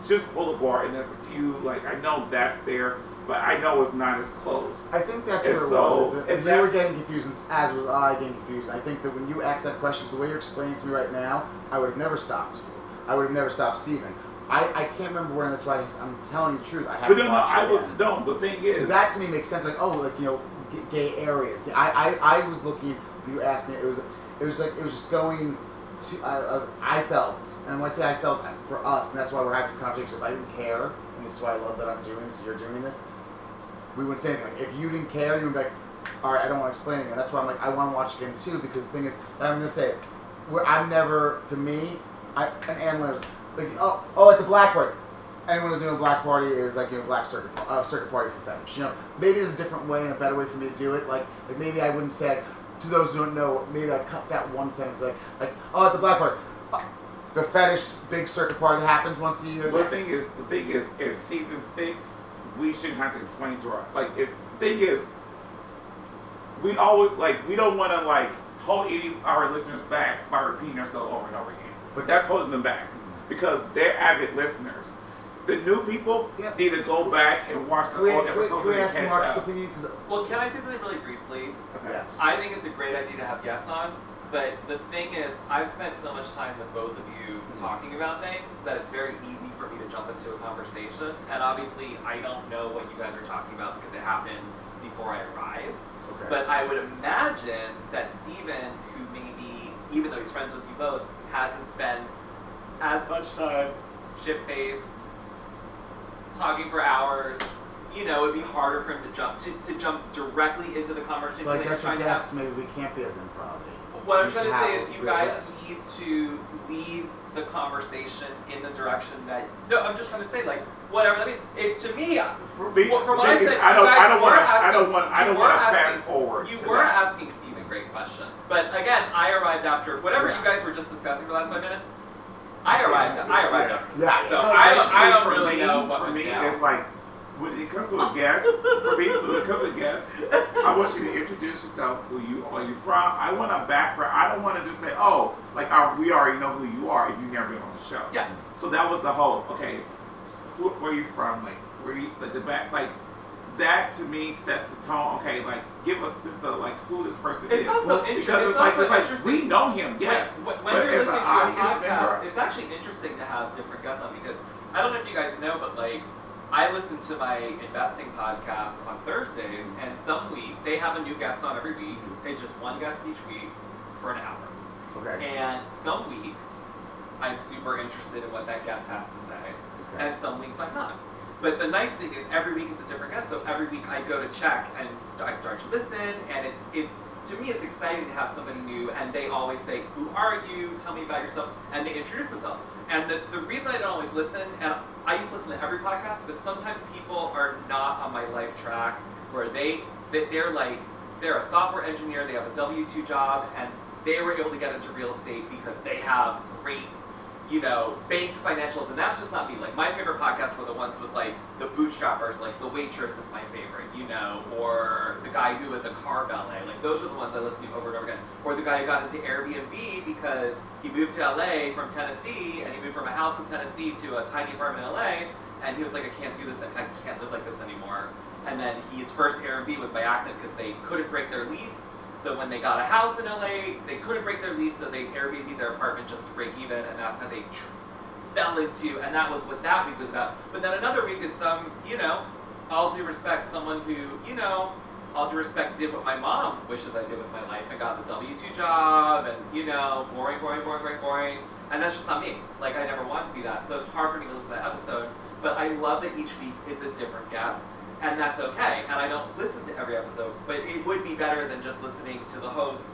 just Boulevard and there's a few like I know that's there, but I know it's not as close. I think that's And what it so- was. And you were getting confused, as was I getting confused. I think that when you asked that question, the way you're explaining to me right now, I would have never stopped you. I would have never stopped Steven. I, I can't remember where, and that's why I'm telling you the truth. I haven't no, no, watched I it was yet. no. The thing is, Because that to me makes sense. Like, oh, like you know, gay areas. See, I, I, I was looking. You were asking. It was, it was like it was just going to, I, I, was- I felt, and when I say I felt for us, and that's why we're having this conversation. If I didn't care, and this is why I love that I'm doing this, you're doing this. We wouldn't say anything. Like, if you didn't care, you would be like, all right, I don't want to explain anything. That's why I'm like, I want to watch again too, because the thing is, I'm gonna say, where I'm never, to me, I an analyst, like, oh, oh, at the black party. Anyone who's doing a black party is like doing a black circuit uh, circuit party for fetish. You know, maybe there's a different way and a better way for me to do it. Like, like maybe I wouldn't say to those who don't know. Maybe I'd cut that one sentence like, like oh, at the black party, uh, the fetish big circuit party that happens once a year. The thing is, the thing is, if season six, we shouldn't have to explain to our like. If the thing is, we always like we don't want to like hold any of our listeners back by repeating ourselves over and over again. But that's holding them back because they're avid listeners. The new people Yeah. need to go back and watch the old can episodes can we ask Mark's up. opinion? Well, can I say something really briefly? yes, I think it's a great idea to have guests on, but the thing is, I've spent so much time with both of you talking about things that it's very easy for me to jump into a conversation. And obviously, I don't know what you guys are talking about because it happened before I arrived. okay. But I would imagine that Steven, who maybe, even though he's friends with you both, hasn't spent as much time shit faced, talking for hours. You know, it'd be harder for him to jump to, to jump directly into the conversation. so I that he's guess for to have. guests, maybe we can't be as improv. What I'm trying to say a is you guys list. need to lead the conversation in the direction that. No, I'm just trying to say like whatever. I mean, it to me. For me, Well, from what I thing said, I don't, you guys I don't were want to, I don't want, I don't want to asking- fast forward. You were that. asking Steven great questions, but again, I arrived after whatever Yeah. you guys were just discussing for the last five minutes. I arrived. I arrived after. Yeah. So So I don't, I don't really me, know what for me, down. it's like when it comes to a guest. for me, when it comes to a guest, I want you to introduce yourself, who you are you from. I want a background. I don't want to just say, oh, like uh, we already know who you are if you've never been on the show. Yeah. So that was the whole. Okay, who, where are you from? Like where you like the back like. That to me sets the tone. Okay, like give us the, like who this person It's is. also inter- because it's it's like, also it's like interesting- we know him, yes. When, when you're listening to a podcast, it's actually interesting to have different guests on because I don't know if you guys know, but like I listen to my investing podcast on Thursdays, and some week they have a new guest on every week. They just one guest each week for an hour. Okay. And some weeks I'm super interested in what that guest has to say, Okay. and some weeks I'm not. But the nice thing is every week it's a different guest. So every week I go to check and st- I start to listen, and it's it's to me it's exciting to have somebody new, and they always say, "Who are you? Tell me about yourself," and they introduce themselves. And the, the reason I don't always listen, and I used to listen to every podcast, but sometimes people are not on my life track where they they- they're like they're a software engineer, they have a W two job, and they were able to get into real estate because they have great you know, bank financials, and that's just not me. Like my favorite podcasts were the ones with like the bootstrappers, like the waitress is my favorite, you know, or the guy who was a car valet. Like those are the ones I listen to over and over again. Or the guy who got into Airbnb because he moved to LA from Tennessee, and he moved from a house in Tennessee to a tiny apartment in LA, and he was like, I can't do this, I can't live like this anymore. And then his first Airbnb was by accident because they couldn't break their lease. So when they got a house in LA, they couldn't break their lease, so they Airbnb their apartment just to break even, and that's how they tr- fell into. And that was what that week was about. But then another week is some, you know, all due respect, someone who, you know, all due respect, did what my mom wishes I did with my life and got the W two job, and you know, boring, boring, boring, boring, boring. And that's just not me. Like I never wanted to be that. So it's hard for me to listen to that episode. But I love that each week it's a different guest and that's okay. And I don't listen to every episode, but it would be better than just listening to the hosts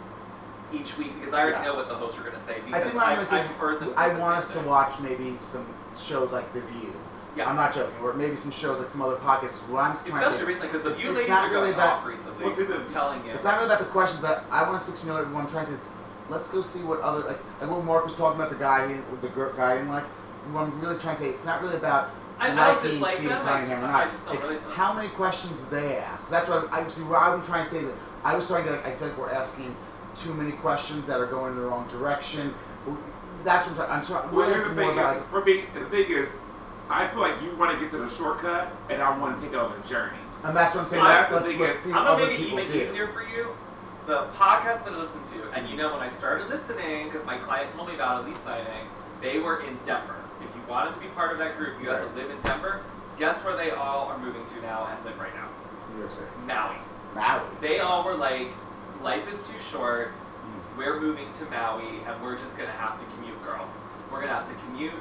each week because I already Yeah. know what the hosts are going to say I because think I'm I've, I've heard them I the want us to watch maybe some shows like The View. Yeah. I'm not joking. Or maybe some shows like some other podcasts. What I'm trying to Especially say, recently because the View it's ladies not are really going about- off recently. The- I'm telling you. it's not really about the questions, but I want us to know what I'm trying to say is, let's go see what other like like what Mark was talking about the guy he, the guy and like. What I'm really trying to say, it's not really about I- I don't liking dislike Steve them, I- Cunningham or I just don't it's relate to them. how many questions they ask. 'Cause that's what I see. What I'm trying to say is that I was trying to like. I feel like we're asking too many questions that are going in the wrong direction. That's what I'm trying. I'm trying. Well, here's the thing. about is, For me, the thing is, I feel like you want to get to the shortcut, and I want to take it on a journey. And that's what I'm saying. Well, let's, that's let's, the thing is, see I'm what gonna other make it even do. easier for you. The podcast that I listen to, and you know when I started listening, because my client told me about a lease signing, they were in Denver. Wanted to be part of that group, you had to live in Denver. Guess where they all are moving to now and live right now? New York City. Maui. Maui. They all were like, life is too short. we're moving to Maui and we're just gonna have to commute, girl. We're gonna have to commute,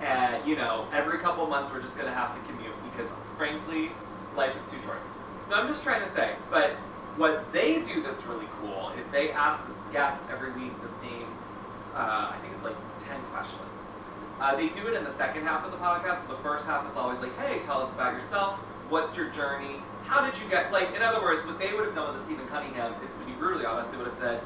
and you know, every couple months we're just gonna have to commute because, frankly, life is too short. So I'm just trying to say, but what they do that's really cool is they ask the guests every week the same. Uh, I think it's like ten questions. Uh, they do it in the second half of the podcast. So the first half is always like, "Hey, tell us about yourself. What's your journey? How did you get?" Like, in other words, what they would have done with the Stephen Cunningham is, to be brutally honest, they would have said,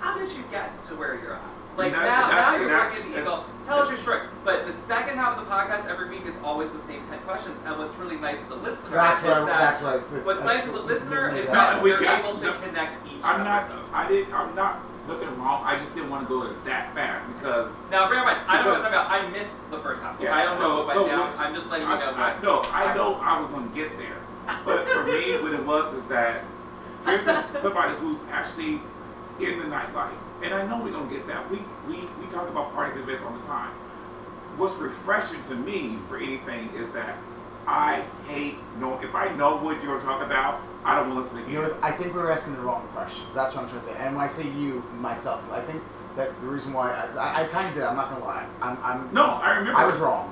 "How did you get to where you're at?" Like that- now, that's- now you're working at the Eagle. Tell us your story. But the second half of the podcast every week is always the same ten questions. And what's really nice as a listener That's is what that that's what this, what's nice as a listener is that's- that we you're got- able to no, connect each I'm not. episode. I didn't. I'm not looking wrong. I just didn't want to go that fast because Now, bear in mind, I don't know what I'm talking about. I missed the first half, so Yeah, I don't know so- what went so down. what- I'm just letting you know I, what. no, I know happens. I was going to get there. But for me, what it was is that here's somebody who's actually in the nightlife, and I know we're gonna get that. We we we talk about parties and events all the time. What's refreshing to me for anything is that I hate no. If I know what you're talking about, I don't want to listen to You know. I think we were asking the wrong questions. That's what I'm trying to say. And when I say you, myself, I think that the reason why I, I, I kind of did. I'm not gonna lie. I'm, I'm No, I remember. I was wrong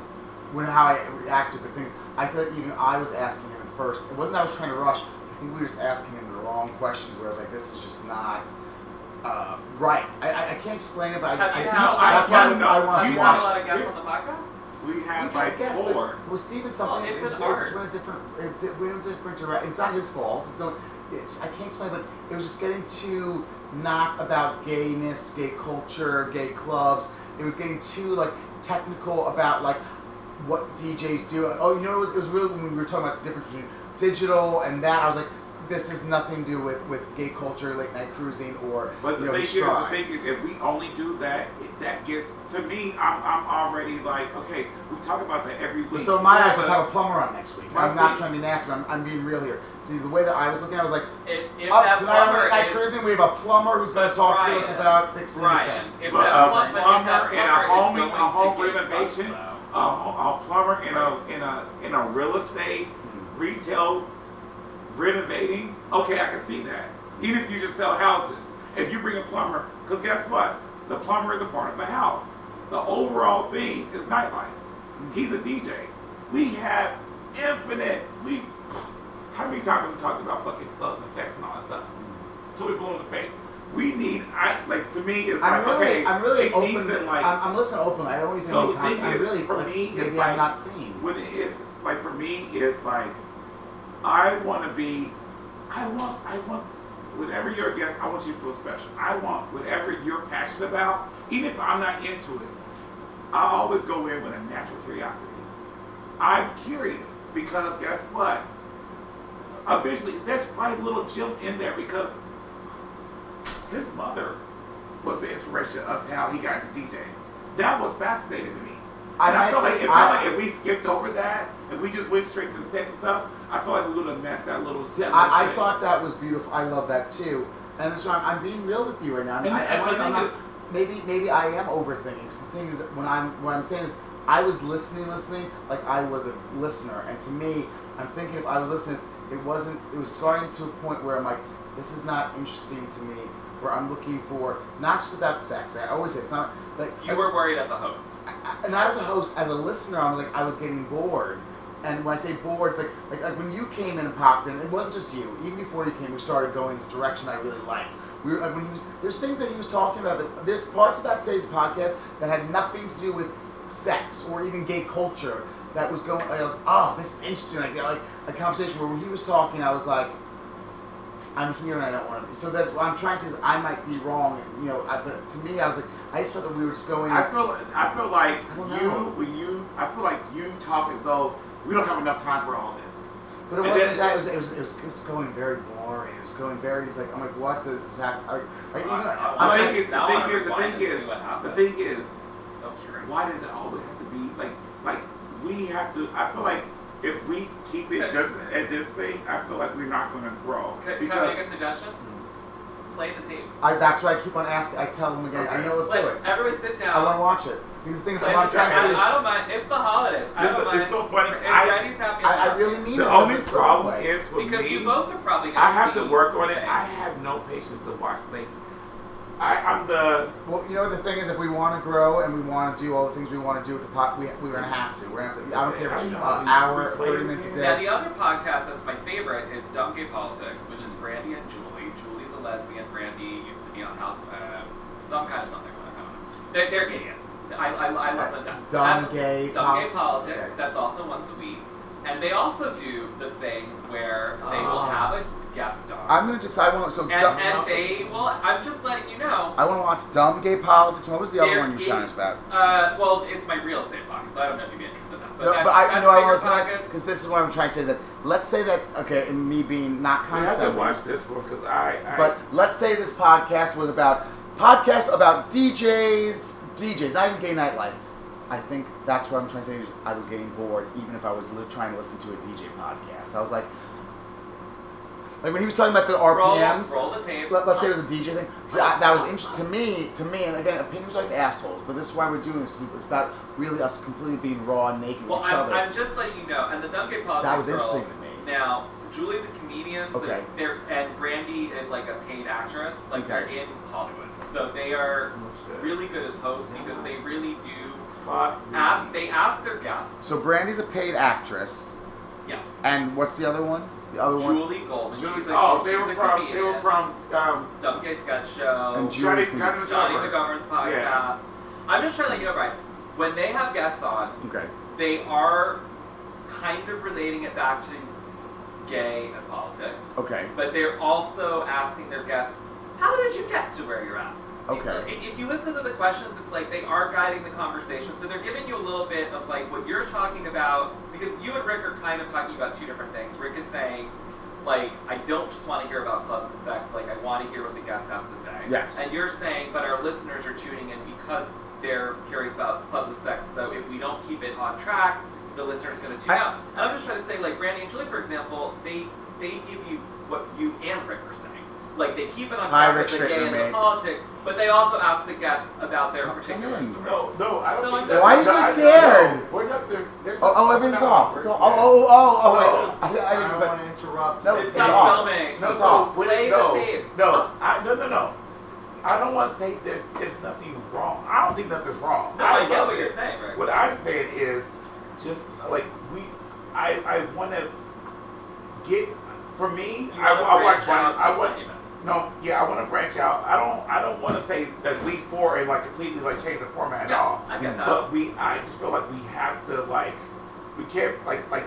when how I reacted to things. I feel like even I was asking him at first. It wasn't that I was trying to rush. I think we were just asking him the wrong questions. Where I was like, this is just not uh, right. I, I, I can't explain it, but I, Have I, you I, had a lot that's of why I. I want Do to you have a lot of guests on the podcast? We had like guests, but four. Was Steven something. Well, it's it an art. Just went a different. It went a different direction. It's not his fault. It's, not, it's I can't explain, but it was just getting too not about gayness, gay culture, gay clubs. It was getting too like technical about like what DJs do. Oh, you know, it was, it was really when we were talking about the difference between digital and that. I was like, this has nothing to do with, with gay culture, late night cruising, or But you the know, thing is, the strides. thing is, if we only do that, that gets to me. I'm, I'm already like, okay, we talk about that every week. So in my eyes, But- let's have a plumber on next week. I'm not thing- trying to be nasty. I'm, I'm being real here. See, the way that I was looking, at it, I was like, If, if up that tonight on plumber late night cruising, we have a plumber who's going to talk to us about fixing the Ryan, if But that a plum- but if plumber that and a home, going a to home renovation, a, a plumber in a in a in a real estate Hmm. retail renovating. Okay, I can see that. Even if you just sell houses, if you bring a plumber, because guess what, the plumber is a part of the house. The overall theme is nightlife. He's a DJ. We have infinite. We how many times have we talked about fucking clubs and sex and all that stuff? Till we blow in the face. We need. I like to me. It's I'm like really, okay. I'm really open. to, like I'm, I'm listening openly. I don't even So the thing I'm is, really for like, me, it's like- I'm not seeing. what it is like for me is like I want to be I want I want whatever you're a guest I want you to feel special. I want whatever you're passionate about even if I'm not into it I always go in with a natural curiosity. I'm curious because guess what? Eventually there's probably little gems in there because his mother was the inspiration of how he got into DJ that was fascinating to me. And I, I felt like, I- like if we skipped over that, if we just went straight to the sex and stuff, I feel like would have messed that little set. I, I thought that was beautiful. I love that too. And so I'm, I'm being real with you right now. I'm, And- I, and I, I'm not, maybe maybe I am overthinking. 'cause the thing is, when I'm what I'm saying is, I was listening, listening, like I was a listener, and to me, I'm thinking if I was listening, it wasn't. It was starting to a point where I'm like, this is not interesting to me. Where I'm looking for not just about sex. I always say it's not like You were worried as a host. I- and as a host, as a listener, I was like, I was getting bored. And when I say bored, it's like, like, like when you came in and popped in, it wasn't just you. Even before you came, we started going this direction I really liked. We were like when he was, there's things that he was talking about. That, there's parts about today's podcast that had nothing to do with sex or even gay culture. That was going. I was, oh, this is interesting. Like, like a conversation where when he was talking, I was like, I'm here and I don't want to be. So that what I'm trying to say is I might be wrong. And, you know, I, but to me, I was like, I just felt that we were just going. I feel I feel like I you you I feel like you talk as though we don't have enough time for all this. But it And wasn't then- that. It was, it was. It was. It was going very boring. It was going very. It's like I'm like, what does this have? Like, like even. I- I- The I'm thing like, is, the thing is, the thing is, the thing is, So curious. why does it always have to be like like we have to? I feel like if we keep it just at this thing, I feel like we're not going to grow Can, can I because make a suggestion? Play the tape. I, that's why I keep on asking. I tell them again. I know. Let's like, do it. everybody sit down. I want to watch it. These things Play I'm the trying to tape. say. is- I, I don't mind. It's the holidays. I It's- don't mind. it's so funny. If I- Freddie's happy, I, I'm really happy. mean the this. only problem way. is for because me. you both are probably gonna I have see to work on it. I have no patience to watch like I, I'm the. Well, you know the thing is, if we want to grow and we want to do all the things we want to do with the pot, we we're gonna have to. We're gonna have to. I don't care if it's an hour, thirty minutes a Now, day. the other podcast that's my favorite is Dumb Gay Politics, which is Brandy and Julie. Julie's a lesbian. Brandy used to be on House, uh, some kind of something. I don't know. They're, they're idiots. I, I, I love them. Dumb That's- Gay Dumb Gay Politics, Politics. okay. That's also once a week. And they also do the thing where they will Oh. have a guest star. I'm gonna because I want so and, dumb, and they will. I'm just letting you know. I want to watch dumb gay politics. What was the other one you were telling us about? Uh, well, it's my real estate podcast, so I don't know if you'd be interested in that. But No, that's, but I, that's you know, I bigger want to say because this is what I'm trying to say is that let's say that okay, and me being not I have to watch this one because I. I but let's say this podcast was about podcast about DJs, DJs, not even gay nightlife. I think that's what I'm trying to say. I was getting bored, even if I was li- trying to listen to a DJ podcast. I was like, like when he was talking about the RPMs. Roll, roll the tape. Let, us say it was a DJ thing. I, that was interesting to me. To me, and again, opinions are like assholes. But this is why we're doing this. 'cause it's about really us completely being raw and naked Well, with each I'm, other. I'm just letting you know, and the Gay Politics That was girls, interesting to me. Now, Julie's a comedian, so Okay. they're, and Brandy is like a paid actress. Like they're in Hollywood, so they are Oh, really good as hosts because they really do Fuck me. ask. They ask their guests. so Brandy's a paid actress, Yes. and what's the other one? The other one. Julie Goldman. Julie- she's a, oh, she's they a were from. comedian. They were from. Um, Dumb Gay Sketch Show. And Johnny, Julie's Johnny Johnny McGovern. McGovern's podcast. Yeah. I'm just trying to let you know, Brian. When they have guests on, Okay. they are kind of relating it back to gay and politics, Okay. but they're also asking their guests, "How did you get to where you're at?" Okay. If, if you listen to the questions, it's like they are guiding the conversation, so they're giving you a little bit of like what you're talking about because you and Rick are kind of talking about two different things. Rick is saying. Like, I don't just want to hear about clubs and sex, like, I want to hear what the guest has to say. Yes. And you're saying, but our listeners are tuning in because they're curious about clubs and sex. So if we don't keep it on track, the listener is going to tune I- out. And I'm just trying to say, like Brandy and Julie, for example, they they give you what you and Rick are saying. Like they keep it on Hi, track Rick with the gay Strickland, and the politics, but they also ask the guests about their Come particular story. No, no, I don't So think I'm- that- Why are you so I- I- scared? no, We're not there. There's Oh, oh, everything's off. It's all. Oh, oh, oh, oh, wait. I, I, I didn't. don't want to interrupt. No, It's it's not filming. No, It's no, off. wait, Play the no, tape. no, I, no, no, no. I don't want to say there's, there's nothing wrong. I don't think nothing's wrong. No, I, get love what it. you're saying, Rick. What I'm saying is, just like we, I, I want to get. For me, You I, wanna I watch. branch out, I want. what you meant. No, yeah, I want to branch out. I don't. I don't want to say that leap four and like completely like change the format at Yes, all. I get that. But we, I just feel like we have to like, we can't like like,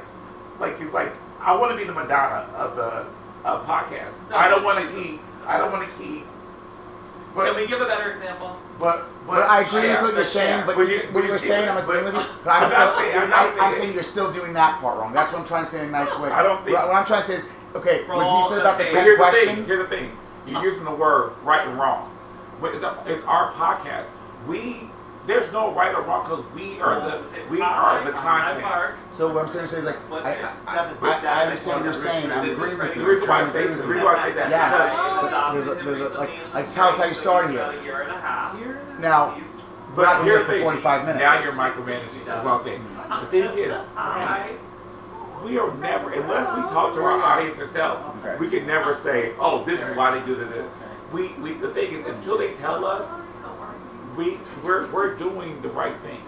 like it's like I want to be the Madonna of the uh, podcast. I don't want to keep. I don't want to keep. Can But we give a better example? But but, But I agree share. with what you're saying. But But you, what you're saying, I'm agreeing with you. but- I'm I'm still, saying- I'm I, I'm saying- you're still doing that part wrong. That's what I'm trying to say in a nice way. I don't think- What, what I'm trying to say is, okay, when he said about the ten here's the thing. questions. Here's the thing. You're using the word right and wrong. But it's, a, it's our podcast. We there's no right or wrong because we are Roll the we Hi, are the I'm content. So what I'm saying is like, What's I, your- I, I, I, I understand what you're saying. I'm agreeing with you. The reason why I say agreeing the with reason you. why I say that Yes. there's a- there's a- like- like, tell us how you started here. About a year and a half. Now, He's- not But gonna here's for 45 minutes. Now you're micromanaging. That's what I'm saying. The thing is, Hi. we are never unless we talk to our audience ourselves. Okay. We can never say, "Oh, this is why they do this." We, we the thing is, until they tell us, we we're we're doing the right thing.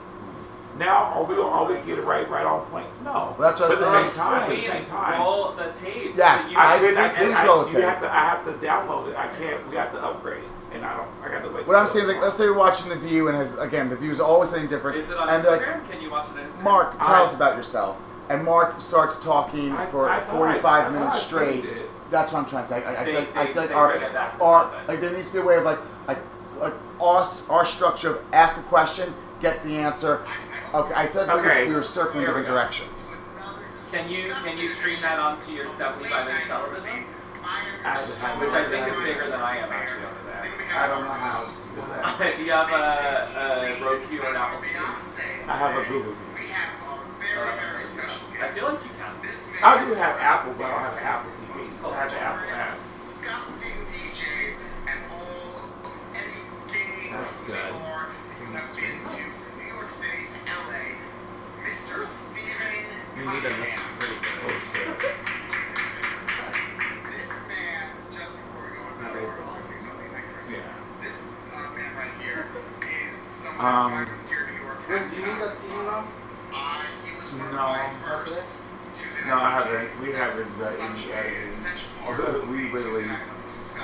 Now, are we gonna always get it right, right on point? No. Well, that's what but I'm at the same time, at the same time, roll the tape. Yes, So I- couldn't- please I- roll the tape. have to, I have to download it. I can't. We have to upgrade it, and I don't. I got to wait. What I'm saying is like, let's say you're watching The View and has again the View is always something different. Is it on and Instagram? like, Can you watch it on Instagram? Mark, tell I- us about yourself. And Mark starts talking I- for I 45 I minutes I straight. That's what I'm trying to say. I, I feel like, I feel like our, bring it back to our like there needs to be a way of like like like us our structure of ask a question, get the answer. Okay, I feel like Okay. we were circling Here we different go. directions. Can you can you stream that onto your 75 inch television? I have to have Which. I think is bigger than I am actually over there. I don't know how to do that. do you have a, a Roku or an Apple TV? I have a Google TV. I feel like you can. I do have Apple, but I don't have an Apple TV. I have the Apple app. Need Oh shit. This man, just before we go on Not to raised our the other things about late night Chris, Yeah. this Um, Wait, do you need that CD? Uh, No. No, I haven't. We haven't done we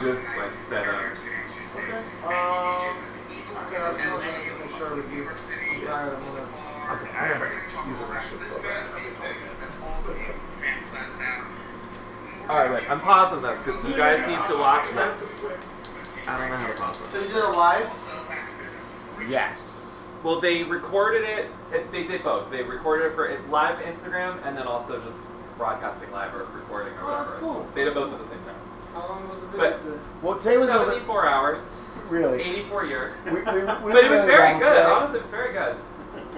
just, like, set up. New York. Okay. And DJs in Eagle, okay, I'll LA, make sure with you. New York City. I'm sorry, I'm gonna. Okay, I We're haven't gonna talk used about the rest of this fantasy things that all of you fantasize about. All right, wait. I'm pausing this because you guys need to watch this. I don't know how to pause So this. you did a live? Also, back to business. Yes. Well, they recorded it, it. They did both. They recorded it for it, live Instagram and then also just broadcasting live or recording or Oh, whatever. that's cool. They did both at the same time. How long was the But- video? well, today was a little 74 hours, Really. 84 years. We, we, we But it was very good. today. Honestly, it was very good.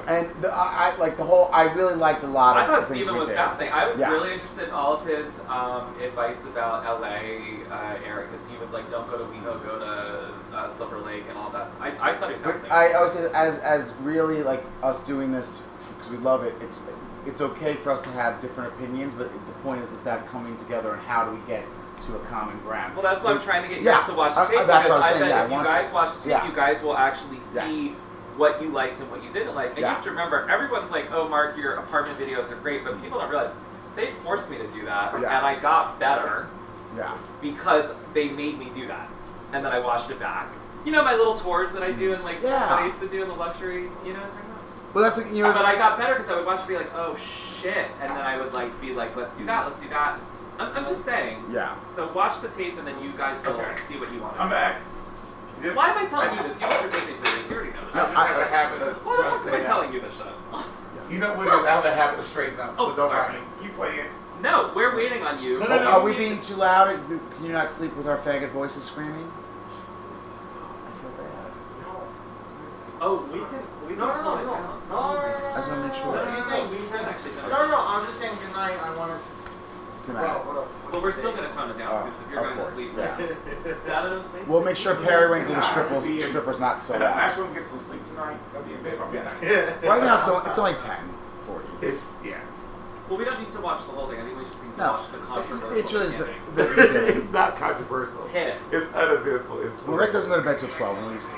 And the, I, I like the whole. I really liked a lot of I thought the things Steven we was did. fascinating. I was Yeah. really interested in all of his um, advice about LA, uh, Eric, because he was like, don't go to WeHo, go to uh, Silver Lake and all that. I, I thought he was fascinating. I always say, as as really like us doing this because we love it. It's it's okay for us to have different opinions, but the point is that coming together and how do we get to a common ground? well, that's why I'm trying to get you Yeah, guys to watch the uh, tape uh, that's because what I was I saying, bet yeah, I if you want to. guys watch the tape, Yeah. you guys will actually see Yes. what you liked and what you didn't like. And Yeah. you have to remember, everyone's like, "Oh, Mark, your apartment videos are great," but people don't realize they forced me to do that, and I got better. Yeah. because they made me do that. And then I watched it back. You know my little tours that I do and like Yeah. what I used to do in the luxury, you know what I'm talking about? Well, that's like, you know. But I got better because I would watch it and be like, oh shit. And then I would like be like, let's do that, let's do that. I'm, I'm just saying. yeah. So watch the tape and then you guys will Okay. see what you want. I'm back. Just- Why am I telling I you this? You guys are busy for this. You already know I that. just have a habit of Why the fuck am I telling you this shit? You know what it is? I have a habit of straightening up. Oh, so don't sorry. mind me. Keep playing. No, we're waiting on you. No, no, no. Are we being too loud? Can you not sleep with our faggot voices screaming? I feel bad. No. Oh, we can. We No, can no, tone no, it no, down. no, no, no, I just wanna make sure. no, No, no, no, no, no, no, we can actually tone it no, down. no, I'm just saying good night. I wanted to. Good Well, night. what we're still gonna tone it down because if you're of going to course, sleep, yeah. Dad and sleep. We'll make sure Periwinkle the strippers, stripper's not so And I'm loud. actually gonna get some sleep tonight. 'cause I'll be in bed by midnight. Right now, it's only, it's only 10 40. It's yeah. Well, we don't need to watch the whole thing. I think we just need to No, watch the controversial. it's really the, beginning. the it's not controversial. Hit it. It's uneventful. It's Well, Rick doesn't go to bed till 12 at least.